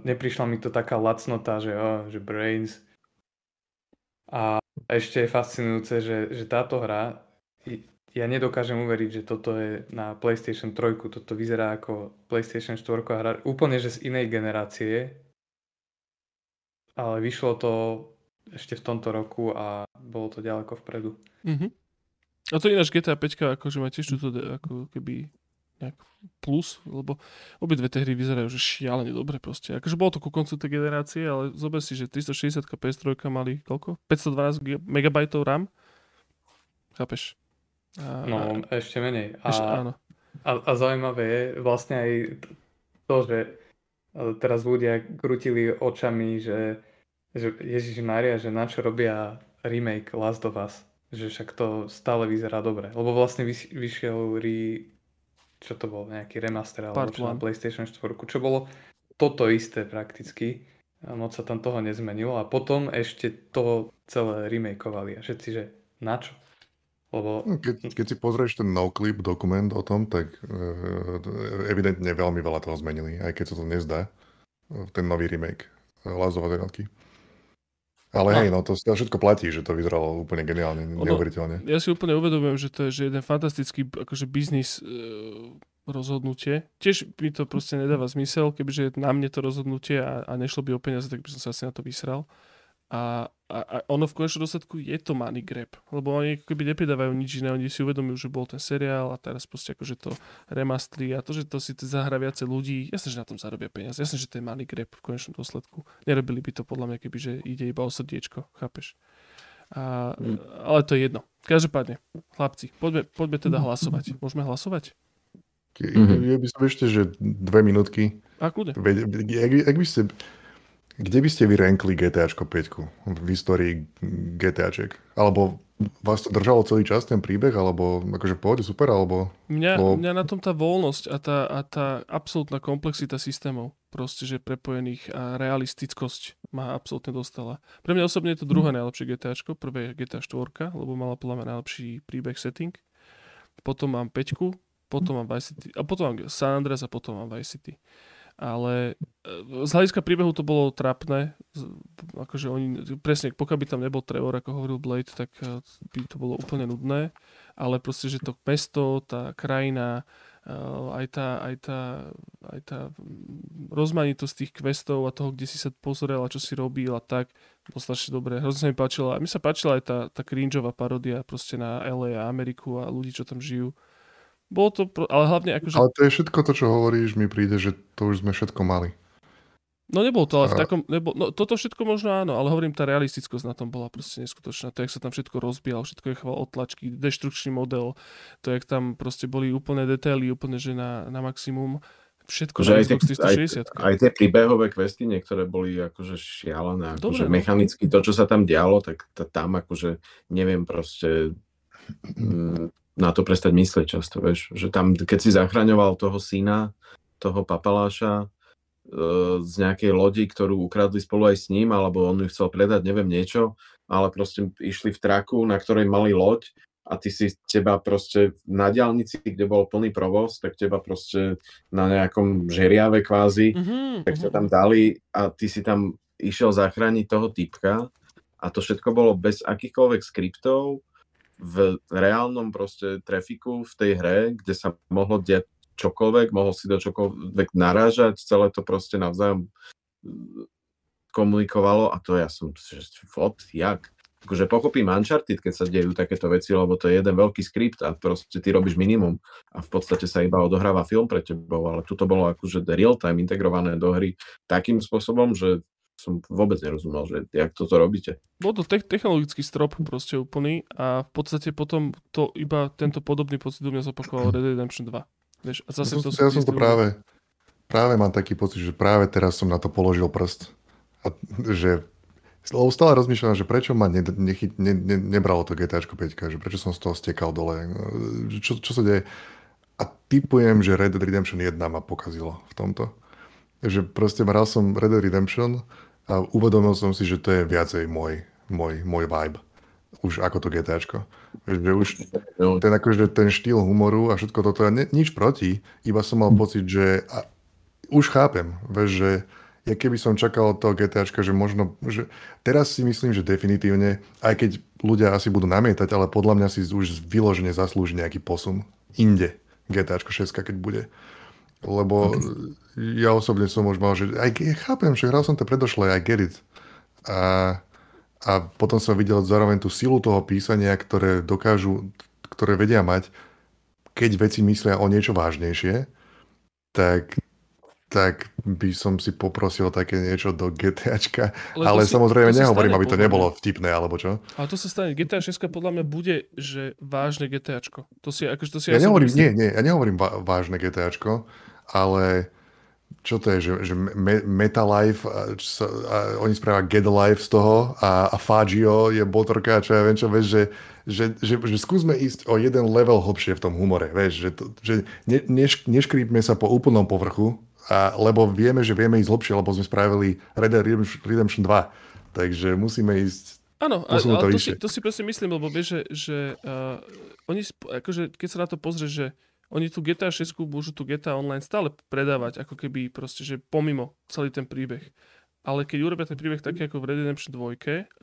neprišla mi to taká lacnota, že, oh, že brains a ešte je fascinujúce, že, že táto hra ja nedokážem uveriť, že toto je na PlayStation 3, toto vyzerá ako PlayStation 4 a hra úplne že z inej generácie, ale vyšlo to ešte v tomto roku a bolo to ďaleko vpredu. Mm-hmm. A to ináč GTA 5 akože má tiež túto ako keby nejak plus, lebo obidve tie hry vyzerajú že šialene dobre proste. Akože bolo to ku koncu tej generácie, ale zober si, že 360 PS3 mali koľko? 512 MB RAM? Chápeš? A, no, a, ešte menej. A, ešte, áno. A, a zaujímavé je vlastne aj to, že teraz ľudia krutili očami, že, že Ježiš Maria, že na čo robia remake Last of Us. Že však to stále vyzerá dobre. Lebo vlastne vyšiel re, čo to bol, nejaký remaster alebo čo na PlayStation 4, čo bolo toto isté prakticky. Moc sa tam toho nezmenilo a potom ešte to celé remakeovali a všetci, že na čo? Lebo... Hm, keď, keď si pozrieš ten no-clip dokument o tom, tak uh, evidentne veľmi veľa toho zmenili, aj keď sa to nezdá. Ten nový remake of Us ale no. hej, no to všetko platí, že to vyzeralo úplne geniálne, ono, neuveriteľne. Ja si úplne uvedomujem, že to je že jeden fantastický akože biznis e, rozhodnutie. Tiež mi to proste nedáva zmysel, kebyže na mne to rozhodnutie a, a nešlo by o peniaze, tak by som sa asi na to vysral. A, a, a ono v konečnom dôsledku je to money grab, lebo oni ako keby nepridávajú nič iné, oni si uvedomujú, že bol ten seriál a teraz proste akože to remastri a to, že to si zahra viacej ľudí, jasne, že na tom zarobia peniaze, jasne, že to je money grab v konečnom dôsledku. Nerobili by to podľa mňa, keby že ide iba o srdiečko, chápeš? A, mm. Ale to je jedno. Každopádne, chlapci, poďme, poďme teda hlasovať. Môžeme hlasovať? Mm-hmm. Ja by som ešte, že dve minútky. A kľude. Ak by ste kde by ste vy rankli GTAčko 5 v histórii GTAček? Alebo vás to držalo celý čas ten príbeh, alebo akože pôjde super, alebo... Mňa, lebo... mňa na tom tá voľnosť a tá, a tá absolútna komplexita systémov, proste, že prepojených a realistickosť ma absolútne dostala. Pre mňa osobne je to druhé najlepšie GTAčko, prvé je GTA 4, lebo mala podľa mňa najlepší príbeh setting. Potom mám 5, potom mám Vice City, a potom mám San Andreas a potom mám Vice City ale e, z hľadiska príbehu to bolo trapné. Akože oni, presne, pokiaľ by tam nebol Trevor, ako hovoril Blade, tak e, by to bolo úplne nudné. Ale proste, že to mesto, tá krajina, e, aj tá, aj tá, aj tá rozmanitosť tých questov a toho, kde si sa pozrel a čo si robil a tak, bolo strašne dobré. Hrozne sa mi páčila. A mi sa páčila aj tá, tá cringeová parodia proste na LA a Ameriku a ľudí, čo tam žijú. Bolo to, ale hlavne akože... Ale to je všetko to, čo hovoríš, mi príde, že to už sme všetko mali. No nebolo to, ale v takom, nebol, no toto všetko možno áno, ale hovorím, tá realistickosť na tom bola proste neskutočná. To, jak sa tam všetko rozbíjalo, všetko je chval otlačky, deštrukčný model, to, jak tam proste boli úplné detaily, úplne že na, na maximum. Všetko že aj, tie, aj, aj tie príbehové questy niektoré boli akože šialené, akože no. mechanicky to, čo sa tam dialo, tak tam akože neviem proste mm, na to prestať myslieť často, vieš. Že tam, keď si zachraňoval toho syna, toho papaláša e, z nejakej lodi, ktorú ukradli spolu aj s ním, alebo on ju chcel predať, neviem niečo, ale proste išli v traku, na ktorej mali loď a ty si teba proste na diálnici, kde bol plný provoz, tak teba proste na nejakom žeriave kvázi, mm-hmm, tak ťa tam dali a ty si tam išiel zachrániť toho typka a to všetko bolo bez akýchkoľvek skriptov, v reálnom proste trafiku v tej hre, kde sa mohlo diať čokoľvek, mohol si do čokoľvek narážať, celé to proste navzájom mm, komunikovalo a to ja som, že fot, jak? Akože pochopím Uncharted, keď sa dejú takéto veci, lebo to je jeden veľký skript a proste ty robíš minimum a v podstate sa iba odohráva film pre tebou, ale tu to bolo akože real time integrované do hry takým spôsobom, že som vôbec nerozumel, že jak toto robíte. Bol to te- technologický strop proste úplný a v podstate potom to iba tento podobný pocit u mňa zopakoval Red Dead Redemption 2. Vieš, a zase ja to som, ja som to práve, práve mám taký pocit, že práve teraz som na to položil prst. A že lebo stále rozmýšľam, že prečo ma ne, nechy, ne, ne, nebralo to GTAčko 5, že prečo som z toho stekal dole, čo, čo sa deje. A typujem, že Red Dead Redemption 1 ma pokazilo v tomto. Že proste hral som Red Dead Redemption a uvedomil som si, že to je viacej môj, môj, môj vibe. Už ako to GTAčko. Že už No, ten, akože, ten štýl humoru a všetko toto, ja ne, nič proti, iba som mal pocit, že a, už chápem, vieš, že ja keby som čakal od toho GTAčka, že možno, že teraz si myslím, že definitívne, aj keď ľudia asi budú namietať, ale podľa mňa si už vyložene zaslúži nejaký posun inde GTAčko 6, keď bude. Lebo ja osobne som už mal, že aj ja chápem, že hral som to predošle, I get it. A, a potom som videl zároveň tú silu toho písania, ktoré dokážu, ktoré vedia mať, keď veci myslia o niečo vážnejšie, tak, tak by som si poprosil také niečo do GTAčka. Ale to Ale si- samozrejme nehovorím, aby to nebolo vtipné, alebo čo. Ale to sa stane. GTA 6 podľa mňa bude, že vážne GTAčko. To si, akože to si Ja som nehovorím, nie, nie, ja nehovorím vážne GTAčko, ale čo to je, že, že me, Metalife, sa, a oni spravia Get Life z toho a, a Fagio je botorka a čo ja viem čo, vieš, že, že, že, že skúsme ísť o jeden level hlbšie v tom humore, vieš, že, to, že ne, neš, neškrípme sa po úplnom povrchu, a, lebo vieme, že vieme ísť hlbšie, lebo sme spravili Red Dead Redemption 2, takže musíme ísť Áno, ale, ale to, si, to si presne myslím, lebo vieš, že, že uh, oni, akože, keď sa na to pozrieš, že oni tu GTA 6 môžu tu GTA Online stále predávať, ako keby proste, že pomimo celý ten príbeh. Ale keď urobia ten príbeh taký ako v Red Redemption 2,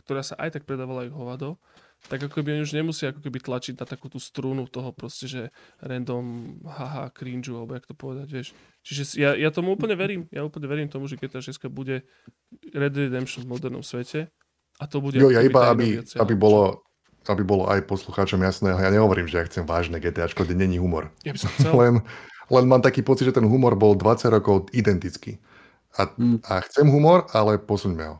ktorá sa aj tak predávala aj hovado, tak ako keby oni už nemusia ako keby tlačiť na takú tú strunu toho proste, že random haha cringe alebo jak to povedať, vieš. Čiže ja, ja tomu úplne verím, ja úplne verím tomu, že GTA 6 bude Red Redemption v modernom svete a to bude Jo, ja iba, aby, aby, bolo, aby bolo aj poslucháčom jasné, ja nehovorím, že ja chcem vážne GTAčko, kde není humor. Ja by som chcel. Len, len mám taký pocit, že ten humor bol 20 rokov identický. A, Mm. a chcem humor, ale posuňme ho.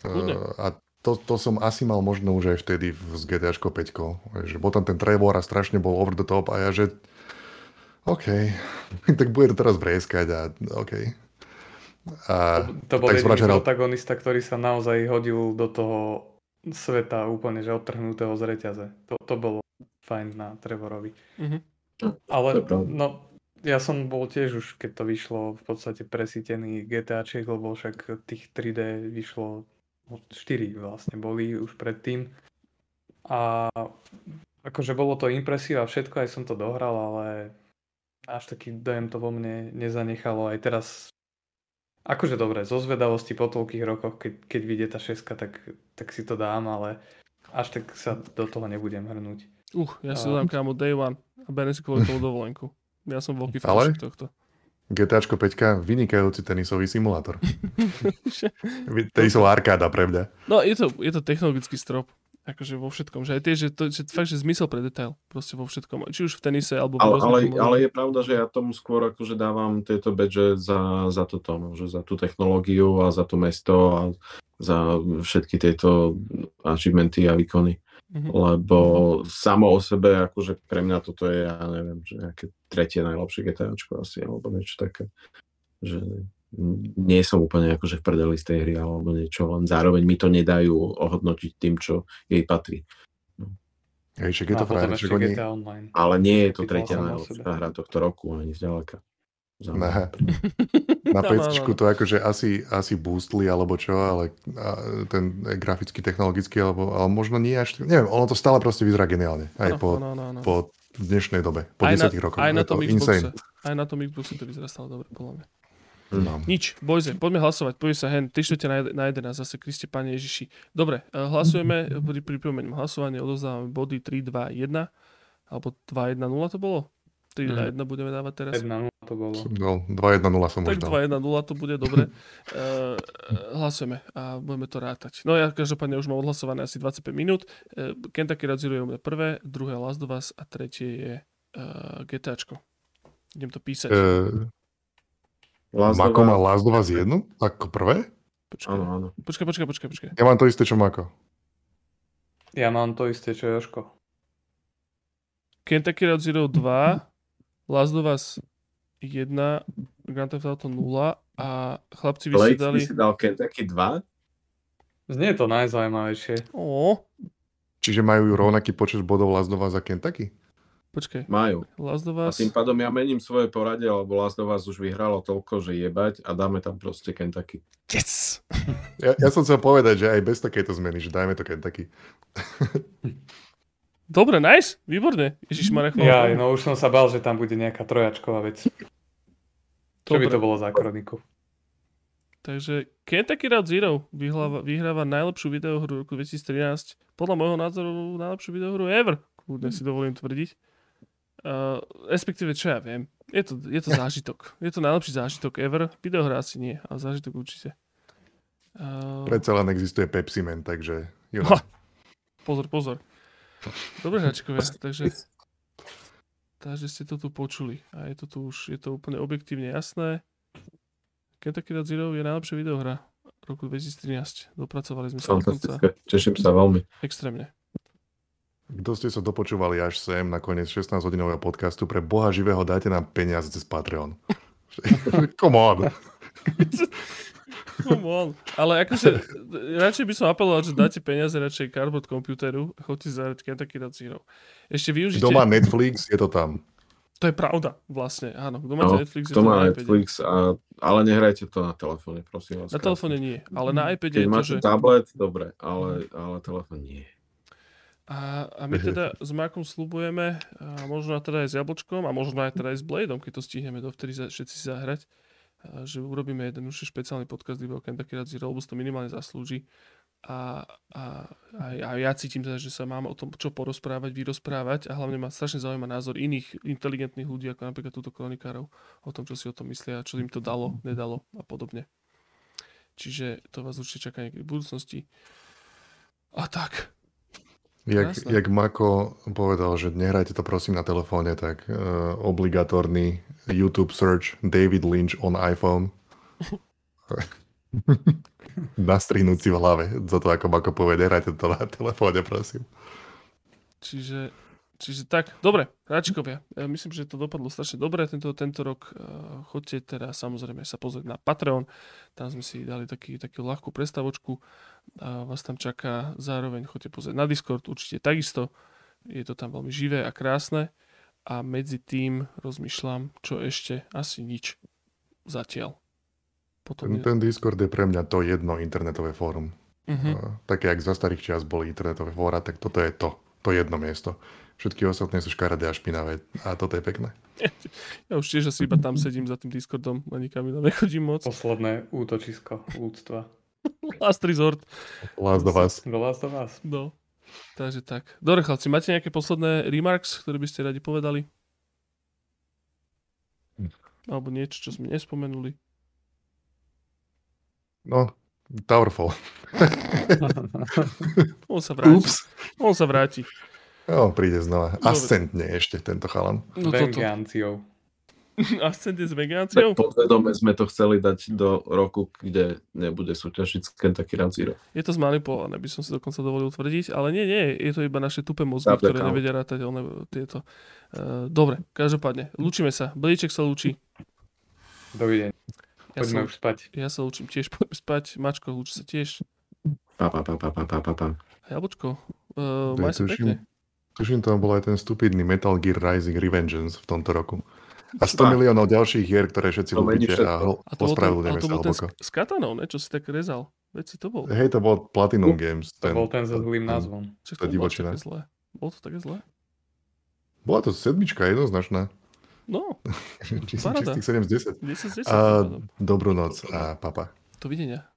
Uh, a to, to som asi mal možno už aj vtedy v- s GTAčko 5. Že bol tam ten Trevor a strašne bol over the top a ja, že OK, tak bude to teraz vrieskať a OK. A, To bol tak jediný protagonista, ktorý sa naozaj hodil do toho sveta úplne, že odtrhnutého z reťaze. To, to bolo fajn na Trevorovi. Mhm. Ale no, ja som bol tiež už, keď to vyšlo, v podstate presítený GTAčiek, lebo však tých 3D vyšlo 4 vlastne boli už predtým. A akože bolo to impresív a všetko, aj som to dohral, ale až taký dojem to vo mne nezanechalo. Aj teraz Akože dobre, zo zvedavosti po toľkých rokoch, keď, keď vyjde tá šeska, tak, tak si to dám, ale až tak sa do toho nebudem hrnúť. Uh, ja si A- dám kámo day one a beriem si kvôli tomu dovolenku. Ja som veľký Ale? fanúšik tohto. GTAčko 5, vynikajúci tenisový simulátor. Tenisová arkáda pre mňa. No, je to, je to technologický strop. Akože vo všetkom. Že aj tie, že to že fakt, že zmysel pre detail. Proste vo všetkom. Či už v tenise, alebo Ale, ale, ale je pravda, že ja tomu skôr akože dávam tieto badge za, za toto, no, že za tú technológiu a za to mesto a za všetky tieto achievementy a výkony. Mhm. Lebo samo o sebe, akože pre mňa toto je, ja neviem, že nejaké tretie najlepšie GTAčko asi, alebo niečo také. Že nie som úplne akože v prdeli z tej hry alebo niečo, len zároveň mi to nedajú ohodnotiť tým, čo jej patrí. Hej, však je No to frajer, oni... Online. Ale nie je to tretia najlepšia hra tohto roku, ani zďaleka. Na PC áno. to akože asi, asi boostli alebo čo, ale a, ten grafický, technologický, alebo, ale možno nie až... Neviem, ono to stále proste vyzerá geniálne. Aj Áno, po, áno, áno, áno. po dnešnej dobe, po aj, na, 10 rokoch. aj na to tom. Xboxe. Aj na tom Xboxe to vyzerá stále dobre, podľa mňa. No. Nič, bojze, poďme hlasovať. Poďme sa hen, 3 čtvrte na, jed- na 11, zase Kriste Pane Ježiši. Dobre, eh, hlasujeme, pri, pripomeniem hlasovanie, odovzdávame body 3, 2, 1, alebo 2, 1, 0 to bolo? 3, 2, 1 budeme dávať teraz. 1-0 to bolo. No, 2-1-0 som Tak už dal. 2, 1, 0 to bude dobre. Uh, hlasujeme a budeme to rátať. No ja každopádne už mám odhlasované asi 25 minút. Uh, Kentucky Road Zero je u mňa prvé, druhé Last of Us a tretie je uh, GTAčko. Idem to písať. Uh, Of Mako má of Us jednu? Ako prvé? Počkaj, Áno, áno. počkaj, počkaj, počkaj, počkaj. Ja mám to isté, čo Mako. Ja mám to isté, čo Joško. Kentucky Road Zero 2, Last of Us 1, Grand Theft Auto 0 a chlapci vy ste ty dali... si dal Kentucky 2? Znie to najzaujímavejšie. Ó, Čiže majú rovnaký počet bodov Last of Us a Kentucky? Počkaj, Majú. Last of A Us... tým pádom ja mením svoje poradie, lebo Last of Us už vyhralo toľko, že jebať a dáme tam proste Kentucky. Yes! Ja, ja som chcel povedať, že aj bez takejto zmeny, že dajme to Kentucky. Dobre, nice, výborne. Ježiš Marek, Ja, no už som sa bál, že tam bude nejaká trojačková vec. Čo by to bolo za kroniku? Takže Kentucky Road Zero vyhráva, vyhráva najlepšiu videohru roku 2013. Podľa môjho názoru najlepšiu videohru ever. Kľudne si dovolím tvrdiť. Uh, respektíve, čo ja viem. Je to, je to zážitok. Je to najlepší zážitok ever. Videohra asi nie, ale zážitok určite. Uh, Predsa len existuje Pepsi Man, takže... You know. Ha. pozor, pozor. Dobre, hračkovia, takže, takže ste to tu počuli. A je to tu už, je to úplne objektívne jasné. Kentucky Road Zero je najlepšia videohra roku 2013. Dopracovali sme sa Fantastické. Teším sa veľmi. extrémne. Kto ste sa dopočúvali až sem na koniec 16-hodinového podcastu, pre boha živého dajte nám peniaze cez Patreon. Come on. Come on. Ale akože, radšej by som apeloval, že dáte peniaze radšej cardboard computeru a chodte zahrať Kentucky Road Zero. Ešte využite... Kto má Netflix, je to tam. To je pravda, vlastne, áno. Kto máte No, Netflix, je to má na. Netflix, a, ale nehrajte to na telefóne, prosím vás. Na telefóne nie, ale na iPade Keď je to, máte že... tablet, dobre, ale, ale telefón nie. A, a my teda s Markom slubujeme, a možno teda aj s Jablčkom a možno aj teda aj s Bladeom, keď to stihneme dovtedy za, všetci zahrať, a že urobíme jeden už špeciálny podcast o Kentucky Road Zero, lebo to minimálne zaslúži. A, a, a, a ja cítim teda, že sa mám o tom čo porozprávať, vyrozprávať a hlavne ma strašne zaujíma názor iných inteligentných ľudí, ako napríklad túto kronikárov, o tom, čo si o tom myslia, čo im to dalo, nedalo a podobne. Čiže to vás určite čaká niekedy v budúcnosti. A tak, Jak, Jasné. jak Mako povedal, že nehrajte to prosím na telefóne, tak uh, obligatórny YouTube search David Lynch on iPhone. Nastrihnúť si v hlave za to, ako Mako povie, nehrajte to na telefóne, prosím. Čiže, čiže tak, dobre, hráčikovia. Ja myslím, že to dopadlo strašne dobre tento, tento rok. Uh, Choďte teda samozrejme sa pozrieť na Patreon. Tam sme si dali taký, takú ľahkú prestavočku. A vás tam čaká. Zároveň choďte pozrieť na Discord, určite takisto. Je to tam veľmi živé a krásne. A medzi tým rozmýšľam, čo ešte. Asi nič. Zatiaľ. Potom Ten, je... ten Discord je pre mňa to jedno internetové fórum. Uh-huh. Uh, také, jak za starých čias boli internetové fóra, tak toto je to. To jedno miesto. Všetky ostatné sú škaredé a špinavé. A toto je pekné. Ja už tiež asi iba tam sedím za tým Discordom a nikam inám nechodím moc. Posledné útočisko úctva. Last resort. Last of Us. Do vás, do vás. No. Takže tak. Dobre, chlapci, máte nejaké posledné remarks, ktoré by ste radi povedali? Alebo niečo, čo sme nespomenuli? No, Towerfall. On sa vráti. Ups. On sa vráti. No, príde znova. Dobre. Ascentne ešte tento chalan. No. Ascent je s Tak vegáciou? podvedome sme to chceli dať do roku, kde nebude súťažiť s Kentucky Round Zero. Je to zmanipulované, by som si dokonca dovolil tvrdiť, ale nie, nie, je to iba naše tupé mozgy, Double ktoré count. nevedia rátať one, tieto. Uh, dobre, každopádne, lúčime sa. Blíček sa lúči. Dovidenia. Ja Poďme sa, už spať. ja sa lúčim tiež, poďme spať. Mačko, lúči sa tiež. Pa, pa, pa, pa, pa, pa, pa. Jablčko, uh, maj sa pekne. Tuším, tam bol aj ten stupidný Metal Gear Rising Revengeance v tomto roku. A 100 Tak. miliónov ďalších hier, ktoré všetci To ľúbite všetko. a hl- A to ten, ospravedlňujeme to sa bol ten hlboko. s, s katanou, ne? Čo si tak rezal. Veď si to bol. Hej, to bol Platinum Games. To bol ten so zlým názvom. Tá to bolo divočina. také zlé. Bolo to také zlé? Bola to sedmička jednoznačná. No, Čistých, Paráda. čistých 7 z 10. 10 z 10. A A... dobrú noc a papa. Dovidenia.